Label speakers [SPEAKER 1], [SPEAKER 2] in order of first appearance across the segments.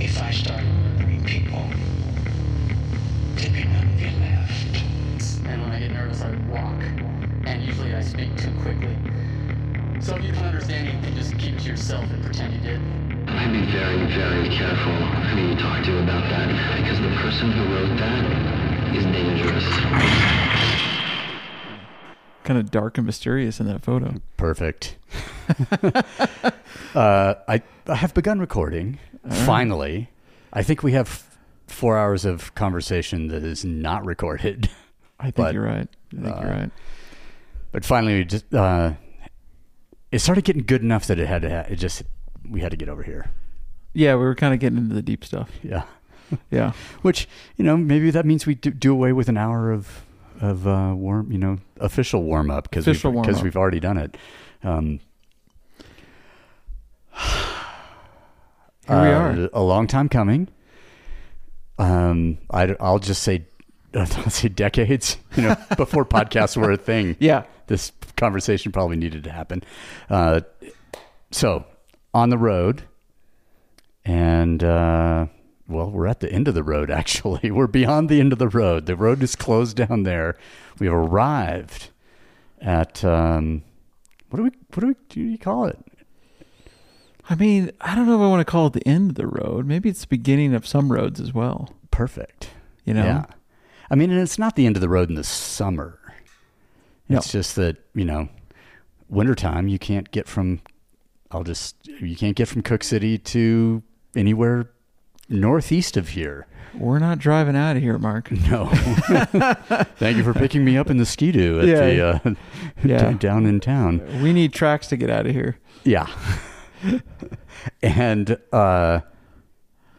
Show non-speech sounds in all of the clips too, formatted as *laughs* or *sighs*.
[SPEAKER 1] If I start murdering people, there'd be none of you left.
[SPEAKER 2] And when I get nervous, I walk. And usually I speak too quickly. So if you don't understand anything, just keep it to yourself and pretend you did.
[SPEAKER 1] I'd be very, very careful who you talk to about that, because the person who wrote that is dangerous.
[SPEAKER 3] Kind of dark and mysterious in that photo.
[SPEAKER 4] Perfect. *laughs* uh, I I have begun recording. Finally, I think we have four hours of conversation that is not recorded.
[SPEAKER 3] I think
[SPEAKER 4] But,
[SPEAKER 3] you're right. I think you're
[SPEAKER 4] uh,
[SPEAKER 3] right.
[SPEAKER 4] But finally, we just uh, it started getting good enough that it had to. Ha- it just we had to get over here.
[SPEAKER 3] Yeah, we were kind of getting into the deep stuff.
[SPEAKER 4] Yeah. *laughs*
[SPEAKER 3] Yeah. *laughs*
[SPEAKER 4] Which you know maybe that means we do, do away with an hour of of uh, warm you know official warm up because
[SPEAKER 3] Official
[SPEAKER 4] we've,
[SPEAKER 3] warm-up.
[SPEAKER 4] we've already done it. Um,
[SPEAKER 3] Here we
[SPEAKER 4] uh,
[SPEAKER 3] are.
[SPEAKER 4] A long time coming. Um, I, will just say, *laughs* I'll say decades. You know, *laughs* before podcasts were a thing.
[SPEAKER 3] Yeah.
[SPEAKER 4] This conversation probably needed to happen. Uh, so on the road, and uh, well, we're at the end of the road. *laughs* Actually, we're beyond the end of the road. The road is closed down there. We have arrived at um, what do we what do we do you call it?
[SPEAKER 3] I mean, I don't know if I want to call it the end of the road. Maybe it's the beginning of some roads as well.
[SPEAKER 4] Perfect.
[SPEAKER 3] You know?
[SPEAKER 4] Yeah. I mean, and it's not the end of the road in the summer.
[SPEAKER 3] No.
[SPEAKER 4] It's just that, you know, wintertime, you can't get from, I'll just, you can't get from Cooke City to anywhere northeast of here.
[SPEAKER 3] We're not driving out of here, Mark. *laughs*
[SPEAKER 4] No. *laughs* Thank you for picking me up in the skidoo at
[SPEAKER 3] Yeah.
[SPEAKER 4] the, uh,
[SPEAKER 3] Yeah. *laughs*
[SPEAKER 4] down in town.
[SPEAKER 3] We need tracks to get out of here.
[SPEAKER 4] Yeah. *laughs* and, uh,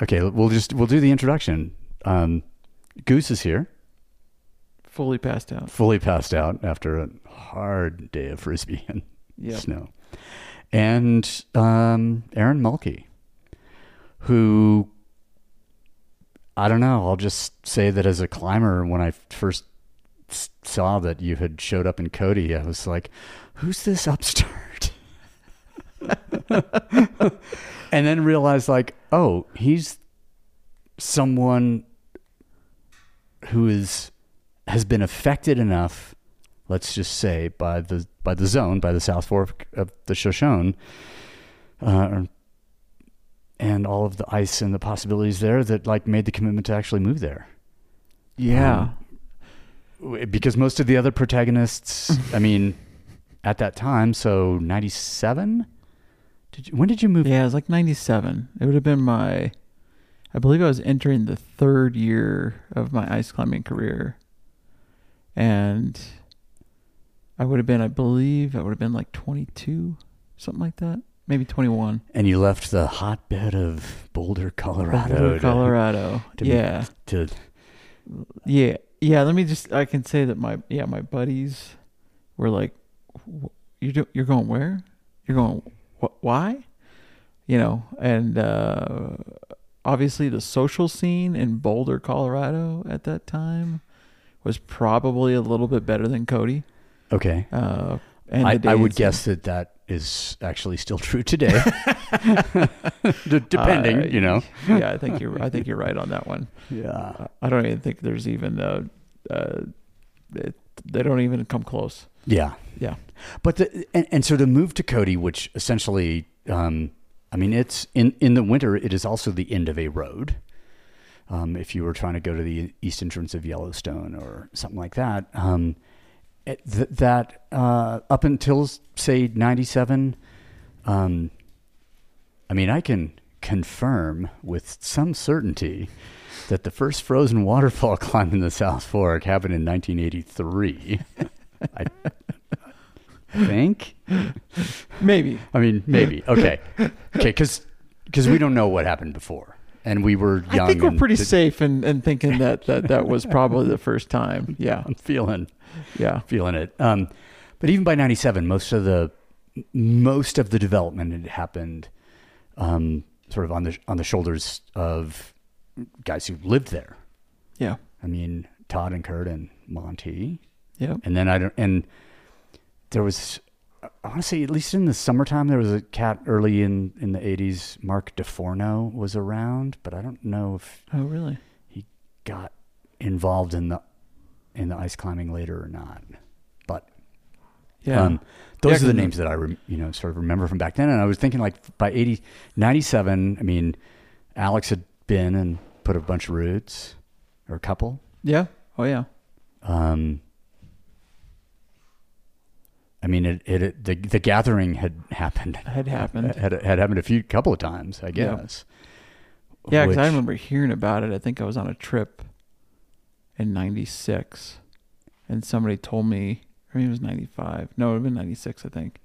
[SPEAKER 4] okay, we'll just, we'll do the introduction. Um, Goose is here.
[SPEAKER 3] Fully passed out.
[SPEAKER 4] fully passed out after a hard day of frisbee and
[SPEAKER 3] Yep.
[SPEAKER 4] snow. And um, Aaron Mulkey, who I don't know. I'll just say that as a climber, when I first s- saw that you had showed up in Cody, I was like, "Who's this upstart?" *laughs* and then realized, like, oh, he's someone who is has been affected enough, let's just say, by the by the zone, by the South Fork of the Shoshone, uh, and all of the ice and the possibilities there that like made the commitment to actually move there.
[SPEAKER 3] Yeah.
[SPEAKER 4] W- Because most of the other protagonists, *laughs* I mean, at that time, so ninety seven. Did you, when did you move?
[SPEAKER 3] yeah, it was like 97. It would have been my, I believe I was entering the third year of my ice climbing career. And I would have been, I believe, I would have been like 22, something like that. Maybe 21.
[SPEAKER 4] And you left the hotbed of Boulder, Colorado.
[SPEAKER 3] Boulder, Colorado. *laughs*
[SPEAKER 4] to be-
[SPEAKER 3] yeah.
[SPEAKER 4] To,
[SPEAKER 3] Yeah. Yeah. Let me just, I can say that my, yeah, my buddies were like, "Wh- you do, you're going where? You're going, wh- why? You know, and, uh, obviously the social scene in Boulder, Colorado at that time was probably a little bit better than Cody.
[SPEAKER 4] okay.
[SPEAKER 3] Uh, and
[SPEAKER 4] I, I would guess that that is actually still true today. *laughs* D- depending,
[SPEAKER 3] Uh,
[SPEAKER 4] you know.
[SPEAKER 3] yeah, I think you're, I think you're right on that one.
[SPEAKER 4] Yeah.
[SPEAKER 3] I don't even think there's even, A, uh, it, they don't even come close.
[SPEAKER 4] Yeah.
[SPEAKER 3] Yeah.
[SPEAKER 4] But the and, and so to move to Cody, which essentially, um, I mean, it's in in the winter. It is also the end of a road. Um, if you were trying to go to the east entrance of Yellowstone or something like that, um, it, th- that uh, up until say ninety seven, um, I mean, I can confirm with some certainty that the first frozen waterfall *laughs* climb in the South Fork happened in 1983. *laughs* I think.
[SPEAKER 3] Maybe.
[SPEAKER 4] I mean, maybe. Okay. Okay, because because we don't know what happened before, and we were young.
[SPEAKER 3] I think we're pretty
[SPEAKER 4] did-
[SPEAKER 3] safe in, in thinking that, that that was probably the first time. *laughs* Yeah.
[SPEAKER 4] I'm feeling
[SPEAKER 3] Yeah.
[SPEAKER 4] feeling it. Um, but even by '97, most of the most of the development had happened, um, sort of on the on the shoulders of guys who lived there.
[SPEAKER 3] Yeah.
[SPEAKER 4] I mean, Todd and Kurt and Monty.
[SPEAKER 3] Yeah.
[SPEAKER 4] and then I don't and there was I want to say at least in the summertime there was a cat early in in the 80s. Mark DeForno was around, but I don't know if
[SPEAKER 3] Oh, really?
[SPEAKER 4] He got involved in the in the ice climbing later or not. But
[SPEAKER 3] Yeah.
[SPEAKER 4] um, those
[SPEAKER 3] Yeah,
[SPEAKER 4] are the names that I rem, you know sort of remember from back then. And I was thinking like by 80, 97, I mean, Alex had been and put a bunch of routes or a couple.
[SPEAKER 3] yeah. Oh, yeah.
[SPEAKER 4] Um, I mean, it, it, it the the gathering had happened
[SPEAKER 3] Had happened. *laughs*
[SPEAKER 4] had had happened a few couple of times, I guess.
[SPEAKER 3] Yeah, because I remember hearing about it. I think I was on a trip in '96, and somebody told me. I mean, it was '95. No, it would have been '96, I think.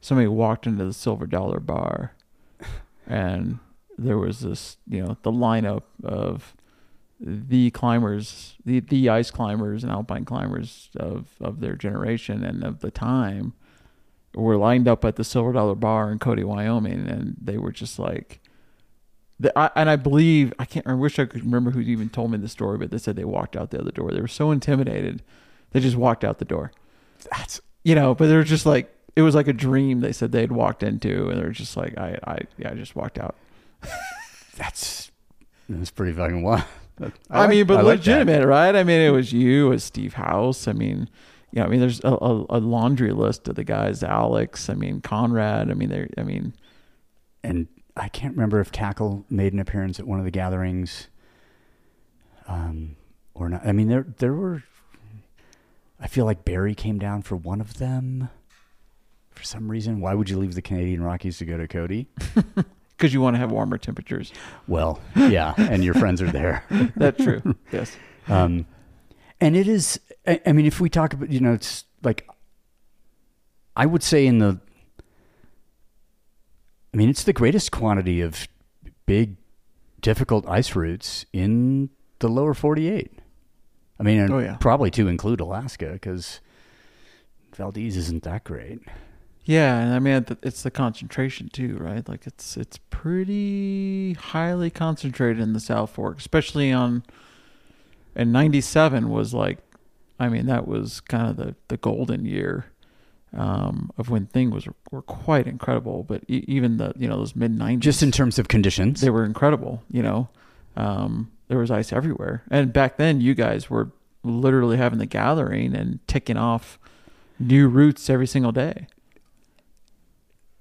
[SPEAKER 3] Somebody walked into the Silver Dollar Bar, *laughs* and there was this, you know, the lineup of the climbers, the the ice climbers and alpine climbers of of their generation and of the time, were lined up at the Silver Dollar Bar in Cody, Wyoming, and they were just like. The, I, and I believe I can't. I wish I could remember who even told me the story, but they said they walked out the other door. They were so intimidated, they just walked out the door.
[SPEAKER 4] That's
[SPEAKER 3] You know, but they were just like it was like a dream. They said they had walked into, and they were just like, I, I, yeah, I just walked out.
[SPEAKER 4] that's that's pretty fucking wild.
[SPEAKER 3] I,
[SPEAKER 4] like-
[SPEAKER 3] mean, but
[SPEAKER 4] I like that.
[SPEAKER 3] legitimate, right? I mean, it was you, it was Steve House. I mean, yeah, I mean, there's a, a, a laundry list of the guys. Alex. I mean, Conrad. I mean, they. I mean,
[SPEAKER 4] and I can't remember if Tackle made an appearance at one of the gatherings, um, or not. I mean, there there were. I feel like Barry came down for one of them. For some reason, why would you leave the Canadian Rockies to go to Cody? *laughs*
[SPEAKER 3] because you want to have warmer temperatures.
[SPEAKER 4] Well, yeah, and your friends are there. *laughs*
[SPEAKER 3] That's true. yes.
[SPEAKER 4] Um, and it is. I, I mean, if we talk about, you know, it's like, I would say in the. I mean, it's the greatest quantity of big, difficult ice routes in the lower forty-eight. I mean, and
[SPEAKER 3] Oh, yeah.
[SPEAKER 4] probably to include Alaska because Valdez isn't that great.
[SPEAKER 3] Yeah, and I mean it's the concentration too, right? Like it's it's pretty highly concentrated in the South Fork, especially on. And '97 was like, I mean, that was kind of the the golden year um, of when things was were quite incredible. But e- even the you know those mid '90s,
[SPEAKER 4] Just in terms of conditions,
[SPEAKER 3] they were incredible. You know, um, there was ice everywhere, and back then you guys were literally having the gathering and ticking off new routes every single day.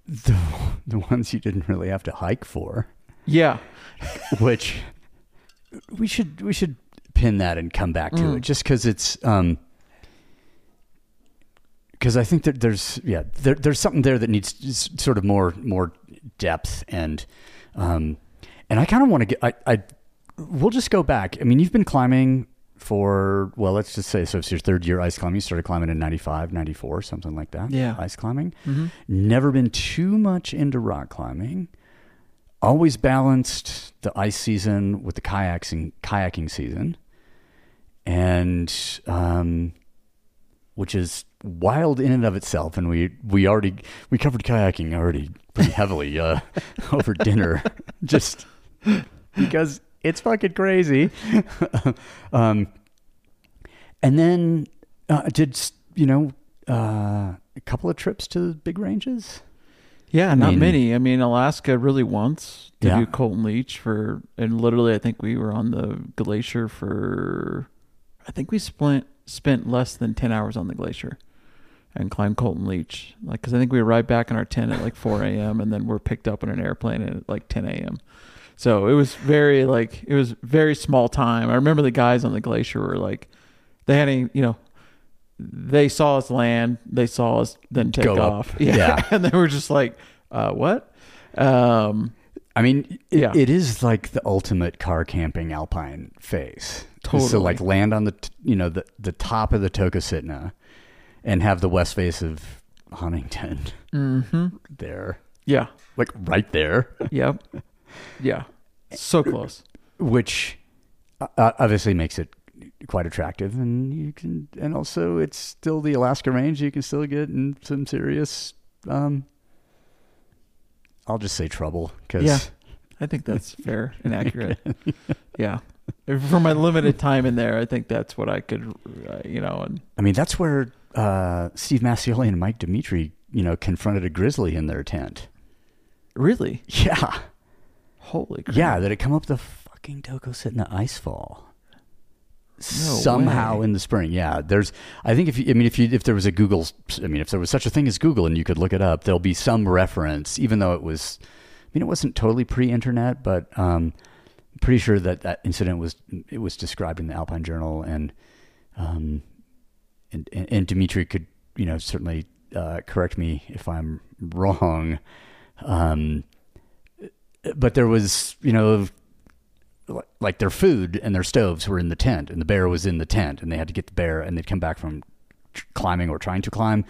[SPEAKER 4] The *laughs* the ones you didn't really have to hike for.
[SPEAKER 3] Yeah, *laughs*
[SPEAKER 4] which we should we should pin that and come back to
[SPEAKER 3] Mm.
[SPEAKER 4] it just because it's um because I think that there's yeah there, there's something there that needs sort of more more depth and um and I kind of want to get I I we'll just go back I mean you've been climbing for well let's just say so it's your third year ice climbing you started climbing in 95 94 something like that
[SPEAKER 3] Yeah.
[SPEAKER 4] ice climbing
[SPEAKER 3] mm-hmm.
[SPEAKER 4] never been too much into rock climbing. Always balanced the ice season with the kayaking kayaking season, and um, which is wild in and of itself. And we we already we covered kayaking already pretty heavily uh, *laughs* over dinner, *laughs* just because it's fucking crazy. *laughs* um, and then uh, did you know uh, a couple of trips to the big ranges?
[SPEAKER 3] Yeah,
[SPEAKER 4] I
[SPEAKER 3] not
[SPEAKER 4] mean-
[SPEAKER 3] many. I mean, Alaska really once to
[SPEAKER 4] Yeah.
[SPEAKER 3] do Colton Leach for, and literally, I think we were on the glacier for, I think we spent spent less than ten hours on the glacier, and climbed Colton Leach. Like, because I think we arrived back in our tent at like four a.m. and then we're picked up in an airplane at like ten a.m. So it was very like it was very small time. I remember the guys on the glacier were like, they hadn't, you know. They saw us land. They saw us then take
[SPEAKER 4] Go up.
[SPEAKER 3] off. *laughs* Yeah,
[SPEAKER 4] Yeah.
[SPEAKER 3] and they were just like, uh, "What?" Um,
[SPEAKER 4] I mean, it,
[SPEAKER 3] Yeah.
[SPEAKER 4] it is like the ultimate car camping alpine phase. So like land on the t- you know the the top of the Tokositna, and have the west face of Huntington
[SPEAKER 3] hmm *laughs*
[SPEAKER 4] there,
[SPEAKER 3] Yeah.
[SPEAKER 4] like right there,
[SPEAKER 3] Yep. Yeah. So close.
[SPEAKER 4] which uh, obviously makes it quite attractive, and you can and also it's still the Alaska range. You can still get in some serious. Um, I'll just say trouble because
[SPEAKER 3] Yeah. I think that's *laughs* fair and accurate. *laughs* yeah. For my limited time in there, I think that's what I could, uh, you know, and
[SPEAKER 4] I mean, that's where uh, Steve Mascioli and Mike Dimitri you know, confronted a grizzly in their tent.
[SPEAKER 3] Really?
[SPEAKER 4] Yeah.
[SPEAKER 3] Holy crap.
[SPEAKER 4] Yeah, that it come up the fucking Tokositna the ice fall.
[SPEAKER 3] No
[SPEAKER 4] Somehow
[SPEAKER 3] way.
[SPEAKER 4] in the spring, yeah. There's, I think if you, I mean, if you, if there was a Google, I mean, if there was such a thing as Google and you could look it up, there'll be some reference, even though it was, I mean, it wasn't totally pre-internet, but um, I'm pretty sure that that incident was, it was described in the Alpine Journal, and um, and and, and Dimitri could, you know, certainly uh, correct me if I'm wrong. Um, but there was, you know, like their food and their stoves were in the tent, and the bear was in the tent, and they had to get the bear, and they'd come back from climbing or trying to climb.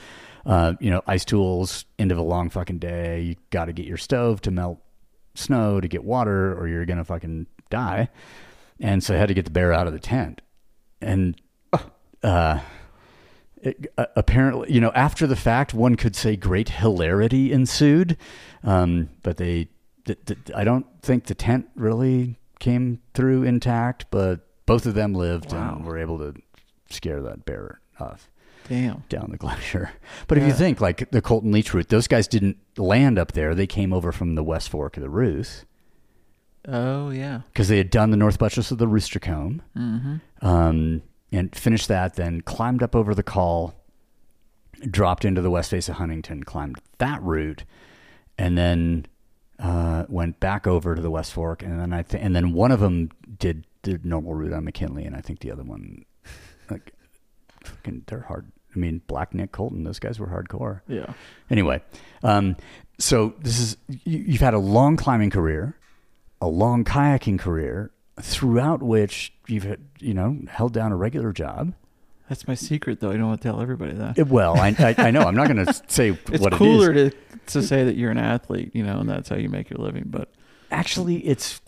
[SPEAKER 4] Uh, you know, ice tools, end of a long fucking day. You got to get your stove to melt snow to get water, or you're gonna fucking die. And so I had to get the bear out of the tent, and uh, it, uh, apparently, you know, after the fact, one could say great hilarity ensued, um, but they, th- th- I don't think the tent really came through intact, but both of them lived
[SPEAKER 3] Wow.
[SPEAKER 4] and were able to scare that bear off
[SPEAKER 3] Damn.
[SPEAKER 4] down the glacier. *laughs* But if you think like the Colton Leach route, those guys didn't land up there; they came over from the West Fork of the Ruth
[SPEAKER 3] Oh yeah.
[SPEAKER 4] because they had done the North Buttress of the Rooster Comb
[SPEAKER 3] Mm-hmm.
[SPEAKER 4] um, and finished that, then climbed up over the col, dropped into the west face of Huntington, climbed that route, and then uh, went back over to the West Fork, and then I think, and then one of them did the normal route on McKinley, and I think the other one, like, fucking, they're hard. I mean, Black Nick Colton, those guys were hardcore.
[SPEAKER 3] Yeah.
[SPEAKER 4] Anyway, um, so this is you, you've had a long climbing career, a long kayaking career, throughout which you've had, you know held down a regular job.
[SPEAKER 3] That's my secret, though. I don't want to tell everybody that.
[SPEAKER 4] It- well, I, I, I know I'm not going *laughs* to say
[SPEAKER 3] it's
[SPEAKER 4] what
[SPEAKER 3] cooler
[SPEAKER 4] it is.
[SPEAKER 3] Cooler to to say that you're an athlete, you know, and that's how you make your living. But
[SPEAKER 4] Actually, it's.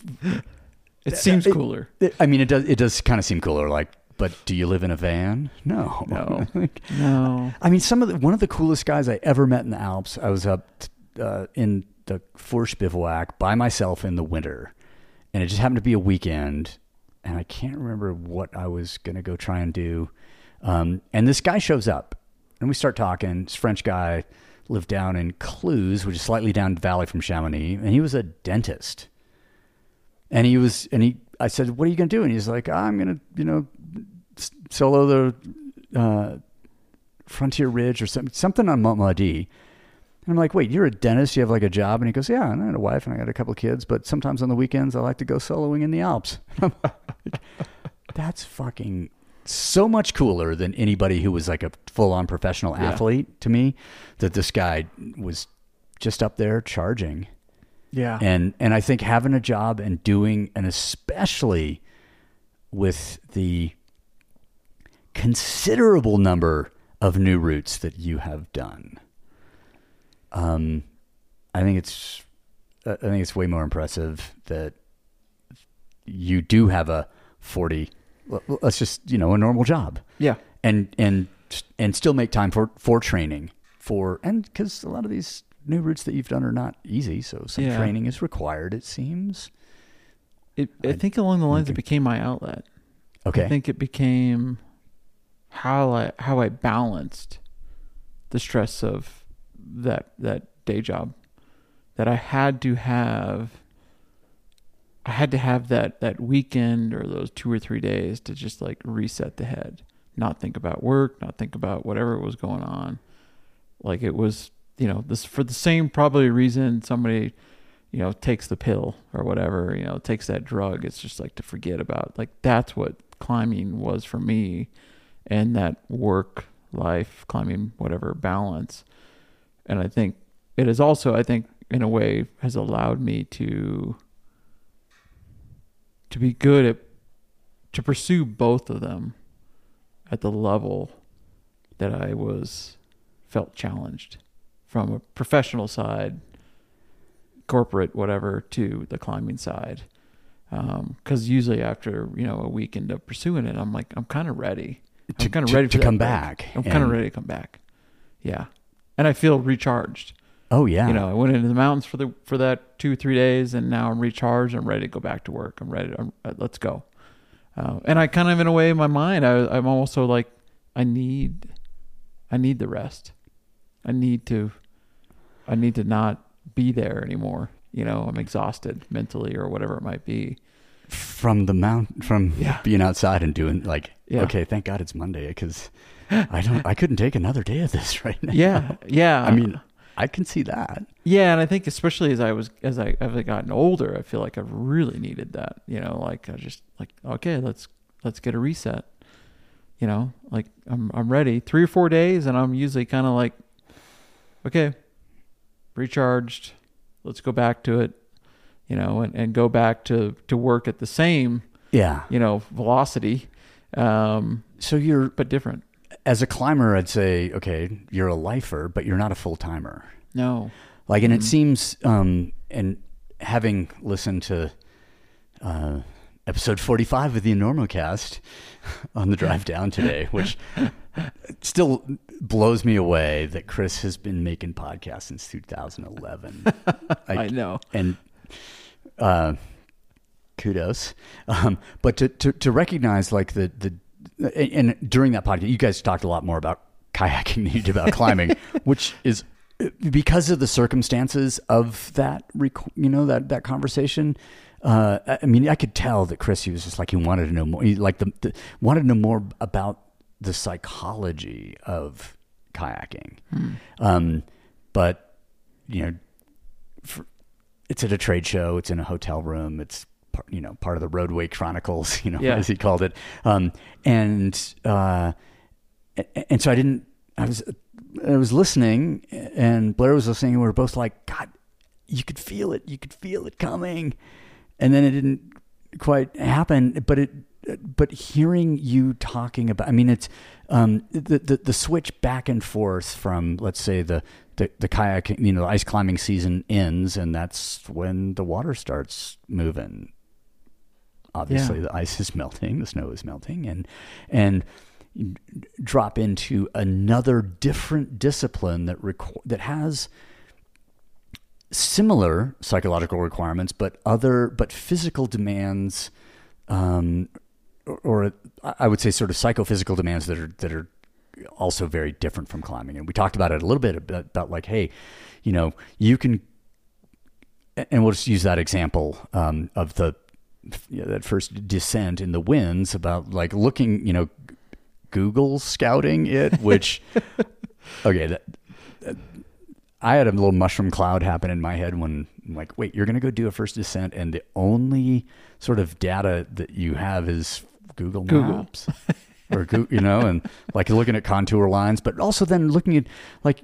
[SPEAKER 3] it seems
[SPEAKER 4] it-
[SPEAKER 3] cooler.
[SPEAKER 4] It, I mean, it does. It does kind of seem cooler. Like, but do you live in a van? No,
[SPEAKER 3] No. *laughs*
[SPEAKER 4] Like,
[SPEAKER 3] No.
[SPEAKER 4] I mean, some of the, one of the coolest guys I ever met in the Alps. I was up uh, in the Fourche bivouac by myself in the winter, and it just happened to be a weekend, and I can't remember what I was gonna go try and do. Um, and this guy shows up, and we start talking. This French guy lived down in Cluses, which is slightly down the valley from Chamonix, and he was a dentist. And he was, and he, I said, "What are you gonna do?" And he's like, "I'm gonna, you know, solo the." Uh, Frontier Ridge or something, something on Mont Maudit. And I'm like, wait, you're a dentist? You have like a job? And he goes, yeah, and I had a wife and I got a couple of kids, but sometimes on the weekends I like to go soloing in the Alps. *laughs* That's fucking so much cooler than anybody who was like a full on professional athlete yeah. to me that this guy was just up there charging.
[SPEAKER 3] Yeah.
[SPEAKER 4] And and I think having a job and doing and especially with the considerable number of new routes that you have done. Um I think it's I think it's way more impressive that you do have a 40 Let's just you know a normal job
[SPEAKER 3] yeah.
[SPEAKER 4] and and and still make time for for training for and because a lot of these new routes that you've done are not easy so some
[SPEAKER 3] Yeah.
[SPEAKER 4] training is required it seems
[SPEAKER 3] It, I
[SPEAKER 4] I-
[SPEAKER 3] think along the lines
[SPEAKER 4] okay.
[SPEAKER 3] it became my outlet.
[SPEAKER 4] okay
[SPEAKER 3] I think it became how I how I balanced the stress of that that day job. That I had to have I had to have that that weekend or those two or three days to just like reset the head. Not think about work, not think about whatever was going on. Like it was, you know, this for the same probably reason somebody you know, takes the pill or whatever, you know, takes that drug. It's just like to forget about. Like that's what climbing was for me, and that work life climbing whatever balance. And I think it is also, I think, in a way, has allowed me to to be good at to pursue both of them at the level that I was felt challenged from a professional side corporate whatever to the climbing side. Um, because usually after you know a weekend of pursuing it i'm like i'm kind of ready. I'm
[SPEAKER 4] To-
[SPEAKER 3] kind of ready for
[SPEAKER 4] to come
[SPEAKER 3] break.
[SPEAKER 4] back
[SPEAKER 3] i'm kind of ready to come back. Yeah. And i feel recharged
[SPEAKER 4] oh yeah
[SPEAKER 3] you know i went into the mountains for the for that two three days and now i'm recharged i'm ready to go back to work i'm ready to, I'm, uh, let's go uh, and i kind of in a way in my mind I, i'm also like i need i need the rest i need to I need to not be there anymore. You know, I'm exhausted mentally or whatever it might be.
[SPEAKER 4] from the mount from
[SPEAKER 3] Yeah.
[SPEAKER 4] being outside and doing like
[SPEAKER 3] Yeah.
[SPEAKER 4] okay thank god it's monday because i don't i couldn't take another day of this *laughs* right now
[SPEAKER 3] Yeah, yeah.
[SPEAKER 4] i mean i can see that
[SPEAKER 3] Yeah, and I think especially as I was as I as I gotten older, I feel like I've really needed that. You know, like I just like okay, let's let's get a reset. You know, like I'm I'm ready. Three or four days, and I'm usually kind of like, okay, recharged. Let's go back to it. You know, and, and go back to to work at the same
[SPEAKER 4] yeah
[SPEAKER 3] you know velocity, um,
[SPEAKER 4] so you're
[SPEAKER 3] but different.
[SPEAKER 4] As a climber i'd say okay you're a lifer but you're not a full-timer.
[SPEAKER 3] No,
[SPEAKER 4] like and it seems um and having listened to uh episode 45 of the enormocast *laughs* on the drive down today *laughs* which still blows me away that chris has been making podcasts since 2011 *laughs*
[SPEAKER 3] I know.
[SPEAKER 4] and uh kudos. Um but to to, to recognize like the the and, and during that podcast you guys talked a lot more about kayaking than you did about climbing *laughs* which is because of the circumstances of that you know that that conversation uh i mean i could tell that chris he was just like he wanted to know more he like the, the wanted to know more about the psychology of kayaking um but you know for, it's at a trade show. It's in a hotel room. It's you know part of the Roadway Chronicles, *laughs* you know
[SPEAKER 3] Yeah.
[SPEAKER 4] as he called it. Um, and uh, and so I didn't. I was I was listening, and Blair was listening, and we were both like, God, you could feel it. You could feel it coming, and then it didn't quite happen. But it. But hearing you talking about, I mean, it's um, the, the the switch back and forth from, let's say, the the, the kayak, you know, the ice climbing season ends, and that's when the water starts moving. Obviously,
[SPEAKER 3] Yeah.
[SPEAKER 4] the ice is melting, the snow is melting, and and drop into another different discipline that requ- that has similar psychological requirements, but other but physical demands, um, or, or I would say sort of psychophysical demands that are that are also very different from climbing. And we talked about it a little bit about, about like, hey, you know, you can, and we'll just use that example um, of the you know, that first descent in the winds about like looking, you know, Google scouting it, which *laughs* okay, that, that- I had a little mushroom cloud happen in my head when I'm like, wait, you're going to go do a first descent, and the only sort of data that you have is Google
[SPEAKER 3] Google.
[SPEAKER 4] Maps. or you know, and like looking at contour lines, but also then looking at like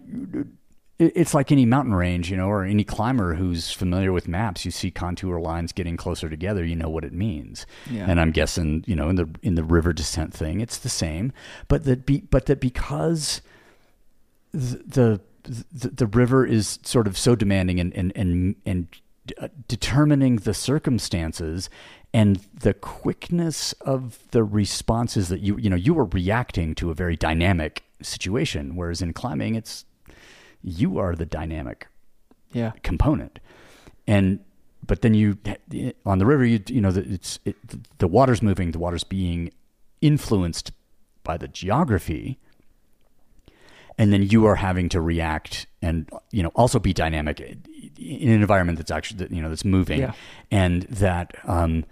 [SPEAKER 4] it's like any mountain range, you know, or any climber who's familiar with maps. You see contour lines getting closer together, you know what it means.
[SPEAKER 3] Yeah.
[SPEAKER 4] And I'm guessing, you know, in the in the river descent thing, it's the same, but that be but that because the the, the river is sort of so demanding and and and, and uh, determining the circumstances and the quickness of the responses that you you know you were reacting to a very dynamic situation whereas in climbing it's you are the dynamic
[SPEAKER 3] Yeah.
[SPEAKER 4] component and but then you on the river you you know the- it's it, the water's moving the water's being influenced by the geography and then you are having to react and you know also be dynamic in an environment that's actually you know that's moving
[SPEAKER 3] Yeah.
[SPEAKER 4] and that um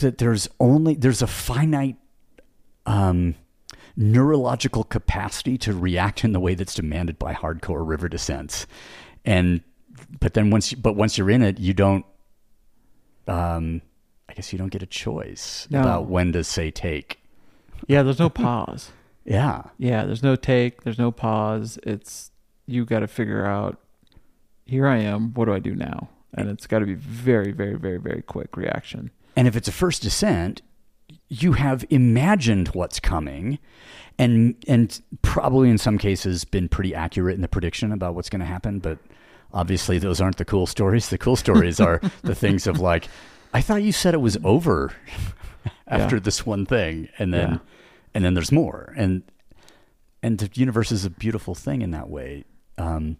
[SPEAKER 4] that there's only there's a finite um neurological capacity to react in the way that's demanded by hardcore river descents and but then once but once you're in it you don't um i guess you don't get a choice
[SPEAKER 3] No.
[SPEAKER 4] about when to say take
[SPEAKER 3] Yeah. There's no pause. *laughs*
[SPEAKER 4] yeah
[SPEAKER 3] Yeah. There's no take. There's no pause. It's you got to figure out. Here I am. What do I do now? And it's got to be very, very, very, very quick reaction.
[SPEAKER 4] And if it's a first descent, you have imagined what's coming and and probably in some cases been pretty accurate in the prediction about what's going to happen, but obviously those aren't the cool *laughs* stories. The cool stories are the things of like I thought you said it was over *laughs* after
[SPEAKER 3] Yeah.
[SPEAKER 4] this one thing and then
[SPEAKER 3] Yeah.
[SPEAKER 4] and then there's more. And and the universe is a beautiful thing in that way. Um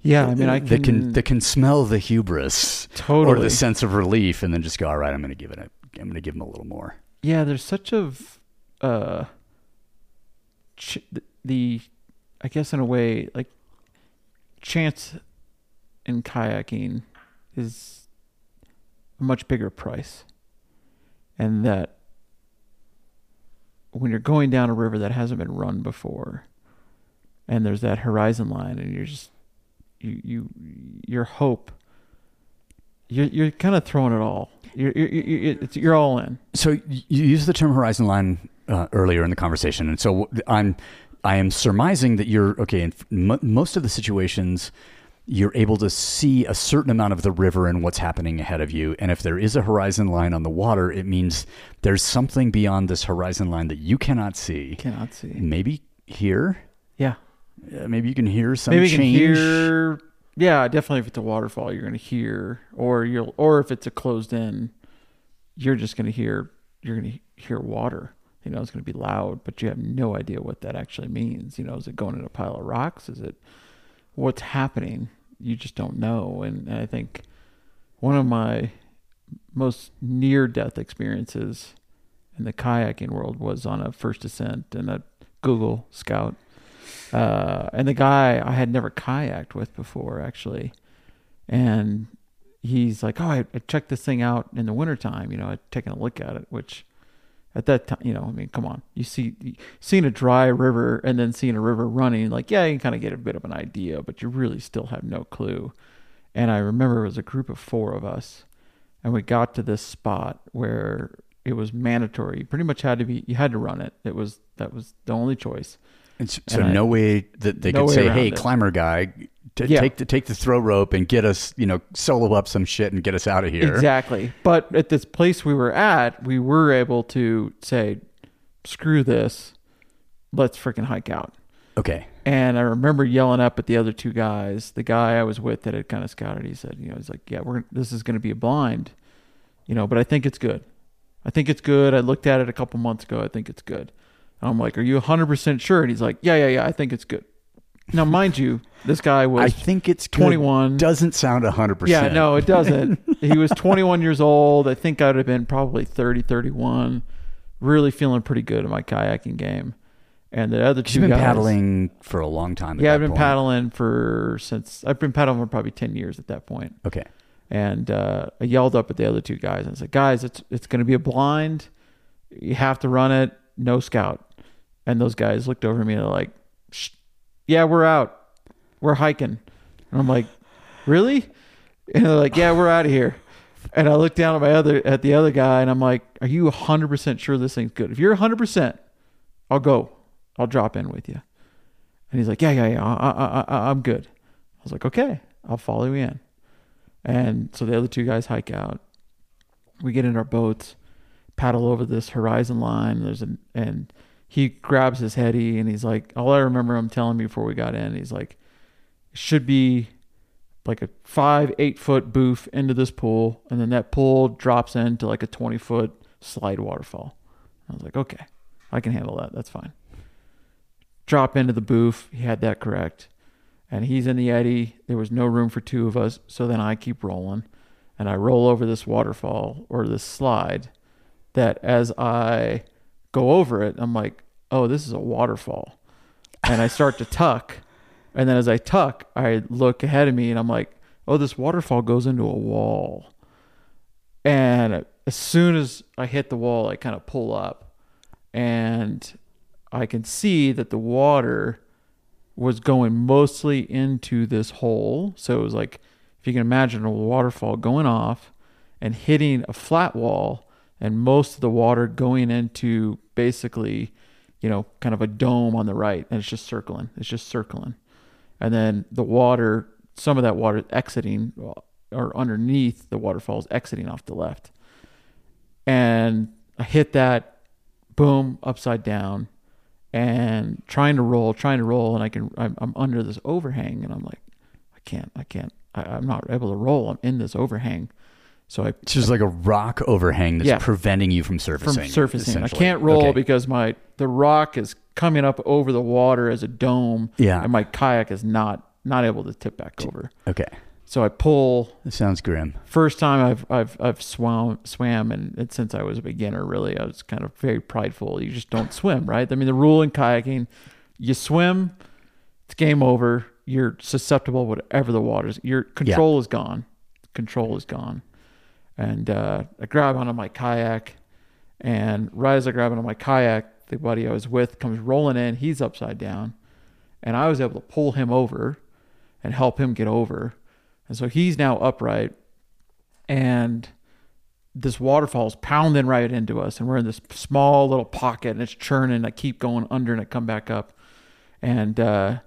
[SPEAKER 3] Yeah. I mean, I
[SPEAKER 4] that
[SPEAKER 3] can.
[SPEAKER 4] can that can smell the hubris
[SPEAKER 3] totally, or
[SPEAKER 4] the sense of relief, and then just go, all right, I'm going to give it. A, I'm to give him a little more.
[SPEAKER 3] yeah. There's such a. Uh, ch- the, I guess in a way, like chance in kayaking is a much bigger price. And that when you're going down a river that hasn't been run before and there's that horizon line and you're just you you your hope you're you're kind of throwing it all. You're you're you're, it's, you're all in.
[SPEAKER 4] So you used the term horizon line uh, earlier in the conversation, and so I'm I am surmising that you're okay. In m- most of the situations, you're able to see a certain amount of the river and what's happening ahead of you. And if there is a horizon line on the water, it means there's something beyond this horizon line that you cannot see.
[SPEAKER 3] Cannot see.
[SPEAKER 4] Maybe hear.
[SPEAKER 3] Yeah.
[SPEAKER 4] Uh, maybe you can hear some
[SPEAKER 3] Maybe you can
[SPEAKER 4] change.
[SPEAKER 3] hear. Yeah, definitely. If it's a waterfall, you're going to hear, or you'll, or if it's a closed in, you're just going to hear. You're going to hear water. You know, it's going to be loud, but you have no idea what that actually means. You know, is it going in a pile of rocks? Is it what's happening? You just don't know. And, and I think one of my most near death experiences in the kayaking world was on a first ascent in a Google Scout. Uh, and the guy I had never kayaked with before, actually. And he's like, Oh, I, I checked this thing out in the wintertime. You know, I'd taken a look at it, which at that time, you know, I mean, come on. You see, seeing a dry river and then seeing a river running, like, yeah, you can kind of get a bit of an idea, but you really still have no clue. And I remember it was a group of four of us, and we got to this spot where it was mandatory. You pretty much had to be, you had to run it. It was, that was the only choice.
[SPEAKER 4] And so, so
[SPEAKER 3] I-
[SPEAKER 4] no way that they
[SPEAKER 3] no
[SPEAKER 4] could say, "Hey,
[SPEAKER 3] it.
[SPEAKER 4] climber guy, t-
[SPEAKER 3] Yeah.
[SPEAKER 4] take the take the throw rope and get us, you know, solo up some shit and get us out of here."
[SPEAKER 3] Exactly. But at this place we were at, we were able to say, screw this, let's freaking hike out.
[SPEAKER 4] Okay.
[SPEAKER 3] And I remember yelling up at the other two guys. The guy I was with that had kind of scouted, he said, you know, he's like, yeah, we're this is going to be a blind, you know, but I think it's good. I think it's good. I looked at it a couple months ago. I think it's good. I'm like, are you 100% sure? And he's like, yeah, yeah, yeah, I think it's good. Now, mind you, this guy was
[SPEAKER 4] I think it's good.
[SPEAKER 3] 21.
[SPEAKER 4] Doesn't sound 100%.
[SPEAKER 3] Yeah, no, it doesn't. *laughs* he was 21 years old. I think I'd have been probably 30, 31. Really feeling pretty good in my kayaking game. And the other 2
[SPEAKER 4] You've been
[SPEAKER 3] guys,
[SPEAKER 4] paddling for a long time.
[SPEAKER 3] Yeah, I've been
[SPEAKER 4] point.
[SPEAKER 3] paddling for since I've been paddling for probably 10 years at that point.
[SPEAKER 4] Okay.
[SPEAKER 3] And uh, I yelled up at the other two guys and I said, "Guys, it's it's going to be a blind. You have to run it. No scout." And those guys looked over at me and like, Shh, "Yeah, we're out. We're hiking." And I'm like, "Really?" And they're like, "Yeah, we're out of here." And I looked down at my other at the other guy and I'm like, "Are you 100% sure this thing's good? If you're 100%, I'll go. I'll drop in with you." And he's like, "Yeah, yeah, yeah. I, I, I, I'm good." I was like, "Okay, I'll follow you in." And so the other two guys hike out. We get in our boats, paddle over this horizon line. There's an and he grabs his heady and he's like, all I remember him telling me before we got in, he's like, should be like a five, eight foot boof into this pool, and then that pool drops into like a twenty foot slide waterfall. I was like, okay, I can handle that. That's fine. Drop into the boof. He had that correct and he's in the eddy. There was no room for two of us, so then I keep rolling, and I roll over this waterfall or this slide. That as I go over it, I'm like, "Oh, this is a waterfall," and I start to tuck, and then as I tuck, I look ahead of me, and I'm like, "Oh, this waterfall goes into a wall," and as soon as I hit the wall, I kind of pull up, and I can see that the water was going mostly into this hole. So it was like, if you can imagine a waterfall going off and hitting a flat wall, and most of the water going into basically, you know, kind of a dome on the right, and it's just circling. It's just circling. And then the water, some of that water exiting uh, or underneath the waterfalls exiting off the left. And I hit that, boom, upside down and trying to roll, trying to roll, and I can, I'm, I'm under this overhang, and I'm like, I can't, I can't, I, I'm not able to roll. I'm in this overhang, so I
[SPEAKER 4] It's just like a rock overhang that's
[SPEAKER 3] Yeah.
[SPEAKER 4] preventing you from surfacing.
[SPEAKER 3] from surfacing. I can't roll
[SPEAKER 4] Okay.
[SPEAKER 3] because my the rock is coming up over the water as a dome,
[SPEAKER 4] Yeah.
[SPEAKER 3] and my kayak is not not able to tip back over.
[SPEAKER 4] Okay.
[SPEAKER 3] So I pull.
[SPEAKER 4] It sounds grim.
[SPEAKER 3] First time I've I've I've swam swam and it, since I was a beginner really I was kind of very prideful. You just don't swim, right? I mean the rule in kayaking, you swim, it's game over. you're susceptible whatever the water's your control is gone. Control is gone. And uh, I grab onto my kayak and right as I grab onto my kayak, the buddy I was with comes rolling in, he's upside down. And I was able to pull him over and help him get over. And so he's now upright and this waterfall's pounding right into us and we're in this small little pocket and it's churning i keep going under and i come back up and uh,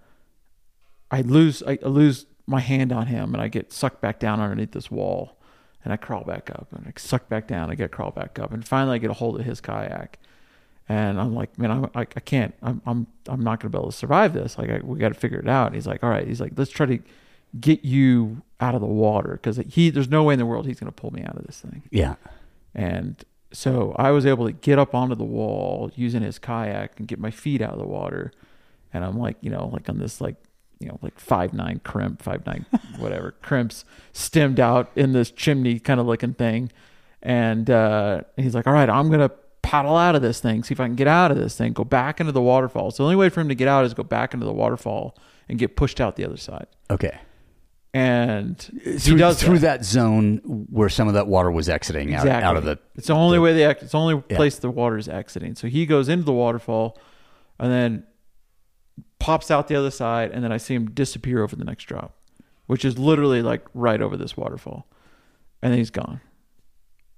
[SPEAKER 3] i lose I lose my hand on him and i get sucked back down underneath this wall and i crawl back up and i suck back down. I get crawl back up. And finally i get a hold of his kayak. And i'm like man i'm i, I can't i'm i'm i'm not going to be able to survive this. Like I, we got to figure it out. And he's like all right. He's like let's try to get you out of the water. Because he there's no way in the world he's going to pull me out of this thing.
[SPEAKER 4] Yeah.
[SPEAKER 3] and so I was able to get up onto the wall using his kayak and get my feet out of the water. And I'm like, you know, like on this like, you know, like five nine crimp, five nine *laughs* whatever crimps stemmed out in this chimney kind of looking thing. And uh, he's like, all right, I'm gonna paddle out of this thing, see if I can get out of this thing, go back into the waterfall. So the only way for him to get out is go back into the waterfall and get pushed out the other side.
[SPEAKER 4] Okay.
[SPEAKER 3] And
[SPEAKER 4] Through,
[SPEAKER 3] he does
[SPEAKER 4] through that. zone where some of that water was exiting out,
[SPEAKER 3] exactly.
[SPEAKER 4] out of the.
[SPEAKER 3] It's the only
[SPEAKER 4] the-
[SPEAKER 3] way the ex- it's the only
[SPEAKER 4] Yeah.
[SPEAKER 3] place the water is exiting. So he goes into the waterfall, and then pops out the other side, and then I see him disappear over the next drop, which is literally like right over this waterfall, and then he's gone.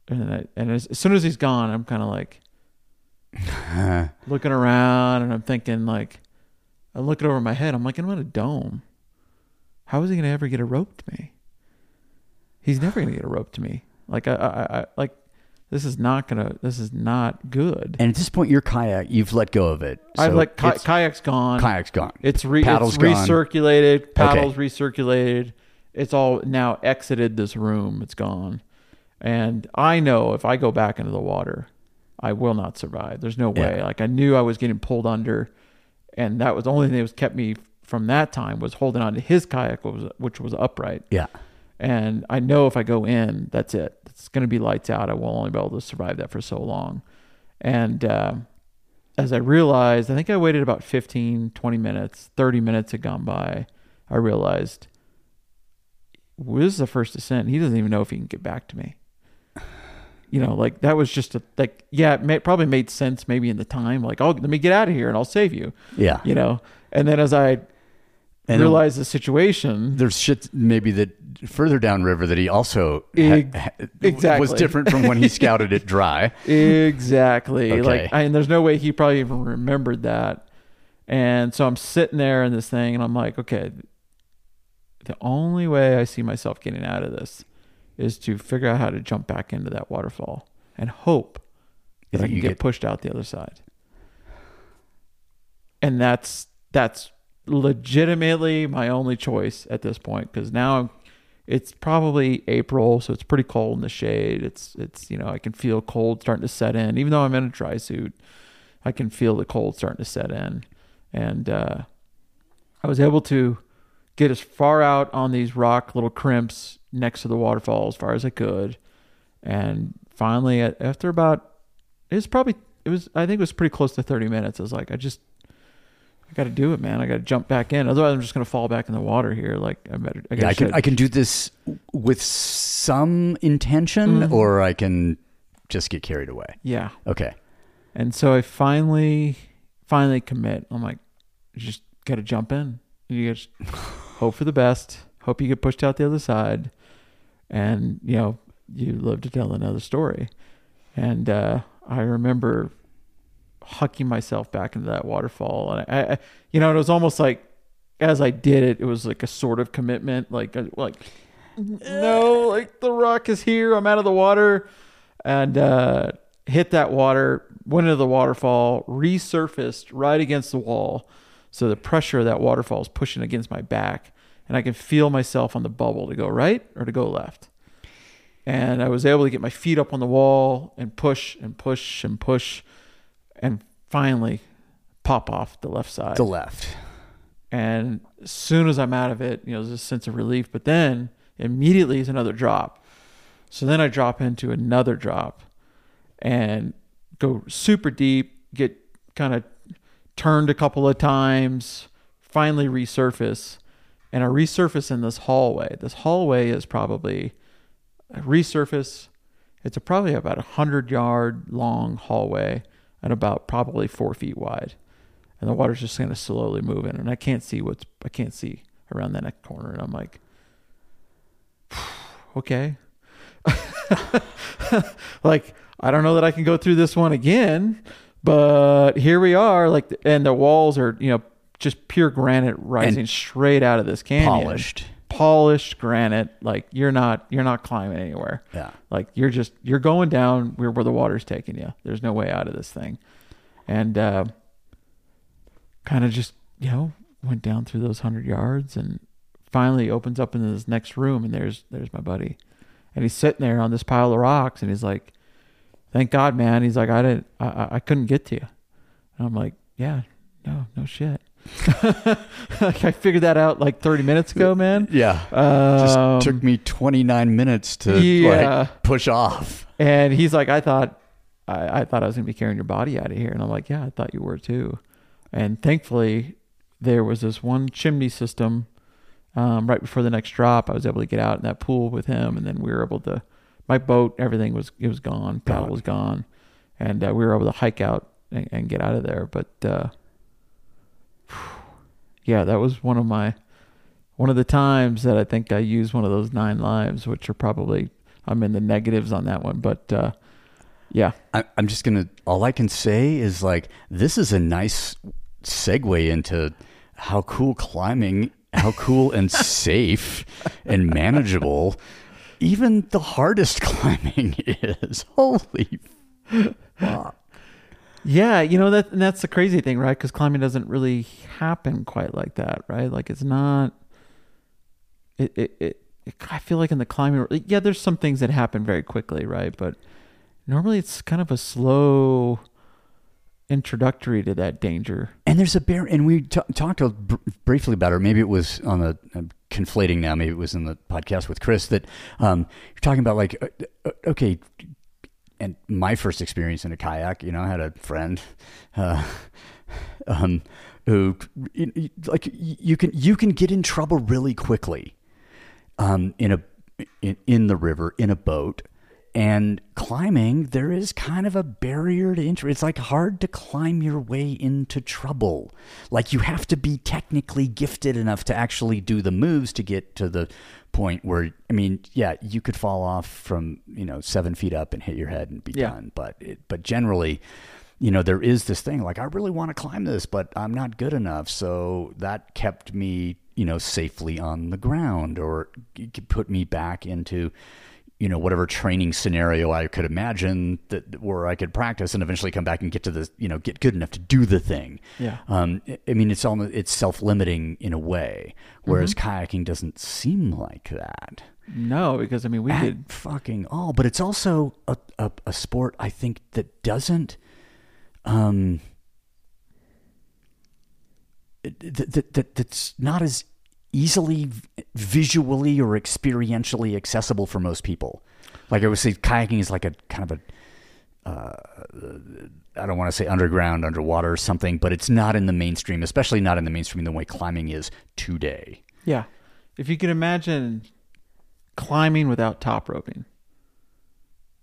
[SPEAKER 3] And then I, and as, as soon as he's gone, I'm kind of like *laughs* looking around, and I'm thinking like, I'm looking over my head. I'm like, I'm in a dome. How is he gonna ever get a rope to me? He's never gonna get a rope to me. Like I, I, I like this is not gonna. This is not good.
[SPEAKER 4] And at this point, your kayak, you've let go of it.
[SPEAKER 3] I've
[SPEAKER 4] So
[SPEAKER 3] like ki- kayak's gone.
[SPEAKER 4] kayak's gone.
[SPEAKER 3] It's re-
[SPEAKER 4] Paddle's
[SPEAKER 3] it's
[SPEAKER 4] gone.
[SPEAKER 3] recirculated. Paddles recirculated. It's all now exited this room. It's gone. And I know if I go back into the water, I will not survive. There's no way.
[SPEAKER 4] Yeah.
[SPEAKER 3] Like I knew I was getting pulled under, and that was the only thing that was kept me from that time was holding on to his kayak, which was, which was upright.
[SPEAKER 4] Yeah.
[SPEAKER 3] And I know if I go in, that's it. It's going to be lights out. I will only be able to survive that for so long. And um as I realized, I think I waited about 15, 20 minutes, 30 minutes had gone by. I realized well, this is the first descent. He doesn't even know if he can get back to me. *sighs* You know, like that was just a, like, yeah, it may, probably made sense maybe in the time. Like, oh, let me get out of here and I'll save you,
[SPEAKER 4] Yeah.
[SPEAKER 3] you know? And then as I
[SPEAKER 4] And
[SPEAKER 3] realized the situation,
[SPEAKER 4] there's shit maybe that further downriver that he also
[SPEAKER 3] exactly.
[SPEAKER 4] was different from when he *laughs* scouted it dry.
[SPEAKER 3] Exactly.
[SPEAKER 4] Okay.
[SPEAKER 3] Like, I, and there's no way he probably even remembered that. And so I'm sitting there in this thing, and I'm like, okay, the only way I see myself getting out of this is to figure out how to jump back into that waterfall and hope that I can get,
[SPEAKER 4] get-
[SPEAKER 3] pushed out the other side. And that's that's legitimately my only choice at this point because now I'm, it's probably April, so it's pretty cold in the shade. It's it's you know I can feel cold starting to set in, even though I'm in a dry suit. I can feel the cold starting to set in, and uh, I was able to get as far out on these rock little crimps next to the waterfall as far as I could, and finally, after about it was probably it was I think it was pretty close to 30 minutes. I was like, I just I got to do it, man. I got to jump back in. Otherwise, I'm just gonna fall back in the water here. Like I better. I,
[SPEAKER 4] Yeah, I can I can do this with some intention,
[SPEAKER 3] Mhm.
[SPEAKER 4] or I can just get carried away.
[SPEAKER 3] yeah.
[SPEAKER 4] Okay.
[SPEAKER 3] And so I finally, finally commit. I'm like, just got to jump in. You just *laughs* hope for the best. Hope you get pushed out the other side, and you know you live to tell another story. And uh, I remember hucking myself back into that waterfall, and I, I, you know, it was almost like as I did it, it was like a sort of commitment, like uh, like no, like the rock is here. I'm out of the water, and uh, hit that water, went into the waterfall, resurfaced right against the wall. So the pressure of that waterfall is pushing against my back, and I can feel myself on the bubble to go right or to go left. And I was able to get my feet up on the wall and push and push and push, and finally pop off the left side.
[SPEAKER 4] The left.
[SPEAKER 3] And as soon as I'm out of it, you know, there's a sense of relief. But then immediately is another drop. So then I drop into another drop and go super deep, get kind of turned a couple of times, finally resurface. and I resurface in this hallway. This hallway is probably a resurface. It's a probably about a hundred yard long hallway and about probably four feet wide, and the water's just kind of slowly moving, and I can't see what's I can't see around that next corner, and I'm like, *sighs* okay, *laughs* like I don't know that I can go through this one again, but here we are, like, and the walls are you know just pure granite rising
[SPEAKER 4] And
[SPEAKER 3] straight out of this canyon,
[SPEAKER 4] Polished.
[SPEAKER 3] Polished granite. Like you're not you're not climbing anywhere.
[SPEAKER 4] Yeah.
[SPEAKER 3] Like you're just you're going down where where the water's taking you. There's no way out of this thing, and uh, kind of just you know went down through those hundred yards and finally opens up into this next room and there's there's my buddy, and he's sitting there on this pile of rocks and he's like, "Thank God, man." He's like, "I didn't I I, I couldn't get to you," and I'm like, "Yeah, no no shit." *laughs* like I figured that out like 30 minutes ago, man.
[SPEAKER 4] Yeah.
[SPEAKER 3] Um,
[SPEAKER 4] Just took me 29 minutes to
[SPEAKER 3] yeah.
[SPEAKER 4] like push off.
[SPEAKER 3] And he's like, I thought, I, I thought I was gonna be carrying your body out of here, and I'm like, yeah, I thought you were too. And thankfully, there was this one chimney system um, right before the next drop. I was able to get out in that pool with him, and then we were able to. My boat, everything was it was gone. Paddle was gone, and uh, we were able to hike out and, and get out of there. But uh, yeah, that was one of my one of the times that I think I used one of those nine lives, which are probably I'm in the negatives on that one, but uh, yeah,
[SPEAKER 4] I, I'm just gonna. All I can say is like this is a nice segue into how cool climbing, how cool and *laughs* safe and manageable, even the hardest *laughs* climbing is. Holy fuck! *laughs*
[SPEAKER 3] yeah, you know that that's the crazy thing, right? Because climbing doesn't really happen quite like that, right? Like it's not. It it, it I feel like in the climbing, yeah, there's some things that happen very quickly, right? But normally it's kind of a slow introductory to that danger.
[SPEAKER 4] And there's a bear, and we t- talked br- briefly about it. Maybe it was on the conflating now. Maybe it was in the podcast with Chris that um, you're talking about. Like, uh, uh, okay, and my first experience in a kayak, you know, I had a friend uh, *laughs* um, who, like, you can you can get in trouble really quickly um, in a in, in the river in a boat. And climbing, there is kind of a barrier to entry. It's like hard to climb your way into trouble. Like you have to be technically gifted enough to actually do the moves to get to the point where, I mean, yeah, you could fall off from you know seven feet up and hit your head and be
[SPEAKER 3] Yeah.
[SPEAKER 4] done. But it, but generally, you know, there is this thing like I really want to climb this, but I'm not good enough. So that kept me, you know, safely on the ground, or it could put me back into, you know, whatever training scenario I could imagine that where I could practice and eventually come back and get to the, you know, get good enough to do the thing.
[SPEAKER 3] Yeah.
[SPEAKER 4] Um, I- mean, it's almost it's self limiting in a way, whereas kayaking doesn't seem like that
[SPEAKER 3] No, because I mean we
[SPEAKER 4] at
[SPEAKER 3] did
[SPEAKER 4] fucking all. But it's also a, a, a sport I think that doesn't um that, that, that that's not as easily visually or experientially accessible for most people. Like I would say, kayaking is like a kind of a uh, I don't want to say underground, underwater or something, but it's not in the mainstream, especially not in the mainstream the way climbing is today.
[SPEAKER 3] Yeah. If you can imagine climbing without top roping.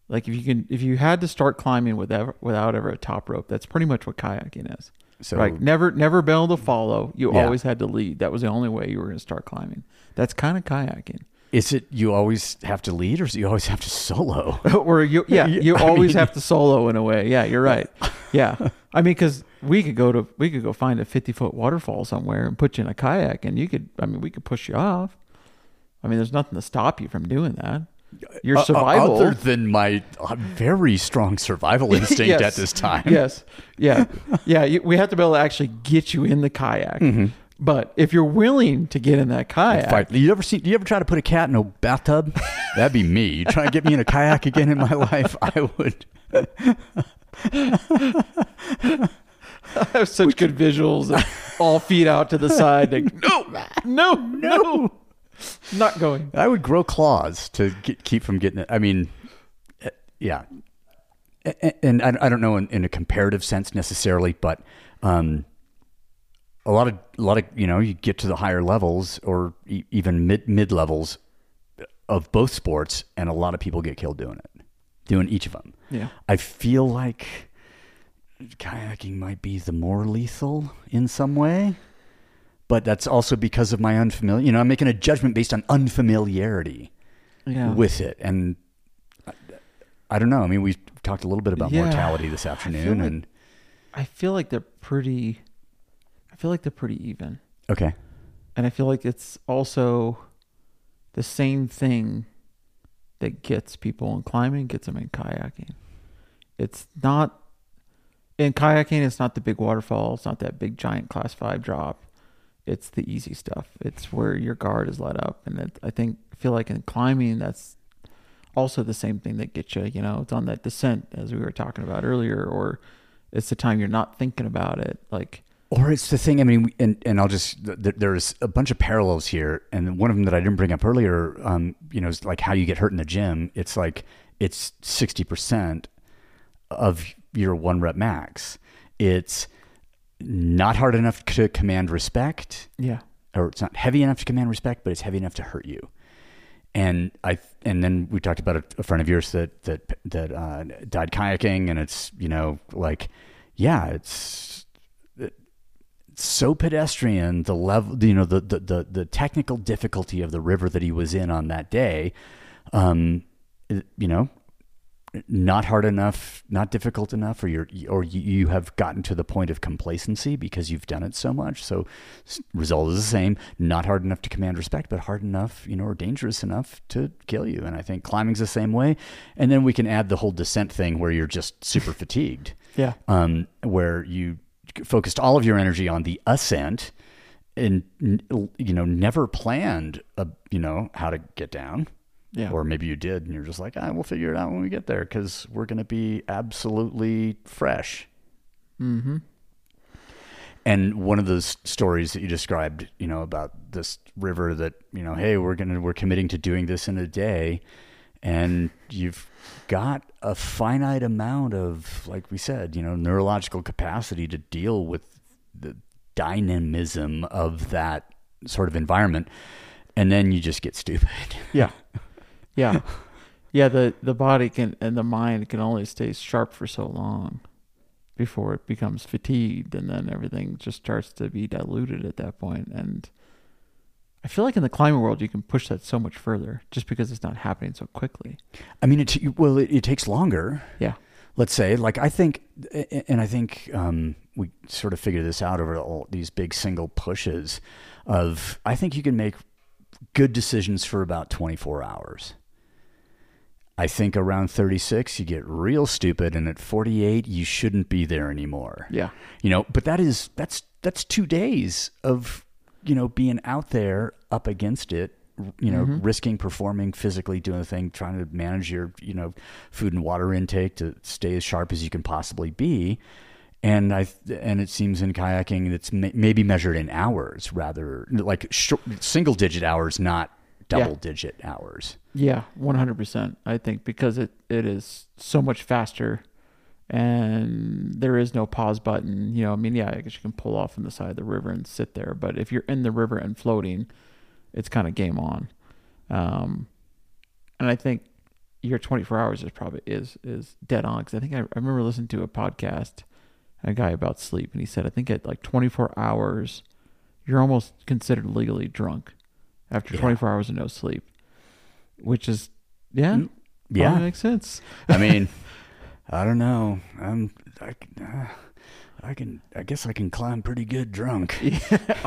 [SPEAKER 3] Like if you can if you had to start climbing without without ever a top rope, that's pretty much what kayaking is.
[SPEAKER 4] So
[SPEAKER 3] Right. Never never be able to follow. You
[SPEAKER 4] Yeah.
[SPEAKER 3] always had to lead. That was the only way you were gonna start climbing. That's kind of kayaking.
[SPEAKER 4] Is it you always have to lead, or you always have to solo? *laughs*
[SPEAKER 3] or you yeah, *laughs* you
[SPEAKER 4] I
[SPEAKER 3] always
[SPEAKER 4] mean-
[SPEAKER 3] have to solo in a way. Yeah, you're right. Yeah. I mean cuz we could go to we could go find a 50 foot waterfall somewhere and put you in a kayak and you could I mean we could push you off. I mean there's nothing to stop you from doing that. Your
[SPEAKER 4] Uh, uh,
[SPEAKER 3] survival
[SPEAKER 4] other than my uh, very strong survival *laughs* instinct
[SPEAKER 3] Yes.
[SPEAKER 4] at this time.
[SPEAKER 3] Yes. Yeah. *laughs* Yeah. You, we have to be able to actually get you in the kayak. But if you're willing to get in that kayak,
[SPEAKER 4] Fight. You ever see? Do you ever try to put a cat in a bathtub? That'd be me. You try to get me in a kayak again in my *laughs* life? I would.
[SPEAKER 3] I have such good visuals, of all feet out to the side. Like, no, no, no, not going.
[SPEAKER 4] I would grow claws to get, keep from getting it. I mean, eh, yeah. And I I don't know in, in a comparative sense necessarily, but um, a lot of a lot of you know you get to the higher levels or e- even mid mid levels of both sports, and a lot of people get killed doing it, doing each of them.
[SPEAKER 3] Yeah.
[SPEAKER 4] I feel like kayaking might be the more lethal in some way, but that's also because of my unfamiliar. You know, I'm making a judgment based on unfamiliarity
[SPEAKER 3] Yeah.
[SPEAKER 4] with it, and I, I don't know. I mean, we talked a little bit about
[SPEAKER 3] Yeah.
[SPEAKER 4] mortality this afternoon,
[SPEAKER 3] like-
[SPEAKER 4] and
[SPEAKER 3] I feel like they're pretty. I feel like they're pretty even,
[SPEAKER 4] okay,
[SPEAKER 3] and I feel like it's also the same thing that gets people in climbing gets them in kayaking. It's not in kayaking. It's not the big waterfall. It's not that big giant class five drop. It's the easy stuff. It's where your guard is let up, and I think feel like in climbing that's also the same thing that gets you. You know, it's on that descent as we were talking about earlier, or it's the time you're not thinking about it. Like
[SPEAKER 4] Or it's the thing. I mean, and and I'll just th- there's a bunch of parallels here, and one of them that I didn't bring up earlier. Um, you know, is like how you get hurt in the gym. It's like it's sixty percent of your one rep max. It's not hard enough to command respect,
[SPEAKER 3] yeah,
[SPEAKER 4] or it's not heavy enough to command respect, but it's heavy enough to hurt you. And I and then we talked about a, a friend of yours that that that uh, died kayaking, and it's you know like yeah, it's it's so pedestrian the level you know the, the the the technical difficulty of the river that he was in on that day, um, you know not hard enough, not difficult enough, or you're or you, have gotten to the point of complacency because you've done it so much. So result is the same. Not hard enough to command respect, but hard enough, you know, or dangerous enough to kill you. And I think climbing's the same way. And then we can add the whole descent thing where you're just super *laughs* fatigued,
[SPEAKER 3] yeah,
[SPEAKER 4] um, where you focused all of your energy on the ascent and you know never planned, a, you know, how to get down.
[SPEAKER 3] Yeah,
[SPEAKER 4] Or maybe you did and you're just like, ah, we'll figure it out when we get there because we're going to be absolutely fresh.
[SPEAKER 3] mm-hmm.
[SPEAKER 4] And one of those stories that you described, you know, about this river that, you know, hey, we're going to, we're committing to doing this in a day. And you've got a finite amount of, like we said, you know, neurological capacity to deal with the dynamism of that sort of environment. And then you just get stupid.
[SPEAKER 3] yeah, *laughs* yeah, *laughs* yeah. The the body can and the mind can only stay sharp for so long before it becomes fatigued, and then everything just starts to be diluted at that point. And I feel like in the climbing world, you can push that so much further just because it's not happening so quickly.
[SPEAKER 4] I mean, it, well, it, it takes longer.
[SPEAKER 3] Yeah,
[SPEAKER 4] let's say like i think and i think um, we sort of figured this out over all these big single pushes of i think you can make good decisions for about 24 hours i think around 36 you get real stupid and at 48 you shouldn't be there anymore.
[SPEAKER 3] Yeah,
[SPEAKER 4] you know but that is that's that's two days of you know being out there up against it you know mm-hmm. risking performing physically doing the thing trying to manage your you know food and water intake to stay as sharp as you can possibly be. And i and it seems in kayaking it's maybe measured in hours rather like short, single digit hours not double
[SPEAKER 3] Yeah.
[SPEAKER 4] digit hours
[SPEAKER 3] yeah, one hundred percent. I think because it it is so much faster. And there is no pause button. You know, I mean, yeah, I guess you can pull off on the side of the river and sit there. But if you're in the river and floating, it's kind of game on. Um, and I think your 24 hours is probably is is dead on because I think I, I remember listening to a podcast, a guy about sleep, and he said I think at like 24 hours, you're almost considered legally drunk after
[SPEAKER 4] Yeah.
[SPEAKER 3] 24 hours of no sleep, which is yeah,
[SPEAKER 4] yeah
[SPEAKER 3] probably makes sense.
[SPEAKER 4] I mean, *laughs* I don't know. I'm, I, can- uh, I can, I guess I can climb pretty good drunk. *laughs* *laughs*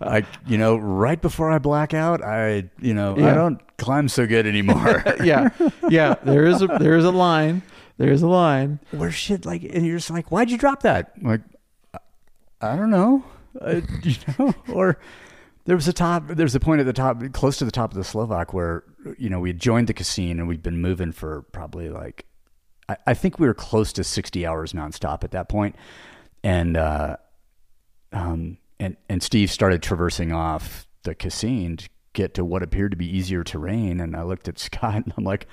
[SPEAKER 4] I, you know, right before I black out, I, you know, I don't climb so good anymore.
[SPEAKER 3] yeah, yeah. There is a there is a line. There is a line.
[SPEAKER 4] Where shit like, and you're just like, why'd you drop that? I'm like, I- I don't know. Uh, you know, or there was a top, there's a point at the top, close to the top of the Slovak where, you know, we had joined the Cassin and we'd been moving for probably like, I, I think we were close to 60 hours nonstop at that. And, uh, um, and, and Steve started traversing off the Cassin to get to what appeared to be easier terrain. And I looked at *laughs* Scott and I'm like,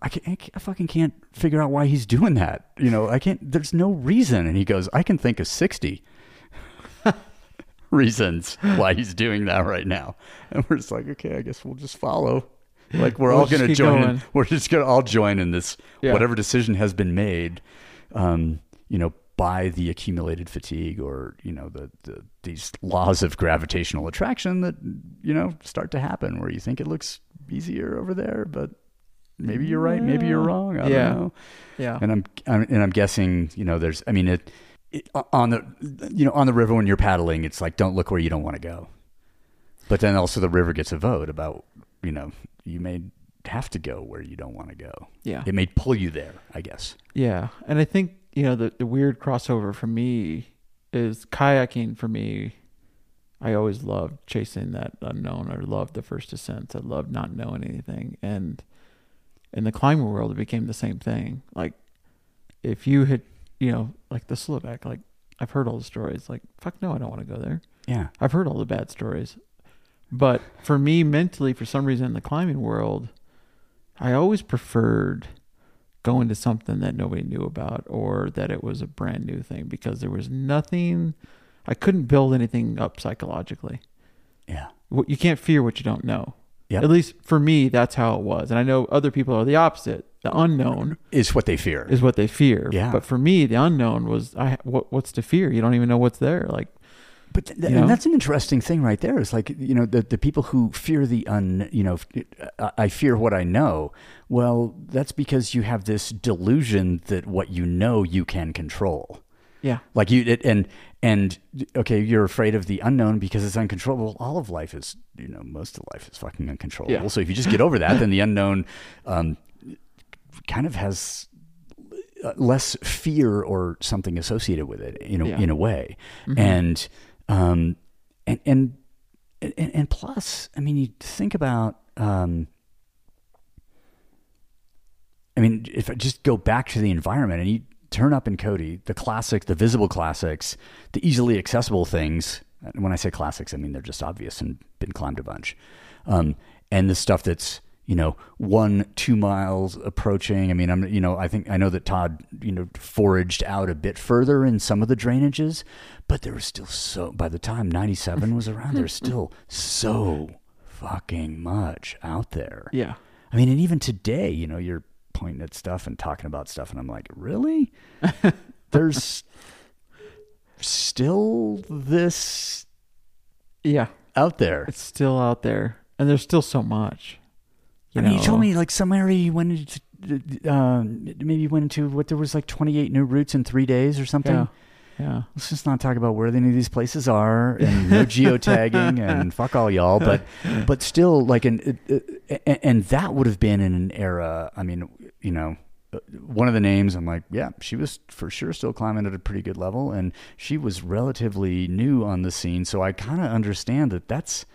[SPEAKER 4] I, can't, I, fucking can't figure out why he's doing that. You know, I can't, there's no reason. And he goes, I can think of 60. *laughs* reasons why he's doing that right now. And we're just like, okay, I guess we'll just follow. Like we're
[SPEAKER 3] We'll
[SPEAKER 4] all going to join. In, *laughs* we're just going to all join in this
[SPEAKER 3] Yeah.
[SPEAKER 4] whatever decision has been made. Um, you know, by the accumulated fatigue or you know the, the these laws of gravitational attraction that you know start to happen where you think it looks easier over there, but maybe you're right, maybe you're wrong. I
[SPEAKER 3] Yeah.
[SPEAKER 4] don't know
[SPEAKER 3] Yeah.
[SPEAKER 4] and I'm, I'm and I'm guessing you know there's I mean it, it on the you know on the river when you're paddling it's like don't look where you don't want to go, but then also the river gets a vote about you know you may have to go where you don't want to go.
[SPEAKER 3] Yeah.
[SPEAKER 4] It may pull you there, I guess.
[SPEAKER 3] Yeah, and I think you know the the weird crossover for me is kayaking. For me, I always loved chasing that unknown. I loved the first ascents. I loved not knowing anything, and in the climbing world, it became the same thing. Like if you had, you know, like the Slovak, like I've heard all the stories. Like fuck no, I don't want to go there.
[SPEAKER 4] Yeah.
[SPEAKER 3] I've heard all the bad stories. But for me, mentally, for some reason, in the climbing world, I always preferred going to something that nobody knew about or that it was a brand new thing because there was nothing, I couldn't build anything up psychologically.
[SPEAKER 4] Yeah.
[SPEAKER 3] You can't fear what you don't know.
[SPEAKER 4] Yep.
[SPEAKER 3] At least for me, that's how it was. And I know other people are the opposite. The unknown
[SPEAKER 4] Is what they fear.
[SPEAKER 3] is what they fear.
[SPEAKER 4] Yeah.
[SPEAKER 3] But for me, the unknown was I. What, what's to fear? You don't even know what's there. Like
[SPEAKER 4] But th-
[SPEAKER 3] You
[SPEAKER 4] and that's an interesting thing right there. It's like you know the the people who fear the un you know I fear what I know. Well, that's because you have this delusion that what you know you can control.
[SPEAKER 3] Yeah,
[SPEAKER 4] Like you it, and and okay, you're afraid of the unknown because it's uncontrollable. All of life is you know most of life is fucking uncontrollable.
[SPEAKER 3] Yeah.
[SPEAKER 4] So if you just get over that, then the unknown um, kind of has uh, less fear or something associated with it in a,
[SPEAKER 3] Yeah.
[SPEAKER 4] in a way, and um and and and, and plus, I mean, you think about. Um, I mean, if I just go back to the environment and you turn up in Cody, the classic, the visible classics, the easily accessible things. And when I say classics, I mean they're just obvious and been climbed a bunch. Um, and the stuff that's you know one two miles approaching. I mean, I'm you know I think I know that Todd you know foraged out a bit further in some of the drainages, but there was still so. By the time '97 was around, there's *laughs* still so fucking much out there.
[SPEAKER 3] yeah,
[SPEAKER 4] I mean, and even today, you know, you're pointing at stuff and talking about stuff, and I'm like, really? *laughs* There's still this
[SPEAKER 3] yeah.
[SPEAKER 4] out there.
[SPEAKER 3] It's still out there, and there's still so much.
[SPEAKER 4] I mean, you told me like some area you went into, uh, maybe you went into what there was like 28 new routes in three days or something.
[SPEAKER 3] Yeah, yeah,
[SPEAKER 4] Let's just not talk about where any of these places are and no *laughs* geotagging and fuck all y'all. But but still, like, an, uh, and that would have been in an era. I mean, you know, uh, one of the names. I'm like, yeah, she was for sure still climbing at a pretty good level, and she was relatively new on the scene. So I kind of understand that that's.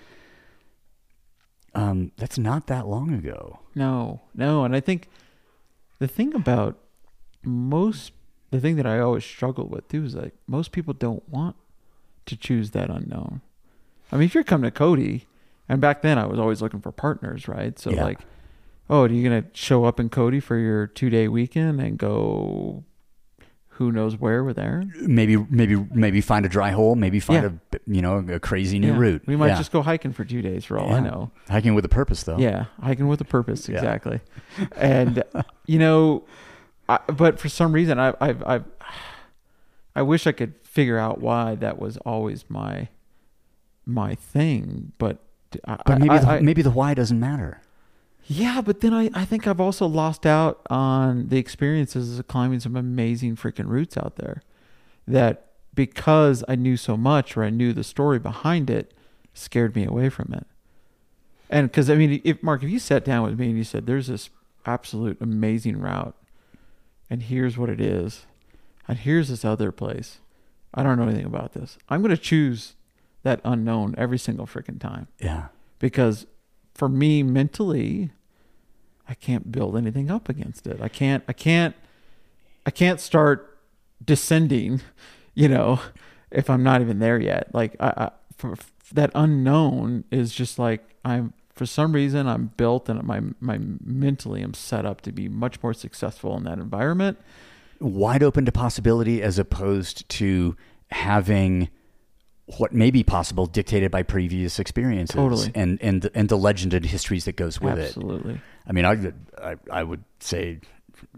[SPEAKER 4] Um, that's not that long ago.
[SPEAKER 3] no, no. And I think the thing about most, the thing that I always struggle with too is like most people don't want to choose that unknown. I mean, if you're coming to Cody, and back then I was always looking for partners, right? So
[SPEAKER 4] Yeah.
[SPEAKER 3] like, oh, are you gonna show up in Cody for your two day weekend and go? Who knows where with Aaron?
[SPEAKER 4] maybe maybe maybe find a dry hole maybe find
[SPEAKER 3] Yeah.
[SPEAKER 4] a you know a crazy new
[SPEAKER 3] Yeah.
[SPEAKER 4] route
[SPEAKER 3] We might just go hiking for two days for all I know.
[SPEAKER 4] hiking with a purpose though
[SPEAKER 3] Yeah, hiking with a purpose, exactly. and you know, I, but for some reason, I, I, I, I wish I could figure out why that was always my, my thing. But, I,
[SPEAKER 4] but maybe the, maybe the why doesn't matter
[SPEAKER 3] yeah, but then I, I think I've also lost out on the experiences of climbing some amazing freaking routes out there. That because I knew so much or I knew the story behind it, scared me away from it. And because I mean, if Mark, if you sat down with me and you said, "There's this absolute amazing route, and here's what it is, and here's this other place," I don't know anything about this. I'm going to choose that unknown every single freaking time.
[SPEAKER 4] Yeah.
[SPEAKER 3] Because for me mentally i can't build anything up against it. I can't i can't i can't start descending *laughs* you know if i'm not even there yet. Like i, I for, for that unknown is just like i'm for some reason i'm built and my my mentally i'm set up to be much more successful in that environment
[SPEAKER 4] wide open to possibility as opposed to having what may be possible dictated by previous experiences
[SPEAKER 3] Totally.
[SPEAKER 4] and and the, and the legend and histories that goes with it.
[SPEAKER 3] Absolutely.
[SPEAKER 4] I mean, I, I, I would say,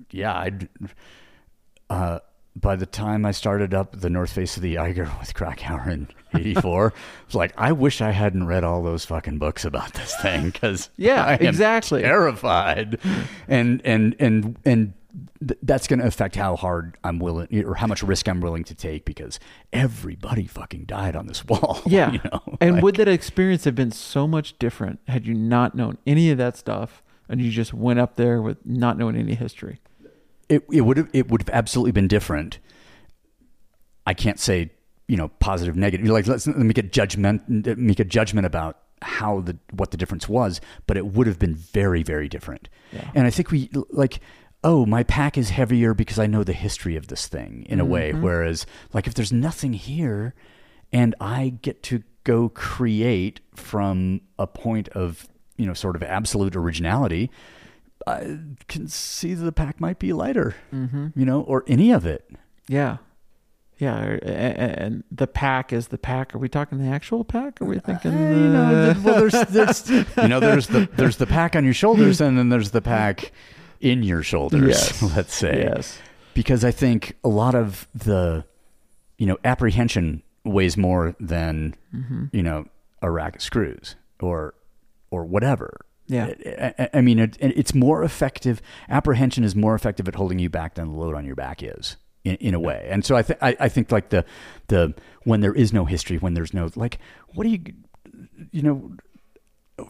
[SPEAKER 4] yeah, I'd, uh, by the time I started up the North Face of the Eiger *laughs* with Krakauer in 84, *laughs* it's like, I wish I hadn't read all those fucking books about this thing because *laughs*
[SPEAKER 3] Yeah,
[SPEAKER 4] I
[SPEAKER 3] exactly.
[SPEAKER 4] terrified. And, and, and, and th- that's going to affect how hard I'm willing or how much risk I'm willing to take because everybody fucking died on this wall.
[SPEAKER 3] Yeah.
[SPEAKER 4] You know,
[SPEAKER 3] and
[SPEAKER 4] Like-
[SPEAKER 3] would that experience have been so much different had you not known any of that stuff and you just went up there with not knowing any history?
[SPEAKER 4] It it would have it would have absolutely been different. I can't say you know positive negative. Like let's let me get judgment make a judgment about how the what the difference was, but it would have been very very different.
[SPEAKER 3] Yeah.
[SPEAKER 4] And I think we like oh my pack is heavier because I know the history of this thing in a way. Mm-hmm. Whereas like if there's nothing here, and I get to go create from a point of you know sort of absolute originality. I can see the pack might be lighter, mm-hmm. you know, or any of it.
[SPEAKER 3] Yeah. Yeah. or- a- a- And the pack is the pack. Are we talking the actual pack? Or are we thinking
[SPEAKER 4] Eh, you know,
[SPEAKER 3] the...
[SPEAKER 4] well, there's, *laughs* there's, you know, there's the there's the pack on your shoulders, and then there's the pack in your shoulders.
[SPEAKER 3] Yes. *laughs*
[SPEAKER 4] Let's say,
[SPEAKER 3] Yes.
[SPEAKER 4] because I think a lot of the, you know, apprehension weighs more than,
[SPEAKER 3] Mm-hmm.
[SPEAKER 4] you know, a rack of screws or or whatever.
[SPEAKER 3] Yeah.
[SPEAKER 4] I, I- mean, it, it's more effective. Apprehension is more effective at holding you back than the load on your back is, in, in a way. And so I think I, I think like the the when there is no history, when there's no like, what do you, you know,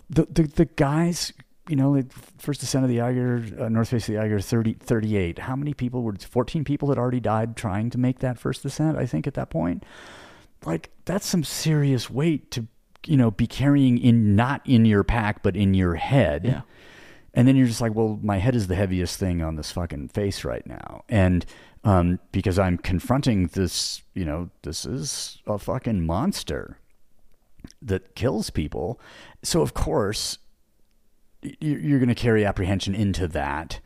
[SPEAKER 4] the the, the guys. You know, first descent of the Eiger, uh, North Face of the Eiger, 30, 38. How many people were, 14 people had already died trying to make that first descent, I think, at that point like that's some serious weight to you know be carrying in not in your pack but in your head.
[SPEAKER 3] Yeah.
[SPEAKER 4] and then you're just like well my head is the heaviest thing on this fucking face right now. And um because i'm confronting this you know this is a fucking monster that kills people. So of course you're going to carry apprehension into that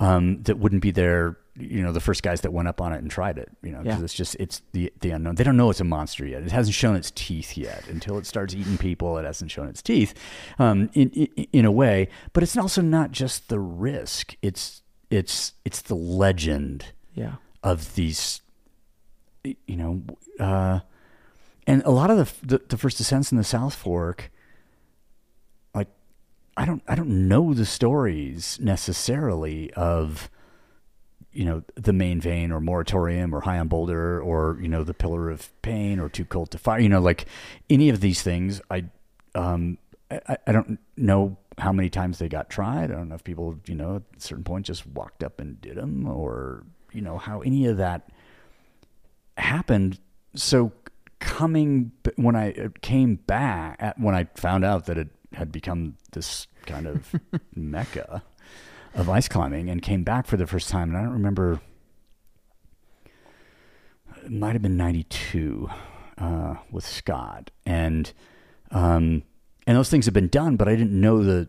[SPEAKER 4] um, that wouldn't be there you know the first guys that went up on it and tried it you know 'cause
[SPEAKER 3] Yeah.
[SPEAKER 4] it's just it's the the unknown. They don't know it's a monster yet. It hasn't shown its teeth yet until it starts eating people. It hasn't shown its teeth um, in, in in a way. But it's also not just the risk. It's it's it's the legend
[SPEAKER 3] Yeah.
[SPEAKER 4] of these you know uh and a lot of the, the the first descents in the south fork like i don't i don't know the stories necessarily of you know the main vein or moratorium or high on boulder or you know the pillar of pain or too cold to fire you know like any of these things i um i, I don't know how many times they got tried. I don't know if people you know at a certain point just walked up and did them or you know how any of that happened. So coming when i uh, came back at, when i found out that it had become this kind of *laughs* mecca of ice climbing and came back for the first time and i don't remember it might have been 92 uh, with scott and um, and those things have been done but i didn't know the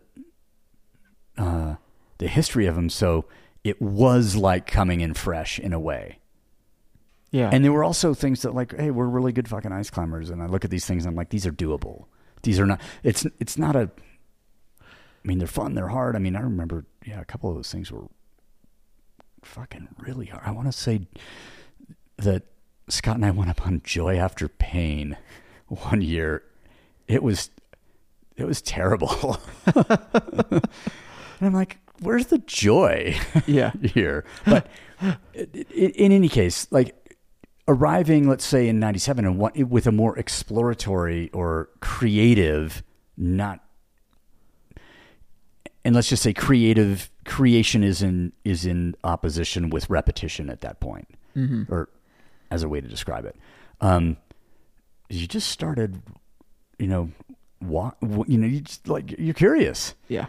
[SPEAKER 4] uh, the history of them so it was like coming in fresh in a way
[SPEAKER 3] Yeah.
[SPEAKER 4] and there were also things that like, hey, we're really good fucking ice climbers, and I look at these things and I'm like, these are doable. These are not. It's it's not a. I mean, they're fun. They're hard. I mean, I remember, yeah, a couple of those things were fucking really hard. I want to say that Scott and I went up on Joy After Pain *laughs* one year. It was it was terrible. *laughs* and I'm like, where's the joy? *laughs*
[SPEAKER 3] yeah.
[SPEAKER 4] here. But in any case, like arriving, let's say in '97, and what with a more exploratory or creative, not, and let's just say creative creation is in is in opposition with repetition at that point, or as a way to describe it. Um, you just started, you know, walk, you know, you just like you're curious.
[SPEAKER 3] Yeah.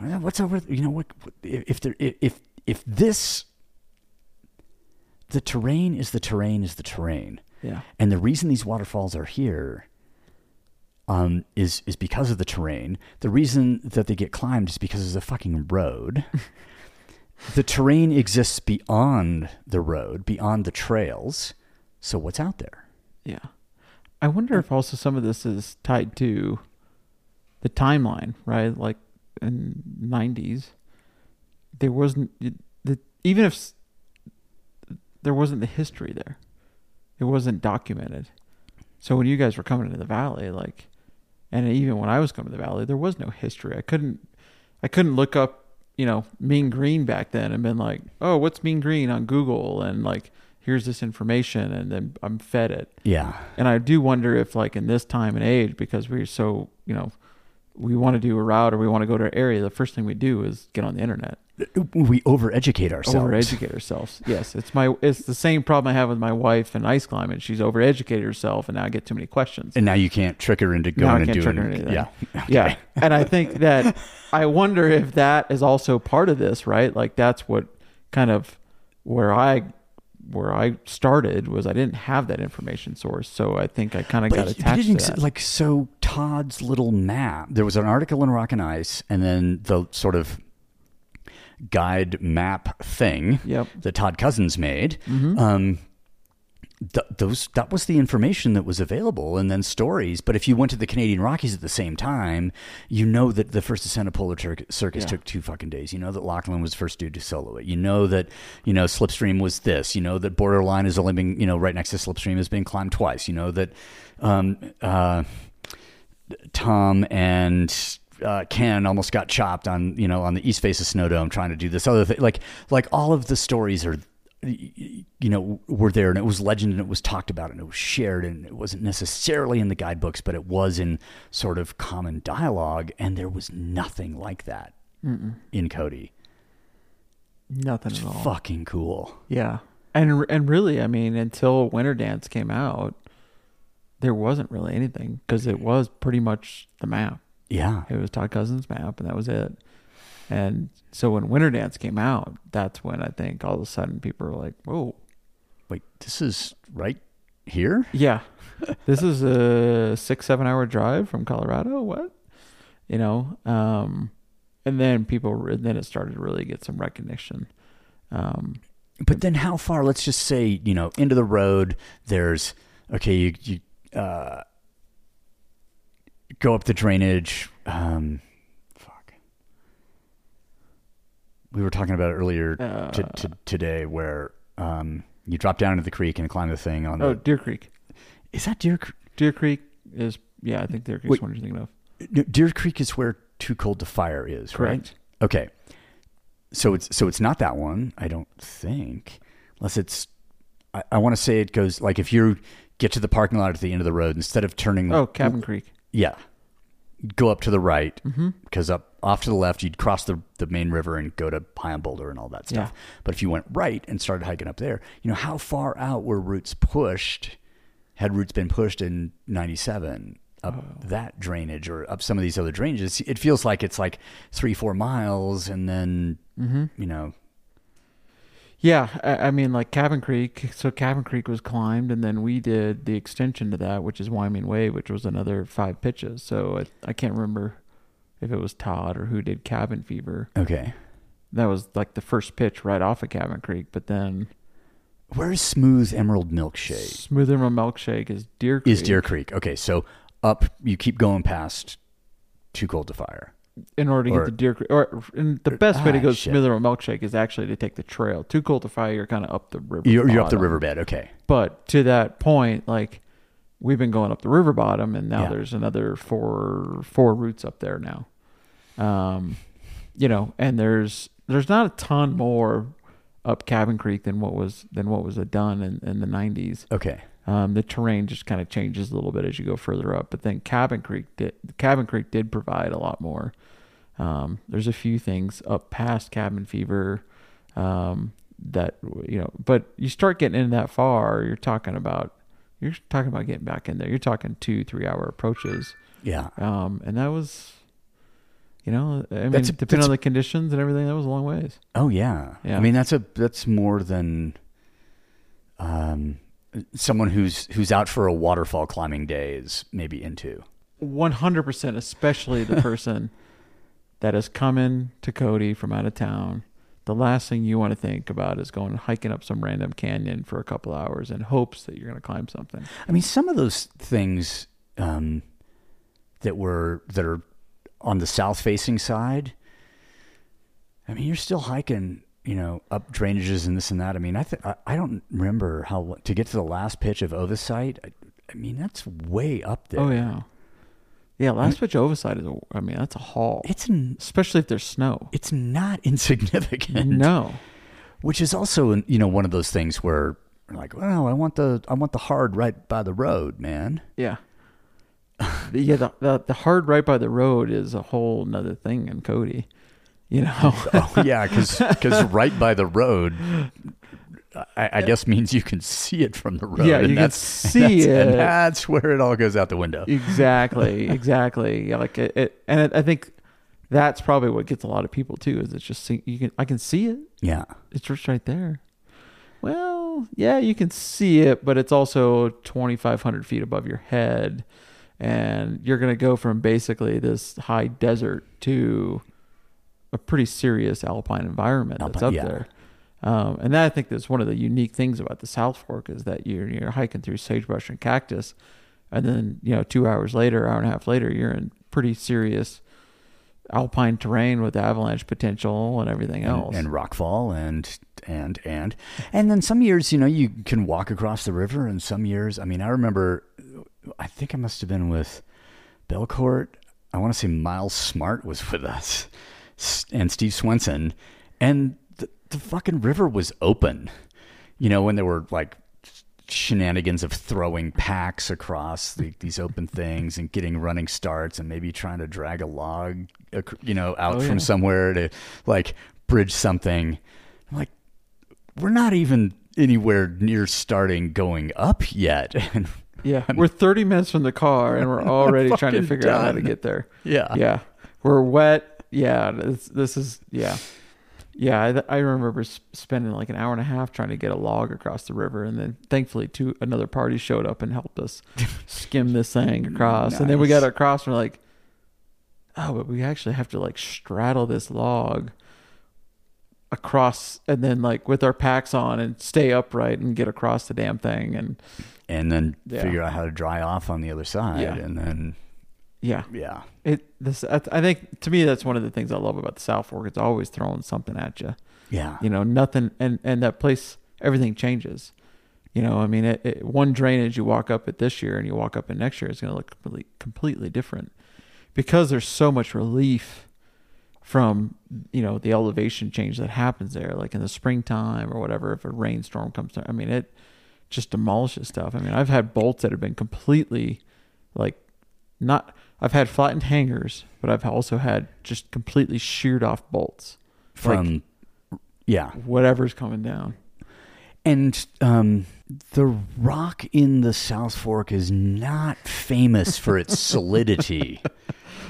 [SPEAKER 4] Yeah, What's over? You know what? what- If there, if if this, the terrain is the terrain is the terrain,
[SPEAKER 3] Yeah.
[SPEAKER 4] and the reason these waterfalls are here, um, is is because of the terrain. The reason that they get climbed is because there's a fucking road. *laughs* the terrain exists beyond the road, beyond the trails. So what's out there?
[SPEAKER 3] Yeah. I wonder if also some of this is tied to the timeline, right? Like in '90s, there wasn't the even if there wasn't the history there, it wasn't documented. So when you guys were coming into the valley, like, and even when I was coming to the valley, there was no history. I couldn't, I couldn't look up, you know, Mean Green back then and been like, oh, what's Mean Green on Google, and like, here's this information, and then I'm fed it.
[SPEAKER 4] Yeah.
[SPEAKER 3] And I do wonder if, like, in this time and age, because we're so, you know, we want to do a route or we want to go to an area, the first thing we do is get on the internet,
[SPEAKER 4] We overeducate ourselves.
[SPEAKER 3] overeducate ourselves. Yes, it's my, it's the same problem I have with my wife and ice climbing. She's overeducated herself, and now I get too many questions.
[SPEAKER 4] And now you can't trick her into going and doing
[SPEAKER 3] her
[SPEAKER 4] Yeah.
[SPEAKER 3] anything. Yeah. And I think that I wonder if that is also part of this, right? Like that's what kind of where I where I started was I didn't have that information source. So I think I kind of got
[SPEAKER 4] it
[SPEAKER 3] attached to that.
[SPEAKER 4] like so Todd's little map. There was an article in Rock and Ice, and then the sort of guide map thing
[SPEAKER 3] Yep.
[SPEAKER 4] that Todd Cozzens made.
[SPEAKER 3] Mm-hmm.
[SPEAKER 4] Um, th- those that was the information that was available, and then stories. But if you went to the Canadian Rockies at the same time, you know that the first ascent of Polar Tur- Circus
[SPEAKER 3] Yeah.
[SPEAKER 4] took two fucking days. You know that Lauchlan was the first dude to solo it. You know that you know Slipstream was this. You know that Borderline is only been you know right next to Slipstream has been climbed twice. You know that um, uh, Tom and uh, Ken almost got chopped on you know on the east face of Snowdome trying to do this other thing. Like like all of the stories are you know were there and it was legend and it was talked about and it was shared and it wasn't necessarily in the guidebooks but it was in sort of common dialogue and there was nothing like that in Cody.
[SPEAKER 3] Nothing
[SPEAKER 4] It's
[SPEAKER 3] at all.
[SPEAKER 4] fucking cool.
[SPEAKER 3] Yeah. And and really, I mean, until Winter Dance came out, there wasn't really anything because it was pretty much the map.
[SPEAKER 4] Yeah.
[SPEAKER 3] It was Todd Cozzens' map, and that was it. And so when Winter Dance came out, that's when I think all of a sudden people were like, "Whoa,
[SPEAKER 4] Wait, this is right here?
[SPEAKER 3] yeah, *laughs* this is a six seven hour drive from Colorado. What, you know?" Um, and then people, and then it started to really get some recognition. Um,
[SPEAKER 4] But then how far? Let's just say, you know, into the road, there's, okay, you, you uh, go up the drainage. Um, fuck. We were talking about it earlier
[SPEAKER 3] Uh,
[SPEAKER 4] to, to, today where um, you drop down into the creek and climb the thing on
[SPEAKER 3] oh,
[SPEAKER 4] the.
[SPEAKER 3] Deer Creek.
[SPEAKER 4] Is that Deer Creek?
[SPEAKER 3] Deer Creek is yeah, I think Deer Creek is what you're thinking of.
[SPEAKER 4] Deer Creek is where Too Cold to Fire is,
[SPEAKER 3] Correct.
[SPEAKER 4] right? Okay. So it's so it's not that one, I don't think. Unless it's I, I want to say it goes like if you get to the parking lot at the end of the road, instead of turning
[SPEAKER 3] Oh, Cabin Creek.
[SPEAKER 4] Yeah. Go up to the right
[SPEAKER 3] Mm-hmm.
[SPEAKER 4] because up off to the left you'd cross the, the main river and go to High on Boulder and all that stuff.
[SPEAKER 3] Yeah.
[SPEAKER 4] But if you went right and started hiking up there, you know how far out were routes pushed? Had routes been pushed in '97 up
[SPEAKER 3] Oh.
[SPEAKER 4] that drainage or up some of these other drainages? It feels like it's like three, four miles, and then
[SPEAKER 3] Mm-hmm.
[SPEAKER 4] you know,
[SPEAKER 3] Yeah, I, I mean, like Cabin Creek. So Cabin Creek was climbed, and then we did the extension to that, which is Wyoming Way, which was another five pitches. So I, I can't remember if it was Todd or who did Cabin Fever.
[SPEAKER 4] okay.
[SPEAKER 3] That was like the first pitch right off of Cabin Creek, but then
[SPEAKER 4] Where's Smooth Emerald Milkshake?
[SPEAKER 3] Smooth Emerald Milkshake is Deer Creek.
[SPEAKER 4] Is Deer Creek okay? So up, you keep going past Too Cold to Fire.
[SPEAKER 3] in order to
[SPEAKER 4] Or-
[SPEAKER 3] get to Deer Creek. Or and the best way to
[SPEAKER 4] Ah,
[SPEAKER 3] go to. Smooth Emerald Milkshake is actually to take the trail. Too cold to fire. You're kind of up the river.
[SPEAKER 4] You're, you're up the riverbed. Okay.
[SPEAKER 3] But to that point, like we've been going up the river bottom, and now
[SPEAKER 4] Yeah.
[SPEAKER 3] there's another four four routes up there now. Um, you know, and there's there's not a ton more up Cabin Creek than what was than what was done in, in the 90s.
[SPEAKER 4] Okay.
[SPEAKER 3] Um, the terrain just kind of changes a little bit as you go further up, but then Cabin Creek did Cabin Creek did provide a lot more. Um, there's a few things up past Cabin Fever um, that you know, but you start getting in that far, you're talking about you're talking about getting back in there. You're talking two three hour approaches,
[SPEAKER 4] Yeah.
[SPEAKER 3] um, and that was, you know, I mean,
[SPEAKER 4] That's a-
[SPEAKER 3] depending
[SPEAKER 4] that's-
[SPEAKER 3] on the conditions and everything, that was a long ways.
[SPEAKER 4] Oh yeah.
[SPEAKER 3] Yeah.
[SPEAKER 4] I mean that's a that's more than um someone who's who's out for a waterfall climbing day is maybe into.
[SPEAKER 3] One hundred percent, especially the *laughs* person that is coming to Cody from out of town the last thing you want to think about is going hiking up some random canyon for a couple hours in hopes that you're going to climb something.
[SPEAKER 4] I mean, some of those things um, that were that are on the south facing side. I mean, you're still hiking, you know, up drainages and this and that. I mean, I th- I, I don't remember how to get to the last pitch of Oversight. I, I mean, that's way up there.
[SPEAKER 3] Oh yeah, yeah. Last mm. pitch oversight is. A, I mean, that's a haul,
[SPEAKER 4] It's n-
[SPEAKER 3] especially if there's snow.
[SPEAKER 4] it's not *laughs* insignificant.
[SPEAKER 3] No.
[SPEAKER 4] which is also you know one of those things where like, well, I want the I want the hard right by the road, man.
[SPEAKER 3] Yeah. The- yeah, the, the the hard right by the road is a whole nother thing in Cody. You know, *laughs*
[SPEAKER 4] Oh yeah, because right by the road, I, I guess means you can see it from the road.
[SPEAKER 3] Yeah,
[SPEAKER 4] and
[SPEAKER 3] you can
[SPEAKER 4] that's, *laughs*
[SPEAKER 3] see
[SPEAKER 4] and that's, and that's where it all goes out the window.
[SPEAKER 3] exactly, *laughs* exactly. Yeah, like it, it and it, I think that's probably what gets a lot of people too. Is it's just see, you can I can see it.
[SPEAKER 4] Yeah,
[SPEAKER 3] It's just right there. Well, yeah, you can see it, but it's also 2,500 feet above your head. And you're going to go from basically this high desert to a pretty serious alpine environment that's up
[SPEAKER 4] yeah.
[SPEAKER 3] there. Um, and that I think is one of the unique things about the South Fork is that you're, you're hiking through sagebrush and cactus. And then, you know, two hours later, hour and a half later, you're in pretty serious alpine terrain with avalanche potential and everything else.
[SPEAKER 4] and, and rockfall and and and and then some years you know you can walk across the river and some years i mean i remember i think i must have been with belcourt i want to say miles smart was with us and steve swenson and the, fucking river was open you know when there were like shenanigans of throwing packs across the, these open things and getting running starts and maybe trying to drag a log you know out
[SPEAKER 3] Oh,
[SPEAKER 4] from
[SPEAKER 3] yeah.
[SPEAKER 4] somewhere to like bridge something I'm like we're not even anywhere near starting going up yet and *laughs*
[SPEAKER 3] Yeah, we're 30 minutes from the car and we're *laughs* already trying to figure out how to get there.
[SPEAKER 4] yeah
[SPEAKER 3] Yeah, we're wet. Yeah, this, this is yeah, yeah. I, I remember spending like an hour and a half trying to get a log across the river, and then thankfully two another party showed up and helped us *laughs* skim this thing across. And then we got across, and we're like, oh, but we actually have to like straddle this log across, and then like with our packs on and stay upright and get across the damn thing. And
[SPEAKER 4] and then
[SPEAKER 3] Yeah.
[SPEAKER 4] figure out how to dry off on the other side
[SPEAKER 3] Yeah.
[SPEAKER 4] and then
[SPEAKER 3] yeah,
[SPEAKER 4] yeah
[SPEAKER 3] It this I think to me that's one of the things I love about the South Fork. It's always throwing something at you.
[SPEAKER 4] yeah
[SPEAKER 3] You know, nothing and and that place everything changes. You know, I mean, it, it, one drainage you walk up at this year and you walk up in next year, it's going to look completely completely different because there's so much relief from you know the elevation change that happens there, like in the springtime or whatever. If a rainstorm comes, through. I mean, it just demolishes stuff. I mean, I've had bolts that have been completely like not I've had flattened hangers, but I've also had just completely sheared off bolts.
[SPEAKER 4] from yeah
[SPEAKER 3] Whatever's coming down.
[SPEAKER 4] And um, the rock in the South Fork is not famous for its *laughs* solidity,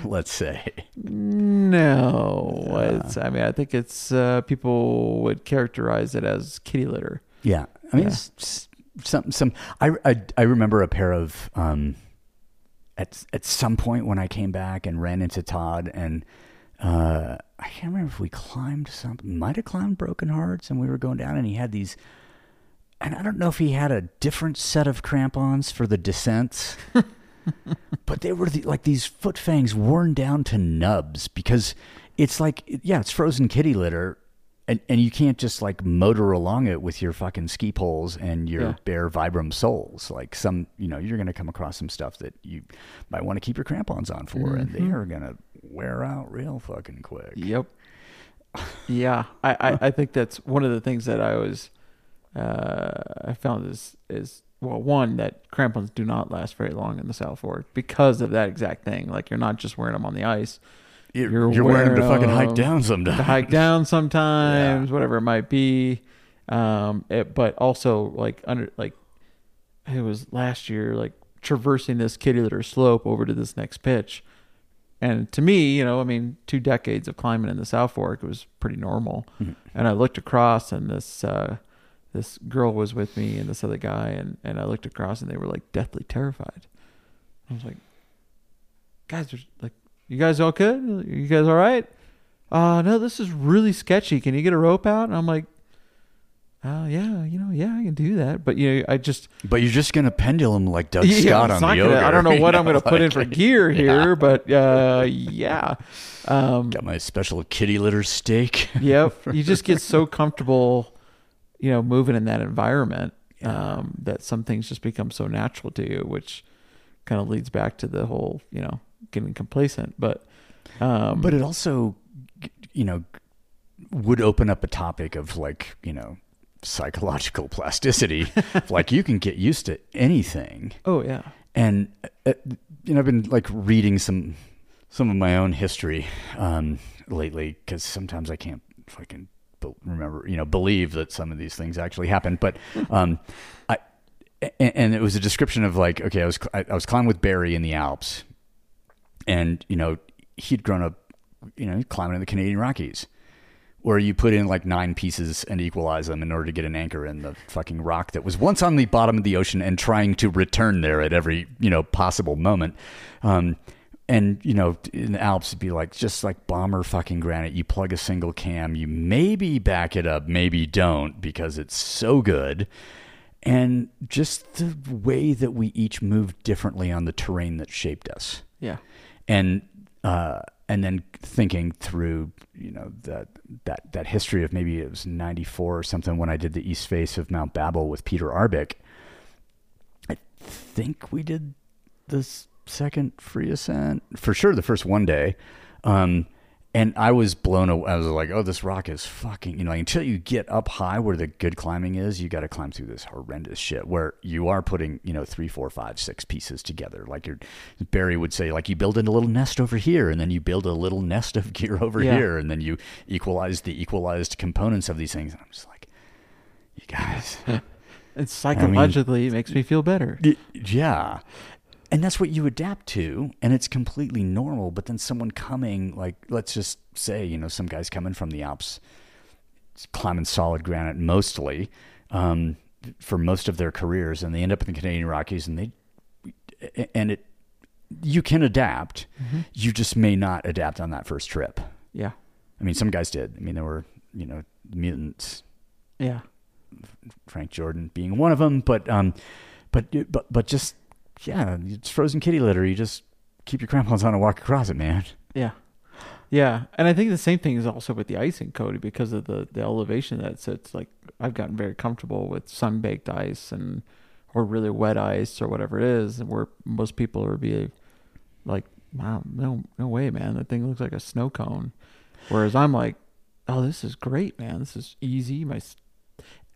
[SPEAKER 4] let's say.
[SPEAKER 3] No, it's. I mean, I think it's uh, people would characterize it as kitty litter.
[SPEAKER 4] Yeah, I mean,
[SPEAKER 3] Yeah.
[SPEAKER 4] some some. I, I I remember a pair of um, at at some point when I came back and ran into Todd and. Uh, I can't remember if we climbed something. Might have climbed Broken Hearts, and we were going down, and he had these. And I don't know if he had a different set of crampons for the descents, *laughs* but they were the, like these foot fangs worn down to nubs because it's like yeah, it's frozen kitty litter, and and you can't just like motor along it with your fucking ski poles and your
[SPEAKER 3] Yeah.
[SPEAKER 4] bare Vibram soles. Like some, you know, you're gonna come across some stuff that you might want to keep your crampons on for, and they are gonna wear out real fucking quick.
[SPEAKER 3] Yep. *laughs* Yeah, I, I, I think that's one of the things that I was uh, I found is is well one that crampons do not last very long in the South Fork because of that exact thing. Like you're not just wearing them on the ice.
[SPEAKER 4] You're,
[SPEAKER 3] You're
[SPEAKER 4] you're wearing them to fucking hike down sometimes.
[SPEAKER 3] to hike down sometimes, whatever it might be. Um, it, but also like under like it was last year, like traversing this kitty litter slope over to this next pitch. And to me, you know, I mean, two decades of climbing in the South Fork, it was pretty normal. And I looked across, and this uh, this girl was with me, and this other guy, and and I looked across, and they were like deathly terrified. I was like, guys, there's like, you guys all good? You guys all right? uh, no, this is really sketchy. Can you get a rope out? And I'm like, uh, yeah, you know, yeah, I can do that. But you know, I just
[SPEAKER 4] But you're just gonna pendulum like Doug *laughs*
[SPEAKER 3] Yeah,
[SPEAKER 4] Scott on the
[SPEAKER 3] gonna-
[SPEAKER 4] ogre.
[SPEAKER 3] I don't know what I'm *laughs* going to put in for gear here, but uh, *laughs* yeah. Um,
[SPEAKER 4] Got my special kitty litter steak.
[SPEAKER 3] yep. You just get so comfortable, you know, moving in that environment um, that some things just become so natural to you, which kind of leads back to the whole, you know, getting complacent. But, um,
[SPEAKER 4] But it also, you know, would open up a topic of like, you know, psychological *laughs* plasticity. like you can get used to anything.
[SPEAKER 3] oh yeah,
[SPEAKER 4] And, uh, you know, I've been like reading some, some of my own history um, lately because sometimes I can't fucking be- remember, you know, believe that some of these things actually happened. But um, I, and, and it was a description of like, okay, I was, I, I was climbing with Barry in the Alps and you know he'd grown up you know climbing in the canadian rockies where you put in like nine pieces and equalize them in order to get an anchor in the fucking rock that was once on the bottom of the ocean and trying to return there at every you know possible moment. Um, and you know in the alps it'd be like just like bomber fucking granite. You plug a single cam you maybe back it up maybe don't because it's so good. And just the way that we each moved differently on the terrain that shaped us.
[SPEAKER 3] Yeah,
[SPEAKER 4] and uh, and then thinking through you know that that that history of maybe it was 94 or something when I did the east face of Mount Babel with Peter Arbic I think we did this second free ascent for sure the first one day. Um and I was blown away. I was like, "Oh, this rock is fucking." You know, until you get up high where the good climbing is, you got to climb through this horrendous shit where you are putting, you know, three, four, five, six pieces together. Like your Barry would say, like you build in a little nest over here, and then you build a little nest of gear over
[SPEAKER 3] Yeah.
[SPEAKER 4] here, and then you equalize the equalized components of these things. And I'm just like, you guys, *laughs*
[SPEAKER 3] and psychologically, it makes me feel better.
[SPEAKER 4] Y- yeah. And that's what you adapt to, and it's completely normal. But then someone coming, like, let's just say, you know, some guys coming from the Alps, climbing solid granite mostly um, for most of their careers, and they end up in the Canadian Rockies, and they, and it, you can adapt. You just may not adapt on that first trip.
[SPEAKER 3] Yeah,
[SPEAKER 4] I mean, some guys did. I mean, there were, you know, mutants
[SPEAKER 3] yeah,
[SPEAKER 4] Frank Jourdan being one of them. But um, but but but just yeah, it's frozen kitty litter. You just keep your crampons on and walk across it, man.
[SPEAKER 3] yeah, yeah. And I think the same thing is also with the icing, Cody, because of the the elevation that sits. Like I've gotten very comfortable with sun baked ice and or really wet ice or whatever it is, where most people would be like, "Wow, no, no way, man! That thing looks like a snow cone." Whereas I'm like, "Oh, this is great, man! This is easy. My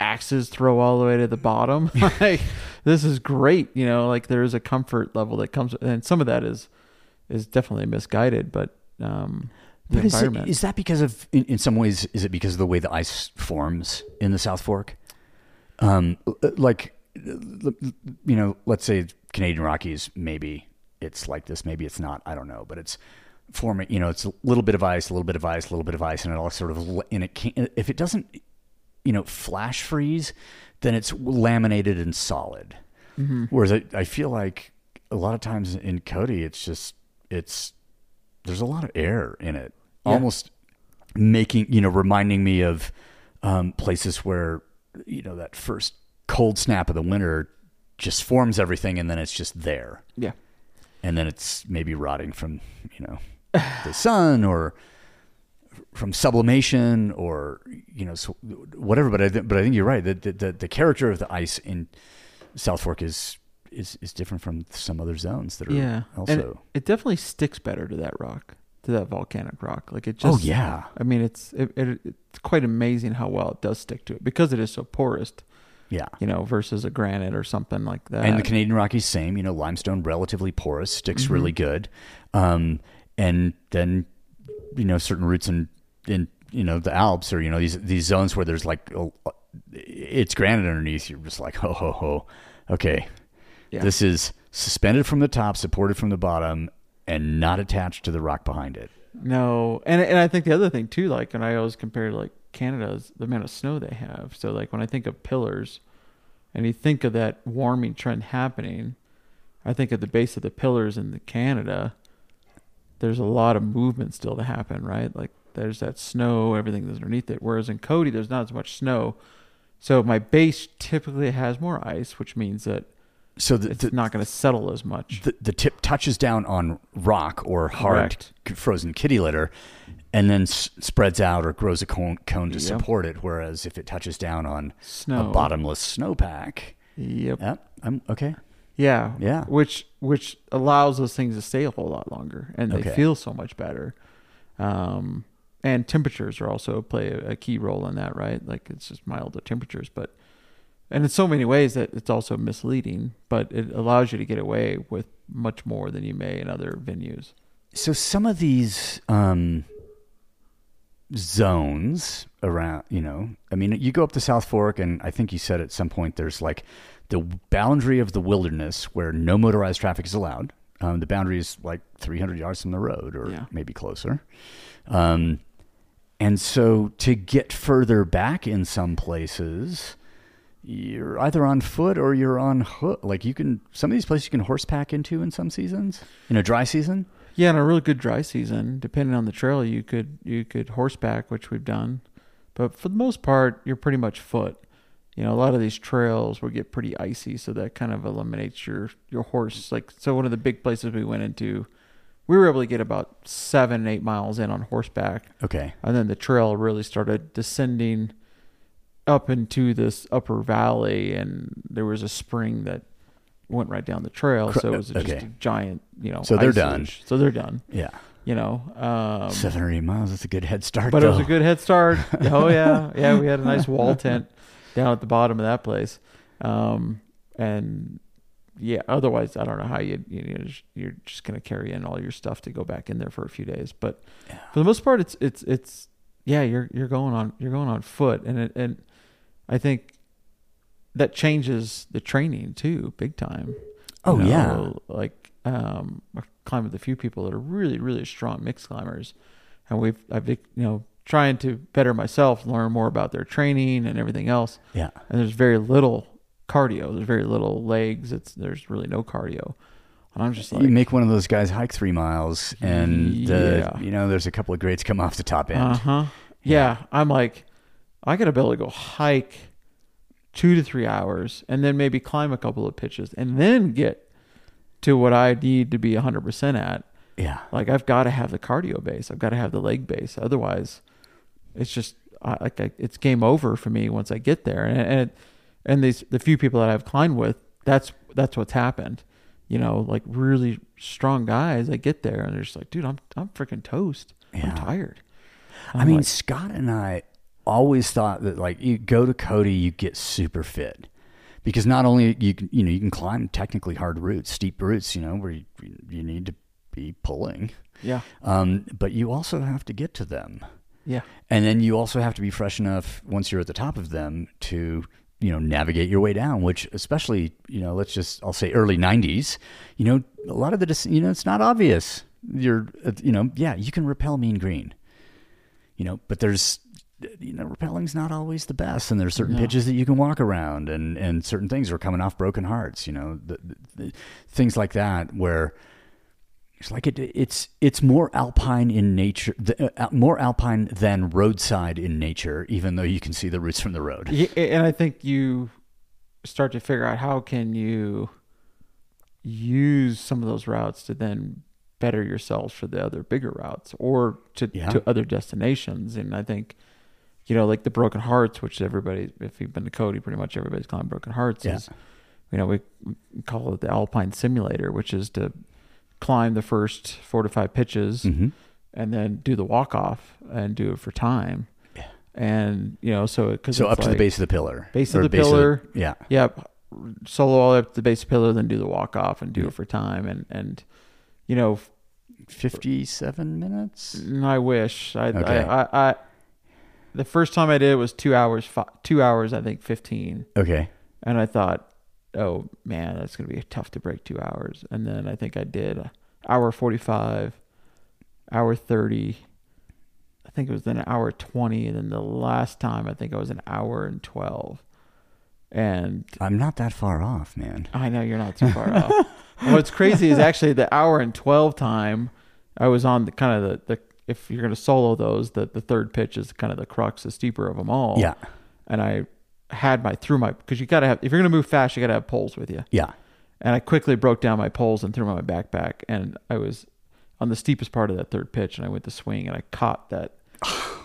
[SPEAKER 3] axes throw all the way to the bottom. *laughs* like, this is great. You know, like there is a comfort level that comes, and some of that is is definitely misguided, but um, the
[SPEAKER 4] But is, it,
[SPEAKER 3] environment.
[SPEAKER 4] is that because of in, in some ways is it because of the way the ice forms in the South Fork? Um, like l- l- you know, let's say Canadian Rockies, maybe it's like this, maybe it's not. I don't know, but it's forming. You know, it's a little bit of ice, a little bit of ice, a little bit of ice, and it all sort of and it can't. If it doesn't, you know, flash freeze, then it's laminated and solid. Whereas I, I feel like a lot of times in Cody, it's just it's there's a lot of air in it,
[SPEAKER 3] Yeah.
[SPEAKER 4] almost making you know reminding me of um, places where you know that first cold snap of the winter just forms everything, and then it's just there,
[SPEAKER 3] yeah,
[SPEAKER 4] and then it's maybe rotting from you know the sun or from sublimation or you know so whatever. But I th- but I think you're right. The, the the character of the ice in South Fork is is is different from some other zones that are
[SPEAKER 3] yeah.
[SPEAKER 4] also.
[SPEAKER 3] and it, it definitely sticks better to that rock, to that volcanic rock. Like it just.
[SPEAKER 4] oh yeah,
[SPEAKER 3] I mean, it's it, it, it's quite amazing how well it does stick to it because it is so porous.
[SPEAKER 4] yeah.
[SPEAKER 3] You know, versus a granite or something like that.
[SPEAKER 4] And the Canadian Rockies, same. You know, limestone relatively porous, sticks
[SPEAKER 3] Mm-hmm.
[SPEAKER 4] really good. Um, and then, you know, certain routes in in you know the Alps or you know these these zones where there's like oh, it's granite underneath. You're just like, *laughs* ho ho ho, okay,
[SPEAKER 3] Yeah.
[SPEAKER 4] this is suspended from the top, supported from the bottom, and not attached to the rock behind it.
[SPEAKER 3] No, and and I think the other thing too, like, and I always compare like Canada's the amount of snow they have. So like when I think of pillars, and you think of that warming trend happening, I think at the base of the pillars in the Canada, there's a lot of movement still to happen, right? Like there's that snow, everything that's underneath it. Whereas in Cody, there's not as much snow, so my base typically has more ice, which means that
[SPEAKER 4] So the,
[SPEAKER 3] it's
[SPEAKER 4] the,
[SPEAKER 3] not going to settle as much.
[SPEAKER 4] the the tip touches down on rock or hard
[SPEAKER 3] Correct.
[SPEAKER 4] frozen kitty litter, and then s- spreads out or grows a cone, cone to
[SPEAKER 3] Yep.
[SPEAKER 4] support it. Whereas if it touches down on
[SPEAKER 3] Snow.
[SPEAKER 4] a bottomless snowpack,
[SPEAKER 3] Yep.
[SPEAKER 4] yep, I'm okay.
[SPEAKER 3] Yeah.
[SPEAKER 4] Yeah.
[SPEAKER 3] Which which allows those things to stay a whole lot longer and they
[SPEAKER 4] Okay.
[SPEAKER 3] feel so much better. Um, and temperatures are also play a, a key role in that, right? Like it's just milder temperatures, but and in so many ways that it's also misleading, but it allows you to get away with much more than you may in other venues.
[SPEAKER 4] So some of these um, zones around, you know, I mean, you go up to South Fork, and I think you said at some point there's like the boundary of the wilderness where no motorized traffic is allowed. Um, the boundary is like 300 yards from the road, or
[SPEAKER 3] Yeah.
[SPEAKER 4] maybe closer. Um, and so to get further back in some places, you're either on foot or you're on hook. Like you can, some of these places you can horsepack into in some seasons, in a dry season.
[SPEAKER 3] Yeah, in a really good dry season, depending on the trail, you could you could horseback, which we've done, but for the most part, you're pretty much foot. You know, a lot of these trails will get pretty icy, so that kind of eliminates your your horse. Like, so one of the big places we went into, we were able to get about seven, eight miles in on horseback,
[SPEAKER 4] Okay.
[SPEAKER 3] and then the trail really started descending up into this upper valley, and there was a spring that went right down the trail, so it was just
[SPEAKER 4] okay.
[SPEAKER 3] a giant, you know.
[SPEAKER 4] So they're done.
[SPEAKER 3] ridge. So they're done
[SPEAKER 4] Yeah.
[SPEAKER 3] you know. Um,
[SPEAKER 4] Seven or eight miles. That's a good head start.
[SPEAKER 3] but it was a good head start. *laughs* oh yeah, yeah. We had a nice wall tent down at the bottom of that place, um, and yeah. Otherwise, I don't know how you you know you're just gonna carry in all your stuff to go back in there for a few days. But for the most part, it's it's it's yeah. You're you're going on you're going on foot, and it, and I think that changes the training too, big time.
[SPEAKER 4] Oh,
[SPEAKER 3] You
[SPEAKER 4] yeah.
[SPEAKER 3] like um, I've climbed with a few people that are really, really strong mixed climbers, and we've I've you know trying to better myself, learn more about their training and everything else.
[SPEAKER 4] Yeah.
[SPEAKER 3] And there's very little cardio. There's very little legs. It's there's really no cardio, and I'm just like,
[SPEAKER 4] you make one of those guys hike three miles, and uh,
[SPEAKER 3] Yeah.
[SPEAKER 4] you know there's a couple of grades come off the top end.
[SPEAKER 3] uh huh, yeah. I'm like, I gotta be able to go hike two to three hours, and then maybe climb a couple of pitches, and then get to what I need to be 100 percent at.
[SPEAKER 4] Yeah.
[SPEAKER 3] Like I've got to have the cardio base. I've got to have the leg base. Otherwise, it's just I, like I, it's game over for me once I get there. And and and these the few people that I've climbed with, that's that's what's happened. You know, like really strong guys. I get there and they're just like, dude, I'm I'm freaking toast.
[SPEAKER 4] Yeah.
[SPEAKER 3] I'm tired.
[SPEAKER 4] I
[SPEAKER 3] I'm
[SPEAKER 4] mean,
[SPEAKER 3] like,
[SPEAKER 4] Scott and I always thought that like you go to Cody, you get super fit. Because not only you can you know you can climb technically hard routes, steep routes, you know where you, you need to be pulling,
[SPEAKER 3] yeah,
[SPEAKER 4] um, but you also have to get to them.
[SPEAKER 3] yeah,
[SPEAKER 4] And then you also have to be fresh enough once you're at the top of them to, you know, navigate your way down, which especially, you know, let's just, I'll say early 90s, you know, a lot of the, you know, it's not obvious. You're, uh, you know, yeah, you can repel mean green, you know, but there's, you know, repelling's not always the best. And there's certain
[SPEAKER 3] No.
[SPEAKER 4] pitches that you can walk around and, and certain things are coming off broken hearts, you know, the, the, the, things like that where, it's like it, it's it's more alpine in nature, th- uh, more alpine than roadside in nature. Even though you can see the routes from the road.
[SPEAKER 3] Yeah, and I think you start to figure out how can you use some of those routes to then better yourselves for the other bigger routes or to
[SPEAKER 4] Yeah.
[SPEAKER 3] to other destinations. And I think you know, like the Broken Hearts, which everybody, if you've been to Cody, pretty much everybody's climbed Broken Hearts.
[SPEAKER 4] Yeah.
[SPEAKER 3] Is you know we call it the Alpine Simulator, which is to climb the first four to five pitches
[SPEAKER 4] Mm-hmm.
[SPEAKER 3] and then do the walk off and do it for time.
[SPEAKER 4] Yeah.
[SPEAKER 3] And you know, so because
[SPEAKER 4] So up to the base of the pillar.
[SPEAKER 3] Base of the pillar.
[SPEAKER 4] yeah.
[SPEAKER 3] Yep. Solo all the way up to the base pillar, then do the walk off and do it for time. And, and, you know,
[SPEAKER 4] Fifty-seven minutes.
[SPEAKER 3] I wish I,
[SPEAKER 4] Okay.
[SPEAKER 3] I, I, I, the first time I did it was two hours, fi- two hours, I think 15.
[SPEAKER 4] Okay.
[SPEAKER 3] And I thought, oh man, that's going to be tough to break two hours. And then I think I did hour 45, hour 30. I think it was then an hour 20. And then the last time I think I was an hour and 12. And
[SPEAKER 4] I'm not that far off, man.
[SPEAKER 3] I know you're not too far off. And *laughs* what's crazy is actually the hour and 12 time I was on the kind of the, the if you're going to solo those, that the third pitch is kind of the crux, the steeper of them all.
[SPEAKER 4] Yeah.
[SPEAKER 3] And I had my through my because you got to have if you're going to move fast, you got to have poles with you.
[SPEAKER 4] Yeah.
[SPEAKER 3] And I quickly broke down my poles and threw my backpack, and I was on the steepest part of that third pitch, and I went to swing, and I caught that.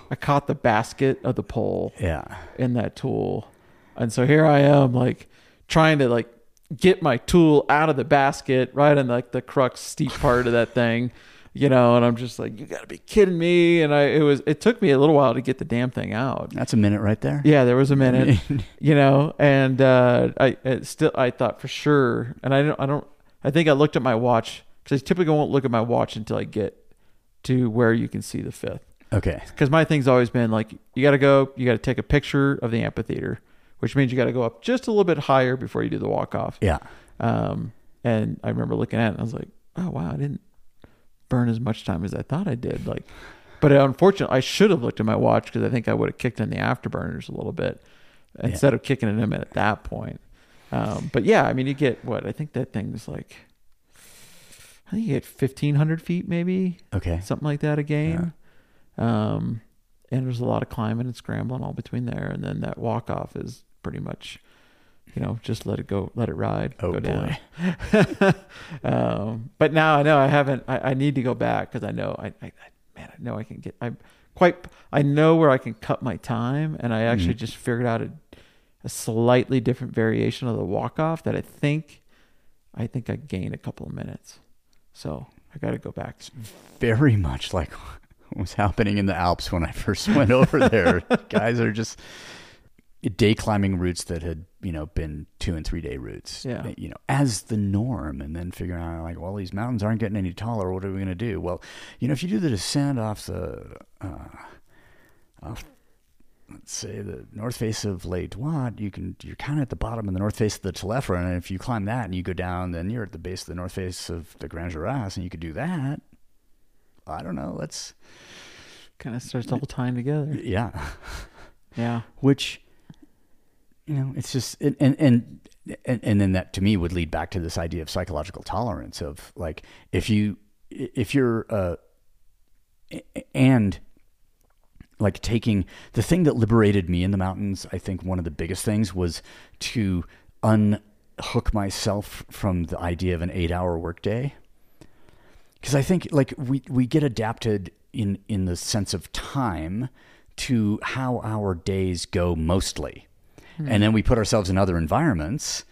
[SPEAKER 3] I caught the basket of the pole
[SPEAKER 4] Yeah.
[SPEAKER 3] in that tool. And so here I am like trying to like get my tool out of the basket right in like the crux steep part of that thing, you know, and I'm just like, you gotta be kidding me. And I, it was, it took me a little while to get the damn thing out.
[SPEAKER 4] That's a minute right there.
[SPEAKER 3] Yeah, there was a minute, *laughs* you know, and uh, I it still I thought for sure, and I don't I don't I think I looked at my watch because I typically won't look at my watch until I get to where you can see the fifth.
[SPEAKER 4] Okay.
[SPEAKER 3] Because my thing's always been like you got to go, you got to take a picture of the amphitheater, which means you got to go up just a little bit higher before you do the walk off.
[SPEAKER 4] Yeah.
[SPEAKER 3] Um, and I remember looking at it, and I was like, oh wow, I didn't burn as much time as I thought I did. Like, but unfortunately, I should have looked at my watch because I think I would have kicked in the afterburners a little bit instead of kicking in them at that point. Um, but yeah, I mean, you get what I think that thing's like. I think you get fifteen hundred feet, maybe
[SPEAKER 4] Okay.
[SPEAKER 3] something like that a game. Um, and there's a lot of climbing and scrambling all between there, and then that walk off is pretty much, you know, just let it go, let it ride,
[SPEAKER 4] Oh,
[SPEAKER 3] go down. *laughs* um, but now I know I haven't. I, I need to go back because I know I, I, man, I know I can get. I'm quite. I know where I can cut my time, and I actually
[SPEAKER 4] Mhm.
[SPEAKER 3] just figured out a, a slightly different variation of the walk off that I think, I think I gain a couple of minutes. So I got to go back.
[SPEAKER 4] Very much like what was happening in the Alps when I first went over there. *laughs* Guys are just day climbing routes that had, you know, been two and three day routes.
[SPEAKER 3] Yeah.
[SPEAKER 4] You know, as the norm and then figuring out like, well, these mountains aren't getting any taller. What are we gonna do? Well, you know, if you do the descent off the uh off let's say the north face of Les Droites, you can you're kind of at the bottom of the north face of the Telefra, and if you climb that and you go down, then you're at the base of the north face of the Grandes Jorasses, and you could do that. I don't know. Let's
[SPEAKER 3] Kind of starts all tying together.
[SPEAKER 4] yeah. *laughs*
[SPEAKER 3] Yeah.
[SPEAKER 4] Which you know, it's just and and and and, then that to me would lead back to this idea of psychological tolerance of like if you if you're uh and like taking the thing that liberated me in the mountains i think one of the biggest things was to unhook myself from the idea of an eight hour workday. Because i think like we we get adapted in in the sense of time to how our days go mostly and then we put ourselves in other environments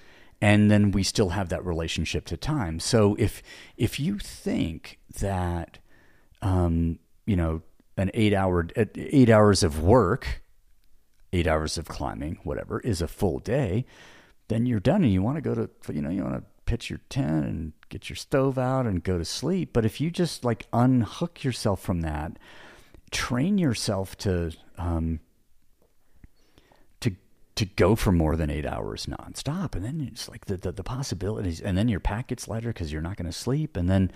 [SPEAKER 4] and then we still have that relationship to time. So if if you think that um you know an eight hour eight hours of work eight hours of climbing whatever is a full day then you're done and you want to go to you know you want to pitch your tent and get your stove out and go to sleep. But if you just like unhook yourself from that train yourself to um to go for more than eight hours nonstop, and then it's like the the, the possibilities, and then your pack gets lighter because you're not going to sleep, and then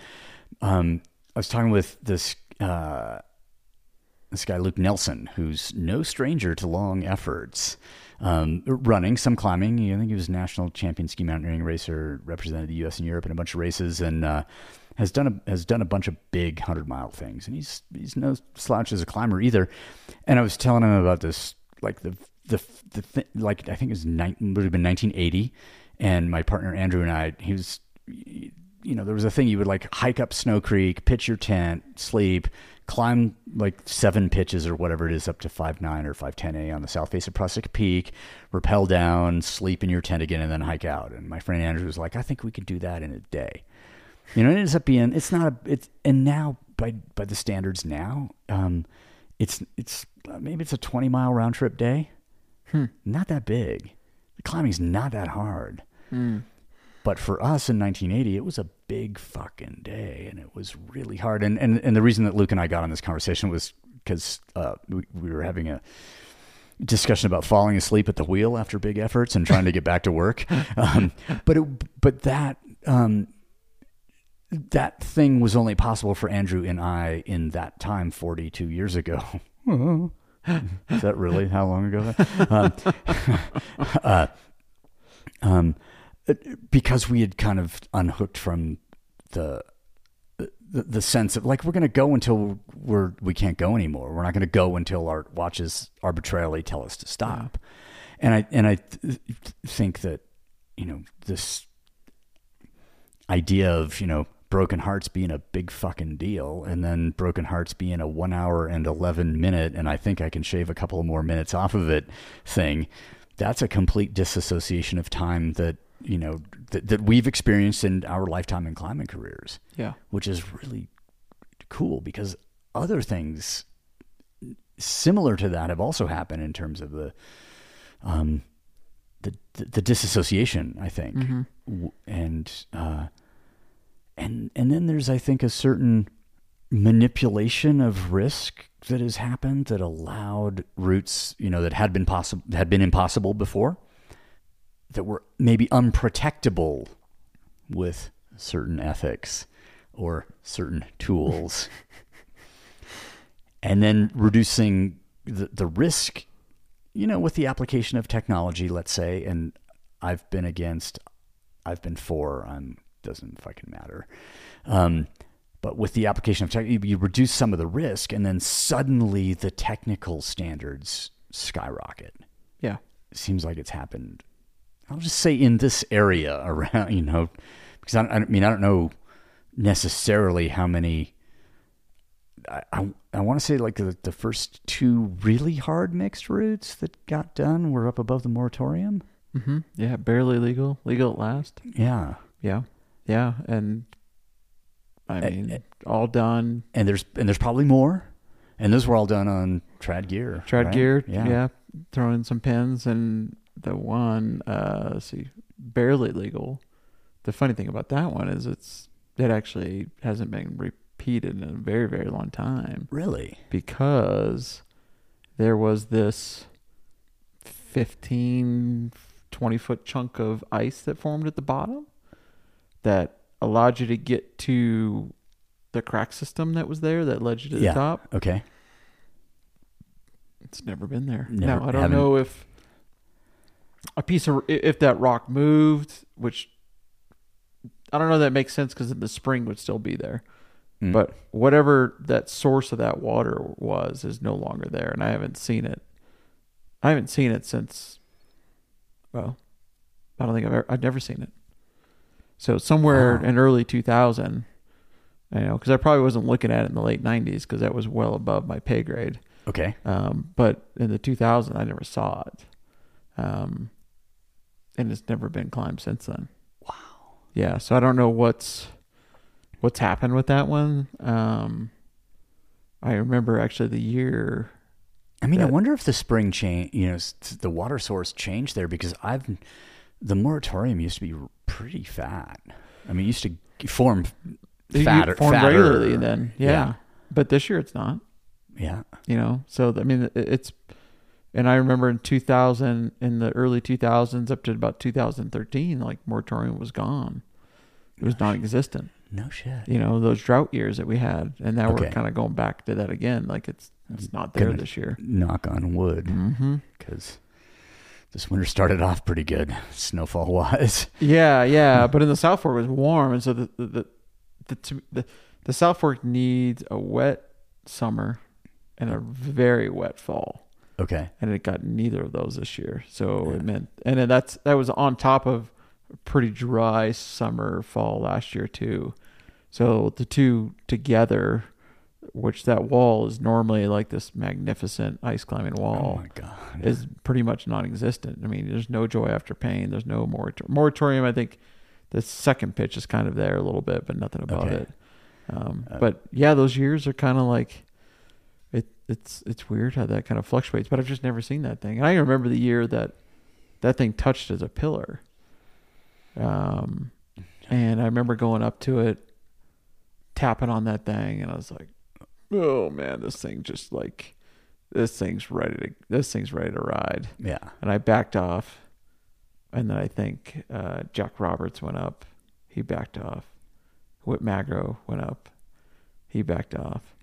[SPEAKER 4] um, I was talking with this uh, this guy Luke Nelson, who's no stranger to long efforts. Um, running some climbing, I think he was national champion ski mountaineering racer, represented the U.S. and Europe in a bunch of races, and uh, has done a has done a bunch of big hundred mile things. And he's he's no slouch as a climber either. And I was telling him about this, like the the the th- like I think it was nine, would have been 1980, and my partner Andrew and I, he was, you know, there was a thing you would like hike up Snow Creek, pitch your tent, sleep, climb like seven pitches or whatever it is up to five nine or five ten a on the south face of Prospect Peak, rappel down, sleep in your tent again, and then hike out. And my friend Andrew was like, I think we could do that in a day. You know, it ends up being it's not a it's and now by by the standards now, um, it's it's uh, maybe it's a twenty mile round trip day. Not that big. The climbing's not that hard. But for us in 1980, it was a big fucking day, and it was really hard. And and and the reason that Luke and I got on this conversation was because uh, we, we were having a discussion about falling asleep at the wheel after big efforts and trying to get back to work. *laughs* Um, but it, but that um, that thing was only possible for Andrew and I in that time 42 years ago. Is that really how long ago? *laughs* *laughs* Um, uh, um, because we had kind of unhooked from the the, the sense of like we're going to go until we're we can't go anymore. We're not going to go until our watches arbitrarily tell us to stop. And I and I th- think that you know this idea of you know broken hearts being a big fucking deal and then broken hearts being a one hour and 11 minute and i think i can shave a couple more minutes off of it thing that's a complete disassociation of time that you know that, that we've experienced in our lifetime in climbing careers.
[SPEAKER 3] Yeah.
[SPEAKER 4] which is really cool because other things similar to that have also happened in terms of the um the the, the disassociation I think. W- and uh and and then there's I think a certain manipulation of risk that has happened that allowed routes you know that had been possible had been impossible before that were maybe unprotectable with certain ethics or certain tools. *laughs* And then reducing the, the risk you know with the application of technology let's say and i've been against i've been for i'm doesn't fucking matter um, but with the application of tech you, reduce some of the risk and then suddenly the technical standards skyrocket
[SPEAKER 3] Yeah.
[SPEAKER 4] seems like it's happened. I'll just say in this area *laughs* around, you know, because I, I mean, I don't know necessarily how many. I, I, I want to say like the, the first two really hard mixed routes that got done were up above the moratorium.
[SPEAKER 3] Mm-hmm. Yeah. Barely legal. Legal at last.
[SPEAKER 4] Yeah.
[SPEAKER 3] Yeah. Yeah. And I mean,
[SPEAKER 4] eh.
[SPEAKER 3] all done.
[SPEAKER 4] And there's and there's probably more. And those were all done on trad gear.
[SPEAKER 3] Trad
[SPEAKER 4] right?
[SPEAKER 3] gear.
[SPEAKER 4] Yeah.
[SPEAKER 3] Yeah. Throw in some pins and the one, uh, let's see, barely legal. The funny thing about that one is it's, it actually hasn't been repeated in a very, very long time.
[SPEAKER 4] Really?
[SPEAKER 3] because there was this 15 20 foot chunk of ice that formed at the bottom that allowed you to get to the crack system that was there that led you to the
[SPEAKER 4] Yeah.
[SPEAKER 3] top
[SPEAKER 4] Okay.
[SPEAKER 3] it's never been there
[SPEAKER 4] Never-
[SPEAKER 3] now i don't
[SPEAKER 4] haven't-
[SPEAKER 3] know if a piece of if that rock moved which i don't know that makes sense because the spring would still be there
[SPEAKER 4] Mm.
[SPEAKER 3] but whatever that source of that water was is no longer there and i haven't seen it i haven't seen it since well i don't think i've ever i've never seen it so somewhere
[SPEAKER 4] Wow.
[SPEAKER 3] in early 2000 you know because i probably wasn't looking at it in the late 90s because that was well above my pay grade
[SPEAKER 4] okay.
[SPEAKER 3] um, but in the 2000 i never saw it um, and it's never been climbed since then
[SPEAKER 4] Wow.
[SPEAKER 3] yeah so i don't know what's what's happened with that one um, i remember actually the year
[SPEAKER 4] I mean, I wonder if the spring change, you know, the water source changed there because I've the moratorium used to be pretty fat. I mean, it used to form fatter,
[SPEAKER 3] formed
[SPEAKER 4] fatter.
[SPEAKER 3] regularly then yeah.
[SPEAKER 4] Yeah.
[SPEAKER 3] but this year it's not
[SPEAKER 4] Yeah.
[SPEAKER 3] you know so i mean it's and i remember in 2000 in the early 2000s up to about 2013 like moratorium was gone it was non-existent
[SPEAKER 4] No shit.
[SPEAKER 3] you know those drought years that we had and now we're kind of going back to that again like it's it's not there
[SPEAKER 4] Gonna-
[SPEAKER 3] this year
[SPEAKER 4] Knock on wood,
[SPEAKER 3] mm-hmm.
[SPEAKER 4] This winter started off pretty good, snowfall wise.
[SPEAKER 3] yeah *laughs* yeah but in the south fork it was warm and so the the the the, the, the south fork needs a wet summer and a very wet fall
[SPEAKER 4] Okay.
[SPEAKER 3] and it got neither of those this year. So
[SPEAKER 4] Yeah.
[SPEAKER 3] it meant, and then that's that was on top of a pretty dry summer fall last year too. So the two together, which that wall is normally like this magnificent ice climbing
[SPEAKER 4] Oh
[SPEAKER 3] wall,
[SPEAKER 4] my god.
[SPEAKER 3] is pretty much non-existent. I mean, there's no joy after pain. There's no moratorium. Moratorium. I think the second pitch is kind of there a little bit, but nothing about
[SPEAKER 4] Okay.
[SPEAKER 3] it. Um,
[SPEAKER 4] Uh,
[SPEAKER 3] but yeah, those years are kind of like it. It's it's weird how that kind of fluctuates. But I've just never seen that thing. And I remember the year that that thing touched as a pillar. Um, and I remember going up to it, tapping on that thing, and I was like, "Oh man, this thing just like." This thing's ready to. This thing's ready to ride
[SPEAKER 4] yeah.
[SPEAKER 3] and I backed off. And then I think uh, Jack Roberts went up. He backed off. Whit Magro went up. He backed off.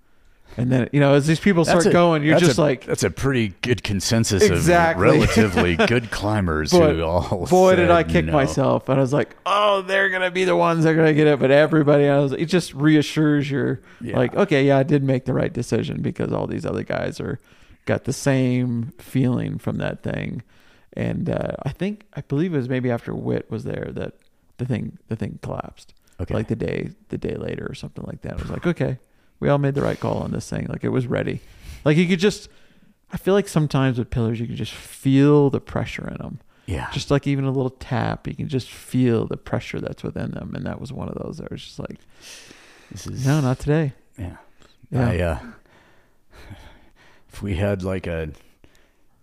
[SPEAKER 3] And then you know, as these people start
[SPEAKER 4] a-
[SPEAKER 3] going, you're just
[SPEAKER 4] a-
[SPEAKER 3] like,
[SPEAKER 4] that's a pretty good consensus
[SPEAKER 3] Exactly.
[SPEAKER 4] of relatively *laughs* good climbers
[SPEAKER 3] But
[SPEAKER 4] who all
[SPEAKER 3] boy, did I kick
[SPEAKER 4] no.
[SPEAKER 3] myself. And I was like, oh, they're going to be the ones that are going to get it. But everybody else, it just reassures you,
[SPEAKER 4] Yeah.
[SPEAKER 3] like, okay, yeah, I did make the right decision because all these other guys are got the same feeling from that thing. And uh, I think, I believe it was maybe after Whit was there that the thing, the thing collapsed.
[SPEAKER 4] Okay.
[SPEAKER 3] Like the day, the day later or something like that. I was like, okay, we all made the right call on this thing. Like it was ready. Like you could just, I feel like sometimes with pillars, you can just feel the pressure in them
[SPEAKER 4] Yeah.
[SPEAKER 3] just like even a little tap, you can just feel the pressure that's within them. And that was one of those that was just like,
[SPEAKER 4] this is
[SPEAKER 3] no, not today.
[SPEAKER 4] Yeah.
[SPEAKER 3] Yeah.
[SPEAKER 4] I, uh, *laughs* if we had like a,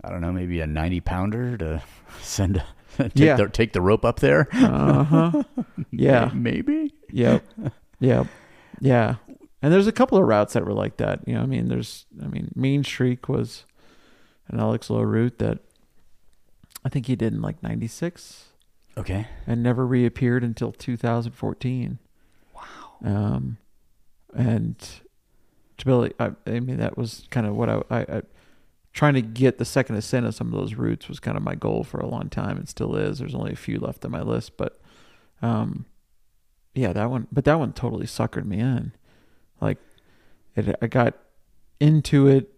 [SPEAKER 4] I don't know, maybe a 90 pounder to *laughs* send, take,
[SPEAKER 3] Yeah.
[SPEAKER 4] the, take the rope up there.
[SPEAKER 3] Uh huh. *laughs* yeah.
[SPEAKER 4] Maybe.
[SPEAKER 3] Yep. Yep. Yeah. And there's a couple of routes that were like that. You know, I mean, there's, I mean, Mean Streak was an Alex Lowe route that I think he did in like 96
[SPEAKER 4] Okay.
[SPEAKER 3] and never reappeared until 2014. Wow. Um, and to Billy, I, I mean, that was kind of what I, I, I, trying to get the second ascent of some of those routes was kind of my goal for a long time. It still is. There's only a few left on my list, but, um, yeah, that one, but that one totally suckered me in. Like, it, I got into it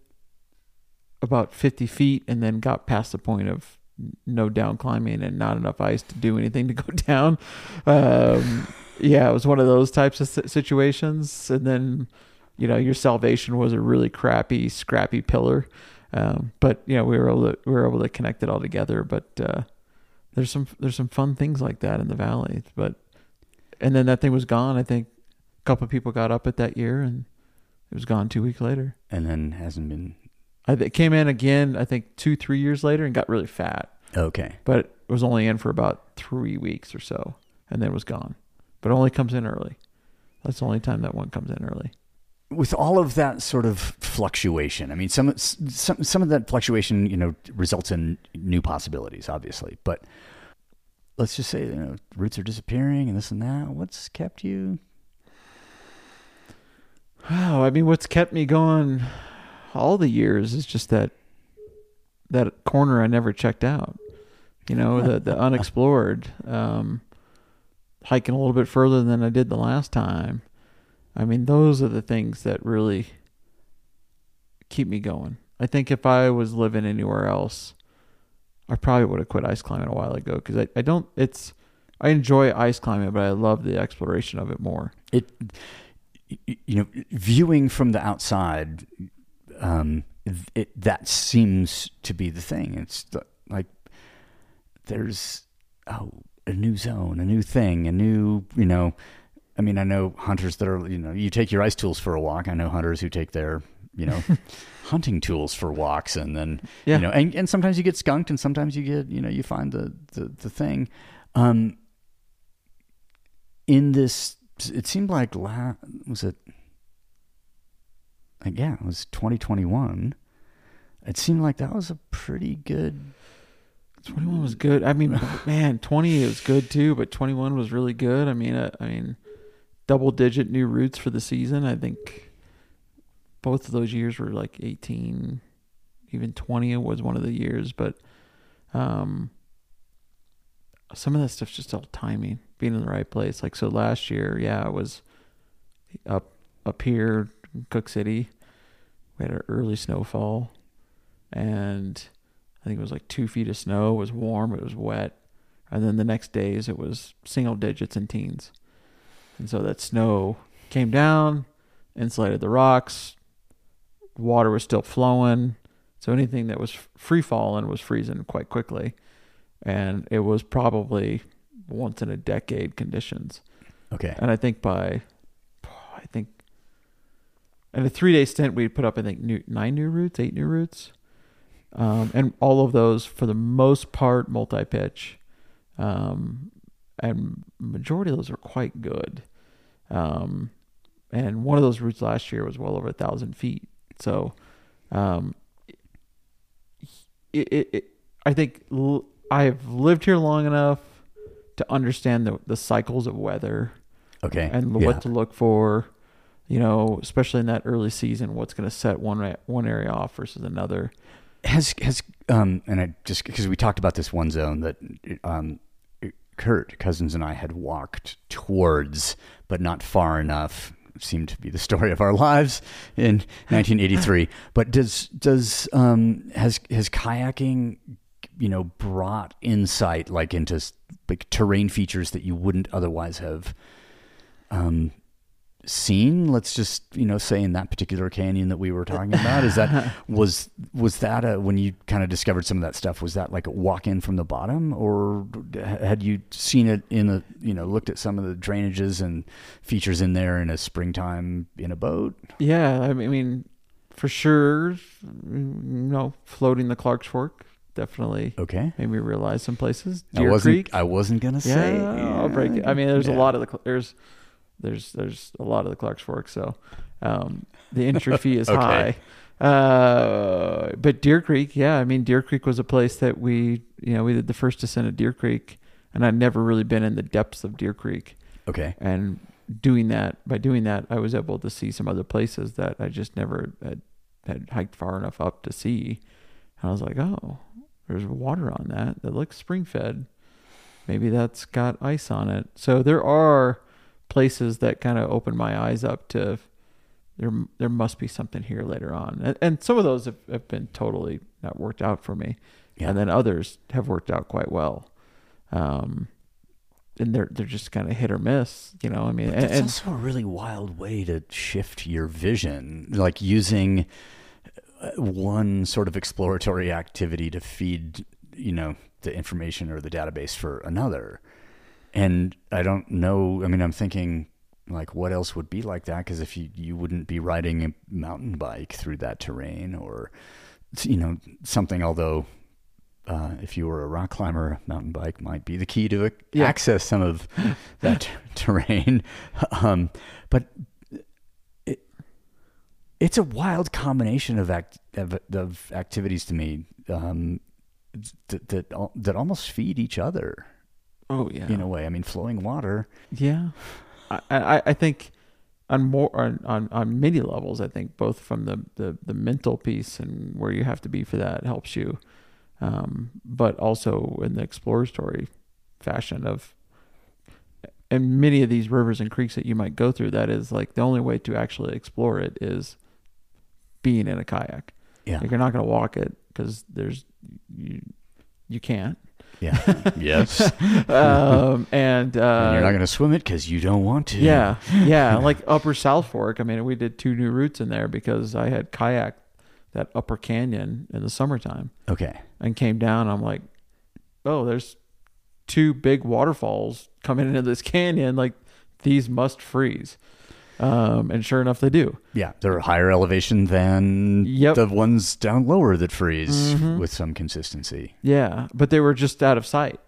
[SPEAKER 3] about 50 feet and then got past the point of no down climbing and not enough ice to do anything to go *laughs* down. Um, yeah, it was one of those types of situations. And then, you know, your salvation was a really crappy, scrappy pillar. Um, but you know, we were able to, we were able to connect it all together. But uh, there's some there's some fun things like that in the valley. But and then that thing was gone. I think couple of people got up at that year, and it was gone two weeks later.
[SPEAKER 4] And then hasn't been.
[SPEAKER 3] I it came in again. I think two three years later and got really fat
[SPEAKER 4] Okay.
[SPEAKER 3] but it was only in for about three weeks or so, and then was gone. But only comes in early. That's the only time that one comes in early.
[SPEAKER 4] with all of that sort of fluctuation, I mean, some some some of that fluctuation, you know, results in new possibilities, obviously. But let's just say, you know, roots are disappearing and this and that. What's kept you?
[SPEAKER 3] Wow, I mean, what's kept me going all the years is just that that corner I never checked out. You know, the the *laughs* unexplored. Um, hiking a little bit further than I did the last time. I mean, those are the things that really keep me going. I think if I was living anywhere else, I probably would have quit ice climbing a while ago because I, I don't. It's I enjoy ice climbing, but I love the exploration of it more.
[SPEAKER 4] It, you know, viewing from the outside, um, it that seems to be the thing. It's the, like there's oh a new zone, a new thing, a new you know. I mean, I know hunters that are you know you take your ice tools for a walk. I know hunters who take their you know *laughs* hunting tools for walks, and then
[SPEAKER 3] Yeah.
[SPEAKER 4] you know, and, and sometimes you get skunked, and sometimes you get you know you find the the, the thing. Um, in this, it seemed like la- was it like yeah, it was 2021. It seemed like that was a pretty good.
[SPEAKER 3] 21 was good. I mean, *laughs* man, 20 was good too, but 21 was really good. I mean, uh, I mean, double digit new routes for the season. I think both of those years were like 18, even 20 was one of the years, but um some of that stuff's just all timing, being in the right place. Like so last year, yeah, it was up up here in Cooke City. We had an early snowfall and I think it was like two feet of snow. It was warm. It was wet. And then the next days it was single digits and teens. And so that snow came down, insulated the rocks. Water was still flowing. So anything that was free falling was freezing quite quickly. And it was probably once in a decade conditions.
[SPEAKER 4] Okay,
[SPEAKER 3] And I think by, I think, in a three day stint, we put up, I think, new, nine new routes, eight new routes. Um, and all of those, for the most part, multi pitch. Um, and majority of those are quite good. Um, and one of those routes last year was well over a thousand feet. So, um, it, it, it I think l- I've lived here long enough to understand the, the cycles of weather
[SPEAKER 4] okay,
[SPEAKER 3] and
[SPEAKER 4] yeah.
[SPEAKER 3] what to look for. You know, especially in that early season, what's going to set one one area off versus another.
[SPEAKER 4] Has has um and I just because we talked about this one zone that um Kurt Cousins and I had walked towards, but not far enough. Seemed to be the story of our lives in 1983. *laughs* but does does um has has kayaking you know brought insight like into like terrain features that you wouldn't otherwise have um seen let's just you know say in that particular canyon that we were talking *laughs* about is that was was that a when you kind of discovered some of that stuff was that like a walk in from the bottom? Or had you seen it in a you know looked at some of the drainages and features in there in a springtime in a boat?
[SPEAKER 3] Yeah i mean for sure you know floating the clark's fork definitely
[SPEAKER 4] okay
[SPEAKER 3] made me realize some places Deer
[SPEAKER 4] I wasn't
[SPEAKER 3] Creek.
[SPEAKER 4] I wasn't gonna
[SPEAKER 3] yeah,
[SPEAKER 4] say
[SPEAKER 3] I'll break it. I mean, there's a lot of the there's there's there's a lot of the Clark's Fork, so um, the entry fee is *laughs*
[SPEAKER 4] Okay.
[SPEAKER 3] high. Uh, but Deer Creek, yeah, I mean Deer Creek was a place that we you know we did the first descent of Deer Creek, and I'd never really been in the depths of Deer Creek,
[SPEAKER 4] okay
[SPEAKER 3] and doing that by doing that, I was able to see some other places that I just never had, had hiked far enough up to see. And I was like, oh, there's water on that that looks spring fed. Maybe that's got ice on it. So there are places that kind of open my eyes up to there. There must be something here later on, and, and some of those have, have been totally not worked out for me,
[SPEAKER 4] Yeah.
[SPEAKER 3] and then others have worked out quite well. Um, and they're they're just kind of hit or miss, you know. I mean,
[SPEAKER 4] that's also a really wild way to shift your vision, like using one sort of exploratory activity to feed, you know, the information or the database for another. And I don't know. I mean, I'm thinking like what else would be like that? Because if you you wouldn't be riding a mountain bike through that terrain, or you know something. Although uh, if you were a rock climber, a mountain bike might be the key to
[SPEAKER 3] Yeah.
[SPEAKER 4] access some of *laughs* that terrain. *laughs* Um, but it's a wild combination of act of, of activities to me um, that that that almost feed each other
[SPEAKER 3] oh yeah,
[SPEAKER 4] in a way. I mean, flowing water.
[SPEAKER 3] Yeah, I, I, I think on more on, on on many levels. I think both from the, the the mental piece and where you have to be for that helps you, um, but also in the exploratory fashion of. And many of these rivers and creeks that you might go through, that is like the only way to actually explore it is being in a kayak.
[SPEAKER 4] Yeah,
[SPEAKER 3] Like you're not going to walk it because there's you you can't.
[SPEAKER 4] yeah, *laughs* yes.
[SPEAKER 3] Um, and uh,
[SPEAKER 4] and you're not going to swim it because you don't want to.
[SPEAKER 3] Yeah, yeah, *laughs* like Upper South Fork. I mean, we did two new routes in there because I had kayaked that Upper Canyon in the summertime
[SPEAKER 4] Okay.
[SPEAKER 3] and came down. I'm like, oh, there's two big waterfalls coming into this canyon. Like these must freeze. Um, and sure enough, they do.
[SPEAKER 4] Yeah, they're higher elevation than
[SPEAKER 3] Yep.
[SPEAKER 4] the ones down lower that freeze
[SPEAKER 3] Mhm.
[SPEAKER 4] with some consistency.
[SPEAKER 3] Yeah, but they were just out of sight.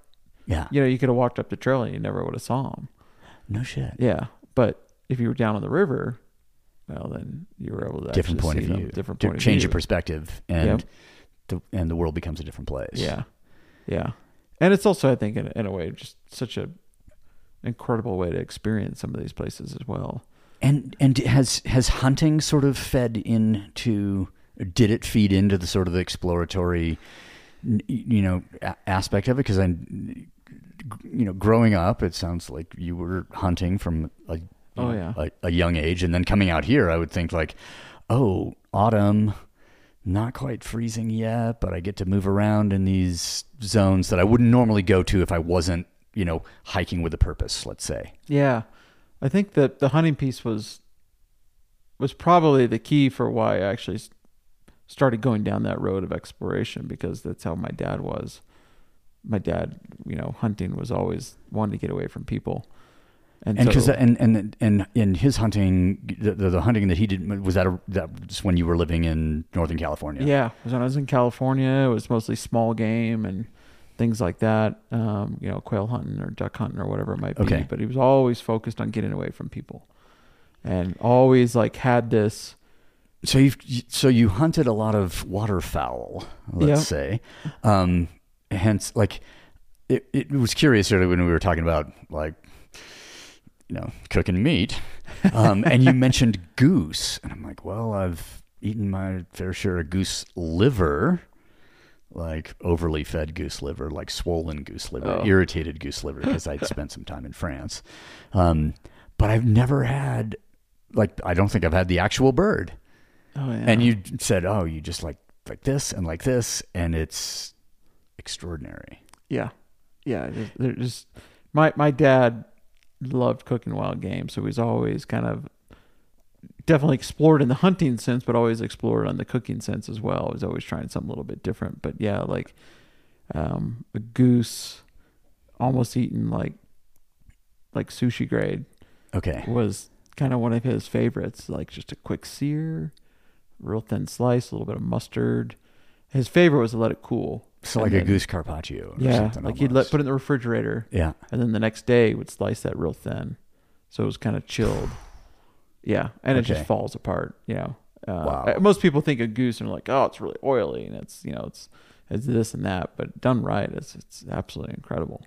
[SPEAKER 4] Yeah.
[SPEAKER 3] You know, you could have walked up the trail and you never would have saw them.
[SPEAKER 4] No shit.
[SPEAKER 3] Yeah, but if you were down on the river, well, then you were able to
[SPEAKER 4] Different point of
[SPEAKER 3] see them.
[SPEAKER 4] view.
[SPEAKER 3] Different point of
[SPEAKER 4] change
[SPEAKER 3] view.
[SPEAKER 4] your perspective, and
[SPEAKER 3] Yep.
[SPEAKER 4] the and the world becomes a different place.
[SPEAKER 3] Yeah, yeah, and it's also, I think, in, in a way, just such a incredible way to experience some of these places as well.
[SPEAKER 4] And and has has hunting sort of fed into? Did it feed into the sort of the exploratory, you know, a- aspect of it? Because I, you know, growing up, it sounds like you were hunting from a,
[SPEAKER 3] Oh, yeah.
[SPEAKER 4] a, a young age, and then coming out here, I would think like, oh, autumn, not quite freezing yet, but I get to move around in these zones that I wouldn't normally go to if I wasn't, you know, hiking with a purpose. Let's say.
[SPEAKER 3] Yeah, I think that the hunting piece was was probably the key for why I actually started going down that road of exploration because that's how my dad was. My dad, you know, hunting was always wanting to get away from people, and,
[SPEAKER 4] And
[SPEAKER 3] so,
[SPEAKER 4] and and and in his hunting, the, the, the hunting that he did was that a, that was when you were living in Northern California.
[SPEAKER 3] Yeah, was when I was in California. It was mostly small game and things like that. Um, you know, quail hunting or duck hunting or whatever it might be.
[SPEAKER 4] Okay.
[SPEAKER 3] But he was always focused on getting away from people, and always like had this.
[SPEAKER 4] So you so you hunted a lot of waterfowl, let's
[SPEAKER 3] Yeah.
[SPEAKER 4] say. Um, hence, like it, it was curious earlier when we were talking about like you know, cooking meat. Um, and you *laughs* mentioned goose. And I'm like, well, I've eaten my fair share of goose liver, like overly fed goose liver, like swollen goose liver,
[SPEAKER 3] Oh.
[SPEAKER 4] irritated goose liver, because I'd *laughs* spent some time in France. Um, but I've never had, like, I don't think I've had the actual bird.
[SPEAKER 3] Oh yeah.
[SPEAKER 4] And you said, oh, you just like like this and like this, and it's extraordinary.
[SPEAKER 3] Yeah, yeah. There's, there's just my my dad loved cooking wild game, so he's always kind of definitely explored in the hunting sense, but always explored on the cooking sense as well. Was always trying something a little bit different. But yeah, like um, a goose, almost eaten like like sushi grade
[SPEAKER 4] Okay.
[SPEAKER 3] was kind of one of his favorites. Like just a quick sear, real thin slice, a little bit of mustard. His favorite was to let it cool.
[SPEAKER 4] So like a goose carpaccio or
[SPEAKER 3] yeah,
[SPEAKER 4] something.
[SPEAKER 3] like he'd let put it in the refrigerator,
[SPEAKER 4] Yeah.
[SPEAKER 3] and then the next day would slice that real thin, so it was kind of chilled. Yeah, and it just falls apart. You know, uh,
[SPEAKER 4] Wow.
[SPEAKER 3] uh, Most people think of goose and are like, oh, it's really oily, and it's you know, it's it's this and that, but done right, it's it's absolutely incredible.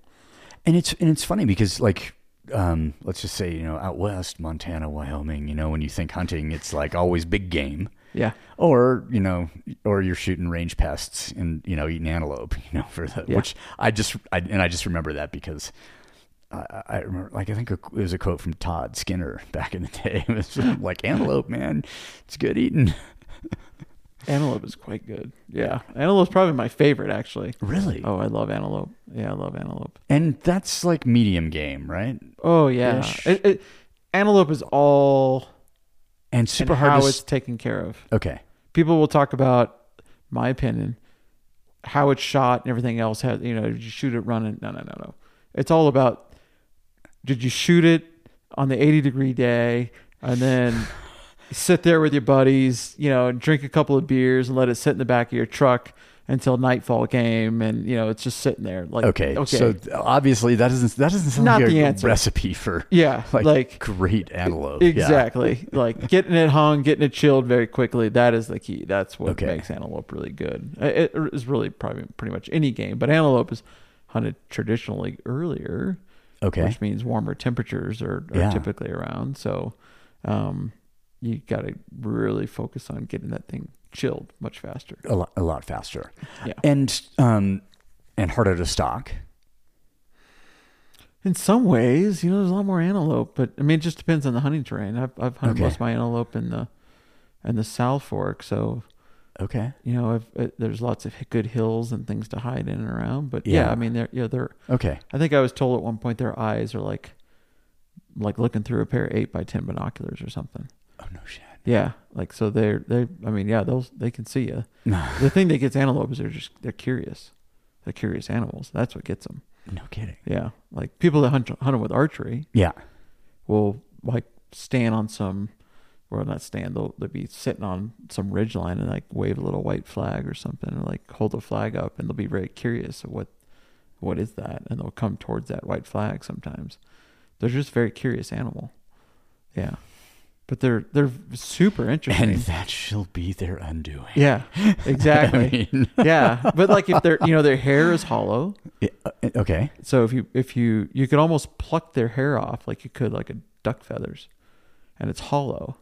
[SPEAKER 4] And it's and it's funny because like um, let's just say you know out west, Montana, Wyoming. You know when you think hunting, it's like always big game,
[SPEAKER 3] Yeah,
[SPEAKER 4] or you know, or you're shooting range pests and you know eating antelope. *laughs* You know for the
[SPEAKER 3] Yeah.
[SPEAKER 4] which I just I, and I just remember that because. I, I remember, like I think it was a quote from Todd Skinner *laughs* back in the day. It was like antelope, man, it's good eating. *laughs*
[SPEAKER 3] antelope is quite good. Yeah, antelope antelope's probably my favorite actually.
[SPEAKER 4] Really?
[SPEAKER 3] Oh, I love antelope. Yeah, I love antelope.
[SPEAKER 4] And that's like medium game, right?
[SPEAKER 3] Oh yeah, it, it, antelope is all
[SPEAKER 4] And super
[SPEAKER 3] and
[SPEAKER 4] hard
[SPEAKER 3] how
[SPEAKER 4] to.
[SPEAKER 3] it's taken care of.
[SPEAKER 4] okay.
[SPEAKER 3] people will talk about my opinion how it's shot and everything else has you know you shoot it running no no no no it's all about did you shoot it on the 80 degree day and then *laughs* sit there with your buddies you know and drink a couple of beers and let it sit in the back of your truck until nightfall came and you know it's just sitting there like
[SPEAKER 4] Okay.
[SPEAKER 3] okay
[SPEAKER 4] So obviously that doesn't that doesn't sound
[SPEAKER 3] Not
[SPEAKER 4] like
[SPEAKER 3] the
[SPEAKER 4] a
[SPEAKER 3] answer.
[SPEAKER 4] recipe for *laughs*
[SPEAKER 3] yeah *laughs*
[SPEAKER 4] like,
[SPEAKER 3] like
[SPEAKER 4] great antelope. Yeah.
[SPEAKER 3] Exactly. like getting it hung, getting it chilled very quickly. That is the key. That's what
[SPEAKER 4] Okay.
[SPEAKER 3] makes antelope really good. It it is really probably pretty much any game, but antelope is hunted traditionally earlier,
[SPEAKER 4] Okay.
[SPEAKER 3] which means warmer temperatures are, are
[SPEAKER 4] Yeah.
[SPEAKER 3] typically around. So, um, you got to really focus on getting that thing chilled much faster.
[SPEAKER 4] A lot, a lot faster.
[SPEAKER 3] Yeah.
[SPEAKER 4] And um, and harder to stock.
[SPEAKER 3] In some ways, you know, there's a lot more antelope, but I mean, it just depends on the hunting terrain. I've I've hunted
[SPEAKER 4] Okay.
[SPEAKER 3] most of my antelope in the in the South Fork, so
[SPEAKER 4] Okay.
[SPEAKER 3] you know, if, uh, there's lots of good hills and things to hide in and around. But yeah,
[SPEAKER 4] Yeah.
[SPEAKER 3] I mean, they're yeah, they're.
[SPEAKER 4] Okay.
[SPEAKER 3] I think I was told at one point their eyes are like, like looking through a pair of eight by ten binoculars or something.
[SPEAKER 4] Oh no shit.
[SPEAKER 3] Yeah, like so they're they. I mean, yeah, those they can see you. *laughs* The thing that gets antelope is they're just they're curious. They're curious animals. That's what gets them.
[SPEAKER 4] no kidding.
[SPEAKER 3] Yeah, like people that hunt hunt them with archery
[SPEAKER 4] Yeah.
[SPEAKER 3] will like stand on some or not stand they'll, they'll be sitting on some ridge line and like wave a little white flag or something or like hold the flag up and they'll be very curious of what what is that? And they'll come towards that white flag sometimes. They're just a very curious animal. Yeah. But they're they're super interesting.
[SPEAKER 4] And that shall be their undoing.
[SPEAKER 3] yeah *laughs* exactly.
[SPEAKER 4] I mean, *laughs*
[SPEAKER 3] yeah. But like if their you know their hair is hollow.
[SPEAKER 4] Yeah, uh, okay.
[SPEAKER 3] so if you if you you could almost pluck their hair off like you could like a duck feathers, and it's hollow.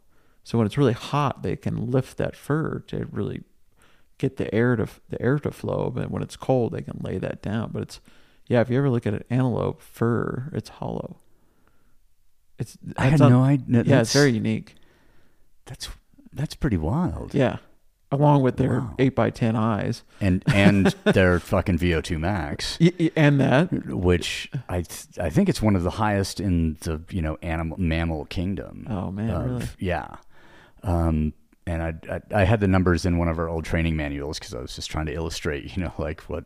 [SPEAKER 3] So when it's really hot, they can lift that fur to really get the air to the air to flow. But when it's cold, they can lay that down. But it's yeah, if you ever look at an antelope fur, it's hollow. It's
[SPEAKER 4] I had
[SPEAKER 3] un-
[SPEAKER 4] no idea.
[SPEAKER 3] Yeah, it's very unique.
[SPEAKER 4] That's that's pretty wild.
[SPEAKER 3] Yeah, along with their
[SPEAKER 4] Wow.
[SPEAKER 3] eight by ten eyes
[SPEAKER 4] And and *laughs* their fucking VO2 max.
[SPEAKER 3] Y- y- and that
[SPEAKER 4] which I th- I think it's one of the highest in the you know animal mammal kingdom.
[SPEAKER 3] Oh, man,
[SPEAKER 4] of-
[SPEAKER 3] really?
[SPEAKER 4] Yeah. Um, and I, I I had the numbers in one of our old training manuals because I was just trying to illustrate you know like what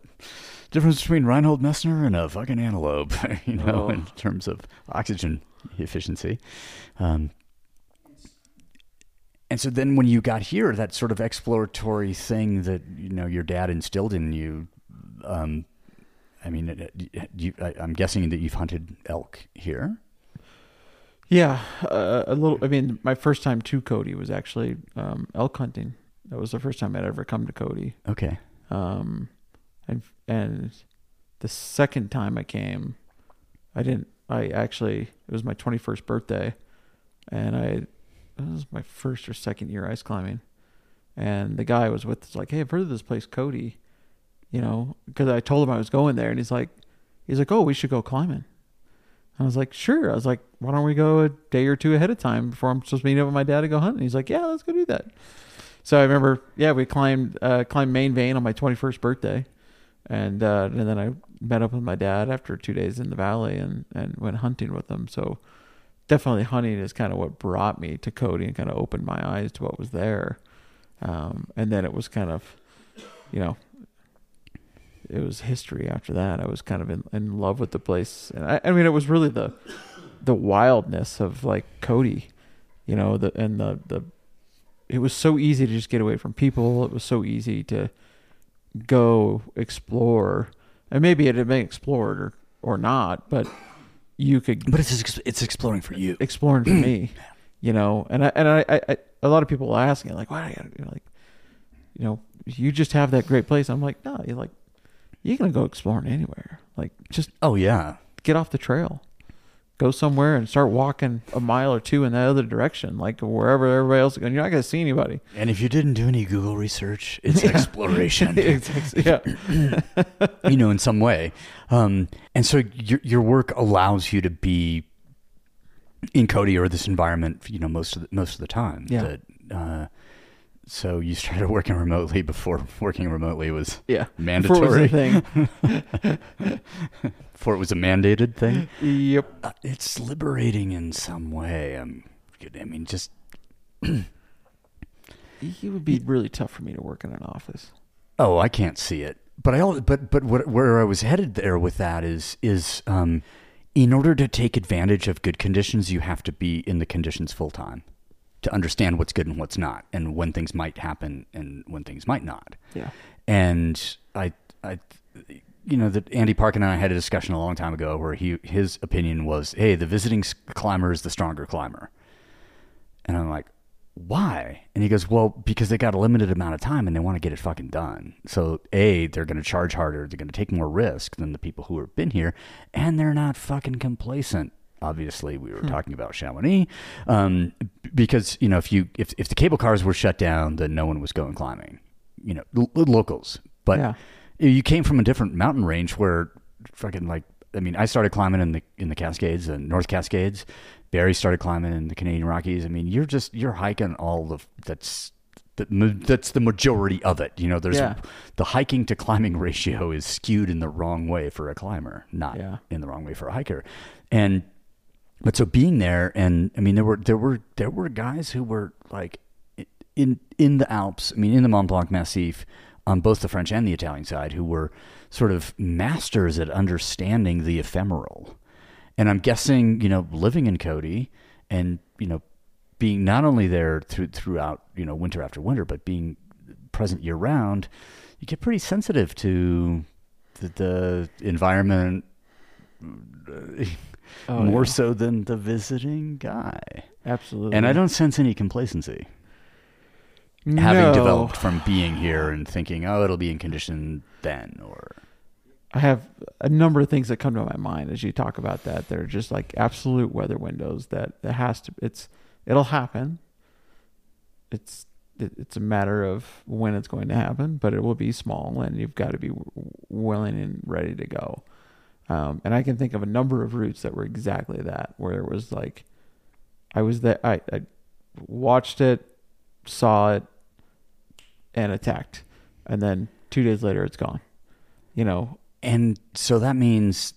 [SPEAKER 4] difference between Reinhold Messner and a fucking antelope *laughs* you know
[SPEAKER 3] Oh.
[SPEAKER 4] in terms of oxygen efficiency. Um, and so then when you got here, that sort of exploratory thing that you know your dad instilled in you, um, I mean, you, I, I'm guessing that you've hunted elk here.
[SPEAKER 3] Yeah, uh, a little. I mean, my first time to Cody was actually um, elk hunting. That was the first time I'd ever come to Cody.
[SPEAKER 4] Okay.
[SPEAKER 3] Um, and and the second time I came, I didn't. I actually it was my 21st birthday, and I it was my first or second year ice climbing, and the guy I was with was like, "Hey, I've heard of this place, Cody," you know, because I told him I was going there, and he's like, he's like, "Oh, we should go climbing." I was like, "Sure." I was like, "Why don't we go a day or two ahead of time before I'm supposed to meet up with my dad to go hunting?" He's like, "Yeah, let's go do that." So I remember, yeah, we climbed uh, climbed Main Vein on my 21st birthday, and uh, and then I met up with my dad after two days in the valley and and went hunting with him. So definitely hunting is kind of what brought me to Cody and kind of opened my eyes to what was there. Um, and then it was kind of, you know, it was history after that. I was kind of in, in love with the place, and I, I mean, it was really the the wildness of like Cody, you know, the and the the. It was so easy to just get away from people. It was so easy to go explore, and maybe it had been explored or or not, but you could
[SPEAKER 4] But it's it's exploring for you.
[SPEAKER 3] exploring for *clears throat* me, you know. And I and I, I, I a lot of people will ask me like, why do I like, you know, you just have that great place. I'm like, no, you're like, you're gonna go exploring anywhere. Like, just
[SPEAKER 4] Oh yeah.
[SPEAKER 3] get off the trail, go somewhere and start walking a mile or two in that other direction, like wherever everybody else is going. You're not gonna see anybody.
[SPEAKER 4] And if you didn't do any Google research, it's *laughs* exploration. *laughs*
[SPEAKER 3] It's- yeah, *laughs*
[SPEAKER 4] you know, in some way. Um, and so your your work allows you to be in Cody or this environment, you know, most of the, most of the time.
[SPEAKER 3] Yeah.
[SPEAKER 4] That, uh, so you started working remotely before *laughs* working remotely was
[SPEAKER 3] yeah.
[SPEAKER 4] mandatory.
[SPEAKER 3] Before it was a thing. *laughs*
[SPEAKER 4] Before it was a mandated thing.
[SPEAKER 3] yep.
[SPEAKER 4] Uh, it's liberating in some way. Um, I mean, just
[SPEAKER 3] It would be really tough for me to work in an office.
[SPEAKER 4] Oh, I can't see it. But I al- but but what, where I was headed there with that is is um, in order to take advantage of good conditions, you have to be in the conditions full time to understand what's good and what's not, and when things might happen and when things might not.
[SPEAKER 3] Yeah.
[SPEAKER 4] And I I you know that Andy Parkin and I had a discussion a long time ago where he his opinion was, hey, the visiting climber is the stronger climber, and I'm like, why? And he goes, well, because they got a limited amount of time and they want to get it fucking done. So, A, they're going to charge harder. They're going to take more risk than the people who have been here. And they're not fucking complacent. Obviously, we were talking about Chamonix. Um, because, you know, if you, if, if the cable cars were shut down, then no one was going climbing, you know, l- locals. But
[SPEAKER 3] Yeah.
[SPEAKER 4] you came from a different mountain range where fucking like, I mean, I started climbing in the, in the Cascades and North Cascades. Barry started climbing in the Canadian Rockies. I mean, you're just you're hiking all the that's that that's the majority of it. You know, there's
[SPEAKER 3] Yeah.
[SPEAKER 4] the hiking to climbing *laughs* ratio is skewed in the wrong way for a climber, not
[SPEAKER 3] Yeah.
[SPEAKER 4] in the wrong way for a hiker. And but so being there, and I mean, there were there were there were guys who were like in in the Alps. I mean, in the Mont Blanc Massif, on both the French and the Italian side, who were sort of masters at understanding the ephemeral. And I'm guessing, you know, living in Cody and, you know, being not only there through, throughout, you know, winter after winter, but being present year round, you get pretty sensitive to the, the environment
[SPEAKER 3] Oh,
[SPEAKER 4] more
[SPEAKER 3] yeah.
[SPEAKER 4] so than the visiting guy.
[SPEAKER 3] Absolutely.
[SPEAKER 4] And I don't sense any complacency
[SPEAKER 3] no.
[SPEAKER 4] having developed from being here and thinking, oh, it'll be in condition then, or
[SPEAKER 3] I have a number of things that come to my mind as you talk about that. They're just like absolute weather windows that that has to. It's it'll happen. It's it's a matter of when it's going to happen, but it will be small, and you've got to be willing and ready to go. Um, and I can think of a number of routes that were exactly that, where it was like, I was there, I, I watched it, saw it, and attacked, and then two days later it's gone. You know,
[SPEAKER 4] and so that means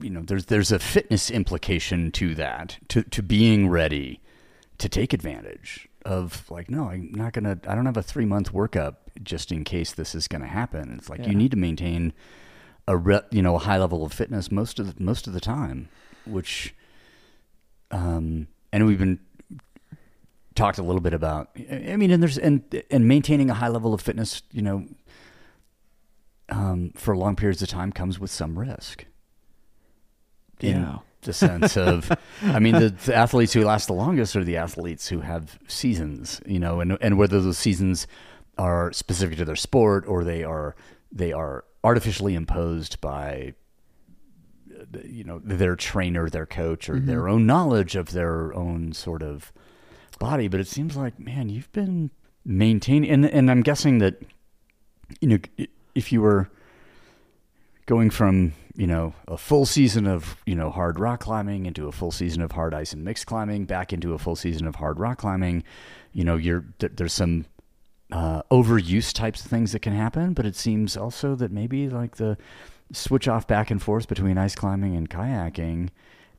[SPEAKER 4] you know there's there's a fitness implication to that to to being ready to take advantage of like no I'm not gonna I don't have a three month workup just in case this is gonna happen. It's like
[SPEAKER 3] Yeah.
[SPEAKER 4] you need to maintain a re, you know a high level of fitness most of the, most of the time, which um and we've been talked a little bit about I mean and there's and and maintaining a high level of fitness you know um, for long periods of time comes with some risk. In
[SPEAKER 3] Yeah.
[SPEAKER 4] the sense of, I mean, the, the athletes who last the longest are the athletes who have seasons, you know, and and whether those seasons are specific to their sport or they are they are artificially imposed by uh, you know their trainer, their coach, or their mm-hmm. own knowledge of their own sort of body. But it seems like, man, you've been maintaining, and and I'm guessing that you know if you were going from you know a full season of you know hard rock climbing into a full season of hard ice and mixed climbing back into a full season of hard rock climbing you know you're there's some uh, overuse types of things that can happen but it seems also that maybe like the switch off back and forth between ice climbing and kayaking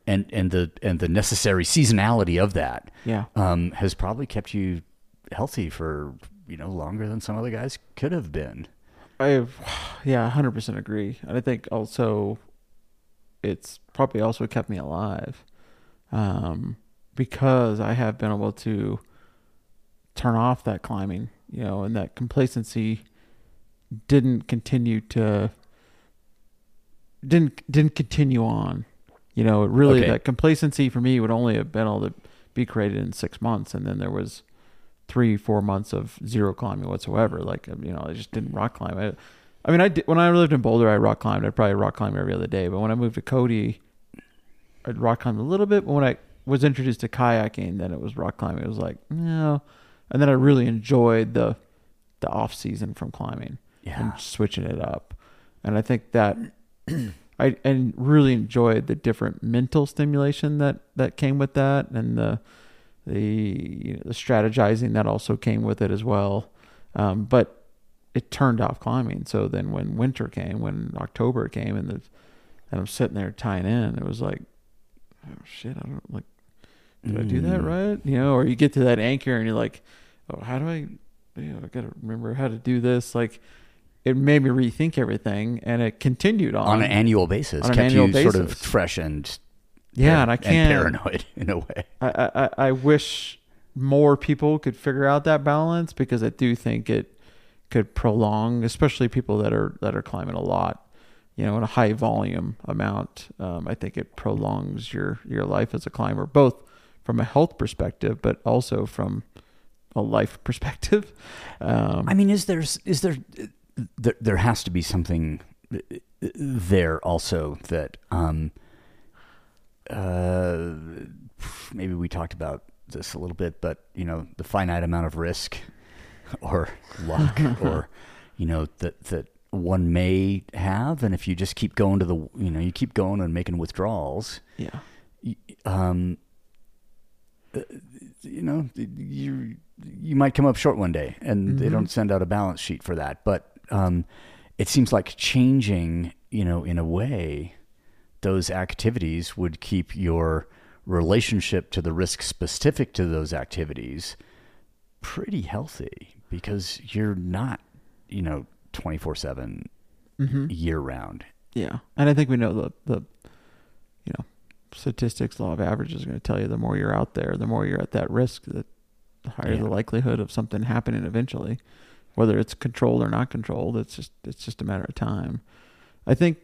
[SPEAKER 4] and and the and the necessary seasonality of that
[SPEAKER 3] Yeah.
[SPEAKER 4] um, has probably kept you healthy for you know longer than some other guys could have been
[SPEAKER 3] I, yeah, hundred percent agree, and I think also, it's probably also kept me alive, um, because I have been able to turn off that climbing, you know, and that complacency didn't continue to didn't didn't continue on, you know. It really
[SPEAKER 4] Okay.
[SPEAKER 3] that complacency for me would only have been able to be created in six months, and then there was three, four months of zero climbing whatsoever. Like, um, you know, I just didn't mm-hmm. rock climb. I, I mean, I did, when I lived in Boulder, I rock climbed. I'd probably rock climb every other day. But when I moved to Cody, I'd rock climb a little bit. But when I was introduced to kayaking, then it was rock climbing. It was like, no. And then I really enjoyed the, the off season from climbing
[SPEAKER 4] Yeah.
[SPEAKER 3] and switching it up. And I think that I and really enjoyed the different mental stimulation that that came with that, and the the you know, the strategizing that also came with it as well. Um, but it turned off climbing. So then when winter came, when October came, and the and I'm sitting there tying in, it was like, oh shit, I don't like. Did I do that
[SPEAKER 4] Mm.
[SPEAKER 3] right? You know, or you get to that anchor and you're like, oh, how do I? You know, I got to remember how to do this. Like, it made me rethink everything, and it continued on
[SPEAKER 4] on an annual basis,
[SPEAKER 3] on an
[SPEAKER 4] kept
[SPEAKER 3] annual
[SPEAKER 4] you sort of
[SPEAKER 3] basis.
[SPEAKER 4] fresh and
[SPEAKER 3] Yeah, and I can't.
[SPEAKER 4] paranoid *laughs* in a way.
[SPEAKER 3] I, I I wish more people could figure out that balance because I do think it could prolong, especially people that are that are climbing a lot, you know, in a high volume amount. Um, I think it prolongs your your life as a climber, both from a health perspective, but also from a life *laughs* perspective. Um,
[SPEAKER 4] I mean, is there is there there, there has to be something there also that um uh maybe we talked about this a little bit, but you know, the finite amount of risk *laughs* or luck *laughs* or you know that that one may have and if you just keep going to the you know you keep going and making withdrawals
[SPEAKER 3] yeah,
[SPEAKER 4] um, uh, you know, you you might come up short one day, and they
[SPEAKER 3] Mhm.
[SPEAKER 4] don't send out a balance sheet for that. But um, it seems like changing, you know, in a way, those activities would keep your relationship to the risk specific to those activities pretty healthy because you're not, you know, twenty four seven
[SPEAKER 3] hmm
[SPEAKER 4] year round.
[SPEAKER 3] yeah, and I think we know the the you know statistics, law of averages is going to tell you the more you're out there, the more you're at that risk, that the higher
[SPEAKER 4] Yeah.
[SPEAKER 3] the likelihood of something happening eventually, whether it's controlled or not controlled. It's just it's just a matter of time. I think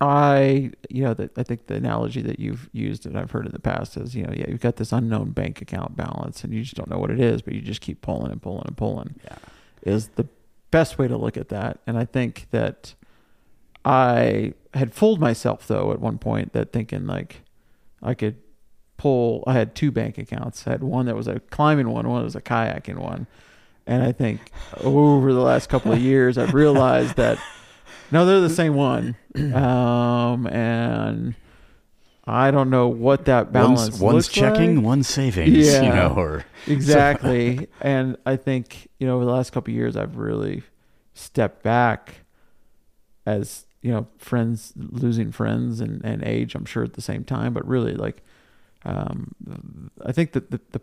[SPEAKER 3] I you know that I think the analogy that you've used and I've heard in the past is you know yeah you've got this unknown bank account balance and you just don't know what it is, but you just keep pulling and pulling and pulling
[SPEAKER 4] Yeah.
[SPEAKER 3] is the best way to look at that. And I think that I had fooled myself though at one point that thinking like I could pull I had two bank accounts. I had one that was a climbing one, one that was a kayaking one. And I think over the last couple of years I've realized that *laughs* no, they're the same one. Um and I don't know what that balance
[SPEAKER 4] One's, one's checking,
[SPEAKER 3] like.
[SPEAKER 4] one's savings.
[SPEAKER 3] Yeah.
[SPEAKER 4] You know, or
[SPEAKER 3] exactly and i think you know over the last couple of years i've really stepped back as you know friends losing friends and, and age i'm sure at the same time but really like um i think that the, the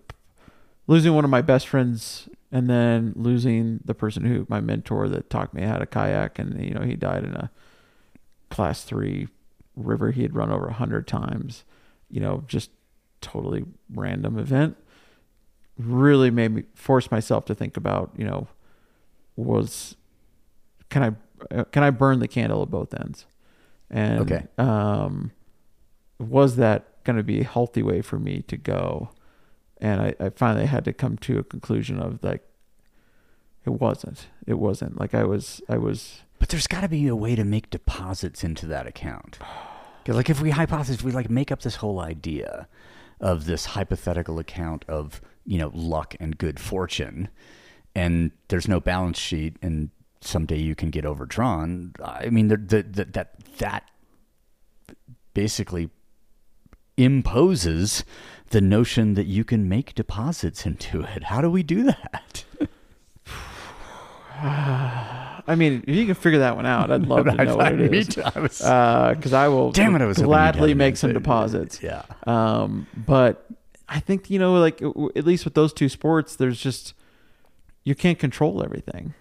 [SPEAKER 3] losing one of my best friends and then losing the person who my mentor that taught me how to kayak and you know he died in a class three river he had run over a hundred times you know just totally random event really made me force myself to think about you know was can i uh, can i burn the candle at both ends and
[SPEAKER 4] Okay.
[SPEAKER 3] um was that going to be a healthy way for me to go and I, I finally had to come to a conclusion of like it wasn't it wasn't like i was i was
[SPEAKER 4] But there's got to be a way to make deposits into that account. *sighs* Like if we hypothesize, we like make up this whole idea of this hypothetical account of you know luck and good fortune, and there's no balance sheet, and someday you can get overdrawn. I mean, the, the, the, that that basically imposes the notion that you can make deposits into it. How do we do that? *laughs*
[SPEAKER 3] I mean, if you can figure that one out, I'd love *laughs* to know what it is.
[SPEAKER 4] I was-
[SPEAKER 3] Because I will
[SPEAKER 4] Damn it, I was
[SPEAKER 3] gladly make some deposits.
[SPEAKER 4] Yeah.
[SPEAKER 3] Um, but I think you know, like at least with those two sports, there's just you can't control everything.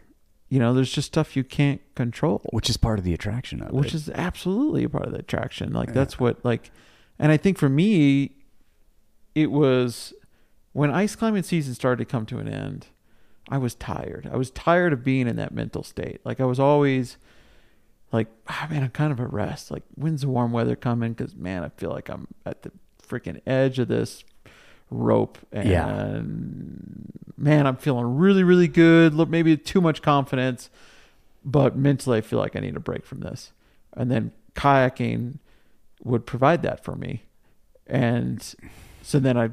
[SPEAKER 3] You know, there's just stuff you can't control,
[SPEAKER 4] Which is part of the attraction of
[SPEAKER 3] which is absolutely a part of the attraction. Like that's what like, and I think for me, it was when ice climbing season started to come to an end. I was tired. I was tired of being in that mental state. Like I was always like, ah, man, I'm kind of at rest. Like, when's the warm weather coming? Because man, I feel like I'm at the freaking edge of this rope, and
[SPEAKER 4] Yeah.
[SPEAKER 3] man, I'm feeling really, really good. Look, maybe too much confidence, but mentally, I feel like I need a break from this. And then kayaking would provide that for me, and so then I,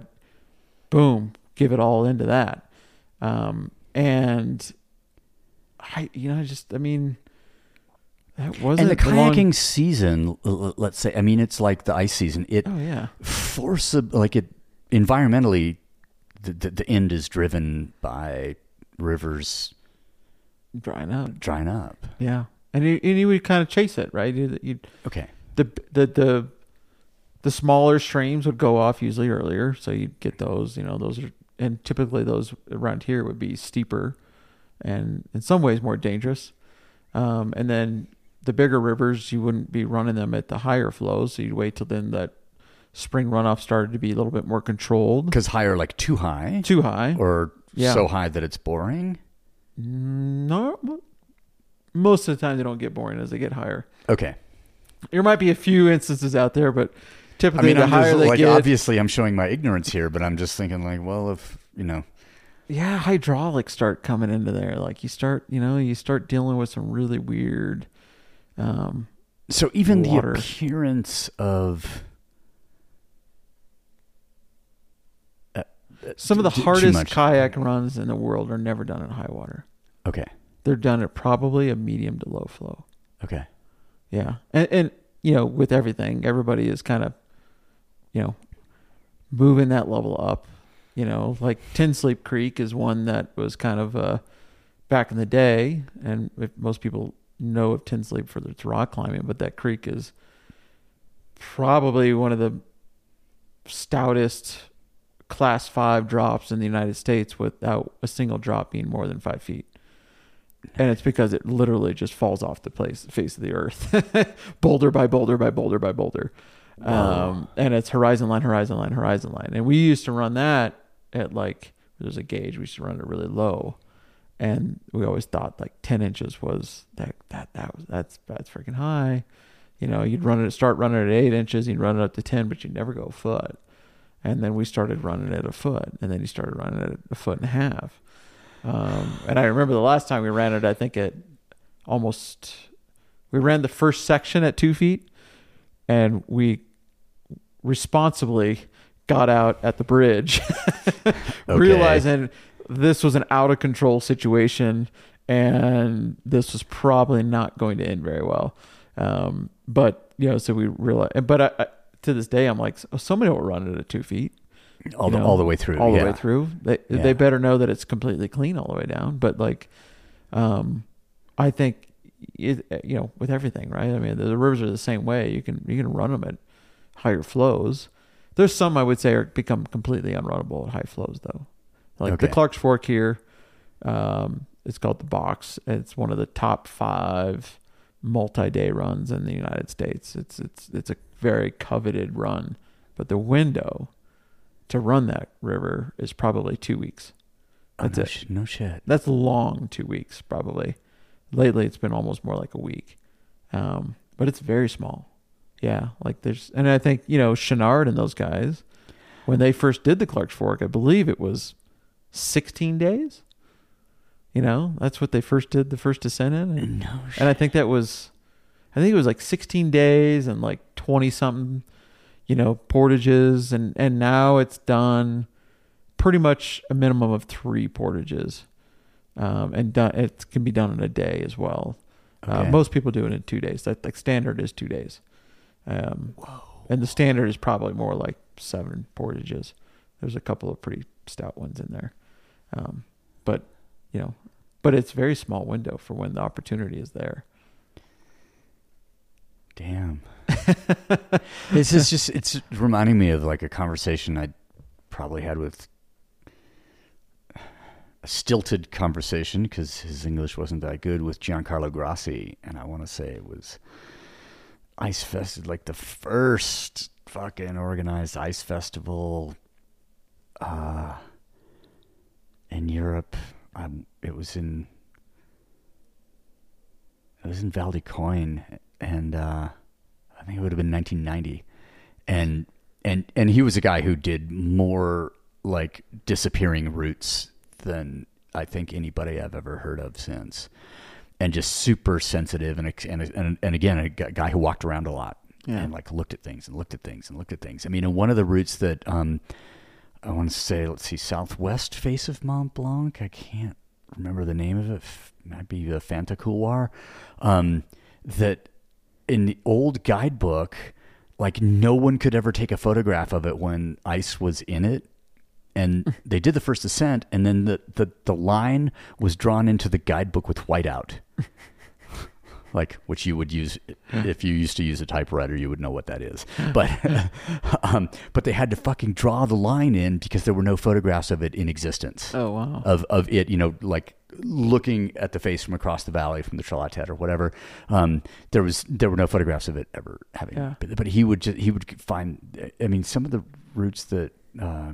[SPEAKER 3] boom, give it all into that, um, and I, you know, I just, I mean. That wasn't
[SPEAKER 4] and the
[SPEAKER 3] long-
[SPEAKER 4] kayaking season, l- l- let's say, I mean, it's like the ice season. It
[SPEAKER 3] Oh yeah,
[SPEAKER 4] forcib like it environmentally, the, the the end is driven by rivers
[SPEAKER 3] drying up.
[SPEAKER 4] drying up.
[SPEAKER 3] Yeah, and you, and you would kind of chase it, right? You, you
[SPEAKER 4] Okay.
[SPEAKER 3] The the the the smaller streams would go off usually earlier, so you'd get those. You know, those are and typically those around here would be steeper, and in some ways more dangerous. Um, and then the bigger rivers, you wouldn't be running them at the higher flows, so you'd wait till then that spring runoff started to be a little bit more controlled.
[SPEAKER 4] Because higher, like too high,
[SPEAKER 3] Too high,
[SPEAKER 4] or
[SPEAKER 3] Yeah.
[SPEAKER 4] so high that it's boring.
[SPEAKER 3] no. Most of the time, they don't get boring as they get higher.
[SPEAKER 4] Okay.
[SPEAKER 3] There might be a few instances out there, but
[SPEAKER 4] I
[SPEAKER 3] typically
[SPEAKER 4] mean,
[SPEAKER 3] the
[SPEAKER 4] I'm
[SPEAKER 3] higher
[SPEAKER 4] just,
[SPEAKER 3] they
[SPEAKER 4] like
[SPEAKER 3] get,
[SPEAKER 4] obviously I'm showing my ignorance here, but I'm just thinking like, well, if you know,
[SPEAKER 3] yeah, hydraulics start coming into there. Like you start, you know, you start dealing with some really weird. Um,
[SPEAKER 4] so even
[SPEAKER 3] Water.
[SPEAKER 4] the appearance of uh,
[SPEAKER 3] some of the
[SPEAKER 4] too
[SPEAKER 3] hardest kayak runs in the world are never done in high water.
[SPEAKER 4] Okay.
[SPEAKER 3] They're done at probably a medium to low flow.
[SPEAKER 4] Okay.
[SPEAKER 3] Yeah, and and you know, with everything, everybody is kind of, you know, moving that level up. You know, like Ten Sleep Creek is one that was kind of uh, back in the day, and most people know of Ten Sleep for its rock climbing, but that creek is probably one of the stoutest class five drops in the United States without a single drop being more than five feet. And it's because it literally just falls off the place face of the earth, *laughs* boulder by boulder by boulder by boulder, um, and it's horizon line, horizon line, horizon line. And we used to run that at like there's a gauge. We used to run it really low, and we always thought like ten inches was that that that was that's that's freaking high. You know, you'd run it start running it at eight inches, you'd run it up to ten, but you'd never go a foot. And then we started running it at a foot, and then you started running it at a foot and a half. Um, and I remember the last time we ran it, I think at almost, we ran the first section at two feet, and we responsibly got out at the bridge, *laughs* realizing this was an out of control situation, and this was probably not going to end very well. Um, but you know, so we realized, but I, I, to this day, I'm like, oh, somebody will run it at two feet
[SPEAKER 4] all the
[SPEAKER 3] know,
[SPEAKER 4] all the way through.
[SPEAKER 3] all
[SPEAKER 4] yeah.
[SPEAKER 3] the way through. They
[SPEAKER 4] Yeah.
[SPEAKER 3] they better know that it's completely clean all the way down. But like, um, I think it, you know with everything, right? I mean, the, the rivers are the same way. You can you can run them at higher flows. There's some I would say are become completely unrunnable at high flows though. Like the Clark's Fork here, um, it's called the Box. It's one of the top five multi-day runs in the United States. It's it's it's a very coveted run, but the window to run that river is probably two weeks.
[SPEAKER 4] Oh,
[SPEAKER 3] That's
[SPEAKER 4] no,
[SPEAKER 3] it.
[SPEAKER 4] sh- no shit.
[SPEAKER 3] That's long two weeks probably. Lately, it's been almost more like a week, um, but it's very small. Yeah, like there's, and I think you know Chouinard and those guys when they first did the Clark's Fork, I believe it was 16 days. You know, that's what they first did the first descent in. And,
[SPEAKER 4] No
[SPEAKER 3] and I think that was, I think it was like 16 days and like 20 something, you know, portages. And, and now it's done pretty much a minimum of three portages. Um, and done, it can be done in a day as well. Uh, most people do it in two days. That like standard is two days. Um, and the standard is probably more like seven portages. There's a couple of pretty stout ones in there. Um, but, you know, but it's very small window for when the opportunity is there.
[SPEAKER 4] Damn. *laughs* this is just it's reminding me of like a conversation I probably had with a stilted conversation because his English wasn't that good with Giancarlo Grassi, and I want to say it was Ice Fest, like the first fucking organized ice festival uh, in Europe. Um, it was in it was in Val di Cogne, and uh, I think it would have been 1990, and and and he was a guy who did more like disappearing routes than I think anybody I've ever heard of since, and just super sensitive and and and, and again a guy who walked around a lot
[SPEAKER 3] Yeah.
[SPEAKER 4] and like looked at things and looked at things and looked at things. I mean, in one of the routes that um, I want to say, let's see, southwest face of Mont Blanc. I can't remember the name of it. Might be the Fanta Couloir. Um, that in the old guidebook, like no one could ever take a photograph of it when ice was in it. And they did the first ascent, and then the, the, the line was drawn into the guidebook with whiteout. *laughs* like which you would use if you used to use a typewriter you would know what that is but *laughs* um, but they had to fucking draw the line in because there were no photographs of it in existence
[SPEAKER 3] Oh, wow.
[SPEAKER 4] of of it you know like looking at the face from across the valley from the Charlotte or whatever um, there was there were no photographs of it ever having
[SPEAKER 3] Yeah.
[SPEAKER 4] but, but he would just he would find I mean some of the routes that uh,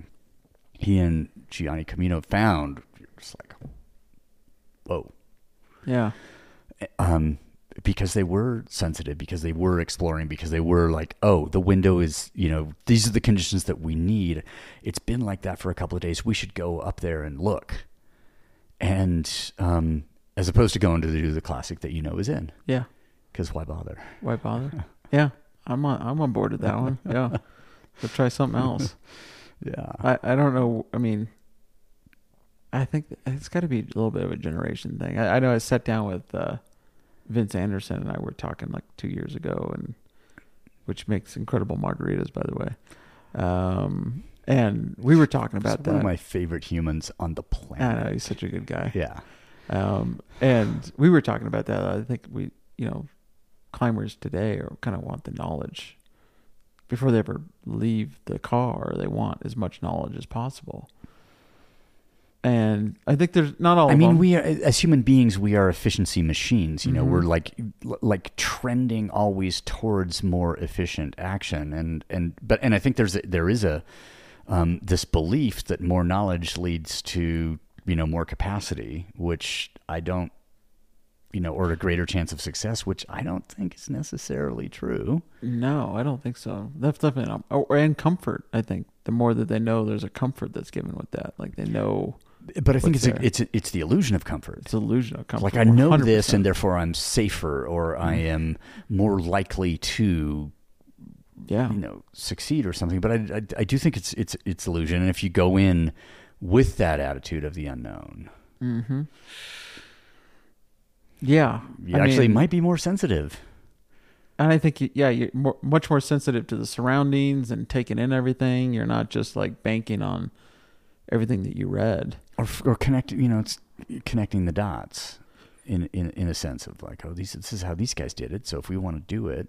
[SPEAKER 4] he and Gianni Comino found you're just like whoa
[SPEAKER 3] yeah.
[SPEAKER 4] um, because they were sensitive, because they were exploring, because they were like, oh, the window is, you know, these are the conditions that we need. It's been like that for a couple of days. We should go up there and look. And um, as opposed to going to do the classic that you know is in,
[SPEAKER 3] Yeah.
[SPEAKER 4] because why bother?
[SPEAKER 3] Why bother? *laughs* yeah. I'm on, I'm on board with that one. Yeah. *laughs* Let's try something else.
[SPEAKER 4] Yeah.
[SPEAKER 3] I, I don't know. I mean, I think it's got to be a little bit of a generation thing. I, I know I sat down with uh, Vince Anderson and I were talking like two years ago, and which makes incredible margaritas, by the way. Um, and we were talking about that.
[SPEAKER 4] one of my favorite humans on the
[SPEAKER 3] I
[SPEAKER 4] planet.
[SPEAKER 3] know he's such a good guy.
[SPEAKER 4] Yeah.
[SPEAKER 3] Um, and we were talking about that. I think we, you know, climbers today are kind of want the knowledge before they ever leave the car. They want as much knowledge as possible. And I think there's not all.
[SPEAKER 4] I
[SPEAKER 3] of
[SPEAKER 4] mean,
[SPEAKER 3] them.
[SPEAKER 4] we are, as human beings, we are efficiency machines. You know,
[SPEAKER 3] Mhm.
[SPEAKER 4] we're like like trending always towards more efficient action, and and but and I think there's a, there is a um, this belief that more knowledge leads to you know more capacity, which I don't you know, or a greater chance of success, which I don't think is necessarily true.
[SPEAKER 3] No, I don't think so. That's definitely not. Oh, and comfort. I think the more that they know, there's a comfort that's given with that. Like they know
[SPEAKER 4] But I think it's a, it's a, it's the illusion of comfort.
[SPEAKER 3] it's illusion of comfort.
[SPEAKER 4] like I know this
[SPEAKER 3] 100%.
[SPEAKER 4] and therefore I'm safer or I am more likely to
[SPEAKER 3] yeah,
[SPEAKER 4] you know succeed or something but I, I, I do think it's it's it's illusion and if you go in with that attitude of the unknown
[SPEAKER 3] mm-hmm. yeah.
[SPEAKER 4] you
[SPEAKER 3] I
[SPEAKER 4] actually
[SPEAKER 3] mean,
[SPEAKER 4] might be more sensitive
[SPEAKER 3] And I think, yeah, you're more, much more sensitive to the surroundings and taking in everything. You're not just like banking on everything that you read.
[SPEAKER 4] or or connect you know it's connecting the dots in in in a sense of like oh these this is how these guys did it so if we want to do it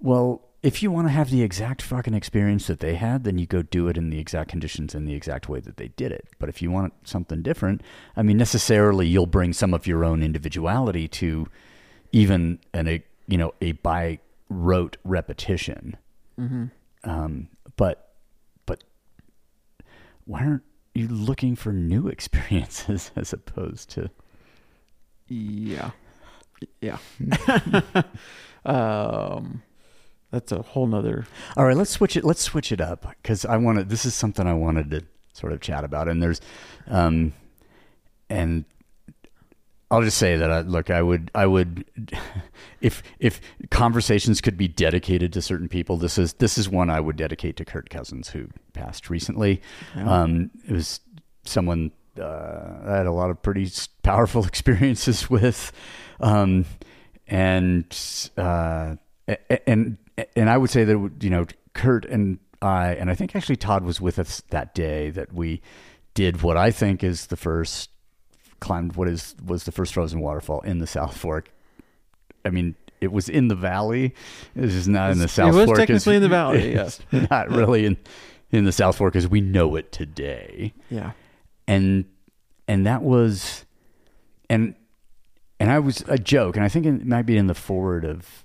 [SPEAKER 4] well if you want to have the exact fucking experience that they had then you go do it in the exact conditions in the exact way that they did it but if you want something different i mean necessarily you'll bring some of your own individuality to even an a you know a by rote repetition
[SPEAKER 3] Mm-hmm.
[SPEAKER 4] um, but but why aren't you looking for new *laughs* experiences as opposed to
[SPEAKER 3] Yeah. Yeah. *laughs* um, that's a whole nother.
[SPEAKER 4] all right let's switch it let's switch it up because i wanted this is something i wanted to sort of chat about and there's um and I'll just say that I, look, I would, I would, *laughs* if if conversations could be dedicated to certain people, this is this is one I would dedicate to Kurt Cozzens, who passed recently. Um, it was someone uh, I had a lot of pretty powerful *laughs* experiences with, um, and uh, and and I would say that you know Kurt and I, and I think actually Todd was with us that day that we did what I think is the first climbed what is was the first frozen waterfall in the South Fork. I mean, it was in the valley. This is not in the South Fork.
[SPEAKER 3] it was
[SPEAKER 4] Fork.
[SPEAKER 3] technically in the valley, *laughs*
[SPEAKER 4] it's *laughs* not really in in the South Fork as we know it today.
[SPEAKER 3] Yeah.
[SPEAKER 4] And and that was and and I was a joke, and I think it might be in the forward of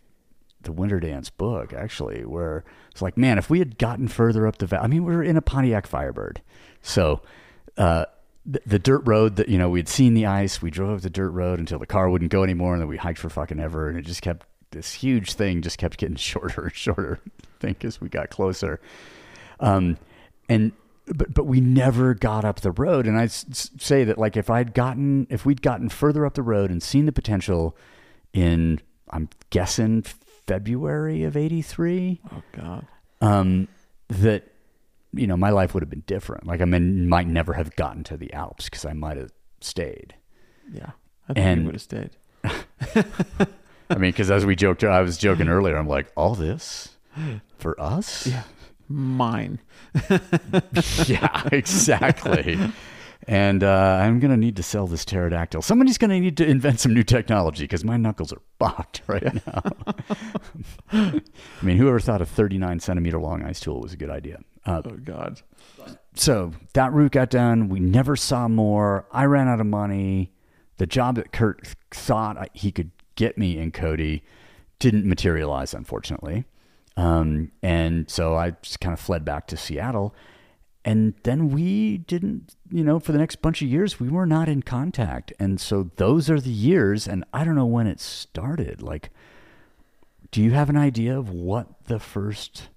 [SPEAKER 4] the Winter Dance book actually, where it's like, man, if we had gotten further up the valley, I mean, we were in a Pontiac Firebird, so. Uh, the, the dirt road that you know we'd seen the ice we drove the dirt road until the car wouldn't go anymore and then we hiked for fucking ever and it just kept this huge thing just kept getting *laughs* shorter and shorter I think as we got closer um and but but we never got up the road and i s- say that like if i'd gotten if we'd gotten further up the road and seen the potential in i'm guessing february of 83
[SPEAKER 3] Oh God.
[SPEAKER 4] um, that you know my life would have been different. Like I mean, might never have gotten to the Alps because I might have stayed.
[SPEAKER 3] Yeah. I think
[SPEAKER 4] And-
[SPEAKER 3] you would have stayed. *laughs*
[SPEAKER 4] I mean, because as we joked, I was joking earlier. I'm like, all this for us?
[SPEAKER 3] Yeah. Mine. *laughs* *laughs*
[SPEAKER 4] yeah, exactly. And uh, I'm gonna need to sell this pterodactyl. Somebody's gonna need to invent some new technology because my knuckles are fucked *laughs* right now. I mean, whoever thought a 39 centimeter long ice tool was a good idea? Uh,
[SPEAKER 3] Oh God.
[SPEAKER 4] so that route got done. We never saw more. I ran out of money. The job that Kurt thought he could get me in Cody didn't materialize, unfortunately. Um, and so I just kind of fled back to Seattle. And then we didn't, you know, for the next bunch of years, we were not in contact. And so those are the years. And I don't know when it started. Like, do you have an idea of what the first,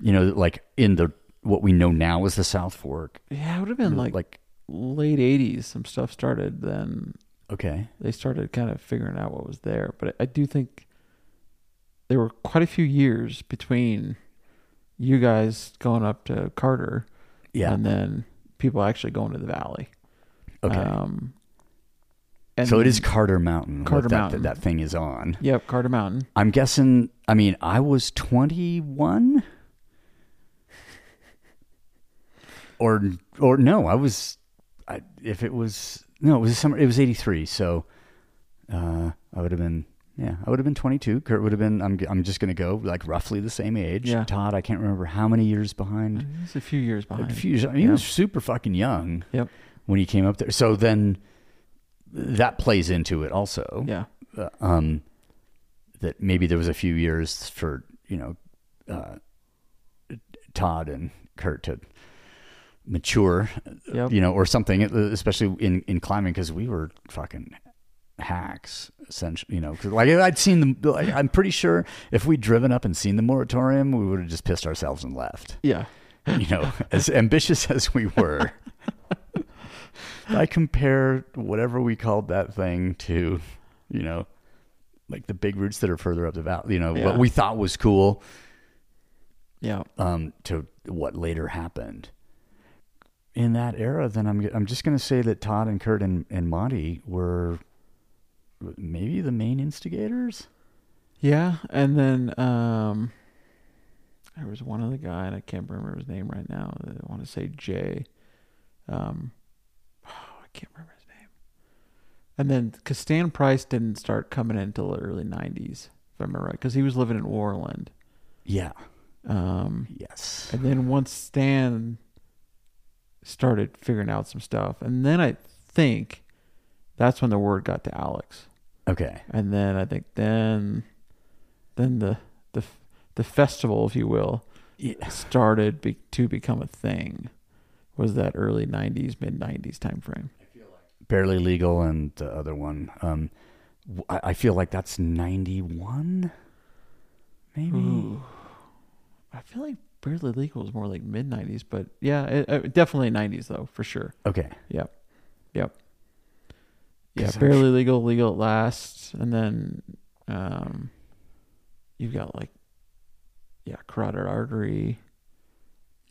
[SPEAKER 4] you know, like in the, what we know now as the South Fork?
[SPEAKER 3] Yeah, it would have been like,
[SPEAKER 4] like,
[SPEAKER 3] late '80s. Some stuff started. Then
[SPEAKER 4] okay.
[SPEAKER 3] they started kind of figuring out what was there. But I, I do think there were quite a few years between you guys going up to Carter
[SPEAKER 4] Yeah.
[SPEAKER 3] and then people actually going to the valley.
[SPEAKER 4] okay.
[SPEAKER 3] Um, and
[SPEAKER 4] so it is Carter Mountain.
[SPEAKER 3] Carter
[SPEAKER 4] that,
[SPEAKER 3] Mountain.
[SPEAKER 4] That, that thing is on.
[SPEAKER 3] Yep, Carter Mountain.
[SPEAKER 4] I'm guessing. I mean, I was 21, or or no, I was. I, if it was no, it was summer. It was 83. So uh, I would have been. Yeah, I would have been 22. Kurt would have been. I'm. I'm just gonna go like roughly the same age.
[SPEAKER 3] Yeah.
[SPEAKER 4] Todd, I can't remember how many years behind.
[SPEAKER 3] It's a few years behind.
[SPEAKER 4] A few years- I mean, he was super fucking young
[SPEAKER 3] Yep.
[SPEAKER 4] when he came up there. So then that plays into it also.
[SPEAKER 3] Yeah.
[SPEAKER 4] Uh, um, that maybe there was a few years for you know uh, Todd and Kurt to mature,
[SPEAKER 3] Yep.
[SPEAKER 4] you know, or something. Especially in in climbing because we were fucking hacks essentially you know 'cause, like i'd seen them like, i'm pretty sure if we'd driven up and seen the moratorium we would have just pissed ourselves and left
[SPEAKER 3] Yeah. *laughs*
[SPEAKER 4] you know, as ambitious *laughs* as we were, I compare whatever we called that thing to, you know, like the big routes that are further up the valley, you know,
[SPEAKER 3] Yeah.
[SPEAKER 4] what we thought was cool,
[SPEAKER 3] Yeah.
[SPEAKER 4] um, to what later happened. In that era, then I'm I'm just going to say that Todd and Kurt and, and Monty were maybe the main instigators.
[SPEAKER 3] Yeah, and then um, there was one other guy, and I can't remember his name right now. I want to say Jay. Um, oh, I can't remember his name. And then, because Stan Price didn't start coming in until the early '90s, if I remember right, because he was living in Worland.
[SPEAKER 4] Yeah.
[SPEAKER 3] Um,
[SPEAKER 4] Yes.
[SPEAKER 3] and then once Stan started figuring out some stuff, and then I think that's when the word got to Alex.
[SPEAKER 4] Okay.
[SPEAKER 3] and then I think then then the the the festival, if you will,
[SPEAKER 4] Yeah.
[SPEAKER 3] started be, to become a thing. Was that early '90s, mid '90s time frame?
[SPEAKER 4] I feel like barely legal and the other one um w- i, I feel like that's 91 maybe
[SPEAKER 3] Ooh. I feel like barely legal is more like mid '90s, but yeah, it, it, definitely '90s though for sure.
[SPEAKER 4] okay
[SPEAKER 3] Yep, yep. Yeah, barely legal, legal at last, and then um, you've got like yeah, carotid artery.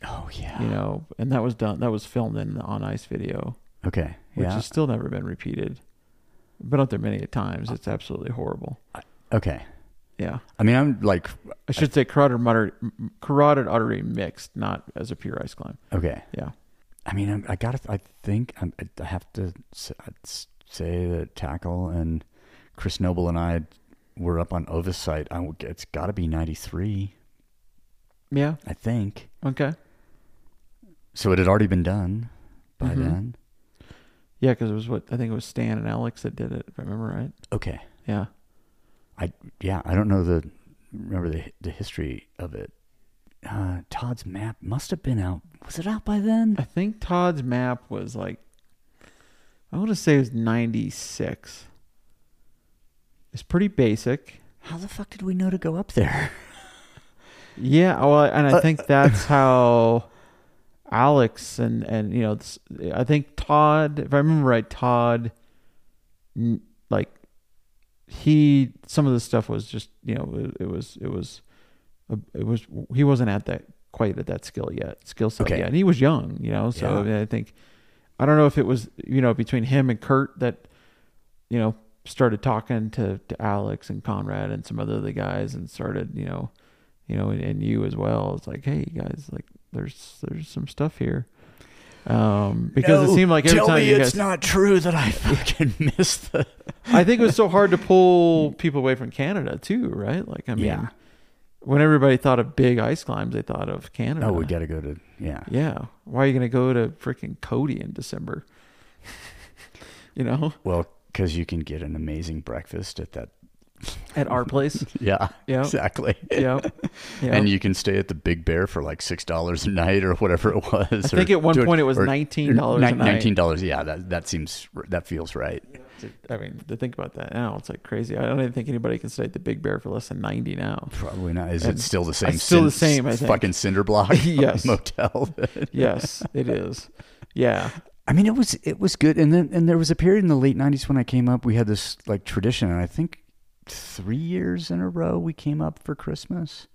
[SPEAKER 4] Oh yeah.
[SPEAKER 3] You know, and that was done. That was filmed in the on ice video,
[SPEAKER 4] Okay.
[SPEAKER 3] which
[SPEAKER 4] yeah.
[SPEAKER 3] has still never been repeated. Been out there many times. It's absolutely horrible.
[SPEAKER 4] okay.
[SPEAKER 3] Yeah,
[SPEAKER 4] I mean, I'm like,
[SPEAKER 3] I should say carotid artery, carotid artery mixed, not as a pure ice climb.
[SPEAKER 4] okay.
[SPEAKER 3] Yeah.
[SPEAKER 4] I mean, I'm, I gotta. I think I'm, I have to s- I'd s- say that tackle and Chris Noble and I were up on Ovis site. I, it's got to be '93,
[SPEAKER 3] Yeah.
[SPEAKER 4] I think.
[SPEAKER 3] Okay.
[SPEAKER 4] So it had already been done by
[SPEAKER 3] Mhm.
[SPEAKER 4] then.
[SPEAKER 3] Yeah, because it was what I think it was Stan and Alex that did it, if I remember right.
[SPEAKER 4] Okay.
[SPEAKER 3] Yeah.
[SPEAKER 4] I yeah. I don't know the remember the the history of it. Uh, Todd's map must have been out. Was it out by then?
[SPEAKER 3] I think Todd's map was like, I want to say it was 96. It's pretty basic.
[SPEAKER 4] How the fuck did we know to go up there? *laughs*
[SPEAKER 3] Yeah, well, and I
[SPEAKER 4] Uh,
[SPEAKER 3] think that's *laughs* how Alex and and you know, I think Todd, if I remember right, Todd, like he, some of the stuff was just you know, it, it was it was, it was he wasn't at that quite at that skill yet, skill set
[SPEAKER 4] Okay.
[SPEAKER 3] yet, and he was young, you know, so
[SPEAKER 4] Yeah.
[SPEAKER 3] I, mean, I think I don't know if it was you know between him and Kurt that you know started talking to to Alex and Conrad and some other the guys and started you know you know, and, and you as well. It's like, hey, guys, like there's there's some stuff here. Um, because it seemed like every
[SPEAKER 4] tell
[SPEAKER 3] time
[SPEAKER 4] me
[SPEAKER 3] you
[SPEAKER 4] it's
[SPEAKER 3] guys,
[SPEAKER 4] not true that I *laughs* fucking missed the.
[SPEAKER 3] I think it was so hard to pull people away from Canada too, right? Like, I mean,
[SPEAKER 4] Yeah.
[SPEAKER 3] When everybody thought of big ice climbs, they thought of Canada.
[SPEAKER 4] Oh, we got to go to yeah.
[SPEAKER 3] yeah. Why are you gonna go to freaking Cody in December? *laughs* you know,
[SPEAKER 4] Well, because you can get an amazing breakfast at that. *laughs*
[SPEAKER 3] at our place.
[SPEAKER 4] Yeah,
[SPEAKER 3] Yeah.
[SPEAKER 4] exactly.
[SPEAKER 3] yeah. *laughs* Yeah.
[SPEAKER 4] And you can stay at the Big Bear for like six dollars a night or whatever it was.
[SPEAKER 3] I think at one point it was $19.
[SPEAKER 4] Nineteen dollars, yeah. That that seems that feels right.
[SPEAKER 3] I mean, to think about that now, it's like crazy. I don't even think anybody can stay at the Big Bear for less than ninety now.
[SPEAKER 4] Probably not. Is
[SPEAKER 3] And
[SPEAKER 4] it still the
[SPEAKER 3] it's
[SPEAKER 4] same?
[SPEAKER 3] still the same, I think.
[SPEAKER 4] Fucking cinder block. *laughs*
[SPEAKER 3] Yes.
[SPEAKER 4] motel.
[SPEAKER 3] Yes, it is. Yeah,
[SPEAKER 4] I mean, it was it was good, and then and there was a period in the late '90s when I came up. We had this like tradition, and I think three years in a row we came up for Christmas.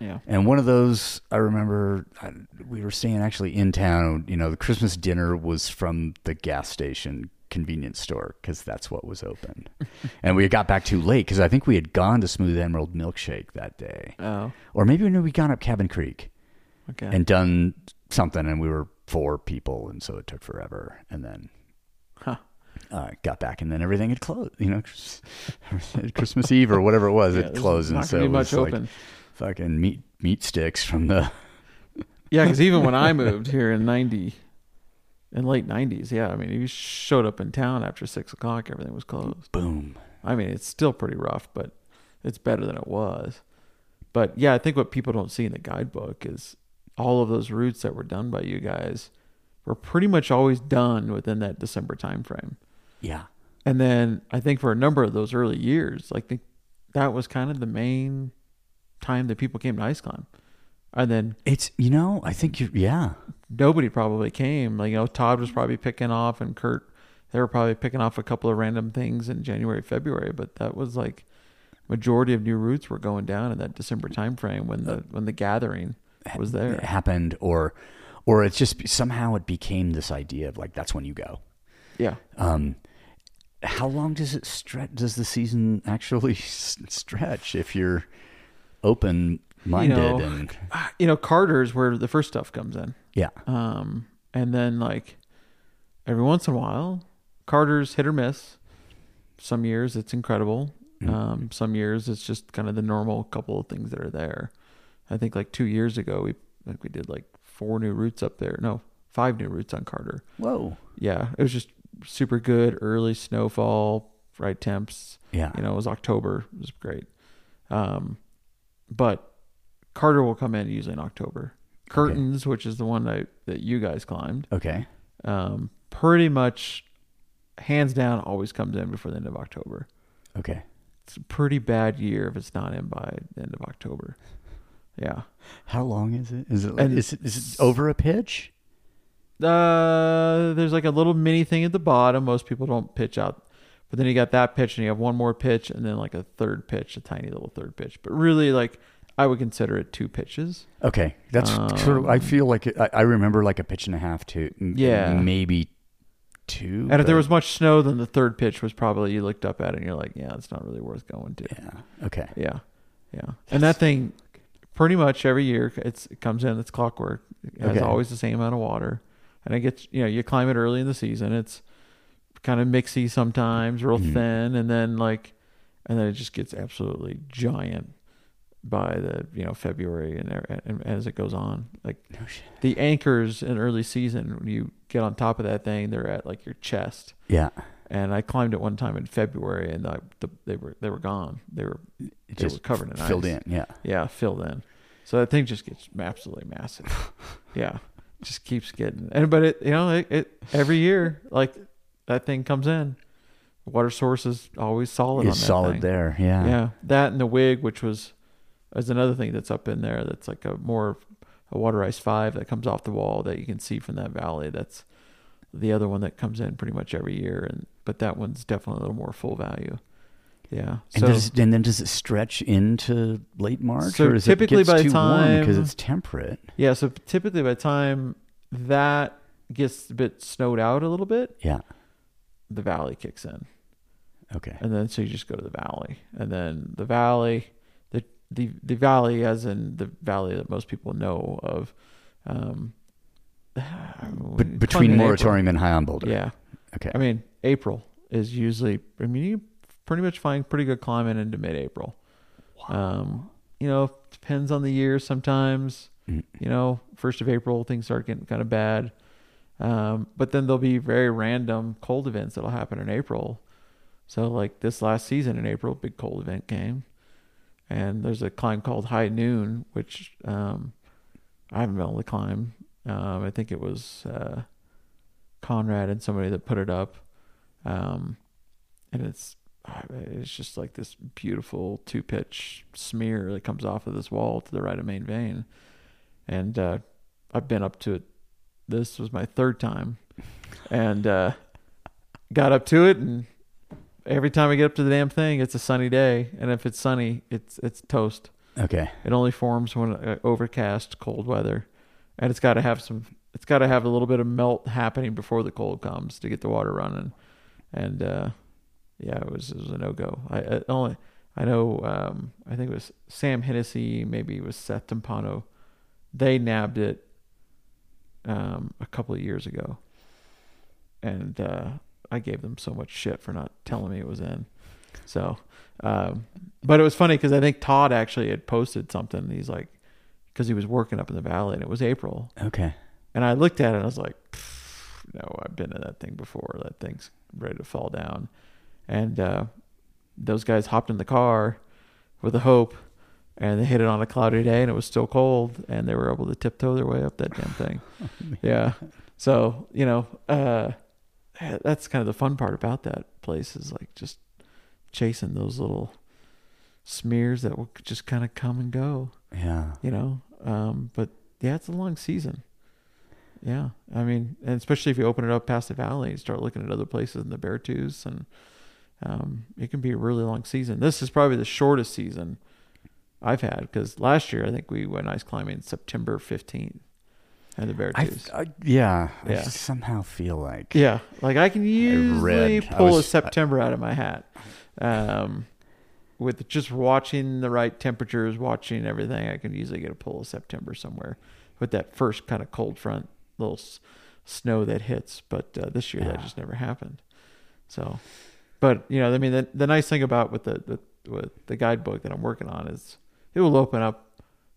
[SPEAKER 3] yeah.
[SPEAKER 4] And one of those, I remember I, we were staying actually in town. You know, the Christmas dinner was from the gas station convenience store because that's what was open. *laughs* and we got back too late because I think we had gone to Smooth Emerald Milkshake that day,
[SPEAKER 3] Oh,
[SPEAKER 4] or maybe we gone up Cabin Creek
[SPEAKER 3] okay.
[SPEAKER 4] and done something, and we were four people, and so it took forever. And then. Uh, got back, and then everything had closed. You know, *laughs* Christmas Eve or whatever it was,
[SPEAKER 3] Yeah,
[SPEAKER 4] it closed, and so it was like
[SPEAKER 3] open.
[SPEAKER 4] fucking meat meat sticks from the.
[SPEAKER 3] Yeah, because even when I *laughs* moved here in ninety, in late nineties, yeah, I mean, if you showed up in town after six o'clock, everything was closed.
[SPEAKER 4] Boom.
[SPEAKER 3] I mean, it's still pretty rough, but it's better than it was. But yeah, I think what people don't see in the guidebook is all of those routes that were done by you guys were pretty much always done within that December timeframe.
[SPEAKER 4] Yeah.
[SPEAKER 3] And then I think for a number of those early years, like the, that was kind of the main time that people came to ice climb. And then
[SPEAKER 4] It's you know I think you yeah
[SPEAKER 3] nobody probably came. Like you know, Todd was probably picking off, and Kurt, they were probably picking off a couple of random things in January, February. But that was like majority of new routes were going down in that December timeframe when the when the gathering was there.
[SPEAKER 4] happened or or it's just somehow it became this idea of like that's when you go.
[SPEAKER 3] Yeah,
[SPEAKER 4] Um, how long does it stretch? Does the season actually *laughs* s- stretch if you're open minded
[SPEAKER 3] You know,
[SPEAKER 4] and
[SPEAKER 3] you know, Carter's where the first stuff comes in.
[SPEAKER 4] yeah
[SPEAKER 3] Um, and then like every once in a while, Carter's hit or miss. Some years it's incredible.
[SPEAKER 4] Mm.
[SPEAKER 3] Um, some years it's just kind of the normal couple of things that are there. I think like two years ago we like we did like four new routes up there. No, five new routes on Carter.
[SPEAKER 4] whoa
[SPEAKER 3] Yeah, it was just super good. Early snowfall, right temps.
[SPEAKER 4] yeah
[SPEAKER 3] You know, it was October. It was great. Um, but Carter will come in usually in October. Curtains, which is the one that that you guys climbed,
[SPEAKER 4] okay
[SPEAKER 3] um, pretty much hands down always comes in before the end of October.
[SPEAKER 4] okay
[SPEAKER 3] It's a pretty bad year if it's not in by the end of October. Yeah.
[SPEAKER 4] how long is it is it like,
[SPEAKER 3] And
[SPEAKER 4] is it is it over a pitch
[SPEAKER 3] Uh, there's like a little mini thing at the bottom. Most people don't pitch out. But then you got that pitch, and you have one more pitch, and then like a third pitch, a tiny little third pitch. But really, like I would consider it two pitches.
[SPEAKER 4] Okay, that's sort of. I feel like it, I, I remember like a pitch and a half to
[SPEAKER 3] Yeah.
[SPEAKER 4] maybe two.
[SPEAKER 3] And if there was much snow, then the third pitch was probably you looked up at it and you're like, yeah, it's not really worth going to.
[SPEAKER 4] yeah, okay,
[SPEAKER 3] Yeah, yeah. And that thing, pretty much every year, it's it comes in. It's clockwork. It has
[SPEAKER 4] Okay.
[SPEAKER 3] always the same amount of water, and it gets you know you climb it early in the season. It's kind of mixy sometimes, real
[SPEAKER 4] Mhm.
[SPEAKER 3] thin, and then like, and then it just gets absolutely giant by the you know February and, and, and as it goes on. Like
[SPEAKER 4] no shit.
[SPEAKER 3] the anchors in early season, when you get on top of that thing, they're at like your chest.
[SPEAKER 4] Yeah,
[SPEAKER 3] And I climbed it one time in February, and I, the, they were they were gone. They were
[SPEAKER 4] it
[SPEAKER 3] They
[SPEAKER 4] just
[SPEAKER 3] were covered in
[SPEAKER 4] filled
[SPEAKER 3] ice.
[SPEAKER 4] in. Yeah,
[SPEAKER 3] yeah filled in. So that thing just gets absolutely massive. *laughs* yeah, just keeps getting. And but it you know it, it every year like that thing comes in, water source is always solid. on
[SPEAKER 4] it's solid
[SPEAKER 3] thing.
[SPEAKER 4] there. Yeah,
[SPEAKER 3] Yeah, that and the wig, which was is another thing that's up in there. That's like a more a water ice five that comes off the wall that you can see from that valley. That's the other one that comes in pretty much every year, and but that one's definitely a little more full value. Yeah.
[SPEAKER 4] And,
[SPEAKER 3] So
[SPEAKER 4] does, and then does it stretch into late March,
[SPEAKER 3] So
[SPEAKER 4] or is
[SPEAKER 3] typically
[SPEAKER 4] it
[SPEAKER 3] by the
[SPEAKER 4] warm because it's temperate?
[SPEAKER 3] yeah, so typically by the time that gets a bit snowed out a little bit,
[SPEAKER 4] Yeah.
[SPEAKER 3] the valley kicks in.
[SPEAKER 4] Okay.
[SPEAKER 3] and then so you just go to the valley and then the valley the the, the valley as in the valley that most people know of um *sighs*
[SPEAKER 4] But between moratorium and high on boulder.
[SPEAKER 3] yeah
[SPEAKER 4] Okay.
[SPEAKER 3] i mean april is usually i mean you pretty much find pretty good climbing into mid-april. Um you know depends on the year. Sometimes
[SPEAKER 4] Mm.
[SPEAKER 3] you know first of april things start getting kind of bad. Um, but then there'll be very random cold events that'll happen in april. So like this last season in april big cold event came. And there's a climb called high noon which um, i haven't been able to climb. Um, i think it was uh, conrad and somebody that put it up. Um, and it's it's just like this beautiful two pitch smear that comes off of this wall to the right of main vein and uh, I've been up to it. This was my third time, and uh, got up to it. And every time I get up to the damn thing, it's a sunny day, and if it's sunny, it's it's toast.
[SPEAKER 4] okay.
[SPEAKER 3] It only forms when uh, overcast, cold weather, and it's got to have some. It's got to have a little bit of melt happening before the cold comes to get the water running, and uh, yeah, it was it was a no go. I, I only I know um, I think it was Sam Hennessy, maybe it was Seth Timpano. They nabbed it um, a couple of years ago, and uh, I gave them so much shit for not telling me it was in. So, um, but it was funny because I think Todd actually had posted something. He's like, because he was working up in the valley, and it was April,
[SPEAKER 4] Okay.
[SPEAKER 3] and I looked at it and I was like, no, I've been in that thing before. That thing's ready to fall down. And uh, those guys hopped in the car with a hope and they hit it on a cloudy day and it was still cold and they were able to tiptoe their way up that damn thing. *laughs* yeah. So, you know, uh, that's kind of the fun part about that place is like just chasing those little smears that will just kind of come and go
[SPEAKER 4] Yeah.
[SPEAKER 3] you know. Um, but yeah, it's a long season. Yeah, I mean, and especially if you open it up past the valley and start looking at other places in the Beartooths, and um, it can be a really long season. This is probably the shortest season I've had because last year I think we went ice climbing September fifteenth at the
[SPEAKER 4] I,
[SPEAKER 3] Beartooths.
[SPEAKER 4] I yeah. I
[SPEAKER 3] Yeah.
[SPEAKER 4] just somehow feel like
[SPEAKER 3] Yeah, like I can usually
[SPEAKER 4] I
[SPEAKER 3] pull a
[SPEAKER 4] was-
[SPEAKER 3] September out of my hat. Um, with just watching the right temperatures, watching everything, I can usually get a pull of September somewhere with that first kind of cold front, little s- snow that hits. But uh, this year that just never happened. So, but you know, I mean, the, the nice thing about with the, the with the guidebook that I'm working on is it will open up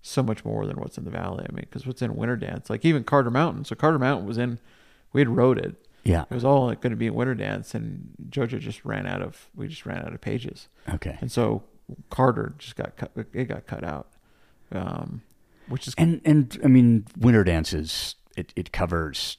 [SPEAKER 3] so much more than what's in the valley. I mean, because what's in Winter Dance, like even Carter Mountain. So Carter Mountain was in, we had rode it.
[SPEAKER 4] yeah.
[SPEAKER 3] It was all going to be in Winter Dance, and Jojo just ran out of. We just ran out of pages,
[SPEAKER 4] Okay.
[SPEAKER 3] and so Carter just got cut. It got cut out, um, which is
[SPEAKER 4] And and I mean, winter dances it it covers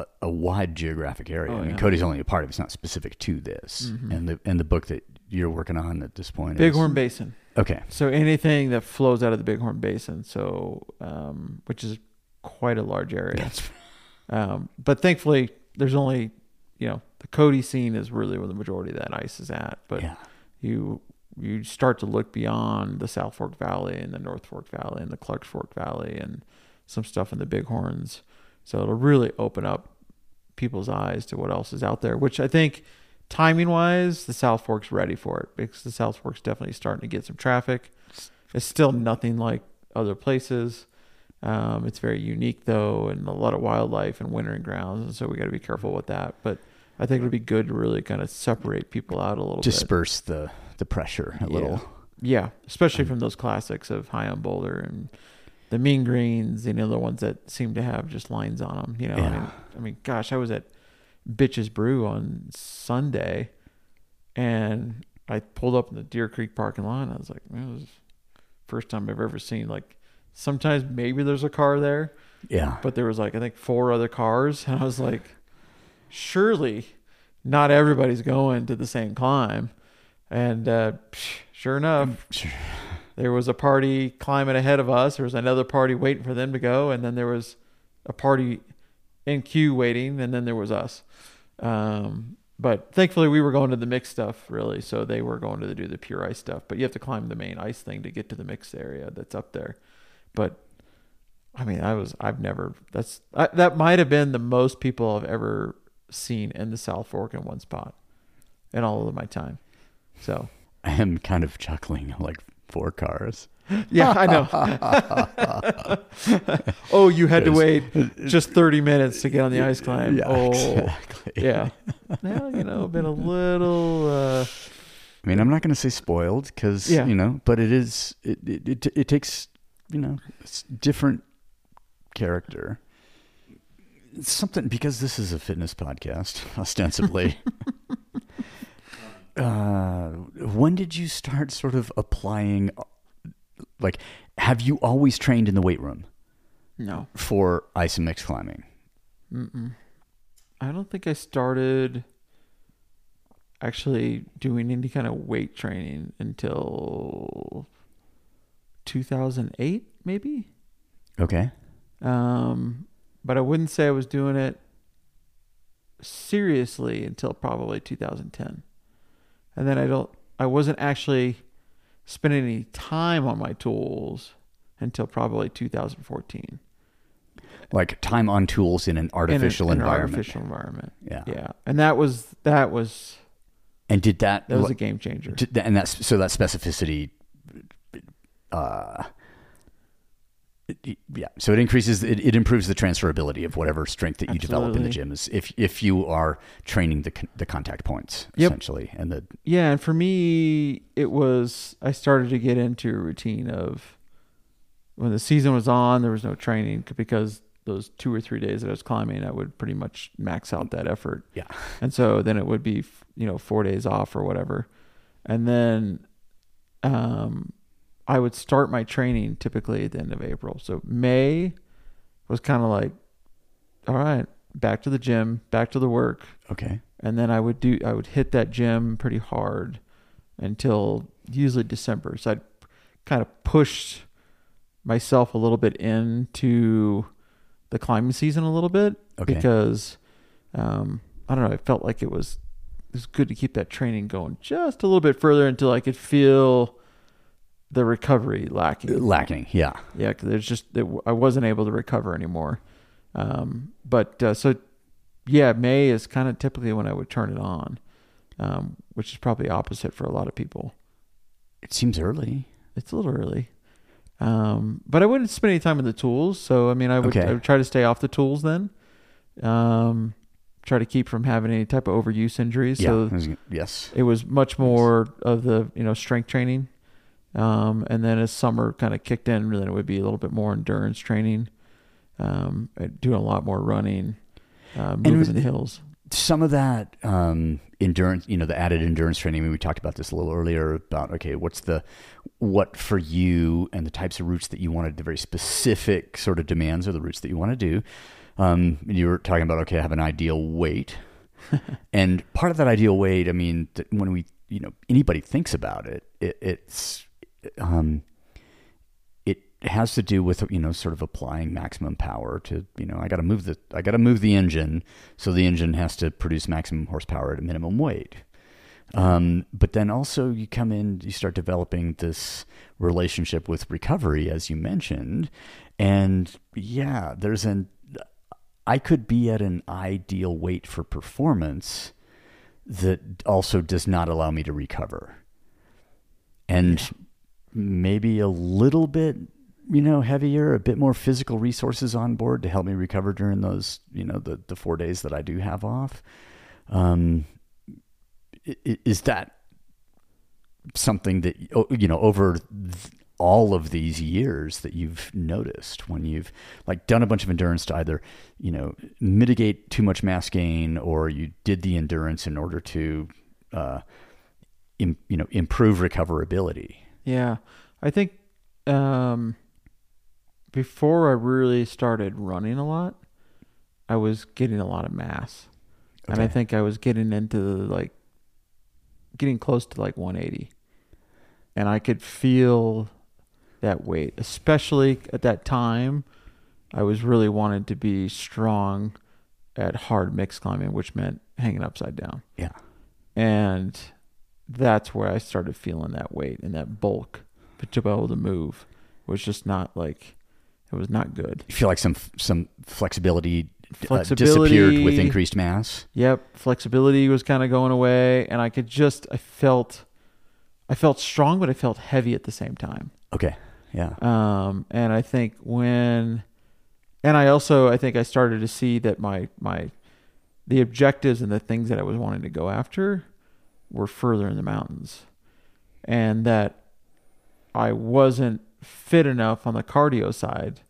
[SPEAKER 4] a, a wide geographic area.
[SPEAKER 3] Oh,
[SPEAKER 4] I mean,
[SPEAKER 3] yeah.
[SPEAKER 4] Cody's only a part of it. It's not specific to this.
[SPEAKER 3] Mhm.
[SPEAKER 4] And the and the book that you're working on at this point.
[SPEAKER 3] Bighorn
[SPEAKER 4] Is,
[SPEAKER 3] Basin.
[SPEAKER 4] okay.
[SPEAKER 3] So anything that flows out of the Bighorn Basin, so um, which is quite a large area. *laughs*
[SPEAKER 4] That's
[SPEAKER 3] Um, but thankfully, there's only you know the Cody scene is really where the majority of that ice is at. But
[SPEAKER 4] Yeah.
[SPEAKER 3] you you start to look beyond the South Fork Valley and the North Fork Valley and the Clarks Fork Valley and some stuff in the Bighorns. So it'll really open up people's eyes to what else is out there, which I think timing wise, the South Fork's ready for it because the South Fork's definitely starting to get some traffic. It's still nothing like other places. Um, it's very unique though, and a lot of wildlife and wintering grounds, and so we got to be careful with that. But I think it'd be good to really kind of separate people out a little bit.
[SPEAKER 4] Disperse the the pressure a little.
[SPEAKER 3] Yeah, especially from those classics of High on Boulder and the Mean Greens, you know, the ones that seem to have just lines on them. You know, I, mean, I mean, gosh, I was at Bitches Brew on Sunday, and I pulled up in the Deer Creek parking lot. And I was like, man, this is the first time I've ever seen like. Sometimes maybe there's a car there,
[SPEAKER 4] Yeah.
[SPEAKER 3] but there was like I think four other cars, *laughs* and I was like, surely not everybody's going to the same climb. And uh, psh, sure enough. There was a party climbing ahead of us. There was another party waiting for them to go, and then there was a party in queue waiting, and then there was us. Um, but thankfully, we were going to the mixed stuff really, so they were going to do the pure ice stuff. But you have to climb the main ice thing to get to the mixed area that's up there. But I mean, I was I've never that's I, that might have been the most people I've ever seen in the South Fork in one spot in all of my time. So *laughs*
[SPEAKER 4] I am kind of chuckling like four cars. *laughs*
[SPEAKER 3] yeah, I know. *laughs* oh, you had to wait just thirty minutes to get on the ice climb.
[SPEAKER 4] Yeah,
[SPEAKER 3] oh,
[SPEAKER 4] exactly.
[SPEAKER 3] yeah. Now you know, been a little. Uh,
[SPEAKER 4] I mean, I'm not going to say spoiled because
[SPEAKER 3] Yeah.
[SPEAKER 4] you know, but it is it, it it it takes you know it's different character. It's something because this is a fitness podcast *laughs* ostensibly. Uh, when did you start sort of applying? Like, have you always trained in the weight room
[SPEAKER 3] no,
[SPEAKER 4] for ice and mix climbing?
[SPEAKER 3] Mm-mm. I don't think I started actually doing any kind of weight training until 2008, maybe.
[SPEAKER 4] Okay.
[SPEAKER 3] Um, but I wouldn't say I was doing it seriously until probably 2010. And then I don't, I wasn't actually spending any time on my tools until probably 2014.
[SPEAKER 4] Like time on tools in an
[SPEAKER 3] an-
[SPEAKER 4] artificial
[SPEAKER 3] in an
[SPEAKER 4] environment.
[SPEAKER 3] artificial environment.
[SPEAKER 4] Yeah.
[SPEAKER 3] Yeah. And that was, that was,
[SPEAKER 4] And did that,
[SPEAKER 3] that was a game changer.
[SPEAKER 4] Did and that's so that specificity uh yeah so it increases it, it improves the transferability of whatever strength that you develop in the
[SPEAKER 3] Absolutely.
[SPEAKER 4] gym is if if you are training the the contact points
[SPEAKER 3] Yep.
[SPEAKER 4] essentially and the
[SPEAKER 3] Yeah, and for me, it was I started to get into a routine of when the season was on, there was no training because those two or three days that I was climbing, I would pretty much max out that effort,
[SPEAKER 4] yeah
[SPEAKER 3] and so then it would be you know four days off or whatever, and then um, I would start my training typically at the end of April. So May was kind of like, all right, back to the gym, back to the work
[SPEAKER 4] okay
[SPEAKER 3] and then I would do I would hit that gym pretty hard until usually December. So I'd kind of push myself a little bit into the climbing season a little bit
[SPEAKER 4] Okay.
[SPEAKER 3] because um, I don't know. I felt like it was it was good to keep that training going just a little bit further until I could feel the recovery lacking.
[SPEAKER 4] lacking yeah
[SPEAKER 3] Yeah, because there's just it, I wasn't able to recover anymore. Um, but uh, so yeah, May is kind of typically when I would turn it on, um, which is probably opposite for a lot of people.
[SPEAKER 4] it seems early
[SPEAKER 3] It's a little early, um, but I wouldn't spend any time with the tools. So I mean, I would
[SPEAKER 4] Okay.
[SPEAKER 3] I would try to stay off the tools then. Um, try to keep from having any type of overuse injuries.
[SPEAKER 4] yeah
[SPEAKER 3] So
[SPEAKER 4] I was gonna- yes
[SPEAKER 3] it was much more of the you know strength training um, and then as summer kind of kicked in then it would be a little bit more endurance training um, doing a lot more running uh, moving
[SPEAKER 4] was-
[SPEAKER 3] in the hills
[SPEAKER 4] some of that um, endurance, you know, the added endurance training. I mean, we talked about this a little earlier about okay, what's the what for you and the types of routes that you wanted, the very specific sort of demands or the routes that you want to do. Um, and you were talking about okay, I have an ideal weight, *laughs* and part of that ideal weight, I mean, when we, you know, anybody thinks about it, it it's um, it has to do with you know sort of applying maximum power to you know I got to move the I got to move the engine so the engine has to produce maximum horsepower at a minimum weight. Um, but then also you come in, you start developing this relationship with recovery, as you mentioned, and yeah, there's an I could be at an ideal weight for performance that also does not allow me to recover, and maybe a little bit you know, heavier, a bit more physical resources on board to help me recover during those, you know, the, the four days that I do have off. Um, is that something that, you know, over all of these years that you've noticed when you've like done a bunch of endurance to either, you know, mitigate too much mass gain or you did the endurance in order to, uh, Im, you know, improve recoverability?
[SPEAKER 3] Yeah. I think, um, before I really started running a lot, I was getting a lot of mass. Okay. And I think I was getting into like getting close to like 180. And I could feel that weight, especially at that time. I was really wanted to be strong at hard mix climbing, which meant hanging upside down.
[SPEAKER 4] Yeah.
[SPEAKER 3] And that's where I started feeling that weight and that bulk to be able to move was just not like it was not good.
[SPEAKER 4] You feel like some some flexibility, flexibility uh, disappeared with increased mass.
[SPEAKER 3] Yep, flexibility was kind of going away, and I could just I felt I felt strong, but I felt heavy at the same time.
[SPEAKER 4] Okay, yeah.
[SPEAKER 3] Um, and I think when, and I also I think I started to see that my my the objectives and the things that I was wanting to go after were further in the mountains, and that I wasn't fit enough on the cardio side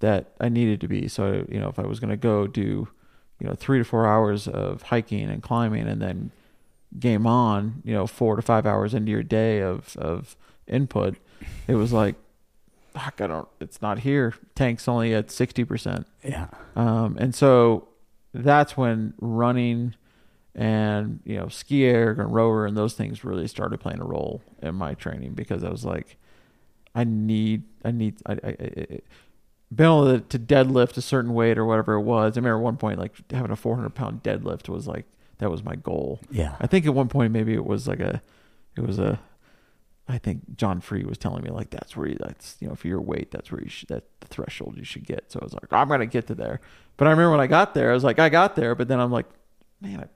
[SPEAKER 3] that I needed to be. So, you know, if I was going to go do, you know, three to four hours of hiking and climbing and then game on, you know, four to five hours into your day of, of input, it was like, fuck, I don't, it's not here. Tank's only at 60%.
[SPEAKER 4] Yeah.
[SPEAKER 3] Um, and so that's when running and, you know, SkiErg and rower and those things really started playing a role in my training because I was like, I need, I need, I, I, I being able to, deadlift a certain weight or whatever it was. I remember at one point, like having a 400 pound deadlift was like, that was my goal.
[SPEAKER 4] Yeah.
[SPEAKER 3] I think at one point, maybe it was like a, it was a, I think John Free was telling me like, that's where you, that's, you know, for your weight, that's where you should, that the threshold you should get. So I was like, I'm going to get to there. But I remember when I got there, I was like, I got there, but then I'm like, man, I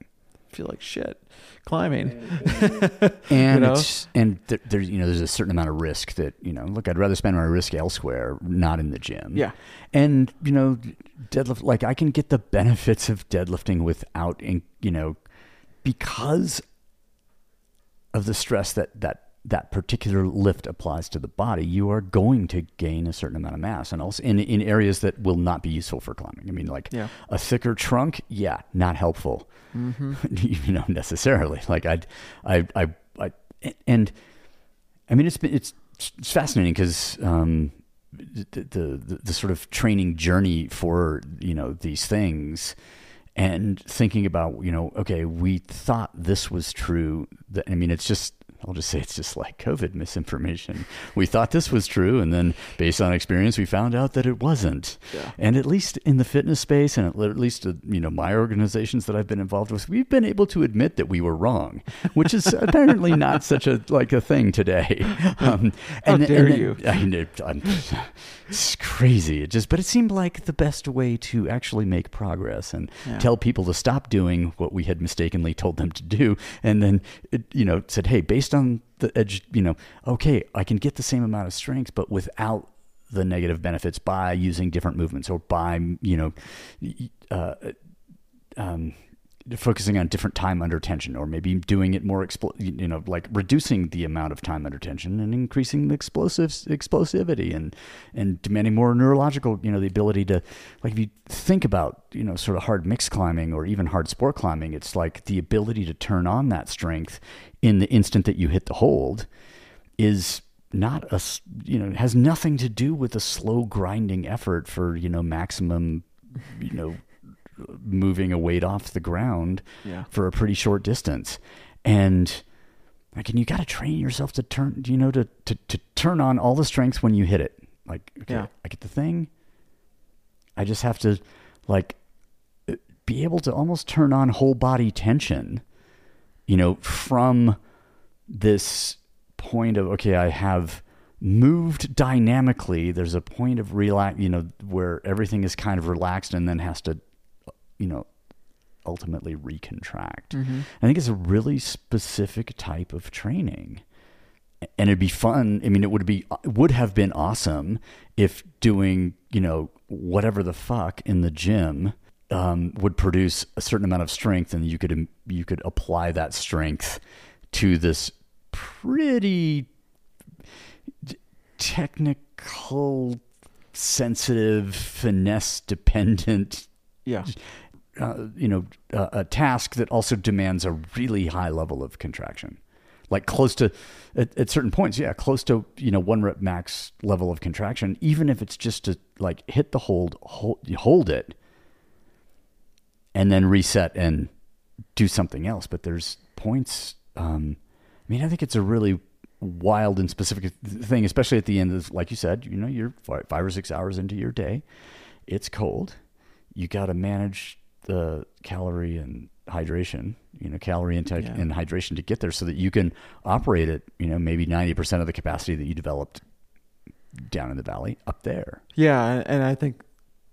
[SPEAKER 3] feel like shit climbing.
[SPEAKER 4] and *laughs* you know? it's and th- there's you know there's a certain amount of risk that you know look I'd rather spend my risk elsewhere, not in the gym.
[SPEAKER 3] Yeah,
[SPEAKER 4] and you know deadlift like I can get the benefits of deadlifting without you know because of the stress that that that particular lift applies to the body, you are going to gain a certain amount of mass, and also in in areas that will not be useful for climbing. I mean, like
[SPEAKER 3] yeah.
[SPEAKER 4] a thicker trunk, yeah, not helpful,
[SPEAKER 3] mm-hmm. *laughs*
[SPEAKER 4] you know, necessarily. Like I, I, I, I, and I mean, it's been it's it's fascinating because um, the, the the sort of training journey for you know these things and thinking about you know okay we thought this was true i mean it's just I'll just say it's just like COVID misinformation. We thought this was true, and then based on experience, we found out that it wasn't.
[SPEAKER 3] Yeah.
[SPEAKER 4] And at least in the fitness space, and at least uh, you know my organizations that I've been involved with, we've been able to admit that we were wrong, which is *laughs* apparently not such a like a thing today. *laughs*
[SPEAKER 3] Um, How and, dare
[SPEAKER 4] and,
[SPEAKER 3] you? *laughs*
[SPEAKER 4] I'm, it's crazy. It just, but it seemed like the best way to actually make progress and yeah. tell people to stop doing what we had mistakenly told them to do, and then it, you know said, hey, based on the edge, you know, okay, I can get the same amount of strength, but without the negative benefits by using different movements or by you know, uh, um, focusing on different time under tension or maybe doing it more expl- you know like reducing the amount of time under tension and increasing the explosive explosivity and and demanding more neurological you know the ability to like if you think about you know sort of hard mix climbing or even hard sport climbing it's like the ability to turn on that strength in the instant that you hit the hold is not a you know has nothing to do with a slow grinding effort for you know maximum you know moving a weight off the ground
[SPEAKER 3] yeah.
[SPEAKER 4] for a pretty short distance. And like, and you got to train yourself to turn, you know, to, to, to turn on all the strength when you hit it. Like, okay,
[SPEAKER 3] Yeah.
[SPEAKER 4] I get the thing. I just have to like be able to almost turn on whole body tension, you know, from this point of okay, I have moved dynamically. There's a point of relax, you know, where everything is kind of relaxed and then has to, you know, ultimately recontract.
[SPEAKER 3] Mm-hmm.
[SPEAKER 4] I think it's a really specific type of training. And it'd be fun. I mean, it would be would have been awesome if doing you know whatever the fuck in the gym um, would produce a certain amount of strength, and you could you could apply that strength to this pretty technical, sensitive, finesse dependent
[SPEAKER 3] Yeah.
[SPEAKER 4] Uh, you know, uh, a task that also demands a really high level of contraction, like close to, at, at certain points, yeah, close to you know one rep max level of contraction, even if it's just to like hit the hold, hold, hold it, and then reset and do something else. But there's points. Um, I mean, I think it's a really wild and specific thing, especially at the end of, like you said, you know, you're five, or six hours into your day. It's cold. You got to manage the calorie and hydration, you know, calorie intake
[SPEAKER 3] Yeah.
[SPEAKER 4] and hydration to get there so that you can operate at, you know, maybe 90% of the capacity that you developed down in the valley up there.
[SPEAKER 3] Yeah, and- I think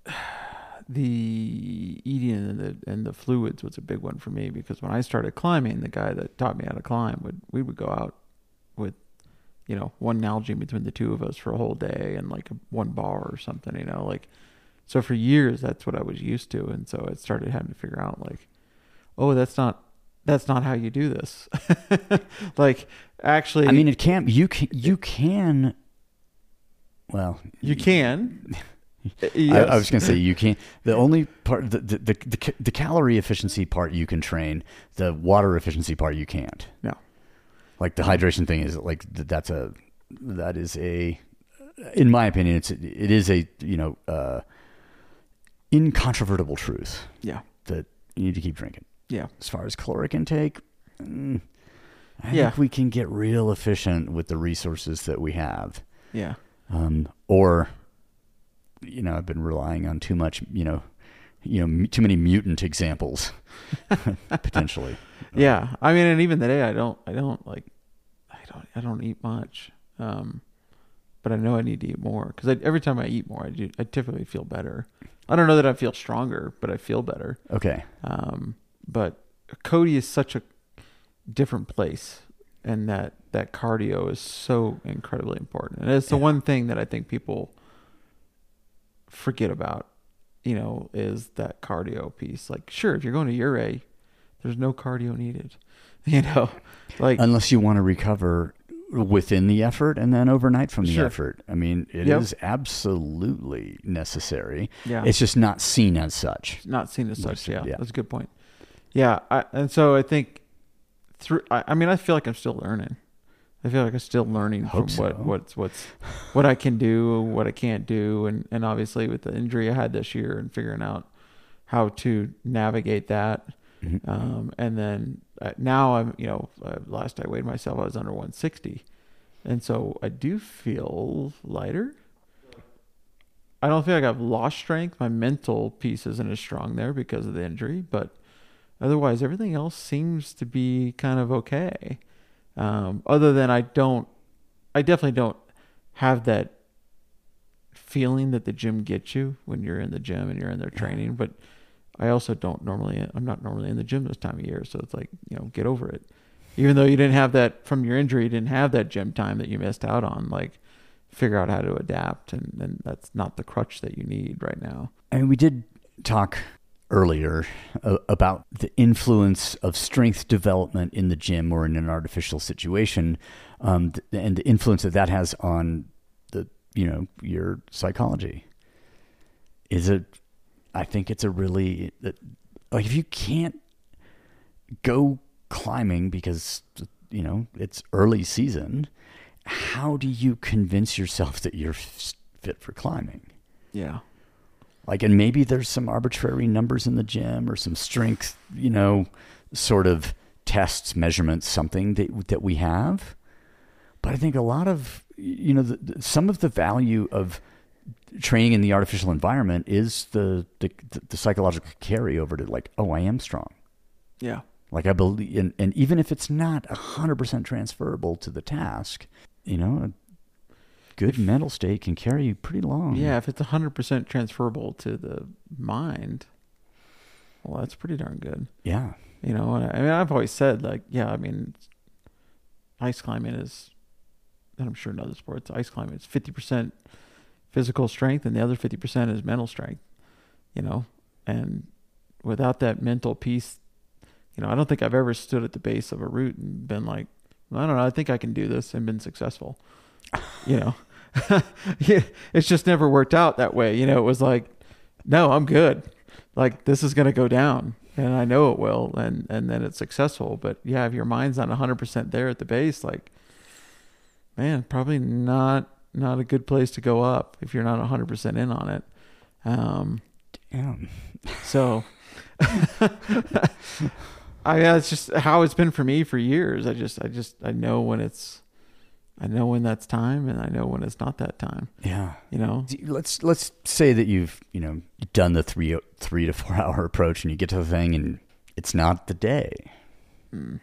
[SPEAKER 3] *sighs* the eating and the and the fluids was a big one for me because when I started climbing, the guy that taught me how to climb would we would go out with you know one Nalgene between the two of us for a whole day and like a, one bar or something, you know, like so for years that's what I was used to, and so I started having to figure out like, oh, that's not that's not how you do this. *laughs* like actually,
[SPEAKER 4] I mean, it can't, you can, you can, well,
[SPEAKER 3] you can. *laughs*
[SPEAKER 4] I, I was going to say you can't. The only part, the, the the the the calorie efficiency part you can train. The water efficiency part you can't.
[SPEAKER 3] no.
[SPEAKER 4] Like the hydration thing is like that's a that is a, in my opinion, it's it is a you know uh, incontrovertible truth
[SPEAKER 3] Yeah.
[SPEAKER 4] that you need to keep drinking.
[SPEAKER 3] Yeah.
[SPEAKER 4] As far as caloric intake, mm, I
[SPEAKER 3] Yeah.
[SPEAKER 4] think we can get real efficient with the resources that we have
[SPEAKER 3] Yeah.
[SPEAKER 4] um, or you know, I've been relying on too much, you know, you know, m- too many mutant examples *laughs* potentially.
[SPEAKER 3] Yeah, I mean, and even today, I don't, I don't like, I don't, I don't eat much. Um, but I know I need to eat more because every time I eat more, I do, I typically feel better. I don't know that I feel stronger, but I feel better.
[SPEAKER 4] Okay.
[SPEAKER 3] Um, but Cody is such a different place, and that that cardio is so incredibly important, and it's the
[SPEAKER 4] Yeah.
[SPEAKER 3] one thing that I think people forget about. You know, is that cardio piece? Like, sure, if you're going to Ouray, there's no cardio needed. *laughs* You know, like
[SPEAKER 4] Unless you want to recover within the effort and then overnight from the
[SPEAKER 3] Sure.
[SPEAKER 4] effort. I mean, it is
[SPEAKER 3] Yep.
[SPEAKER 4] absolutely necessary.
[SPEAKER 3] yeah,
[SPEAKER 4] It's just not seen as such.
[SPEAKER 3] not seen as such. Yeah,
[SPEAKER 4] Yeah.
[SPEAKER 3] that's a good point. Yeah, I, and so I think through. I, I mean, I feel like I'm still learning. I feel like I'm still learning
[SPEAKER 4] Hope
[SPEAKER 3] from what what's what's what I can do, what I can't do, and and obviously with the injury I had this year and figuring out how to navigate that.
[SPEAKER 4] Mhm.
[SPEAKER 3] Um, and then uh, now I'm, you know, uh, last I weighed myself, I was under 160, and so I do feel lighter. I don't feel like I've lost strength. My mental piece isn't as strong there because of the injury, but otherwise everything else seems to be kind of okay. Um, other than I don't, I definitely don't have that feeling that the gym gets you when you're in the gym and you're in there training. But I also don't normally, I'm not normally in the gym this time of year, so it's like you know, get over it. Even though you didn't have that from your injury, you didn't have that gym time that you missed out on. Like, figure out how to adapt, and, that's not the crutch that you need right now.
[SPEAKER 4] And we did talk earlier uh, about the influence of strength development in the gym or in an artificial situation, um, th- and the influence that that has on the you know your psychology. Is it? I think it's a really like if you can't go climbing because you know it's early season, how do you convince yourself that you're fit for climbing?
[SPEAKER 3] Yeah.
[SPEAKER 4] Like, and maybe there's some arbitrary numbers in the gym or some strength, you know, sort of tests, measurements, something that that we have. but I think a lot of you know the, the, some of the value of training in the artificial environment is the, the the psychological carryover to like, oh, I am strong.
[SPEAKER 3] Yeah.
[SPEAKER 4] Like I believe, and, and even if it's not hundred percent transferable to the task, you know, a good mental state can carry you pretty long.
[SPEAKER 3] Yeah, if it's 100% transferable to the mind, well, that's pretty darn good.
[SPEAKER 4] yeah,
[SPEAKER 3] You know, I, I mean, I've always said, like, yeah, I mean, ice climbing is, and I'm sure in other sports, ice climbing is 50% physical strength and the other 50% is mental strength, you know, and without that mental piece, you know, I don't think I've ever stood at the base of a route and been like, I don't know, I think I can do this and been successful, you know. *laughs* it's just never worked out that way. You know, it was like, no, I'm good. Like this is gonna go down, and I know it will, and and then it's successful. But yeah, if your mind's not 100 percent there at the base, like, man, probably not not a good place to go up if you're not 100 percent in on it. Um,
[SPEAKER 4] damn.
[SPEAKER 3] so, *laughs* I mean, that's just how it's been for me for years. I just, I just, I know when it's, I know when that's time, and I know when it's not that time.
[SPEAKER 4] Yeah.
[SPEAKER 3] You know,
[SPEAKER 4] Let's let's say that you've you know done the three three to four *laughs* hour approach, and you get to the thing, and it's not the day.
[SPEAKER 3] Mm.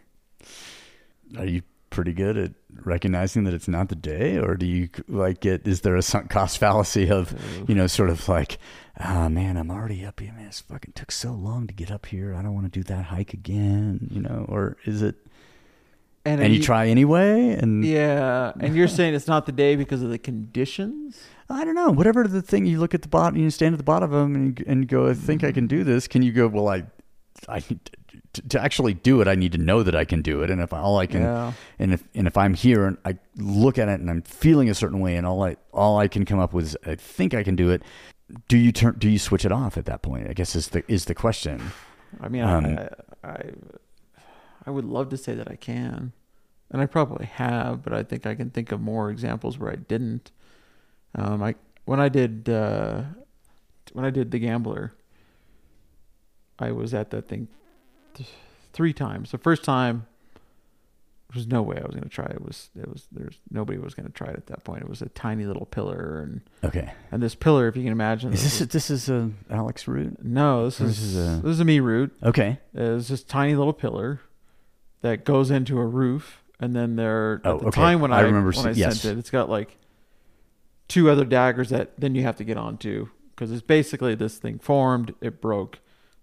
[SPEAKER 4] Are you pretty good at recognizing that it's not the day, or do you like get? Is there a sunk cost *laughs* fallacy of you know sort of like, ah man, I'm already up here. Man, this fucking took so long to get up here. I don't want to do that hike again. You know, or is it?
[SPEAKER 3] and,
[SPEAKER 4] And you try anyway, and
[SPEAKER 3] Yeah, and you're saying it's not the day because of the conditions.
[SPEAKER 4] I don't know. Whatever the thing you look at the bottom, you stand at the bottom of them and, and go, I think I can do this. Can you go? Well, I, I *laughs* to, to actually do it. I need to know that I can do it. And if all I can,
[SPEAKER 3] Yeah.
[SPEAKER 4] and if and if I'm here and I look at it and I'm feeling a certain way, and all I all I can come up with is I think I can do it. Do you turn? Do you switch it off at that point? I guess is the is the question.
[SPEAKER 3] I mean,
[SPEAKER 4] Um,
[SPEAKER 3] I, I, I would love to say that I can, and I probably have, but I think I can think of more examples where I didn't. Um, I when I did uh, when I did the gambler, I was at that thing th- three times. The first time, there was no way I was going to try it. it. Was it was there's nobody was going to try it at that point. It was a tiny little pillar, and
[SPEAKER 4] Okay.
[SPEAKER 3] and this pillar, if you can imagine,
[SPEAKER 4] Is
[SPEAKER 3] this
[SPEAKER 4] this this is a Alex route?
[SPEAKER 3] no, this
[SPEAKER 4] This
[SPEAKER 3] is
[SPEAKER 4] is a-
[SPEAKER 3] this is a me route.
[SPEAKER 4] Okay.
[SPEAKER 3] Uh, it's this tiny little pillar that goes into a roof, and then there
[SPEAKER 4] Oh,
[SPEAKER 3] at the
[SPEAKER 4] okay.
[SPEAKER 3] time when
[SPEAKER 4] I
[SPEAKER 3] I,
[SPEAKER 4] remember
[SPEAKER 3] when I
[SPEAKER 4] yes.
[SPEAKER 3] sent it, it's got like two other daggers that then you have to get onto because it's basically this thing formed, it broke,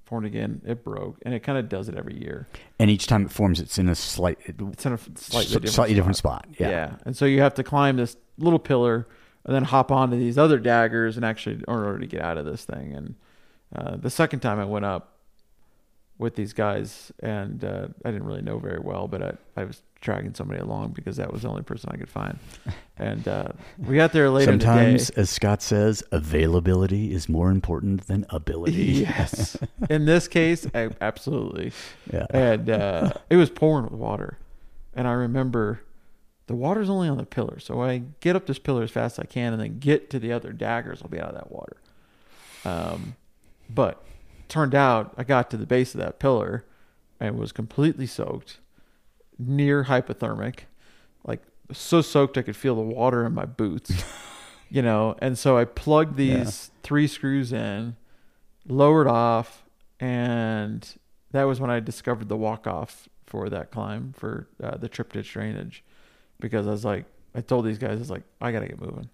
[SPEAKER 3] formed again, it broke, and it kind of does it every year.
[SPEAKER 4] And each time it forms, it's in a slight,
[SPEAKER 3] It's in a slightly different
[SPEAKER 4] slightly
[SPEAKER 3] spot.
[SPEAKER 4] different spot. Yeah.
[SPEAKER 3] and so you have to climb this little pillar and then hop onto these other daggers and actually in order to get out of this thing. And uh, the second time I went up with these guys, and uh, I didn't really know very well, but I, I was dragging somebody along because that was the only person I could find. And uh, we got there later
[SPEAKER 4] Sometimes, as Scott says, availability is more important than ability. *laughs*
[SPEAKER 3] Yes. in this case, absolutely.
[SPEAKER 4] yeah.
[SPEAKER 3] and uh, it was pouring with water. And I remember the water's only on the pillar, so I get up this pillar as fast as I can, and then get to the other daggers. I'll be out of that water. Um, but turned out I got to the base of that pillar and was completely soaked, near hypothermic, like so soaked I could feel the water in my boots. *laughs* you know, and so I plugged these three screws in, lowered off, and that was when I discovered the walk off for that climb for uh, the trip ditch drainage, because I was like, I told these guys, I was like, I gotta get moving,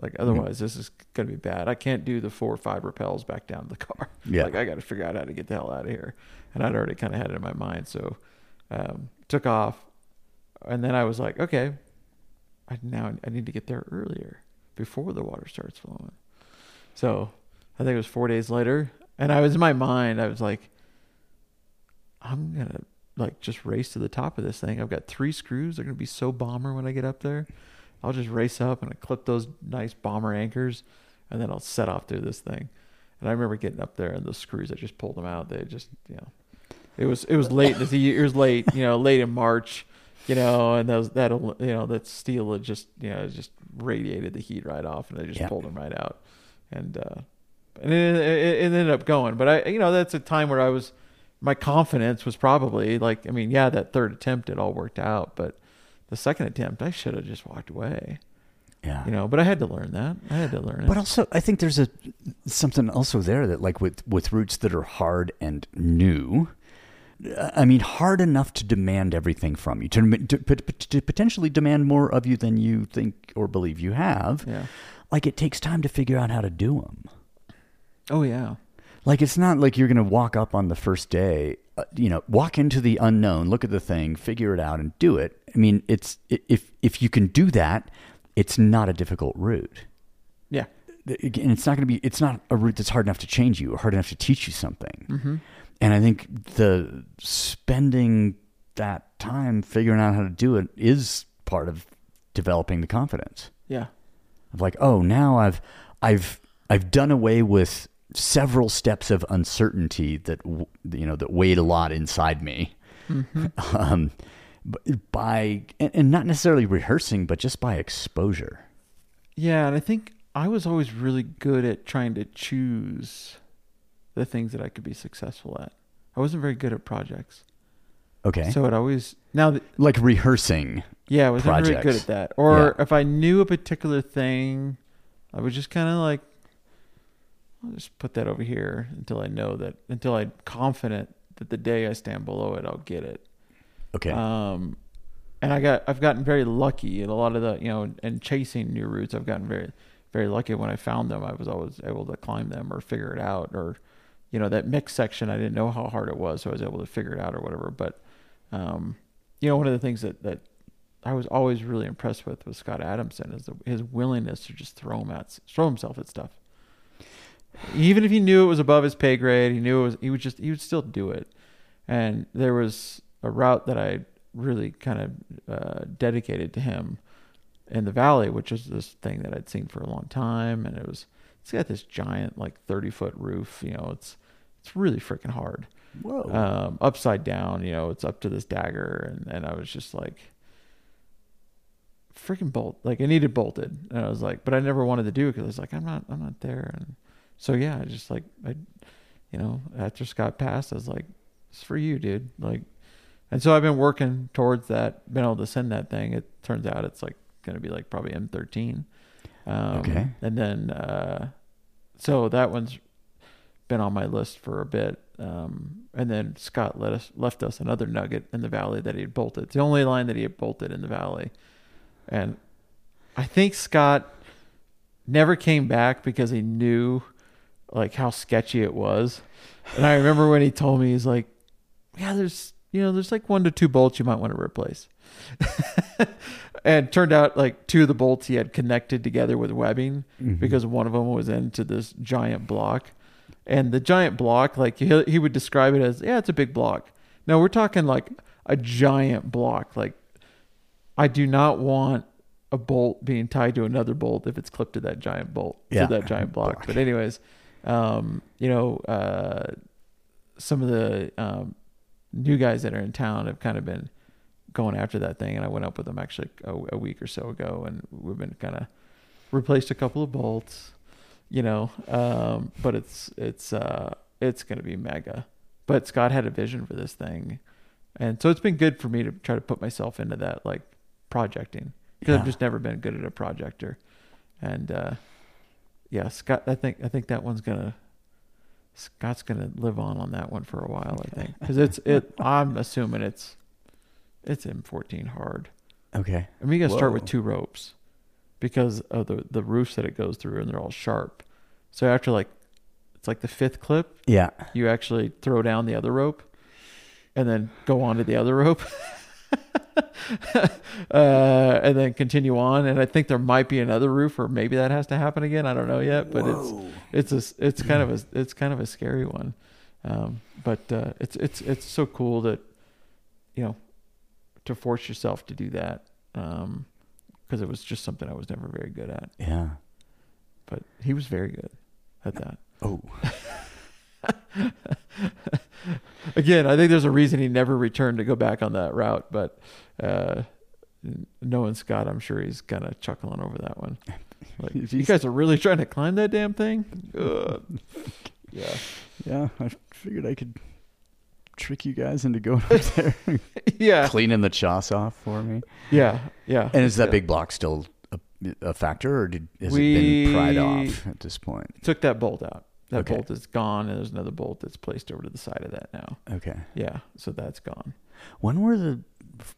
[SPEAKER 3] like otherwise this is gonna be bad. I can't do the four or five rappels back down to the car.
[SPEAKER 4] Yeah.
[SPEAKER 3] like I got to figure out how to get the hell out of here, and I'd already kind of had it in my mind, so um, took off, and then I was like, okay, I now I need to get there earlier before the water starts flowing. So I think it was four days later, and I was in my mind, I was like, I'm gonna like just race to the top of this thing. I've got three screws. They're gonna be so bomber when I get up there. I'll just race up and I clip those nice bomber anchors, and then I'll set off through this thing. And I remember getting up there and those screws. I just pulled them out. They just you know, it was it was late. The it was late. You know, late in March. You know, and those that you know that steel had just you know just radiated the heat right off, and they just
[SPEAKER 4] Yeah.
[SPEAKER 3] pulled them right out. And uh, and it, it, it ended up going. But I, you know, that's a time where I was, my confidence was probably like, I mean, yeah, that third attempt it all worked out, but the second attempt, I should have just walked away.
[SPEAKER 4] Yeah.
[SPEAKER 3] You know, but I had to learn that. I had to learn it.
[SPEAKER 4] But also, I think there's a something also there that, like with with routes that are hard and new. I mean, hard enough to demand everything from you, to, to, to potentially demand more of you than you think or believe you have.
[SPEAKER 3] yeah.
[SPEAKER 4] Like it takes time to figure out how to do them.
[SPEAKER 3] Oh yeah.
[SPEAKER 4] Like it's not like you're going to walk up on the first day, uh, you know, walk into the unknown, look at the thing, figure it out, and do it. I mean, it's if if you can do that, it's not a difficult route.
[SPEAKER 3] Yeah.
[SPEAKER 4] Again, it's not going to be. It's not a route that's hard enough to change you or hard enough to teach you something.
[SPEAKER 3] Mm-hmm.
[SPEAKER 4] And I think the spending that time figuring out how to do it is part of developing the confidence
[SPEAKER 3] Yeah.
[SPEAKER 4] of like, oh, now I've I've I've done away with several steps of uncertainty that you know that weighed a lot inside me. *laughs* Um, by and, and not necessarily rehearsing, but just by exposure.
[SPEAKER 3] Yeah, and I think I was always really good at trying to choose the things that I could be successful at. I wasn't very good at projects.
[SPEAKER 4] Okay,
[SPEAKER 3] So it always now that
[SPEAKER 4] like rehearsing.
[SPEAKER 3] yeah, I was never very good at that. Or
[SPEAKER 4] Yeah.
[SPEAKER 3] if I knew a particular thing, I would just kind of like I'll just put that over here until I know that until I'm confident that the day I stand below it, I'll get it.
[SPEAKER 4] Okay,
[SPEAKER 3] Um, and I got I've gotten very lucky in a lot of the you know and chasing new routes. I've gotten very very lucky when I found them. I was always able to climb them or figure it out or you know that mix section I didn't know how hard it was, so I was able to figure it out or whatever. But um, you know one of the things that that I was always really impressed with with Scott Adamson is the, his willingness to just throw him at throw himself at stuff. Even if he knew it was above his pay grade, he knew it was he would just he would still do it. And there was a route that I really kind of uh, dedicated to him in the valley, which is this thing that I'd seen for a long time, and it was it's got this giant like thirty foot roof. You know, it's it's really freaking hard.
[SPEAKER 4] whoa,
[SPEAKER 3] Um, upside down, you know, it's up to this dagger, and and I was just like, freaking bolt, like I needed bolted, and I was like, but I never wanted to do it because I was like, I'm not, I'm not there, and so yeah, I just like I, you know, after Scott passed, I was like, it's for you, dude, like, and so I've been working towards that, been able to send that thing. It turns out it's like going to be like probably M13. Um,
[SPEAKER 4] Okay.
[SPEAKER 3] And then, uh, so that one's been on my list for a bit. Um, and then Scott let us left us another nugget in the valley that he had bolted. It's the only line that he had bolted in the valley. And I think Scott never came back because he knew like how sketchy it was. And I remember when he told me he's like, "Yeah, there's you know there's like one to two bolts you might want to replace." *laughs* and turned out like two of the bolts he had connected together with webbing because one of them was into this giant block. And the giant block, like he, he would describe it as, yeah, it's a big block. No, we're talking like a giant block. Like I do not want a bolt being tied to another bolt if it's clipped to that giant bolt
[SPEAKER 4] Yeah.
[SPEAKER 3] to that giant block.
[SPEAKER 4] Block. *laughs*
[SPEAKER 3] But anyways, um, you know, uh, some of the um, new guys that are in town have kind of been going after that thing, and I went up with them actually a, a week or so ago, and we've been kind of replaced a couple of bolts, you know. Um, but it's it's uh, it's gonna be mega. But Scott had a vision for this thing, and so it's been good for me to try to put myself into that like projecting because
[SPEAKER 4] Yeah.
[SPEAKER 3] I've just never been good at a projector, and uh, yeah, Scott. I think I think that one's gonna. Scott's gonna live on on that one for a while, I think, because it's it. *laughs* I'm assuming it's it's M14 hard.
[SPEAKER 4] okay,
[SPEAKER 3] I mean, you gotta start with two ropes because of the the roofs that it goes through, and they're all sharp. So after like, it's like the fifth clip,
[SPEAKER 4] yeah,
[SPEAKER 3] you actually throw down the other rope, and then go on to the other rope, *laughs* uh, and then continue on. And I think there might be another roof, or maybe that has to happen again. I don't know yet, but it's it's a it's kind of a it's kind of a scary one. Um, but uh, it's it's it's so cool that you know to force yourself to do that because it was just something I was never very good at.
[SPEAKER 4] yeah.
[SPEAKER 3] But he was very good at that.
[SPEAKER 4] Oh, *laughs*
[SPEAKER 3] Again, I think there's a reason he never returned to go back on that route. But uh, knowing Scott, I'm sure he's kind of chuckling over that one. *laughs* Like, you guys are really trying to climb that damn thing? Ugh. *laughs* yeah.
[SPEAKER 4] yeah. I figured I could trick you guys into going up there, *laughs*
[SPEAKER 3] yeah,
[SPEAKER 4] cleaning the choss off for me.
[SPEAKER 3] yeah, yeah.
[SPEAKER 4] And is that
[SPEAKER 3] Yeah.
[SPEAKER 4] big block still a, a factor, or did, has it been pried off at this point?
[SPEAKER 3] Took that bolt out. That
[SPEAKER 4] Okay.
[SPEAKER 3] bolt is gone, and there's another bolt that's placed over to the side of that now.
[SPEAKER 4] Okay.
[SPEAKER 3] Yeah, so that's gone.
[SPEAKER 4] When were the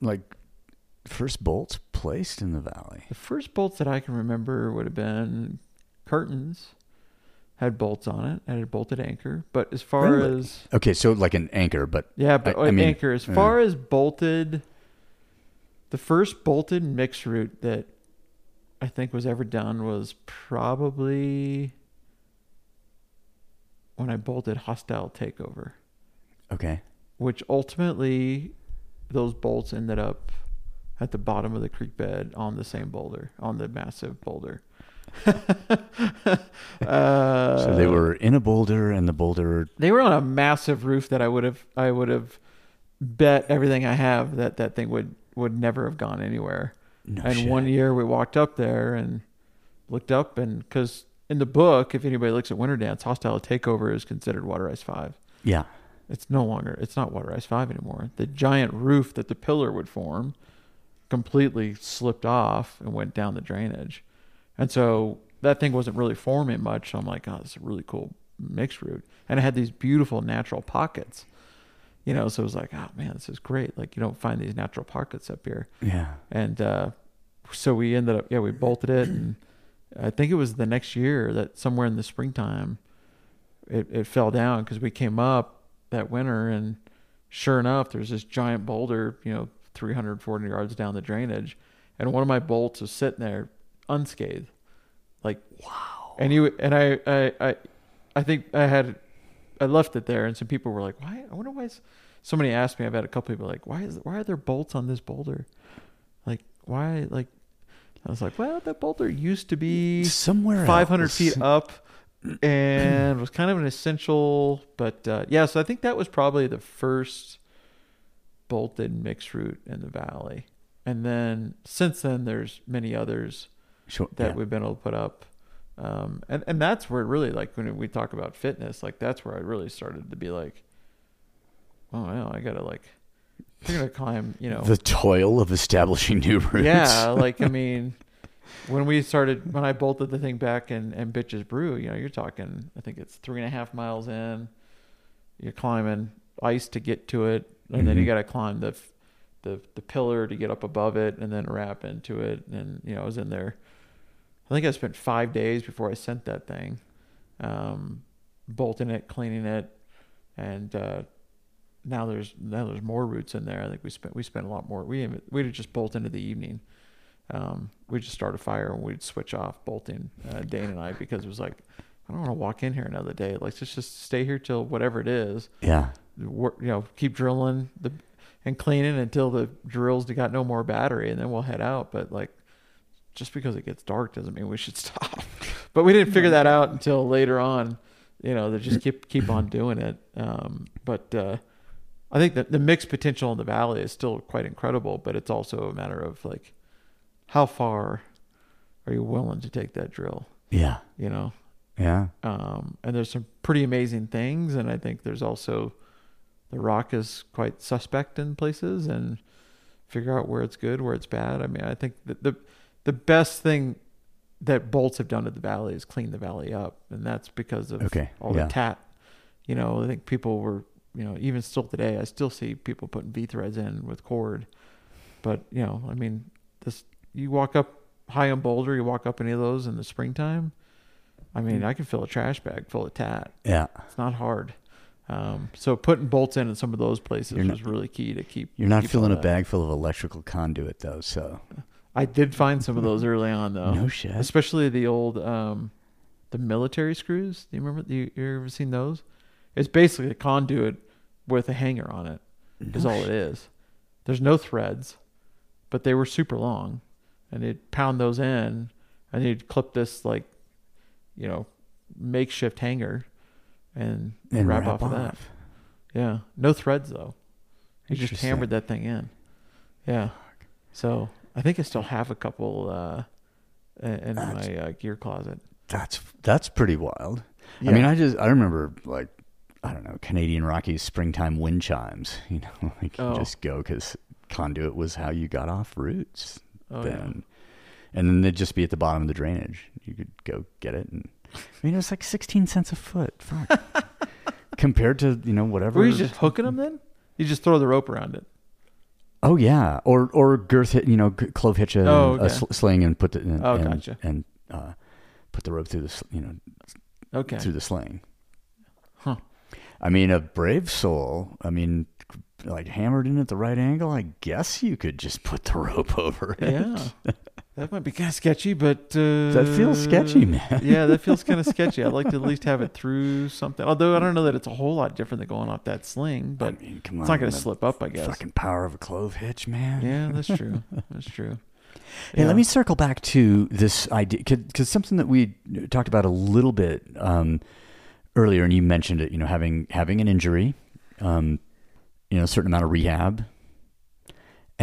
[SPEAKER 4] like first bolts placed in the valley?
[SPEAKER 3] The first bolts that I can remember would have been curtains. Had bolts on it. Had a bolted anchor. But as far
[SPEAKER 4] Really?
[SPEAKER 3] as
[SPEAKER 4] Okay, so like an anchor, but
[SPEAKER 3] yeah, but
[SPEAKER 4] I- I mean,
[SPEAKER 3] anchor. As far as bolted, the first bolted mix route that I think was ever done was probably when I bolted hostile takeover.
[SPEAKER 4] okay.
[SPEAKER 3] which ultimately those bolts ended up at the bottom of the creek bed on the same boulder, on the massive boulder. Uh, *laughs*
[SPEAKER 4] So they were in a boulder, and the boulder.
[SPEAKER 3] they were on a massive roof that I would have I would have bet everything I have that that thing would would never have gone anywhere.
[SPEAKER 4] No
[SPEAKER 3] and
[SPEAKER 4] shit.
[SPEAKER 3] one year we walked up there and looked up and because in the book, if anybody looks at Winter Dance, Hostile Takeover is considered Water Ice Five.
[SPEAKER 4] Yeah.
[SPEAKER 3] It's no longer. It's not Water Ice Five anymore. The giant roof that the pillar would form completely slipped off and went down the drainage, and so that thing wasn't really forming much. So I'm like, oh, this is a really cool mixed route, and it had these beautiful natural pockets. You know, so it was like, oh man, this is great. Like you don't find these natural pockets up here,
[SPEAKER 4] Yeah.
[SPEAKER 3] and uh, so we ended up, yeah, we bolted it, and I think it was the next year that somewhere in the springtime, it, it fell down because we came up that winter, and sure enough, there's this giant boulder, you know, 300, 400 yards down the drainage, and one of my bolts was sitting there unscathed, like wow. And you and I, I, I, I think I had, I left it there, and some people were like, why? I wonder why. Somebody asked me. I've had a couple people like, why is why are there bolts on this boulder? Like why? Like I was like, well, that boulder used to be
[SPEAKER 4] Somewhere
[SPEAKER 3] 500
[SPEAKER 4] else.
[SPEAKER 3] feet up and was kind of an essential. But uh, yeah, so I think that was probably the first bolted mixed route in the valley. And then since then, there's many others
[SPEAKER 4] Sure.
[SPEAKER 3] that
[SPEAKER 4] yeah.
[SPEAKER 3] we've been able to put up. Um, and, and that's where really like when we talk about fitness, like that's where I really started to be like, oh, wow, I gotta like, I'm gonna *laughs* climb, you know,
[SPEAKER 4] the toil of establishing new routes.
[SPEAKER 3] yeah, like I *laughs* mean, when we started, when I bolted the thing back and and bitches brew, you know, you're talking. I think it's three and a half miles in. You're climbing ice to get to it, and then you
[SPEAKER 4] Mhm.
[SPEAKER 3] got to climb the the the pillar to get up above it, and then wrap into it. And you know, I was in there. I think I spent five days before I sent that thing, um, bolting it, cleaning it, and uh, now there's now there's more roots in there. I think we spent we spent a lot more. We we'd just bolt into the evening. Um, we'd just start a fire and we'd switch off bolting, uh, Dane and I, because it was like, I don't want to walk in here another day. Like, let's just stay here till whatever it is.
[SPEAKER 4] Yeah.
[SPEAKER 3] Work, you know, keep drilling the and cleaning until the drills got no more battery, and then we'll head out. But like, just because it gets dark doesn't mean we should *laughs* stop. but we didn't figure that out until later on. You know, they just keep keep on doing it. Um, but uh, I think that the mixed potential in the valley is still quite incredible. But it's also a matter of like, how far are you willing to take that drill?
[SPEAKER 4] Yeah.
[SPEAKER 3] You know,
[SPEAKER 4] Yeah.
[SPEAKER 3] um, and there's some pretty amazing things, and I think there's also the rock is quite suspect in places, and figure out where it's good, where it's bad. I mean, I think that the the best thing that bolts have done to the valley is clean the valley up, and that's because of
[SPEAKER 4] Okay,
[SPEAKER 3] all
[SPEAKER 4] yeah.
[SPEAKER 3] the tat. You know, I think people were, you know, even still today, I still see people putting V threads in with cord, but you know, I mean, this you walk up high on Boulder, you walk up any of those in the springtime. I
[SPEAKER 4] Mm.
[SPEAKER 3] mean, I can fill a trash bag full of tat.
[SPEAKER 4] Yeah.
[SPEAKER 3] It's not hard. Um, so putting bolts in in some of those places
[SPEAKER 4] not-
[SPEAKER 3] was really key to keep.
[SPEAKER 4] You're not
[SPEAKER 3] keep
[SPEAKER 4] filling a bag full of electrical conduit though, so
[SPEAKER 3] I did find some of those early on though.
[SPEAKER 4] no shit.
[SPEAKER 3] especially the old um, the military screws. Do you remember? You, you ever seen those? It's basically a conduit with a hanger on it. Is
[SPEAKER 4] No
[SPEAKER 3] all it is. There's no threads, but they were super long, and they'd pound those in, and they'd clip this like, you know, makeshift hanger, and,
[SPEAKER 4] and
[SPEAKER 3] wrap,
[SPEAKER 4] wrap
[SPEAKER 3] off, of that. Yeah, no threads though. You just hammered that thing in. Yeah. So I think I still have a couple uh, in
[SPEAKER 4] That's-
[SPEAKER 3] my uh, gear closet.
[SPEAKER 4] That's that's pretty wild.
[SPEAKER 3] Yeah.
[SPEAKER 4] I mean, I just I remember like I don't know Canadian Rockies springtime wind chimes. *laughs* You know, like
[SPEAKER 3] Oh.
[SPEAKER 4] you just go because conduit was how you got off routes
[SPEAKER 3] Oh, yeah.
[SPEAKER 4] and then they'd just be at the bottom of the drainage. You could go get it, and I mean it was like sixteen cents a foot. Fuck. *laughs* Compared to you know whatever.
[SPEAKER 3] Were you just hooking them then? You just throw the rope around it.
[SPEAKER 4] Oh yeah, or or girth you know, clove hitch a,
[SPEAKER 3] Oh,
[SPEAKER 4] a sl- sling and put the and,
[SPEAKER 3] Oh,
[SPEAKER 4] and,
[SPEAKER 3] gotcha.
[SPEAKER 4] and uh, put the rope through the sl- you know
[SPEAKER 3] Okay.
[SPEAKER 4] through the sling.
[SPEAKER 3] Huh.
[SPEAKER 4] I mean, a brave soul. I mean, like hammered in at the right angle. I guess you could just put the rope *laughs* over it.
[SPEAKER 3] Yeah. That might be kind of sketchy, but uh,
[SPEAKER 4] That feels sketchy, man.
[SPEAKER 3] yeah, that feels kind of sketchy. I'd like to at least have it through something. Although I don't know that it's a whole lot different than going off that sling, but
[SPEAKER 4] I mean, on,
[SPEAKER 3] it's not going to slip up, I guess.
[SPEAKER 4] Fucking power of a clove hitch, man.
[SPEAKER 3] Yeah, that's true. *laughs* That's true.
[SPEAKER 4] Hey,
[SPEAKER 3] Yeah.
[SPEAKER 4] let me circle back to this idea because something that we talked about a little bit um, earlier, and you mentioned it. You know, having having an injury, um, you know, a certain amount of rehab,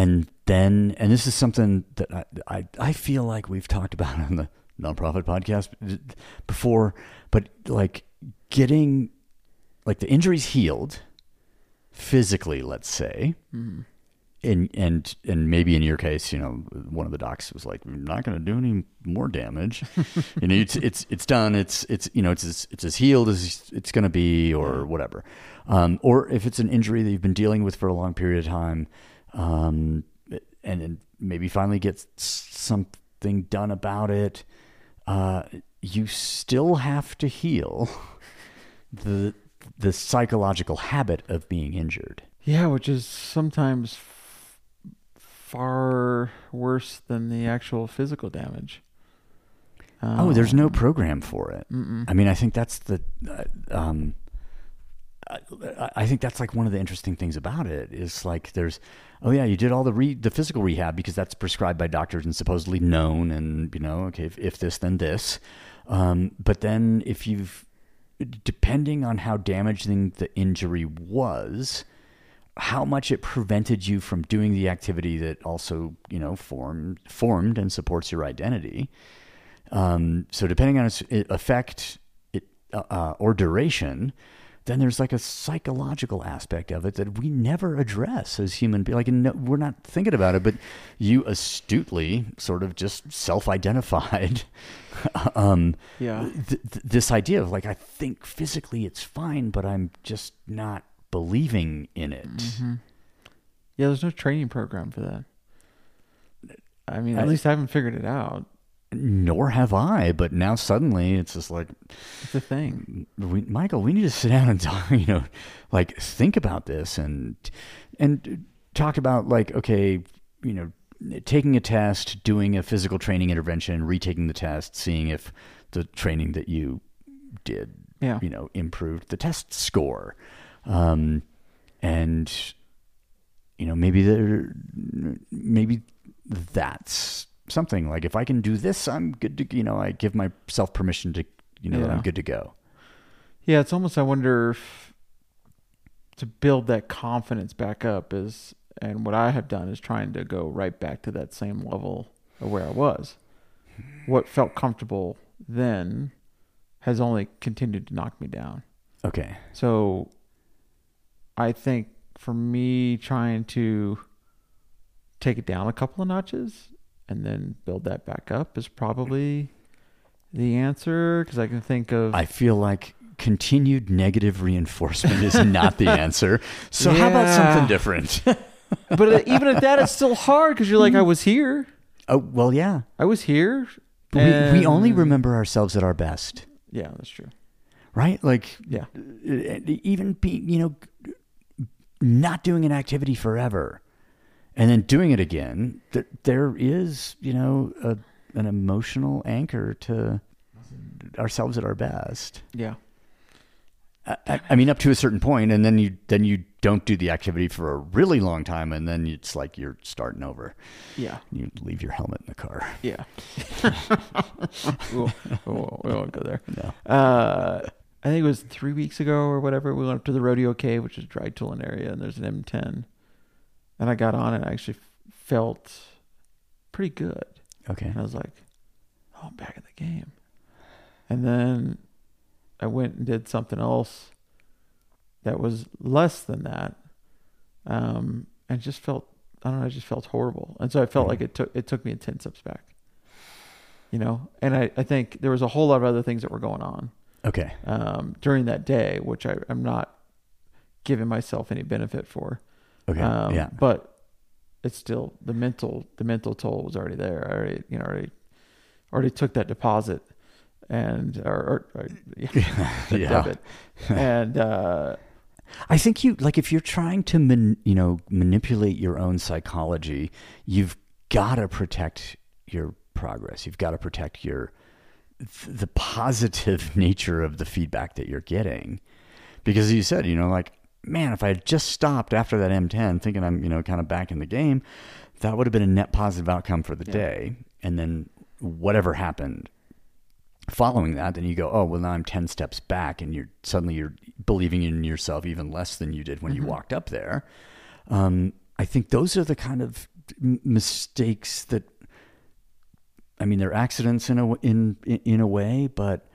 [SPEAKER 4] and then, and this is something that I I, I feel like we've talked about on the NonProphet podcast before, but like getting like the injuries healed physically, let's say
[SPEAKER 3] Mhm.
[SPEAKER 4] and and and maybe in your case, you know, one of the docs was like, "We're not going to do any more damage." *laughs* you know, it's it's it's done. It's it's you know, it's as, it's as healed as it's going to be, or whatever. Um, or if it's an injury that you've been dealing with for a long period of time, um, and, and maybe finally get something done about it, uh, you still have to heal *laughs* the the psychological habit of being injured.
[SPEAKER 3] Yeah, which is sometimes f- far worse than the actual physical damage.
[SPEAKER 4] Oh, there's no
[SPEAKER 3] Um,
[SPEAKER 4] program for it.
[SPEAKER 3] Mm-mm.
[SPEAKER 4] I mean, I think that's the, uh, um, I, think that's like one of the interesting things about it is like there's, oh yeah, you did all the re, the physical rehab because that's prescribed by doctors and supposedly known, and you know, okay, if, if this then this, um, but then if you've, depending on how damaging the injury was, how much it prevented you from doing the activity that also you know formed formed and supports your identity. Um, so depending on its effect it, uh, uh, or duration, then there's like a psychological aspect of it that we never address as human beings. Like no, we're not thinking about it, but you astutely sort of just self-identified *laughs* um,
[SPEAKER 3] Yeah.
[SPEAKER 4] th- th- this idea of like I think physically it's fine, but I'm just not believing in it.
[SPEAKER 3] Mm-hmm. Yeah, there's no training program for that. I mean,
[SPEAKER 4] I-
[SPEAKER 3] at least I haven't figured it out.
[SPEAKER 4] Nor have I, but now suddenly it's just like
[SPEAKER 3] It's a thing.
[SPEAKER 4] we, Michael, we need to sit down and talk, *laughs* you know, like think about this and and talk about like okay, you know, taking a test, doing a physical training intervention, retaking the test, seeing if the training that you did,
[SPEAKER 3] Yeah.
[SPEAKER 4] you know, improved the test score, um, and you know maybe there, maybe that's something like if I can do this, I'm good to, you know, I give myself permission to, you know,
[SPEAKER 3] Yeah.
[SPEAKER 4] I'm good to go.
[SPEAKER 3] Yeah, it's almost I wonder if to build that confidence back up is and what I have done is trying to go right back to that same level of where I was. What felt comfortable then has only continued to knock me down.
[SPEAKER 4] Okay.
[SPEAKER 3] So I think for me trying to take it down a couple of notches and then build that back up is probably the answer because I can think of
[SPEAKER 4] I feel like continued negative reinforcement is not the *laughs* answer. So how about something different? *laughs*
[SPEAKER 3] but even at that, it's still hard because you're like, I was here.
[SPEAKER 4] oh, well, yeah.
[SPEAKER 3] I was here.
[SPEAKER 4] We, we only remember ourselves at our best,
[SPEAKER 3] Yeah, that's true.
[SPEAKER 4] right? Like
[SPEAKER 3] Yeah.
[SPEAKER 4] uh, even be, you know, not doing an activity forever and then doing it again, th- there is, you know, a, an emotional anchor to ourselves at our best.
[SPEAKER 3] Yeah.
[SPEAKER 4] I- I, mean, up to a certain point, and then you then you don't do the activity for a really long time, and then it's like you're starting over.
[SPEAKER 3] Yeah.
[SPEAKER 4] You leave your helmet in the car.
[SPEAKER 3] Yeah. we, won't, we we won't go there.
[SPEAKER 4] No.
[SPEAKER 3] Uh, I think it was three weeks ago or whatever. We went up to the rodeo cave, which is dry tooling area, and there's an M10. And I got on and I actually felt pretty good.
[SPEAKER 4] Okay.
[SPEAKER 3] And I was like, oh, I'm back in the game. And then I went and did something else. that was less than that, um, and just felt I don't know, I just felt horrible, and so I felt
[SPEAKER 4] Mhm.
[SPEAKER 3] like it took it took me ten steps back. You know, and I, I think there was a whole lot of other things that were going on
[SPEAKER 4] Okay.
[SPEAKER 3] um, during that day, which I, I'm not giving myself any benefit for.
[SPEAKER 4] Okay.
[SPEAKER 3] Um,
[SPEAKER 4] yeah.
[SPEAKER 3] But it's still the mental the mental toll was already there. I already you know already already took that deposit and or, or, or *laughs* *laughs*
[SPEAKER 4] Yeah.
[SPEAKER 3] debit and uh,
[SPEAKER 4] I think you like if you're trying to man, you know manipulate your own psychology, you've got to protect your progress. You've got to protect your the positive *laughs* nature of the feedback that you're getting. Because you said, you know, like man, if I had just stopped after that M10 thinking I'm, you know, kind of back in the game, that would have been a net positive outcome for the
[SPEAKER 3] Yeah.
[SPEAKER 4] day. And then whatever happened following that, then you go, oh, well, now I'm 10 steps back and you're suddenly you're believing in yourself even less than you did when you walked up there. Um, I think those are the kind of mistakes that, I mean, they're accidents in a, in, in a way, but,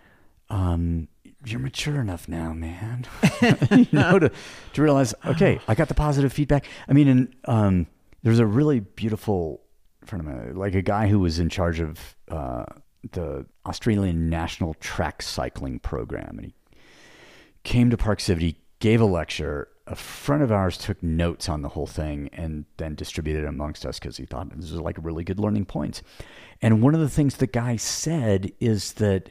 [SPEAKER 4] um, you're mature enough now, man. *laughs* *laughs* you know, to, to realize, okay, I got the positive feedback. I mean, and um, there's a really beautiful friend of mine, like a guy who was in charge of uh, the Australian National Track Cycling Program, and he came to Park City, gave a lecture. A friend of ours took notes on the whole thing and then distributed it amongst us because he thought this was like really good learning points. And one of the things the guy said is that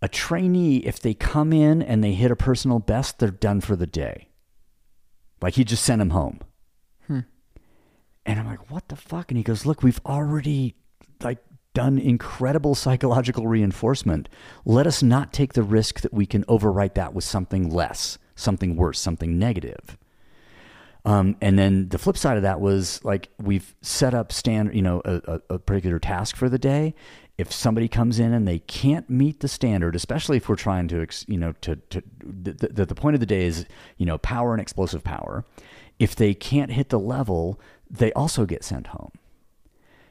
[SPEAKER 4] a trainee, if they come in and they hit a personal best, they're done for the day. Like he just sent him home.
[SPEAKER 3] Hmm.
[SPEAKER 4] And I'm like, what the fuck? And he goes, look, we've already like done incredible psychological reinforcement. Let us not take the risk that we can overwrite that with something less, something worse, something negative. Um, and then the flip side of that was like we've set up standard, you know, a, a, a particular task for the day. If somebody comes in and they can't meet the standard, especially if we're trying to, you know, to, to the, the, the point of the day is, you know, power and explosive power. If they can't hit the level, they also get sent home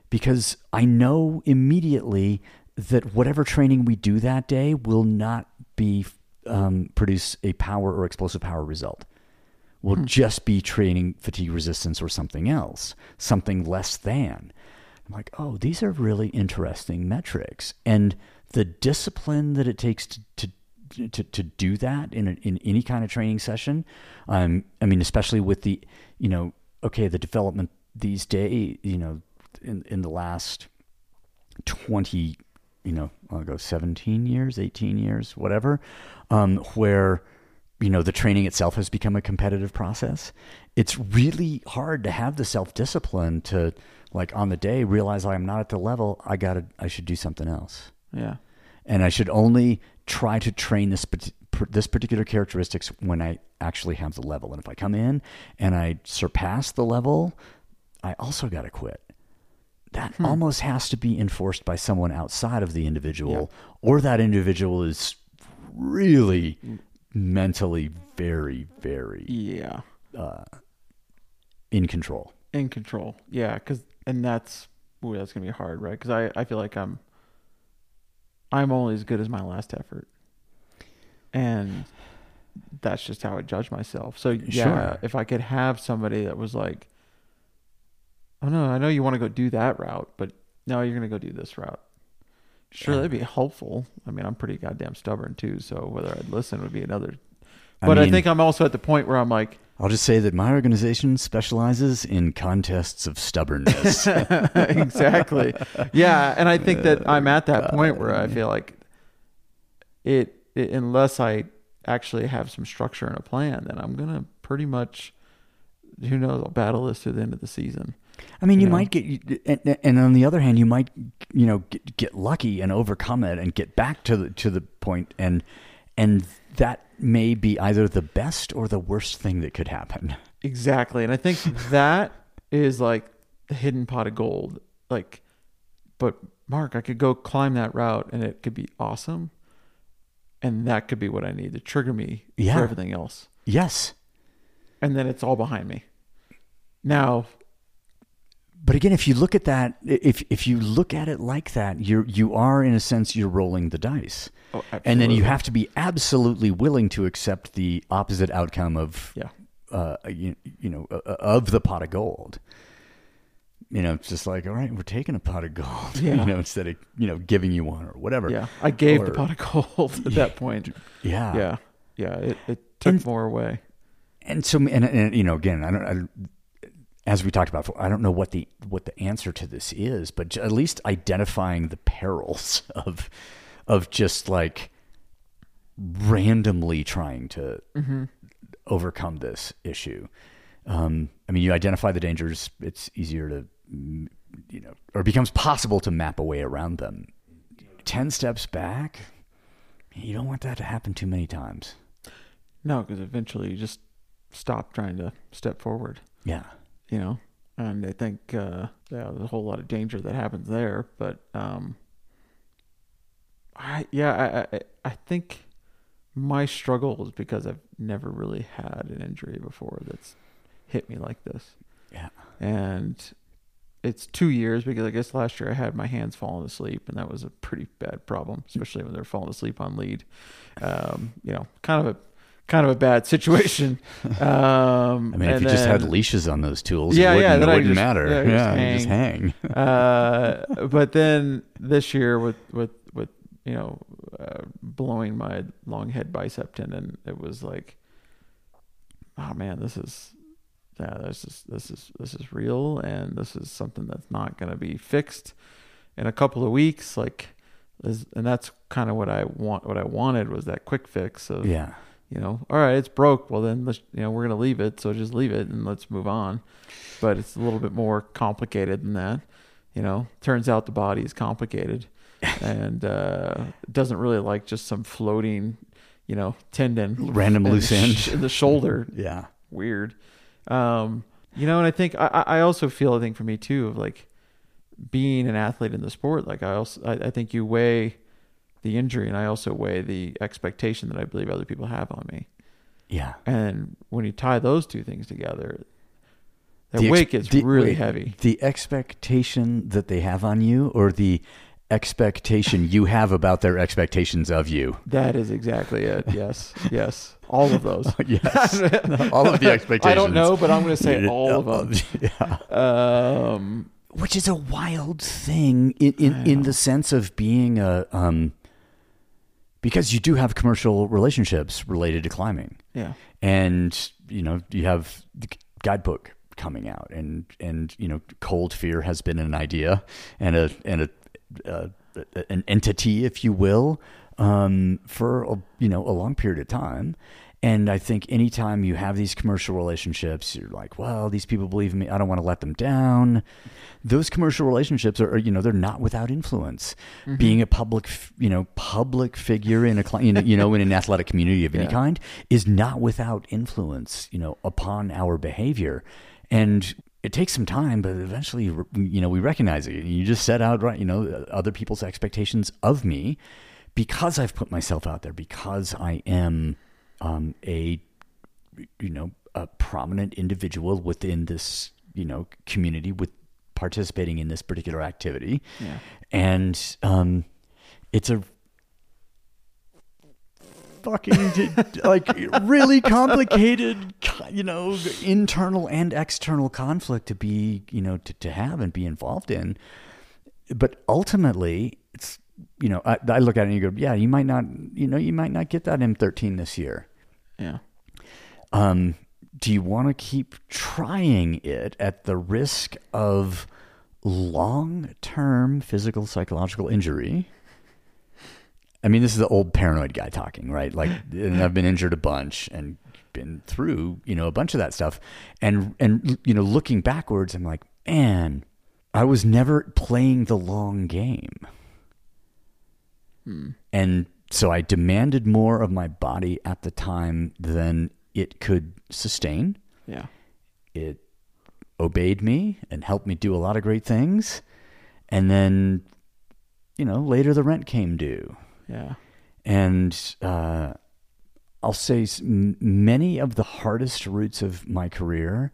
[SPEAKER 4] because I know immediately that whatever training we do that day will not be um, produce a power or explosive power result. Will just be training fatigue resistance or something else, something less than. I'm like, oh, these are really interesting metrics, and the discipline that it takes to to to, to do that in a, in any kind of training session. Um, I mean, especially with the you know, okay, the development these days, you know, in in the last twenty, you know, I'll go seventeen years, eighteen years, whatever, um, where you know the training itself has become a competitive process. It's really hard to have the self discipline to like on the day realize I'm not at the level. I gotta, I should do something else
[SPEAKER 3] yeah,
[SPEAKER 4] and I should only try to train this this particular characteristics when I actually have the level. And if I come in and I surpass the level, I also got to quit. That almost has to be enforced by someone outside of the individual, or that individual is really mentally very, very
[SPEAKER 3] yeah, uh,
[SPEAKER 4] in control.
[SPEAKER 3] in control. Yeah, because and that's ooh, that's gonna be hard, right? Because I I feel like I'm I'm only as good as my last effort, and that's just how I judge myself. So yeah,
[SPEAKER 4] Sure.
[SPEAKER 3] if I could have somebody that was like, oh no, I know you want to go do that route, but no, you're gonna go do this route. Sure,
[SPEAKER 4] Yeah.
[SPEAKER 3] that'd be helpful. I mean, I'm pretty goddamn stubborn too, so whether I'd listen would be another. But I,
[SPEAKER 4] mean-
[SPEAKER 3] think I'm also at the point where I'm like,
[SPEAKER 4] I'll just say that my organization specializes in contests of stubbornness. *laughs*
[SPEAKER 3] exactly. Yeah, and I think that I'm at that uh, point where I feel like it, it unless I actually have some structure and a plan, then I'm gonna pretty much who knows, I'll battle this to the end of the season.
[SPEAKER 4] I mean, you
[SPEAKER 3] You know?
[SPEAKER 4] might get, and, and on the other hand, you might, you know, get, get lucky and overcome it and get back to the to the point, and and that may be either the best or the worst thing that could happen.
[SPEAKER 3] Exactly. And I think that is like the hidden pot of gold. Like, but Mark, I could go climb that route and it could be awesome. And that could be what I need to trigger me
[SPEAKER 4] Yeah.
[SPEAKER 3] for everything else.
[SPEAKER 4] Yes,
[SPEAKER 3] And then it's all behind me. Now,
[SPEAKER 4] but again, if you look at that, if if you look at it like that, you're you are in a sense you're rolling the dice,
[SPEAKER 3] Oh,
[SPEAKER 4] and then you have to be absolutely willing to accept the opposite outcome of
[SPEAKER 3] Yeah.
[SPEAKER 4] uh, you, you know uh, of the pot of gold. You know, it's just like all right, we're taking a pot of gold. *laughs*
[SPEAKER 3] Yeah.
[SPEAKER 4] You know, instead of you know giving you one or whatever.
[SPEAKER 3] Yeah. I gave the pot of gold at that *laughs* point.
[SPEAKER 4] Yeah.
[SPEAKER 3] Yeah. Yeah. It, it took
[SPEAKER 4] And-
[SPEAKER 3] more away.
[SPEAKER 4] and so and, and you know again I don't, I don't as we talked about before, I don't know what the what the answer to this is but at least identifying the perils *laughs* of of just like randomly trying to overcome this issue. Um, I mean you identify the dangers it's easier to you know or it becomes possible to map a way around them. 10 steps back you don't want that to happen too many times.
[SPEAKER 3] No, because eventually you just stop trying to step forward,
[SPEAKER 4] yeah
[SPEAKER 3] you know? And I think, uh, yeah, there's a whole lot of danger that happens there. But, um, I, yeah, I, I, I think my struggle is because I've never really had an injury before that's hit me like this.
[SPEAKER 4] yeah
[SPEAKER 3] and it's two years because I guess last year I had my hands falling asleep, and that was a pretty bad problem, especially when they're falling asleep on lead. Um, you know, kind of a kind of a bad situation. *laughs* Um,
[SPEAKER 4] I mean, if you just had leashes on those tools,
[SPEAKER 3] Yeah,
[SPEAKER 4] it
[SPEAKER 3] yeah,
[SPEAKER 4] wouldn't,
[SPEAKER 3] then
[SPEAKER 4] it wouldn't
[SPEAKER 3] just-
[SPEAKER 4] matter.
[SPEAKER 3] yeah,
[SPEAKER 4] Yeah,
[SPEAKER 3] just
[SPEAKER 4] just
[SPEAKER 3] hang.
[SPEAKER 4] hang. *laughs*
[SPEAKER 3] uh, but then this year with with with you know uh, blowing my long head bicep tendon, it was like, oh man, this is yeah, this is this is this is real, and this is something that's not going to be fixed in a couple of weeks. Like, is, and that's kind of what I want. What I wanted was that quick fix of
[SPEAKER 4] Yeah.
[SPEAKER 3] You know, all right, it's broke. Well, then let's, you know, we're going to leave it. So just leave it and let's move on. But it's a little bit more complicated than that. You know, turns out the body is complicated *laughs* and uh, doesn't really like just some floating, you know, tendon,
[SPEAKER 4] Random loose
[SPEAKER 3] sh-
[SPEAKER 4] end.
[SPEAKER 3] in the shoulder. *laughs*
[SPEAKER 4] Yeah.
[SPEAKER 3] Weird. Um, you know, and I think I, I I also feel I think for me too of like being an athlete in the sport. Like I also I, I think you weigh the injury, and I also weigh the expectation that I believe other people have on me.
[SPEAKER 4] Yeah.
[SPEAKER 3] And when you tie those two things together, that
[SPEAKER 4] The ex-
[SPEAKER 3] weight gets
[SPEAKER 4] the-
[SPEAKER 3] really
[SPEAKER 4] wait,
[SPEAKER 3] heavy.
[SPEAKER 4] The expectation that they have on you or the expectation you have about their expectations of you.
[SPEAKER 3] That is exactly it. *laughs* Yes, yes, all of those. *laughs*
[SPEAKER 4] yes. *laughs* all of the expectations.
[SPEAKER 3] I don't know, but I'm going to say all of them.
[SPEAKER 4] Yeah.
[SPEAKER 3] Um,
[SPEAKER 4] Which is a wild thing in, in, in the sense of being a um because you do have commercial relationships related to climbing.
[SPEAKER 3] yeah,
[SPEAKER 4] and you know you have the guidebook coming out and and you know Coldfear has been an idea and a and a uh, an entity if you will um, for a, you know a long period of time and I think anytime you have these commercial relationships, you're like, well, these people believe in me. I don't want to let them down. Those commercial relationships are, you know, they're not without influence. Being a public, you know, public figure in a, you know, you know, in an athletic community of any
[SPEAKER 3] Yeah.
[SPEAKER 4] kind is not without influence, you know, upon our behavior. And it takes some time, but eventually, you know, we recognize it. You just set out, right, you know, other people's expectations of me because I've put myself out there, because I am um, a, you know, a prominent individual within this, you know, community with participating in this particular activity.
[SPEAKER 3] yeah,
[SPEAKER 4] And um, it's a fucking like really complicated you know internal and external conflict to be you know to, to have and be involved in. But ultimately it's you know I, I look at it and you go yeah you might not you know you might not get that m13 this year.
[SPEAKER 3] Yeah,
[SPEAKER 4] um, do you want to keep trying it at the risk of long term physical, psychological injury? I mean, this is the old paranoid guy talking, right? Like, and I've been injured a bunch and been through, you know, a bunch of that stuff. And, and, you know, looking backwards, I'm like, man, I was never playing the long game. Hmm. And so I demanded more of my body at the time than it could sustain.
[SPEAKER 3] yeah,
[SPEAKER 4] It obeyed me and helped me do a lot of great things. And then, you know, later the rent came due.
[SPEAKER 3] yeah,
[SPEAKER 4] And uh, I'll say many of the hardest routes of my career,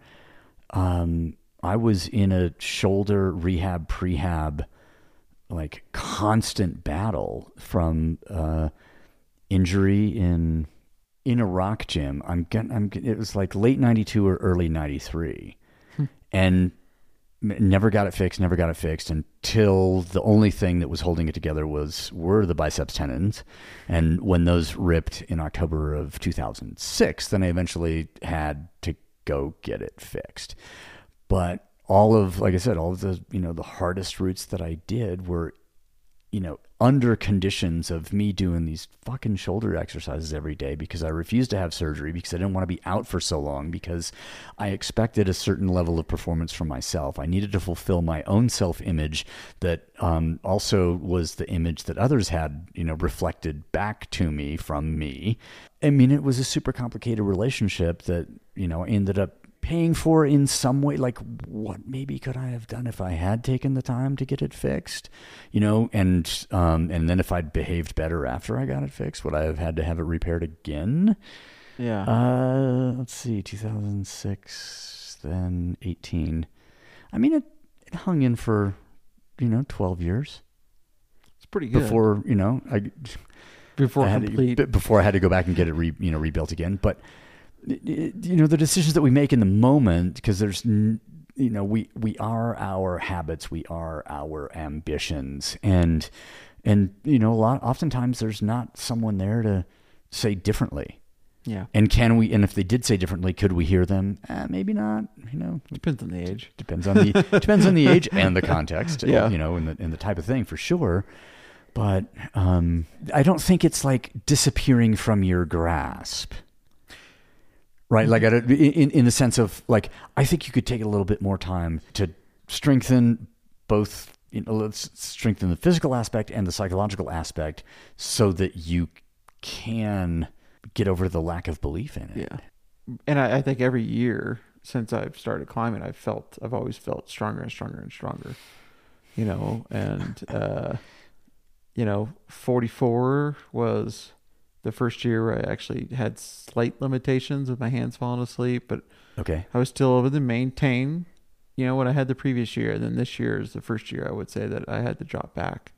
[SPEAKER 4] um, I was in a shoulder rehab prehab like constant battle from uh, injury in in a rock gym. I'm getting, I'm it was like late 92 or early 93. Hmm. And never got it fixed, never got it fixed until the only thing that was holding it together was were the biceps tendons. And when those ripped in October of 2006, then I eventually had to go get it fixed. But all of like I said, all of the, you know, the hardest routes that I did were you know, under conditions of me doing these fucking shoulder exercises every day because I refused to have surgery because I didn't want to be out for so long because I expected a certain level of performance from myself. I needed to fulfill my own self image that um, also was the image that others had, you know, reflected back to me from me. I mean, it was a super complicated relationship that, you know, ended up paying for in some way like what maybe could i have done if i had taken the time to get it fixed you know and um and then if i'd behaved better after i got it fixed would i have had to have it repaired again
[SPEAKER 3] Yeah.
[SPEAKER 4] uh let's see 2006 then 18 i mean it, it hung in for you know 12 years
[SPEAKER 3] it's pretty good.
[SPEAKER 4] before you know i
[SPEAKER 3] before
[SPEAKER 4] I had to-
[SPEAKER 3] complete.
[SPEAKER 4] b- before I had to go back and get it re, you know rebuilt again. But you know the decisions that we make in the moment because there's you know we we are our habits, we are our ambitions, and and you know a lot oftentimes there's not someone there to say differently.
[SPEAKER 3] yeah.
[SPEAKER 4] And can we? And if they did say differently, could we hear them? Eh, maybe not. You know,
[SPEAKER 3] Depends on the age.
[SPEAKER 4] depends on the *laughs* depends on the age and the context. *laughs*
[SPEAKER 3] Yeah.
[SPEAKER 4] you know, and the and the type of thing for sure. But um, I don't think it's like disappearing from your grasp, right? Like don't- in in the sense of like I think you could take a little bit more time to strengthen both. You know, let's strengthen the physical aspect and the psychological aspect, so that you can get over the lack of belief in it.
[SPEAKER 3] Yeah. And I, I think every year since I've started climbing, I've felt, I've always felt stronger and stronger and stronger, you know, and, uh, you know, 44 was the first year where I actually had slight limitations with my hands falling asleep, but
[SPEAKER 4] Okay.
[SPEAKER 3] I was still able to maintain, you know, what I had the previous year. And then this year is the first year I would say that I had to drop back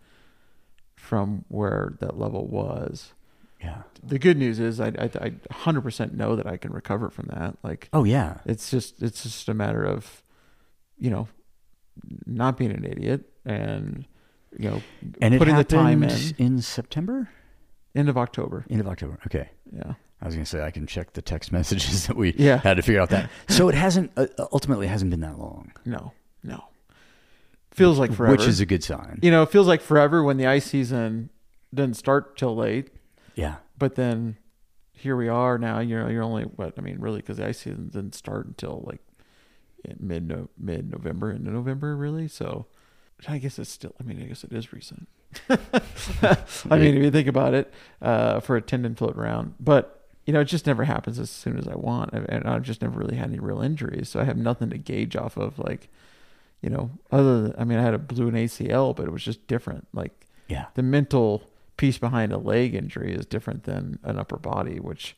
[SPEAKER 3] from where that level was
[SPEAKER 4] Yeah.
[SPEAKER 3] the good news is I, I, I 100% know that I can recover from that. Like
[SPEAKER 4] Oh yeah.
[SPEAKER 3] it's just, it's just a matter of, you know, not being an idiot and, you know,
[SPEAKER 4] And it
[SPEAKER 3] putting the time in
[SPEAKER 4] in September,
[SPEAKER 3] end of October.
[SPEAKER 4] end of October. Okay.
[SPEAKER 3] Yeah.
[SPEAKER 4] I was going to say I can check the text *laughs* messages that we
[SPEAKER 3] Yeah.
[SPEAKER 4] had to figure out that. So it hasn't uh, ultimately it hasn't been that long,
[SPEAKER 3] No, no. Feels like forever.
[SPEAKER 4] which is a good sign.
[SPEAKER 3] you know, it feels like forever when the ice season doesn't start till late,
[SPEAKER 4] Yeah.
[SPEAKER 3] but then here we are now. You know, you're only what I mean, really, because the ice season didn't start until like mid mid November into November, really. So I guess it's still. I mean, I guess it is recent. *laughs* I mean, if you think about it, uh, for a tendon float around, but you know, it just never happens as soon as I want, and I've just never really had any real injuries, so I have nothing to gauge off of. Like, you know, other than I mean, I had a blew an ACL, but it was just different. Like
[SPEAKER 4] Yeah.
[SPEAKER 3] the mental piece behind a leg injury is different than an upper body, which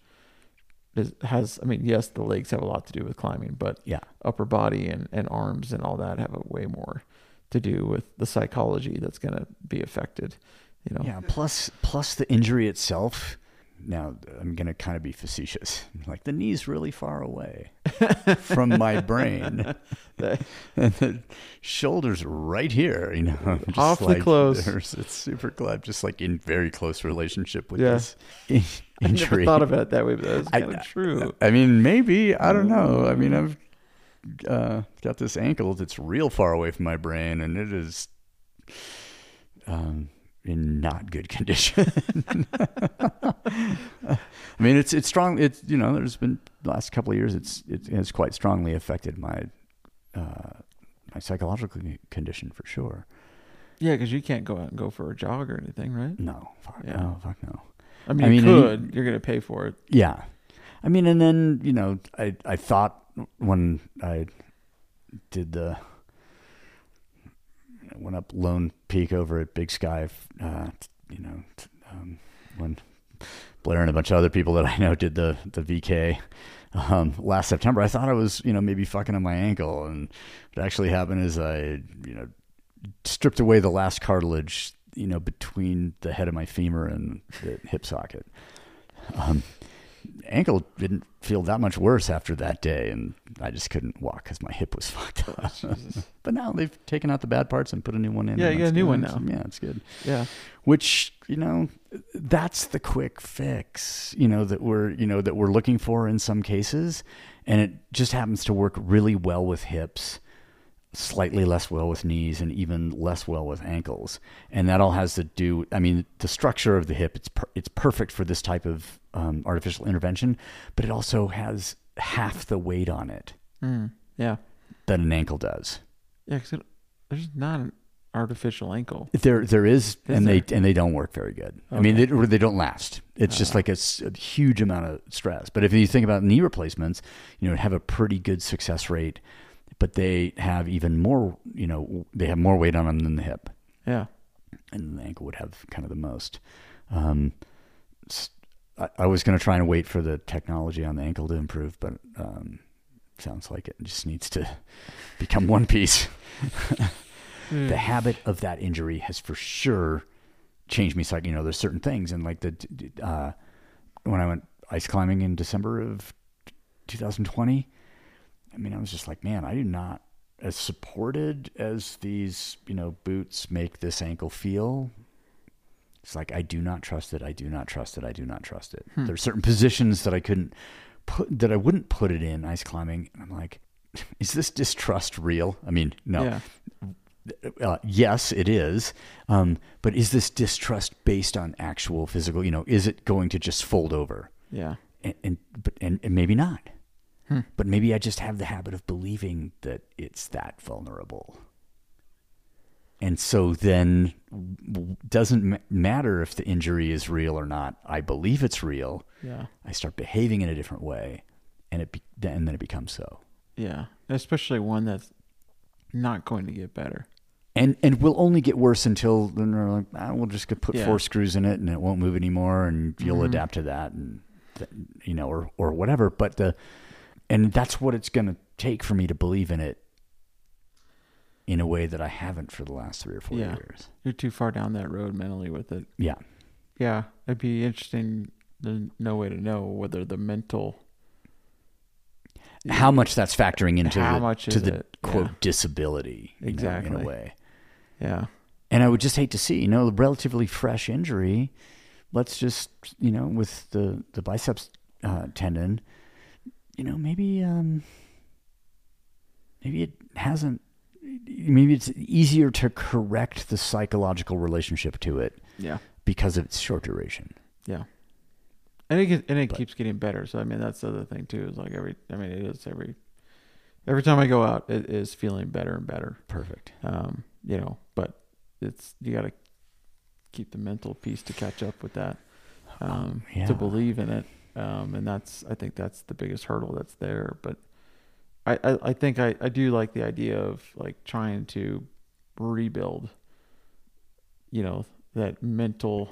[SPEAKER 3] is, has, I mean, yes, the legs have a lot to do with climbing, but
[SPEAKER 4] Yeah.
[SPEAKER 3] upper body and, and arms and all that have a way more to do with the psychology that's going to be affected, you know?
[SPEAKER 4] Yeah. Plus, plus the injury itself. Now I'm going to kind of be facetious. *laughs* Like the knee's really far away *laughs* from my brain, *laughs* and the shoulders right here. You know, just
[SPEAKER 3] Awfully close.
[SPEAKER 4] It's super close, just like in very close relationship with
[SPEAKER 3] Yeah.
[SPEAKER 4] this in-
[SPEAKER 3] I
[SPEAKER 4] injury.
[SPEAKER 3] never thought about it that way, but that's
[SPEAKER 4] I-
[SPEAKER 3] kind of true.
[SPEAKER 4] I mean, maybe I don't know. I mean, I've uh, got this ankle that's real far away from my brain, and it is um, in not good *laughs* condition. I mean, it's it's strong. It's you know, there's been the last couple of years. It's it has quite strongly affected my uh, my psychological condition for sure.
[SPEAKER 3] Yeah, because you can't go out and go for a jog or anything, right?
[SPEAKER 4] No, fuck
[SPEAKER 3] Yeah.
[SPEAKER 4] no, fuck no.
[SPEAKER 3] I mean,
[SPEAKER 4] I
[SPEAKER 3] you
[SPEAKER 4] mean, and
[SPEAKER 3] could. You're going to pay for it.
[SPEAKER 4] Yeah. I mean, and then, you know, I, I thought when I did the, went up Lone Peak over at Big Sky, uh, you know, um, when Blair and a bunch of other people that I know did the the VK um, last September. I thought I was you know maybe fucking on my ankle, and what actually happened is I you know stripped away the last cartilage you know between the head of my femur and the hip socket. Um, ankle didn't feel that much worse after that day, and I just couldn't walk because my hip was *laughs* fucked up. Oh, *laughs* but now they've taken out the bad parts and put a new one in.
[SPEAKER 3] Yeah, you got a new one now.
[SPEAKER 4] Yeah, it's good.
[SPEAKER 3] Yeah.
[SPEAKER 4] Which you know, that's the quick fix. You know that we're you know that we're looking for in some cases, and it just happens to work really well with hips slightly less well with knees and even less well with ankles and that all has to do i mean the structure of the hip it's per, it's perfect for this type of um, artificial intervention but it also has half the weight on it
[SPEAKER 3] Mm. Yeah.
[SPEAKER 4] that an ankle does
[SPEAKER 3] Yeah. Cause it, there's not an artificial ankle.
[SPEAKER 4] there there is,
[SPEAKER 3] Is
[SPEAKER 4] and
[SPEAKER 3] there?
[SPEAKER 4] they and they don't work very good i mean they, they don't last it's just
[SPEAKER 3] Ah.
[SPEAKER 4] like a, huge amount of stress but if you think about knee replacements you know have a pretty good success rate but they have even more you know they have more weight on them than the hip
[SPEAKER 3] Yeah.
[SPEAKER 4] and the ankle would have kind of the most. Um, I, I was going to try and wait for the technology on the ankle to improve, but um, sounds like it just needs to *laughs* become one piece. *laughs* the habit of that injury has for sure changed me. So, you know, there's certain things, and like the uh, when I went ice climbing in December of 2020, I mean, I was just like, man, I do not as supported as these, you know, boots make this ankle feel. It's like I do not trust it. I do not trust it. I do not trust it.
[SPEAKER 3] Hmm.
[SPEAKER 4] are certain positions that I couldn't put that I wouldn't put it in ice climbing. And I'm like, *laughs* is this distrust real? I mean, no.
[SPEAKER 3] Yeah.
[SPEAKER 4] Uh, yes, it is. Um, but is this distrust based on actual physical? You know, is it going to just fold over?
[SPEAKER 3] Yeah.
[SPEAKER 4] and, and but and, and maybe not.
[SPEAKER 3] Hmm.
[SPEAKER 4] But maybe I just have the habit of believing that it's that vulnerable. And so then doesn't ma- matter if the injury is real or not. I believe it's real.
[SPEAKER 3] Yeah.
[SPEAKER 4] I start behaving in a different way, and it be, and then it becomes so.
[SPEAKER 3] Yeah. Especially one that's not going to get better.
[SPEAKER 4] And and will only get worse until then they're like, ah, we'll just put
[SPEAKER 3] Yeah.
[SPEAKER 4] four screws in it and it won't move anymore, and you'll
[SPEAKER 3] Mhm.
[SPEAKER 4] adapt to that, and th- you know, or or whatever. But the and that's what it's going to take for me to believe in it in a way that I haven't for the last three or four
[SPEAKER 3] Yeah.
[SPEAKER 4] years.
[SPEAKER 3] You're too far down that road mentally with it.
[SPEAKER 4] Yeah,
[SPEAKER 3] Yeah. It'd be interesting. There's no way to know whether the mental.
[SPEAKER 4] how much that's factoring into
[SPEAKER 3] How
[SPEAKER 4] the,
[SPEAKER 3] much
[SPEAKER 4] to the
[SPEAKER 3] it?
[SPEAKER 4] quote
[SPEAKER 3] Yeah.
[SPEAKER 4] disability Exactly. know, in a way.
[SPEAKER 3] Yeah.
[SPEAKER 4] And I would just hate to see, you know, a relatively fresh injury. Let's just, you know, with the the biceps uh, tendon, you know, maybe um, maybe it hasn't. Maybe it's easier to correct the psychological relationship to it
[SPEAKER 3] Yeah.
[SPEAKER 4] because of its short duration.
[SPEAKER 3] Yeah. And it and it
[SPEAKER 4] But-
[SPEAKER 3] keeps getting better. So I mean that's the other thing too. Is like every I mean it is every every time I go out it is feeling better and better.
[SPEAKER 4] Perfect.
[SPEAKER 3] Um, you know, but it's you got to keep the mental piece to catch up with that. Um,
[SPEAKER 4] yeah.
[SPEAKER 3] to believe in it. Um, and that's I think that's the biggest hurdle that's there. But I I, I think I, I do like the idea of like trying to rebuild you know that mental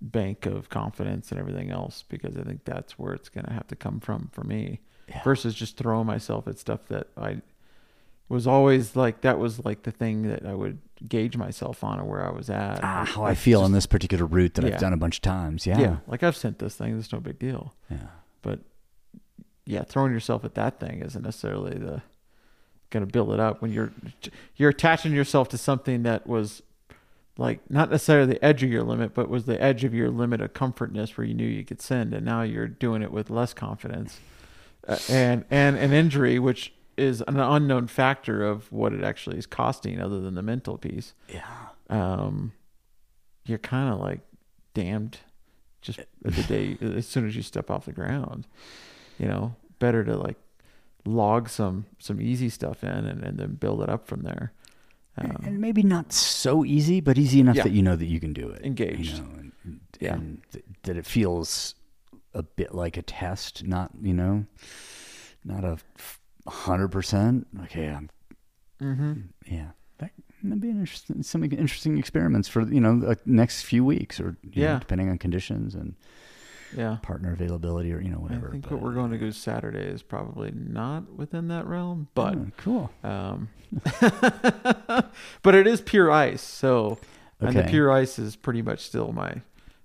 [SPEAKER 3] bank of confidence and everything else because I think that's where it's going to have to come from for me
[SPEAKER 4] Yeah.
[SPEAKER 3] versus just throwing myself at stuff that I was always like that was like the thing that I would gauge myself on or where I was at.
[SPEAKER 4] Ah, how
[SPEAKER 3] like
[SPEAKER 4] I feel
[SPEAKER 3] just-
[SPEAKER 4] on this particular route that
[SPEAKER 3] Yeah.
[SPEAKER 4] I've done a bunch of times.
[SPEAKER 3] Yeah.
[SPEAKER 4] Yeah.
[SPEAKER 3] like I've sent this thing. It's no big deal.
[SPEAKER 4] Yeah.
[SPEAKER 3] But yeah, throwing yourself at that thing isn't necessarily the going to build it up when you're you're attaching yourself to something that was like not necessarily the edge of your limit, but was the edge of your limit of comfortness where you knew you could send, and now you're doing it with less confidence, uh, and and an injury which is an unknown factor of what it actually is costing, other than the mental piece.
[SPEAKER 4] Yeah.
[SPEAKER 3] Um, you're kind of like damned just the day as soon as you step off the ground. You know, better to like log some some easy stuff in and, and then build it up from there. Um,
[SPEAKER 4] and maybe not so easy, but easy enough
[SPEAKER 3] Yeah.
[SPEAKER 4] that you know that you can do it.
[SPEAKER 3] Engaged.
[SPEAKER 4] You know, and,
[SPEAKER 3] Yeah.
[SPEAKER 4] and th- that it feels a bit like a test, not you know, not a hundred percent. Okay, I'm
[SPEAKER 3] mm-hmm.
[SPEAKER 4] yeah. That, that'd be an interesting, some interesting experiments for you know the next few weeks or you know,
[SPEAKER 3] Yeah.
[SPEAKER 4] depending on conditions and
[SPEAKER 3] Yeah.
[SPEAKER 4] partner availability or you know whatever.
[SPEAKER 3] I think
[SPEAKER 4] but-
[SPEAKER 3] what we're going to go Saturday is probably not within that realm, but
[SPEAKER 4] Oh, cool.
[SPEAKER 3] um, *laughs* but it is pure ice. So, and the pure ice is pretty much still my.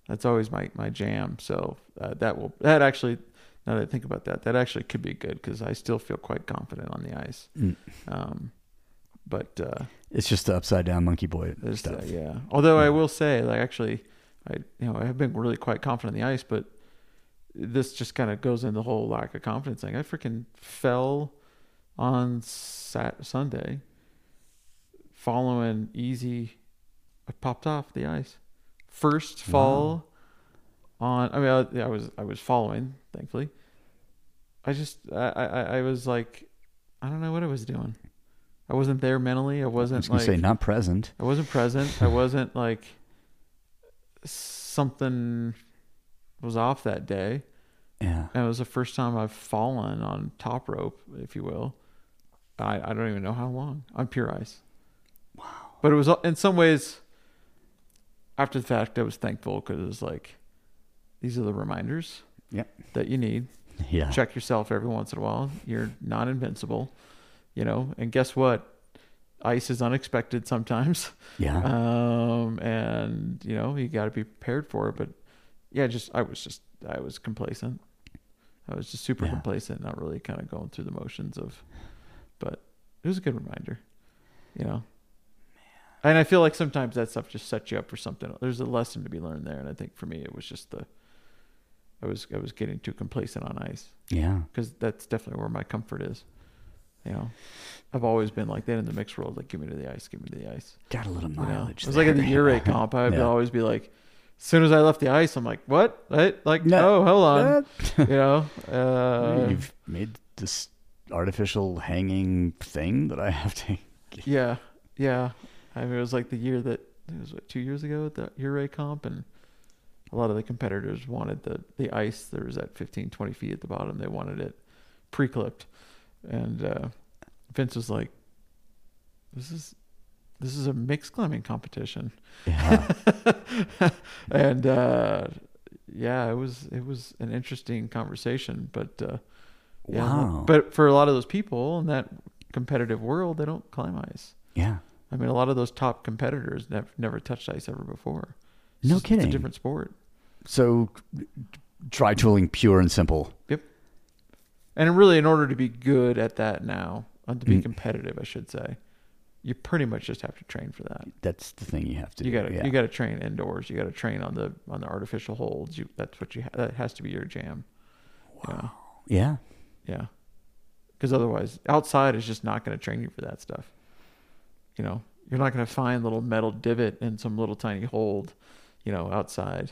[SPEAKER 3] That's always my my jam. So uh, that will that actually. Now that I think about that, that actually could be good because I still feel quite confident on the ice.
[SPEAKER 4] Mm.
[SPEAKER 3] Um, but uh,
[SPEAKER 4] It's just the upside down monkey boy stuff.
[SPEAKER 3] uh, yeah. Although I will say, like actually, I you know I have been really quite confident on the ice, but this just kind of goes in the whole lack of confidence thing. I freaking fell on sat Sunday, following easy. I popped off the ice. First fall on. I mean, I, I was I was following, thankfully. I just I, I I was like, I don't know what I was doing. I wasn't there mentally. I
[SPEAKER 4] I
[SPEAKER 3] wasn't I
[SPEAKER 4] was gonna
[SPEAKER 3] like
[SPEAKER 4] say not present.
[SPEAKER 3] I wasn't present. I wasn't like something was off that day.
[SPEAKER 4] Yeah.
[SPEAKER 3] And it was the first time I've fallen on top rope, if you will. I, I don't even know how long on pure ice. Wow. But it was in some ways, after the fact, I was thankful because it was like, these are the reminders
[SPEAKER 4] Yep.
[SPEAKER 3] that you need.
[SPEAKER 4] Yeah.
[SPEAKER 3] Check yourself every once in a while. You're not invincible, you know. And guess what? Ice is unexpected sometimes.
[SPEAKER 4] Yeah. *laughs*
[SPEAKER 3] Um, and you know, you got to be prepared for it. But yeah, just I was just I was complacent. I was just super
[SPEAKER 4] Yeah.
[SPEAKER 3] complacent, not really kind of going through the motions of. But it was a good reminder, you know. And I feel like sometimes that stuff just sets you up for something. There's a lesson to be learned there, and I think for me it was just the. I was I was getting too complacent on ice
[SPEAKER 4] yeah.
[SPEAKER 3] because that's definitely where my comfort is. You know, I've always been like that in the mixed world. Like, give me to the ice, give me to the ice.
[SPEAKER 4] Got a little
[SPEAKER 3] You know,
[SPEAKER 4] mileage.
[SPEAKER 3] it was like in the
[SPEAKER 4] there.
[SPEAKER 3] Ouray comp. *laughs* I would
[SPEAKER 4] Yeah.
[SPEAKER 3] always be like, as soon as I left the ice, I'm like, what? What? Like,
[SPEAKER 4] No.
[SPEAKER 3] oh, hold on. *laughs* you know, uh,
[SPEAKER 4] You've made this artificial hanging thing that I have to. *laughs*
[SPEAKER 3] yeah, yeah. I mean, it was like the year that it was what two years ago at the Ouray comp, and a lot of the competitors wanted the the ice. There was at 15, 20 feet at the bottom. They wanted it pre-clipped, and uh, Vince was like, "This is." This is a mixed climbing competition.
[SPEAKER 4] Yeah. *laughs*
[SPEAKER 3] and uh, yeah, it was it was an interesting conversation, but uh, yeah,
[SPEAKER 4] wow.
[SPEAKER 3] But for a lot of those people in that competitive world, they don't climb ice.
[SPEAKER 4] yeah.
[SPEAKER 3] I mean, a lot of those top competitors never never touched ice ever before. It's
[SPEAKER 4] No
[SPEAKER 3] just- It's
[SPEAKER 4] kidding.
[SPEAKER 3] a different sport,
[SPEAKER 4] So dry tooling pure and simple. Yep.
[SPEAKER 3] And really, in order to be good at that now, and to be
[SPEAKER 4] Mm.
[SPEAKER 3] competitive, I should say, you pretty much just have to train for that.
[SPEAKER 4] That's the thing you have to
[SPEAKER 3] You got to
[SPEAKER 4] yeah.
[SPEAKER 3] you got to train indoors. You got to train on the on the artificial holds. You that's what you ha- that has to be your jam. Wow.
[SPEAKER 4] Yeah.
[SPEAKER 3] Yeah. Because otherwise, outside is just not going to train you for that stuff. You know, you're not going to find little metal divot in some little tiny hold, you know, outside.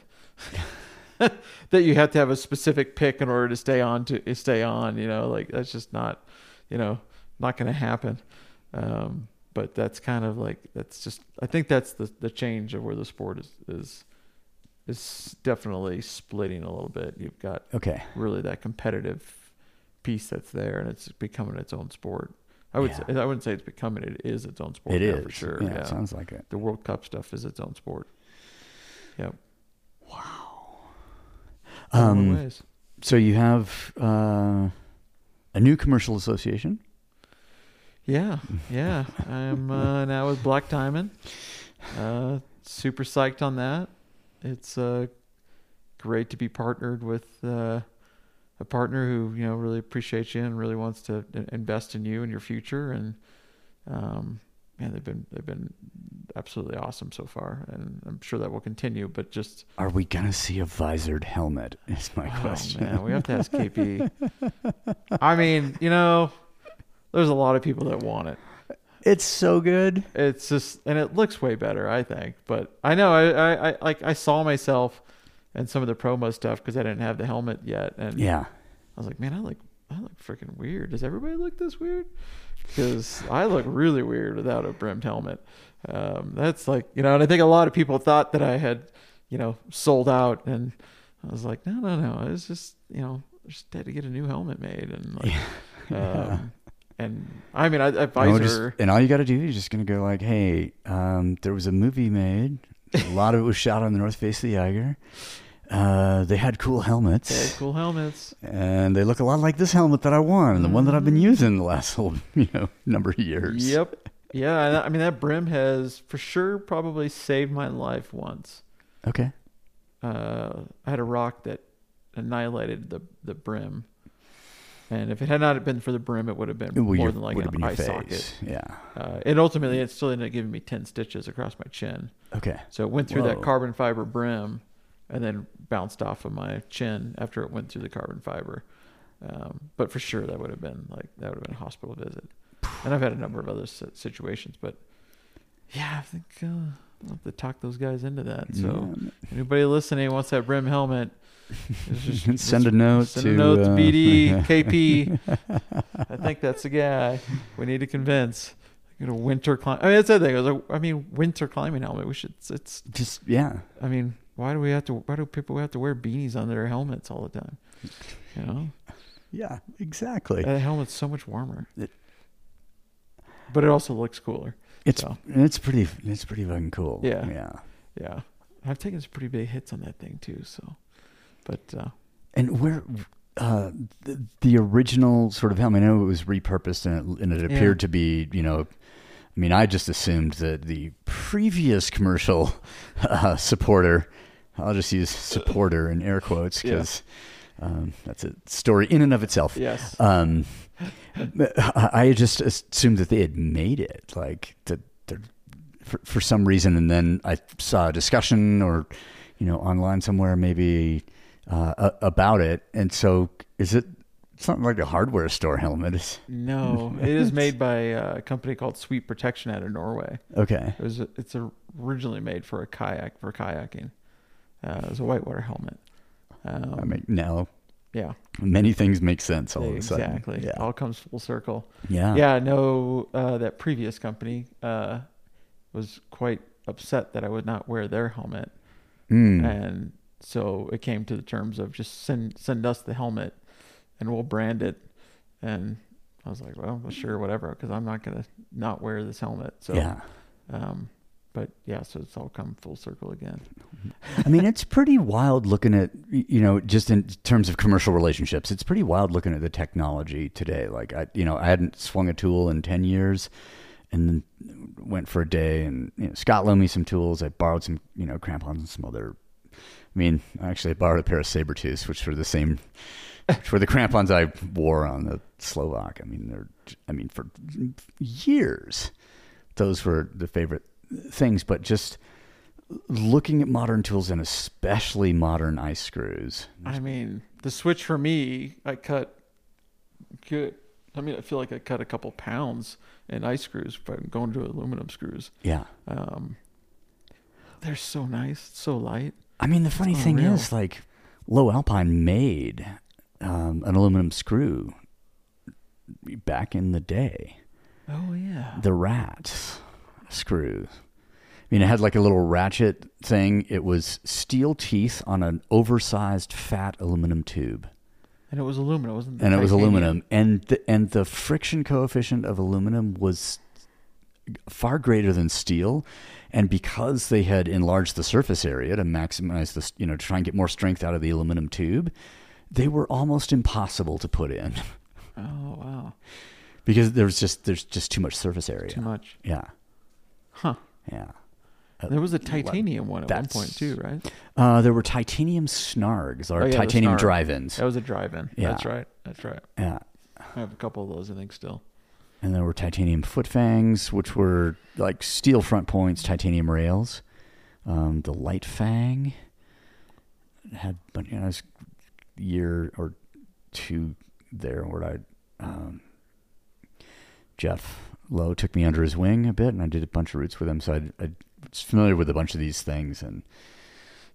[SPEAKER 3] *laughs* that you have to have a specific pick in order to stay on to stay on. You know, like that's just not, you know, not going to happen. Um, but that's kind of like that's just. I think that's the the change of where the sport is is is definitely splitting a little bit. You've got
[SPEAKER 4] Okay.
[SPEAKER 3] really that competitive piece that's there, and it's becoming its own sport. I would
[SPEAKER 4] Yeah.
[SPEAKER 3] say, I wouldn't say it's becoming it is its own sport.
[SPEAKER 4] It is
[SPEAKER 3] for sure.
[SPEAKER 4] Yeah,
[SPEAKER 3] Yeah,
[SPEAKER 4] It sounds like it.
[SPEAKER 3] the World Cup stuff is its own sport. Yep. In a lot of
[SPEAKER 4] Um, so you have uh, a new commercial association.
[SPEAKER 3] Yeah, yeah. I'm uh, now with Black Diamond. Uh, super psyched on that. It's uh, great to be partnered with uh, a partner who you know really appreciates you and really wants to invest in you and your future. And um, man, they've been they've been absolutely awesome so far, and I'm sure that will continue. But just
[SPEAKER 4] Are we gonna see a visored helmet? *laughs* Is my
[SPEAKER 3] oh,
[SPEAKER 4] question.
[SPEAKER 3] man, we have to ask KP. *laughs* I mean, you know, there's a lot of people that want it.
[SPEAKER 4] It's so good.
[SPEAKER 3] it's just and it looks way better i think but i know i i, I like i saw myself and some of the promo stuff because i didn't have the helmet yet and
[SPEAKER 4] Yeah.
[SPEAKER 3] i was like man i look i look freaking weird does everybody look this weird because i look really weird without a brimmed helmet um, that's like you know and i think a lot of people thought that i had you know sold out and i was like no no no it's just you know I just had to get a new helmet made and like *laughs* um, and i mean i,
[SPEAKER 4] And,
[SPEAKER 3] visor
[SPEAKER 4] just- and all you got to do is just gonna go like, hey, um, there was a movie made. A lot of it was shot on the north face of the Eiger. Uh, they had cool helmets.
[SPEAKER 3] They had cool helmets.
[SPEAKER 4] and they look a lot like this helmet that I won, the one that I've been using the last whole *laughs* you know number of years.
[SPEAKER 3] Yep. Yeah, I mean that brim has for sure probably saved my life once.
[SPEAKER 4] Okay.
[SPEAKER 3] Uh, I had a rock that annihilated the the brim, and if it had not been for the brim, it would have been
[SPEAKER 4] Well,
[SPEAKER 3] more
[SPEAKER 4] your-
[SPEAKER 3] than like an eye
[SPEAKER 4] your
[SPEAKER 3] socket.
[SPEAKER 4] Yeah.
[SPEAKER 3] Uh, and ultimately, it still ended up giving me ten stitches across my chin.
[SPEAKER 4] Okay.
[SPEAKER 3] So it went through
[SPEAKER 4] Whoa.
[SPEAKER 3] that carbon fiber brim, and then bounced off of my chin after it went through the carbon fiber. Um, but for sure, that would have been like that would have been a hospital visit. And I've had a number of other situations, but yeah, I think uh, I'll have to talk those guys into that. So
[SPEAKER 4] Yeah.
[SPEAKER 3] anybody listening wants that brim helmet, just- *laughs*
[SPEAKER 4] Send a note
[SPEAKER 3] send
[SPEAKER 4] to,
[SPEAKER 3] a note to
[SPEAKER 4] uh,
[SPEAKER 3] BD *laughs* KP. *laughs* I think that's the guy we need to convince. Get a winter climb. I mean, that's the thing. I, was like, I mean, winter climbing helmet. We should. It's.
[SPEAKER 4] Just yeah.
[SPEAKER 3] I mean, why do we have to? Why do people have to wear beanies on their helmets all the time? You know,
[SPEAKER 4] Yeah. Exactly.
[SPEAKER 3] that helmet's so much warmer.
[SPEAKER 4] It-
[SPEAKER 3] but it also looks cooler.
[SPEAKER 4] It's
[SPEAKER 3] so.
[SPEAKER 4] it's pretty it's pretty fucking cool.
[SPEAKER 3] Yeah.
[SPEAKER 4] Yeah.
[SPEAKER 3] Yeah, I've taken some pretty big hits on that thing too. So, but uh,
[SPEAKER 4] And where uh, the, the original sort of helmet, I know it was repurposed and it, and it
[SPEAKER 3] Yeah.
[SPEAKER 4] appeared to be, you know, I mean, I just assumed that the previous commercial *laughs* uh, supporter, I'll just use supporter in air quotes
[SPEAKER 3] Yeah.
[SPEAKER 4] because um, that's a story in and of itself.
[SPEAKER 3] yes,
[SPEAKER 4] Um, I I just assumed that they had made it, like that they're- for for some reason, and then I saw a discussion or you know online somewhere maybe uh, about it, and so is it something like a hardware store helmet? Is-
[SPEAKER 3] no, it is made by a company called Sweet Protection out of Norway.
[SPEAKER 4] Okay,
[SPEAKER 3] It was. It's originally made for a kayak for kayaking. Uh, it was a whitewater helmet. Um,
[SPEAKER 4] I mean now
[SPEAKER 3] yeah,
[SPEAKER 4] many things make sense all of a sudden.
[SPEAKER 3] exactly.
[SPEAKER 4] Yeah,
[SPEAKER 3] All comes full circle.
[SPEAKER 4] yeah,
[SPEAKER 3] Yeah, no, uh, that previous company uh, was quite upset that I would not wear their helmet,
[SPEAKER 4] Mm.
[SPEAKER 3] and so it came to the terms of just send send us the helmet, and we'll brand it. And I was like, well, sure, whatever, because I'm not gonna not wear this helmet. So,
[SPEAKER 4] yeah.
[SPEAKER 3] um, but yeah, so it's all come full circle again. *laughs*
[SPEAKER 4] I mean, it's pretty wild looking at, you know, just in terms of commercial relationships, it's pretty wild looking at the technology today. Like, I, you know, I hadn't swung a tool in 10 years and then went for a day and, you know, Scott loaned me some tools. I borrowed some, you know, crampons and some other, I mean, actually I borrowed a pair of saber tooths, which were the same, which were the crampons I wore on the Slovak. I mean, they're, I mean, for years, those were the favorite things, but just, looking at modern tools and especially modern ice screws.
[SPEAKER 3] I mean, the switch for me, I cut good. I mean, I feel like I cut a couple pounds in ice screws if I'm going to aluminum screws.
[SPEAKER 4] Yeah.
[SPEAKER 3] Um, they're so nice, so light.
[SPEAKER 4] I mean, the funny thing
[SPEAKER 3] unreal.
[SPEAKER 4] is, like, Lowe Alpine made um, an aluminum screw back in the day.
[SPEAKER 3] Oh yeah.
[SPEAKER 4] The Rats screw. I mean, it had like a little ratchet thing. It was steel teeth on an oversized fat aluminum tube.
[SPEAKER 3] And it was aluminum, wasn't it?
[SPEAKER 4] and it was aluminum and the, and the friction coefficient of aluminum was far greater than steel and because they had enlarged the surface area to maximize this you know to try and get more strength out of the aluminum tube they were almost impossible to put in *laughs*
[SPEAKER 3] Oh wow.
[SPEAKER 4] because there's just there's just too much surface area
[SPEAKER 3] Too much.
[SPEAKER 4] yeah
[SPEAKER 3] Huh.
[SPEAKER 4] yeah
[SPEAKER 3] There was a titanium one at one point too, right?
[SPEAKER 4] uh, there were titanium snargs or
[SPEAKER 3] Oh, yeah,
[SPEAKER 4] titanium
[SPEAKER 3] snarg.
[SPEAKER 4] drive-ins
[SPEAKER 3] That was a drive-in.
[SPEAKER 4] Yeah.
[SPEAKER 3] That's right. That's right.
[SPEAKER 4] yeah
[SPEAKER 3] I have a couple of those, I think, still.
[SPEAKER 4] And there were titanium foot fangs, which were like steel front points, titanium rails. Um, the light fang had, but you know, a year or two there where I, um, Jeff Lowe took me under his wing a bit, and I did a bunch of routes with him, so I, I was familiar with a bunch of these things and.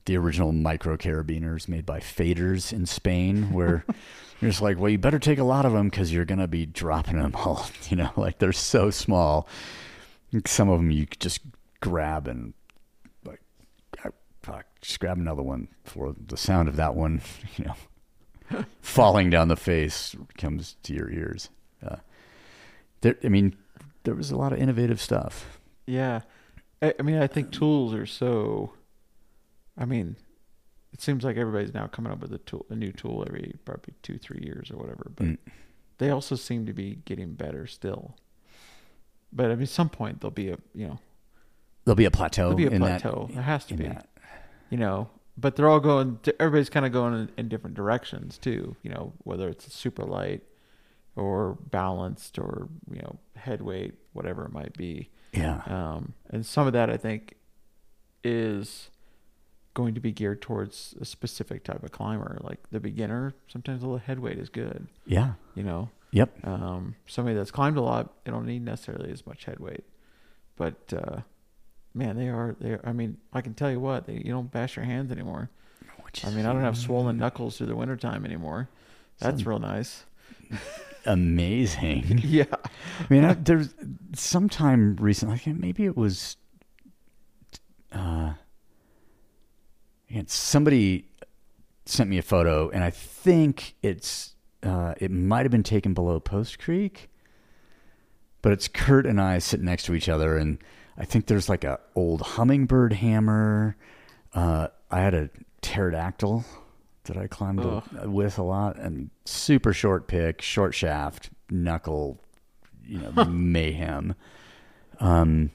[SPEAKER 4] The original micro carabiners made by Faders in Spain, where *laughs* you're just like, well, you better take a lot of them because you're gonna be dropping them all. *laughs* You know, like they're so small. Some of them you just grab and like, fuck, just grab another one for the sound of that one. *laughs* You know, falling down the face comes to your ears. Uh, there, I mean, there was a lot of innovative stuff.
[SPEAKER 3] Yeah. I, I mean, I think tools are so. I mean, it seems like everybody's now coming up with a tool, a new tool every probably two, three years or whatever. But
[SPEAKER 4] Mm.
[SPEAKER 3] they also seem to be getting better still. But I mean, some point there'll be a you know
[SPEAKER 4] There'll be a plateau.
[SPEAKER 3] there'll be a
[SPEAKER 4] in that-
[SPEAKER 3] plateau. there has to be.
[SPEAKER 4] that.
[SPEAKER 3] You know, but they're all going. Everybody's kind of going in, in different directions too. You know, whether it's super light or balanced or you know head weight, whatever it might be.
[SPEAKER 4] Yeah.
[SPEAKER 3] Um, and some of that I think is going to be geared towards a specific type of climber, like the beginner. Sometimes a little head weight is good.
[SPEAKER 4] yeah.
[SPEAKER 3] You know,
[SPEAKER 4] Yep.
[SPEAKER 3] um, somebody that's climbed a lot, they don't need necessarily as much head weight. But uh, man, they are. They. Are, I mean, I can tell you what. They, you don't bash your hands anymore. I mean, I don't have swollen *laughs* knuckles through the wintertime anymore. That's
[SPEAKER 4] Some-
[SPEAKER 3] real nice.
[SPEAKER 4] amazing. *laughs*
[SPEAKER 3] Yeah.
[SPEAKER 4] I mean, I, there's sometime recently, maybe it was, uh, yeah, somebody sent me a photo, and I think it's, uh, it might have been taken below Post Creek, but it's Kurt and I sitting next to each other, and I think there's like a old hummingbird hammer. Uh, I had a pterodactyl that I climbed
[SPEAKER 3] Ugh.
[SPEAKER 4] with a lot, and super short pick, short shaft, knuckle, you know, *laughs* mayhem. Um,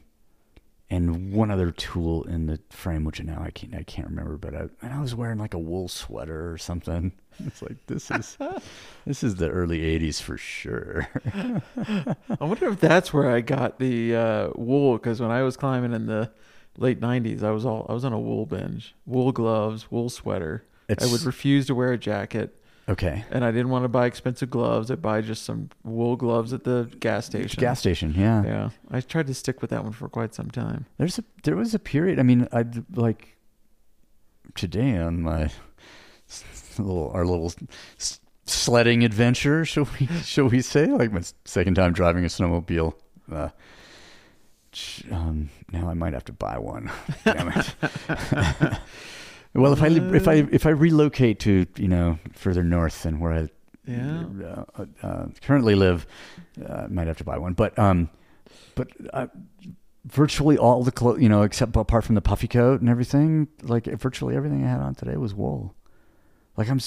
[SPEAKER 4] and one other tool in the frame, which now I can't I can't remember, but I and I was wearing like a wool sweater or something. *laughs* It's like this is *laughs* this is the early '80s for sure. *laughs*
[SPEAKER 3] I wonder if that's where I got the uh, wool because when I was climbing in the late '90s, I was all I was on a wool binge, wool gloves, wool sweater. I would refuse to wear a jacket,
[SPEAKER 4] Okay,
[SPEAKER 3] and I didn't want to buy expensive gloves. I'd buy just some wool gloves at the gas station.
[SPEAKER 4] gas station, yeah.
[SPEAKER 3] Yeah, I tried to stick with that one for quite some time.
[SPEAKER 4] There's a there was a period. I mean, I like today on my *laughs* little our little sledding adventure. *laughs* Shall we shall we say like my second time driving a snowmobile? Uh, um, now I might have to buy one. *laughs* Damn it. Well, if I if I if I relocate to you know further north than where I
[SPEAKER 3] Yeah.
[SPEAKER 4] uh, uh, currently live, uh, I might have to buy one. But um, but uh, virtually all the clothes, you know, except apart from the puffy coat and everything, like virtually everything I had on today was wool. Like I'm,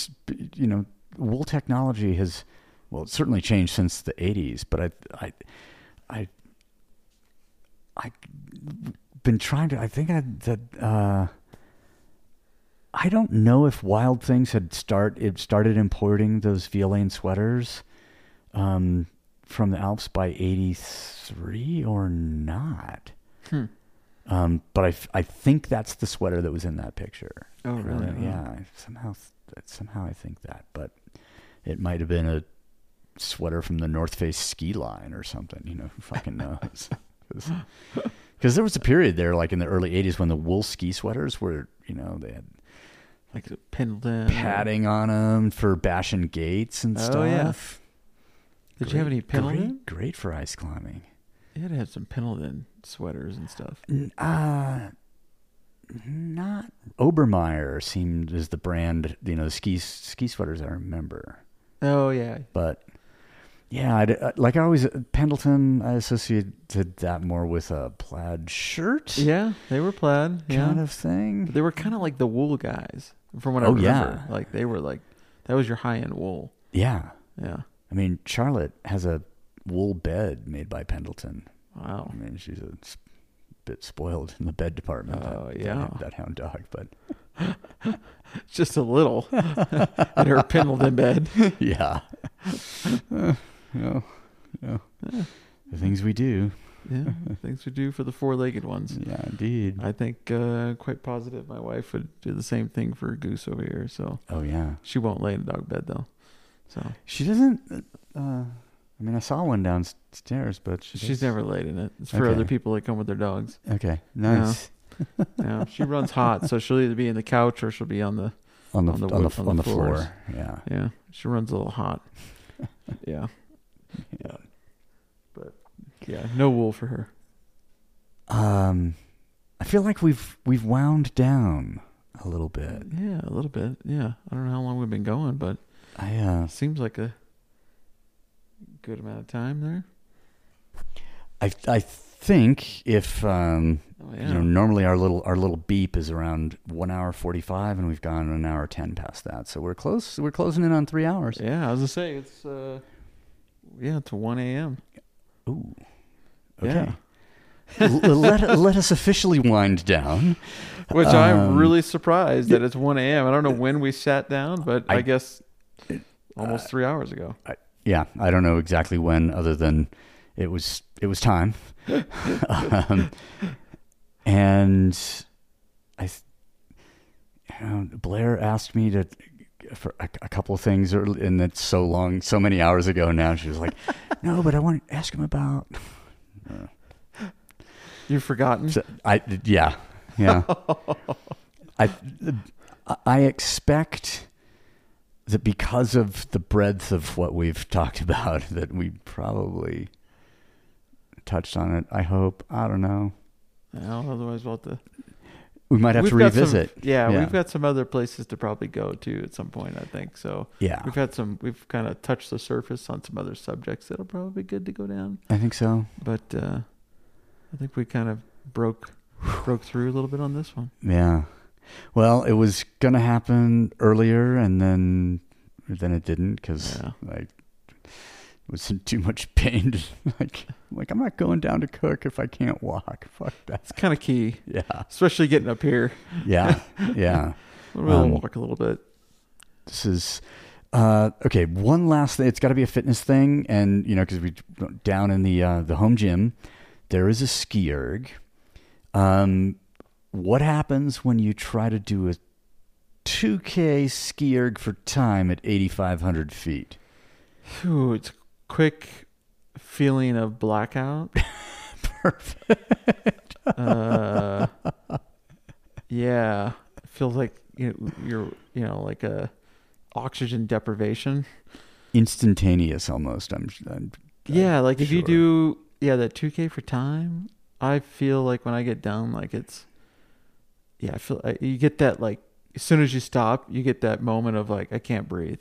[SPEAKER 4] you know, wool technology has, well, it's certainly changed since the '80s. But I, I, I, I been trying to. I think I that. I don't know if Wild Things had start it started importing those Violaine sweaters um, from the Alps by '83 or not.
[SPEAKER 3] Hmm.
[SPEAKER 4] Um, but I, f- I think that's the sweater that was in that picture.
[SPEAKER 3] Oh,
[SPEAKER 4] I
[SPEAKER 3] really?
[SPEAKER 4] Yeah. I Somehow, somehow I think that, but it might have been a sweater from the North Face ski line or something. You know, who fucking *laughs* knows? Because there was a period there, like in the early '80s, when the wool ski sweaters were, you know, they had
[SPEAKER 3] Like Pendleton.
[SPEAKER 4] padding on them for bashing gates and
[SPEAKER 3] Oh,
[SPEAKER 4] stuff.
[SPEAKER 3] yeah. Did you have any Pendleton?
[SPEAKER 4] Great, great for ice climbing.
[SPEAKER 3] It had to have some Pendleton sweaters and stuff.
[SPEAKER 4] Uh, not Obermeyer seemed as the brand, you know, the ski ski sweaters I remember.
[SPEAKER 3] Oh yeah.
[SPEAKER 4] But yeah, I'd, uh, like I always Pendleton, I associated that more with a plaid shirt,
[SPEAKER 3] Yeah, they were plaid. Yeah.
[SPEAKER 4] kind of thing.
[SPEAKER 3] They were kind of like the wool guys, from what I
[SPEAKER 4] Oh,
[SPEAKER 3] remember.
[SPEAKER 4] yeah.
[SPEAKER 3] Like they were like that was your high end wool.
[SPEAKER 4] yeah,
[SPEAKER 3] Yeah.
[SPEAKER 4] I mean Charlotte has a wool bed made by Pendleton.
[SPEAKER 3] Wow.
[SPEAKER 4] I mean she's a bit spoiled in the bed department.
[SPEAKER 3] Oh,
[SPEAKER 4] that,
[SPEAKER 3] yeah.
[SPEAKER 4] that, that hound dog, but *laughs*
[SPEAKER 3] Just a little. *laughs* in her Pendleton bed. *laughs*
[SPEAKER 4] yeah, Uh, you know, you know, the things we do.
[SPEAKER 3] Yeah. Things we do for the four legged ones.
[SPEAKER 4] Yeah, indeed.
[SPEAKER 3] I think uh, quite positive my wife would do the same thing for a Goose over here. So
[SPEAKER 4] Oh yeah.
[SPEAKER 3] she won't lay in a dog bed though. So
[SPEAKER 4] She doesn't. Uh, I mean, I saw one downstairs, but she
[SPEAKER 3] she's
[SPEAKER 4] does-
[SPEAKER 3] never laid in it. It's for
[SPEAKER 4] Okay.
[SPEAKER 3] other people that come with their dogs.
[SPEAKER 4] Okay, nice. *laughs*
[SPEAKER 3] Yeah, she runs hot, so she'll either be in the couch or she'll be on the.
[SPEAKER 4] On the
[SPEAKER 3] On the,
[SPEAKER 4] on
[SPEAKER 3] the
[SPEAKER 4] the, on
[SPEAKER 3] on
[SPEAKER 4] the,
[SPEAKER 3] the
[SPEAKER 4] floor. Yeah.
[SPEAKER 3] Yeah, she runs a little hot. *laughs* Yeah, yeah, yeah, no wool for her.
[SPEAKER 4] Um, I feel like we've we've wound down a little bit.
[SPEAKER 3] Yeah, a little bit. Yeah, I don't know how long we've been going, but
[SPEAKER 4] I uh,
[SPEAKER 3] it seems like a good amount of time there.
[SPEAKER 4] I I think if um,
[SPEAKER 3] Oh,
[SPEAKER 4] you know normally our little our little beep is around one hour forty five, and we've gone an hour ten past that, so we're close. We're closing in on three hours.
[SPEAKER 3] Yeah, as I was gonna say it's uh, yeah, it's one a.m.
[SPEAKER 4] Ooh.
[SPEAKER 3] Yeah.
[SPEAKER 4] Okay. L- let let us officially wind down.
[SPEAKER 3] Which I'm
[SPEAKER 4] Um,
[SPEAKER 3] really surprised that it's one a.m. I don't know when we sat down, but I,
[SPEAKER 4] I-
[SPEAKER 3] guess almost three hours ago.
[SPEAKER 4] I, yeah, I don't know exactly when, other than it was it was time. *laughs* um, and I, you know, Blair asked me to for a, a couple of things, earl- and that's so long, so many hours ago now. She was like, *laughs* "No, but I want to ask him about."
[SPEAKER 3] You've forgotten?
[SPEAKER 4] So I yeah yeah. *laughs* I I expect that because of the breadth of what we've talked *laughs* about, that we probably touched on it. I hope. I don't know.
[SPEAKER 3] Well, otherwise, we'll have to.
[SPEAKER 4] We might have to
[SPEAKER 3] got some-
[SPEAKER 4] revisit.
[SPEAKER 3] yeah,
[SPEAKER 4] Yeah.
[SPEAKER 3] we've got some other places to probably go to at some point. I think so.
[SPEAKER 4] Yeah,
[SPEAKER 3] We've had some. We've kind of touched the surface on some other subjects that'll probably be good to go down.
[SPEAKER 4] I think so.
[SPEAKER 3] But uh, I think we kind of broke broke through a little bit on this one.
[SPEAKER 4] Yeah. Well, it was gonna happen earlier, and then then it didn't because
[SPEAKER 3] Yeah.
[SPEAKER 4] I was in too much pain. To, *laughs* like, like I'm not going down to cook if I can't walk. *laughs* Fuck that.
[SPEAKER 3] It's kind of key,
[SPEAKER 4] Yeah.
[SPEAKER 3] especially getting up here.
[SPEAKER 4] Yeah. *laughs* Yeah.
[SPEAKER 3] We'll
[SPEAKER 4] Um,
[SPEAKER 3] walk a little bit.
[SPEAKER 4] This is uh, okay. One last thing. It's got to be a fitness thing, and you know, because we down in the uh, the home gym, there is a SkiErg. Um, what happens when you try to do a 2K SkiErg for time at 8,500 feet?
[SPEAKER 3] Ooh, it's quick feeling of blackout. *laughs*
[SPEAKER 4] Perfect.
[SPEAKER 3] Uh, yeah, it feels like you know, you're you know like a oxygen deprivation.
[SPEAKER 4] Instantaneous, almost. I'm. I'm
[SPEAKER 3] Yeah, like if you do yeah that 2K for time, I feel like when I get done, like it's yeah, I feel I- you get that like as soon as you stop, you get that moment of like I can't breathe.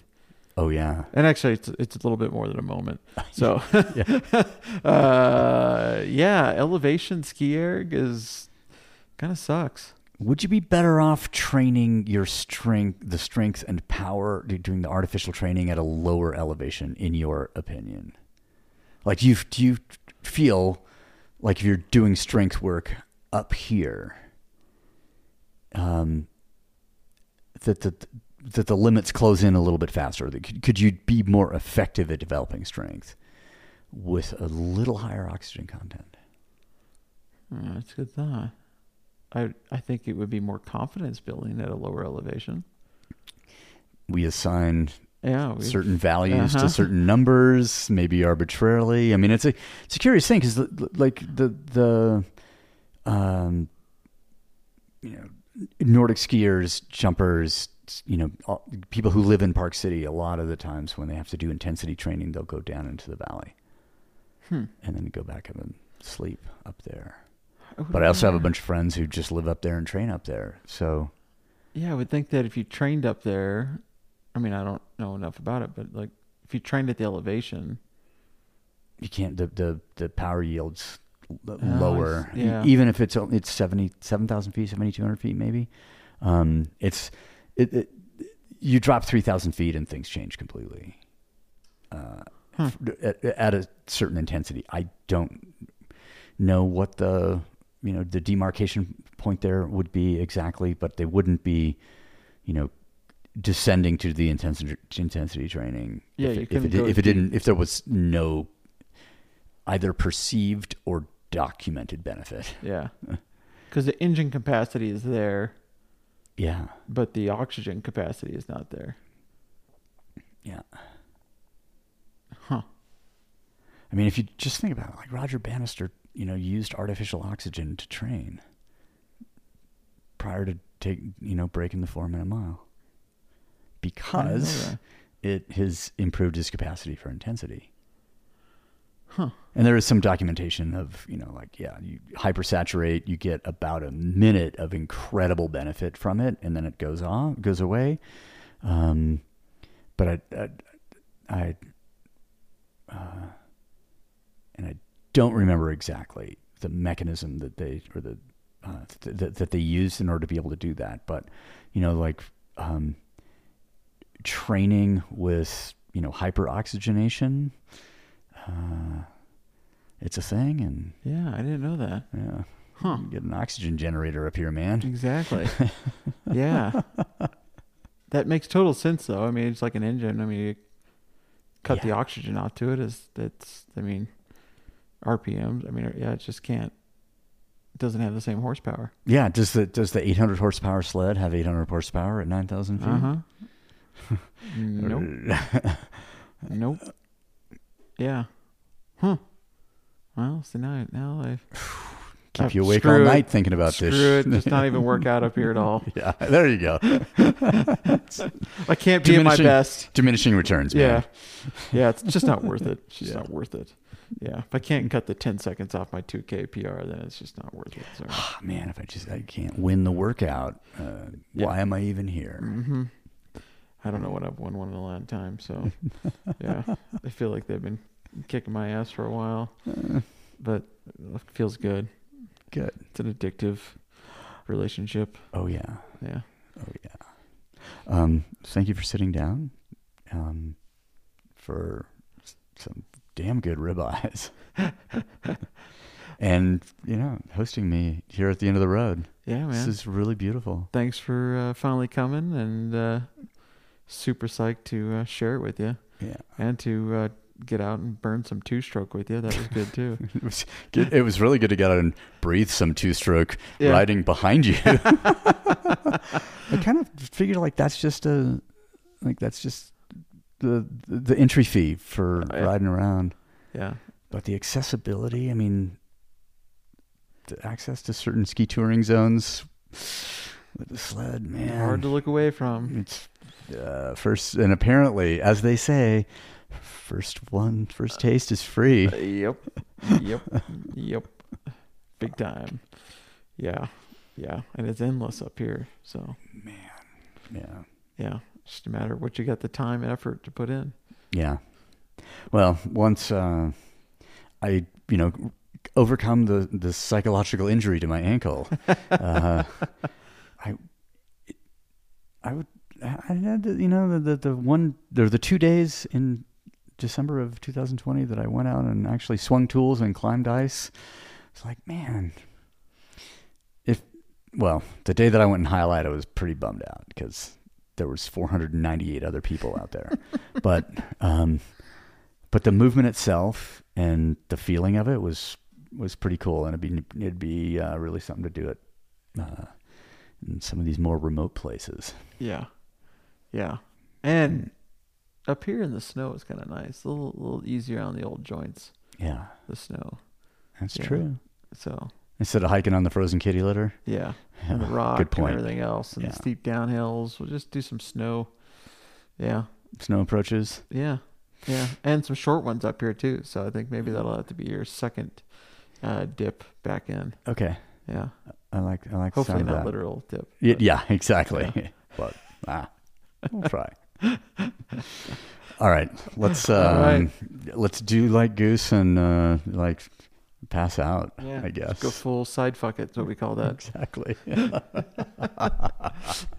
[SPEAKER 4] Oh yeah.
[SPEAKER 3] And actually, it's it's a little bit more than a moment. *laughs* So,
[SPEAKER 4] Yeah. *laughs*
[SPEAKER 3] uh, yeah, elevation SkiErg is kind of sucks.
[SPEAKER 4] Would you be better off training your strength, the strength and power, doing the artificial training at a lower elevation, in your opinion? Like, do you do you feel like if you're doing strength work up here, um, that the that the limits close in a little bit faster? That could, could you be more effective at developing strength with a little higher oxygen content?
[SPEAKER 3] Uh, that's a good thought. I I think it would be more confidence building at a lower elevation.
[SPEAKER 4] We assign
[SPEAKER 3] Yeah,
[SPEAKER 4] certain values
[SPEAKER 3] Uh-huh.
[SPEAKER 4] to certain numbers, maybe arbitrarily. I mean, it's a it's a curious thing because like the the um you know Nordic skiers, jumpers, you know, all, people who live in Park City. A lot of the times when they have to do intensity training, they'll go down into the valley
[SPEAKER 3] Hmm.
[SPEAKER 4] and then go back up and sleep up there.
[SPEAKER 3] I
[SPEAKER 4] But I also have a bunch of friends who just live up there and train up there. So
[SPEAKER 3] Yeah, I would think that if you trained up there, I mean, I don't know enough about it, but like if you trained at the elevation,
[SPEAKER 4] you can't the the, the power yields l-
[SPEAKER 3] Oh,
[SPEAKER 4] lower.
[SPEAKER 3] Yeah.
[SPEAKER 4] Even if it's it's 70 7,000 feet 7,200 feet maybe um it's it, it you drop 3,000 feet and things change completely. Uh
[SPEAKER 3] Huh.
[SPEAKER 4] at, at a certain intensity. I don't know what the you know the demarcation point there would be exactly but they wouldn't be you know descending to the intensity intensity training
[SPEAKER 3] Yeah,
[SPEAKER 4] if it, if it, if it didn't if there was no either perceived or documented benefit.
[SPEAKER 3] yeah, *laughs* because the engine capacity is there,
[SPEAKER 4] Yeah.
[SPEAKER 3] but the oxygen capacity is not there.
[SPEAKER 4] Yeah.
[SPEAKER 3] Huh.
[SPEAKER 4] I mean, if you just think about it, like Roger Bannister, you know, used artificial oxygen to train prior to take, you know, breaking the four minute mile
[SPEAKER 3] I didn't know
[SPEAKER 4] because it has improved his capacity for intensity.
[SPEAKER 3] Huh.
[SPEAKER 4] And there is some documentation of, you know, like, yeah, you hypersaturate, you get about a minute of incredible benefit from it, and then it goes on, goes away. Um, but I, I, I uh, and I don't remember exactly the mechanism that they or the uh, th- th- that they use in order to be able to do that. But you know, like um, training with you know hyperoxygenation, uh, it's a thing, and
[SPEAKER 3] Yeah, I didn't know that.
[SPEAKER 4] yeah,
[SPEAKER 3] Huh.
[SPEAKER 4] you get an oxygen generator up here, man.
[SPEAKER 3] Exactly. *laughs* yeah. That makes total sense, though. I mean, it's like an engine. I mean, you cut the oxygen out to it. Is that's? I mean, RPMs. I mean, yeah, it just can't. It doesn't have the same horsepower.
[SPEAKER 4] Yeah, does the does the 800 horsepower sled have 800 horsepower at 9,000 feet?
[SPEAKER 3] Uh huh. *laughs* nope. *laughs* Nope. Yeah. Huh. Well, so now, now I *sighs*
[SPEAKER 4] Keep you awake all
[SPEAKER 3] it.
[SPEAKER 4] night thinking about
[SPEAKER 3] screw
[SPEAKER 4] this.
[SPEAKER 3] it. Just not even work out up here at all. *laughs*
[SPEAKER 4] yeah, there you go. *laughs*
[SPEAKER 3] I can't be at my best.
[SPEAKER 4] Diminishing returns,
[SPEAKER 3] Yeah.
[SPEAKER 4] man.
[SPEAKER 3] Yeah, it's just not worth it. *laughs* It's just
[SPEAKER 4] Yeah.
[SPEAKER 3] not worth it. Yeah. If I can't cut the 10 seconds off my 2K PR, then it's just not worth it. So.
[SPEAKER 4] Ah, man, if I just I can't win the workout, uh,
[SPEAKER 3] Yeah.
[SPEAKER 4] why am I even here?
[SPEAKER 3] hmm I don't know what I've won one in a long time. So, yeah. I feel like they've been kicking my ass for a while,
[SPEAKER 4] Uh,
[SPEAKER 3] but it feels good.
[SPEAKER 4] good.
[SPEAKER 3] It's an addictive relationship.
[SPEAKER 4] Oh yeah.
[SPEAKER 3] Yeah.
[SPEAKER 4] Oh yeah. Um, thank you for sitting down. Um, for some damn good ribeyes. *laughs* and you know, hosting me here at the end of the road.
[SPEAKER 3] Yeah, man.
[SPEAKER 4] This is really beautiful.
[SPEAKER 3] Thanks for uh, finally coming and uh, super psyched to uh, share it with you
[SPEAKER 4] Yeah.
[SPEAKER 3] and to uh, get out and burn some two stroke with you. That was good too. *laughs*
[SPEAKER 4] It was good. It was really good to get out and breathe some two stroke
[SPEAKER 3] Yeah.
[SPEAKER 4] riding behind you. *laughs* I kind of figured like that's just a like that's just the the entry fee for
[SPEAKER 3] Oh, yeah.
[SPEAKER 4] riding around.
[SPEAKER 3] Yeah.
[SPEAKER 4] But the accessibility, I mean, the access to certain ski touring zones with the sled, man,
[SPEAKER 3] Hard to look away from.
[SPEAKER 4] It's uh, first, and apparently, as they say, first one, first taste is free.
[SPEAKER 3] Uh, yep. Yep. yep. Big time. Yeah. Yeah. And it's endless up here. So,
[SPEAKER 4] Man, yeah,
[SPEAKER 3] yeah. Just a matter of what you got the time and effort to put in.
[SPEAKER 4] yeah. Well, once uh, I, you know, overcome the the psychological injury to my ankle, *laughs* uh, I, I would, I had, you know, the, the the one, there were the two days in December of 2020 that I went out and actually swung tools and climbed ice. It's like, man, if well, the day that I went and Hyalite, I was pretty bummed out because there was 498 other people out there. *laughs* but um, but the movement itself and the feeling of it was was pretty cool, and it'd be it'd be uh, really something to do it uh, in some of these more remote places.
[SPEAKER 3] Yeah. Yeah. And up here in the snow is kind of nice. A little, little easier on the old joints,
[SPEAKER 4] Yeah,
[SPEAKER 3] the snow.
[SPEAKER 4] that's
[SPEAKER 3] Yeah.
[SPEAKER 4] true.
[SPEAKER 3] So,
[SPEAKER 4] Instead of hiking on the frozen kitty litter.
[SPEAKER 3] yeah. And the rock
[SPEAKER 4] Good point.
[SPEAKER 3] and everything else and
[SPEAKER 4] Yeah.
[SPEAKER 3] the steep downhills. We'll just do some snow. Yeah.
[SPEAKER 4] Snow approaches.
[SPEAKER 3] Yeah. Yeah. And some short ones up here too. So I think maybe that'll have to be your second uh, dip back in.
[SPEAKER 4] Okay,
[SPEAKER 3] Yeah.
[SPEAKER 4] I like I like
[SPEAKER 3] Hopefully not literal dip.
[SPEAKER 4] Yeah, *laughs* yeah, exactly. but ah, we'll try. *laughs* All right, let's um,
[SPEAKER 3] All right.
[SPEAKER 4] let's do like goose and uh, like pass out.
[SPEAKER 3] Yeah.
[SPEAKER 4] I guess.
[SPEAKER 3] Go full side fuck it. That's what we call that. *laughs*
[SPEAKER 4] exactly. *laughs*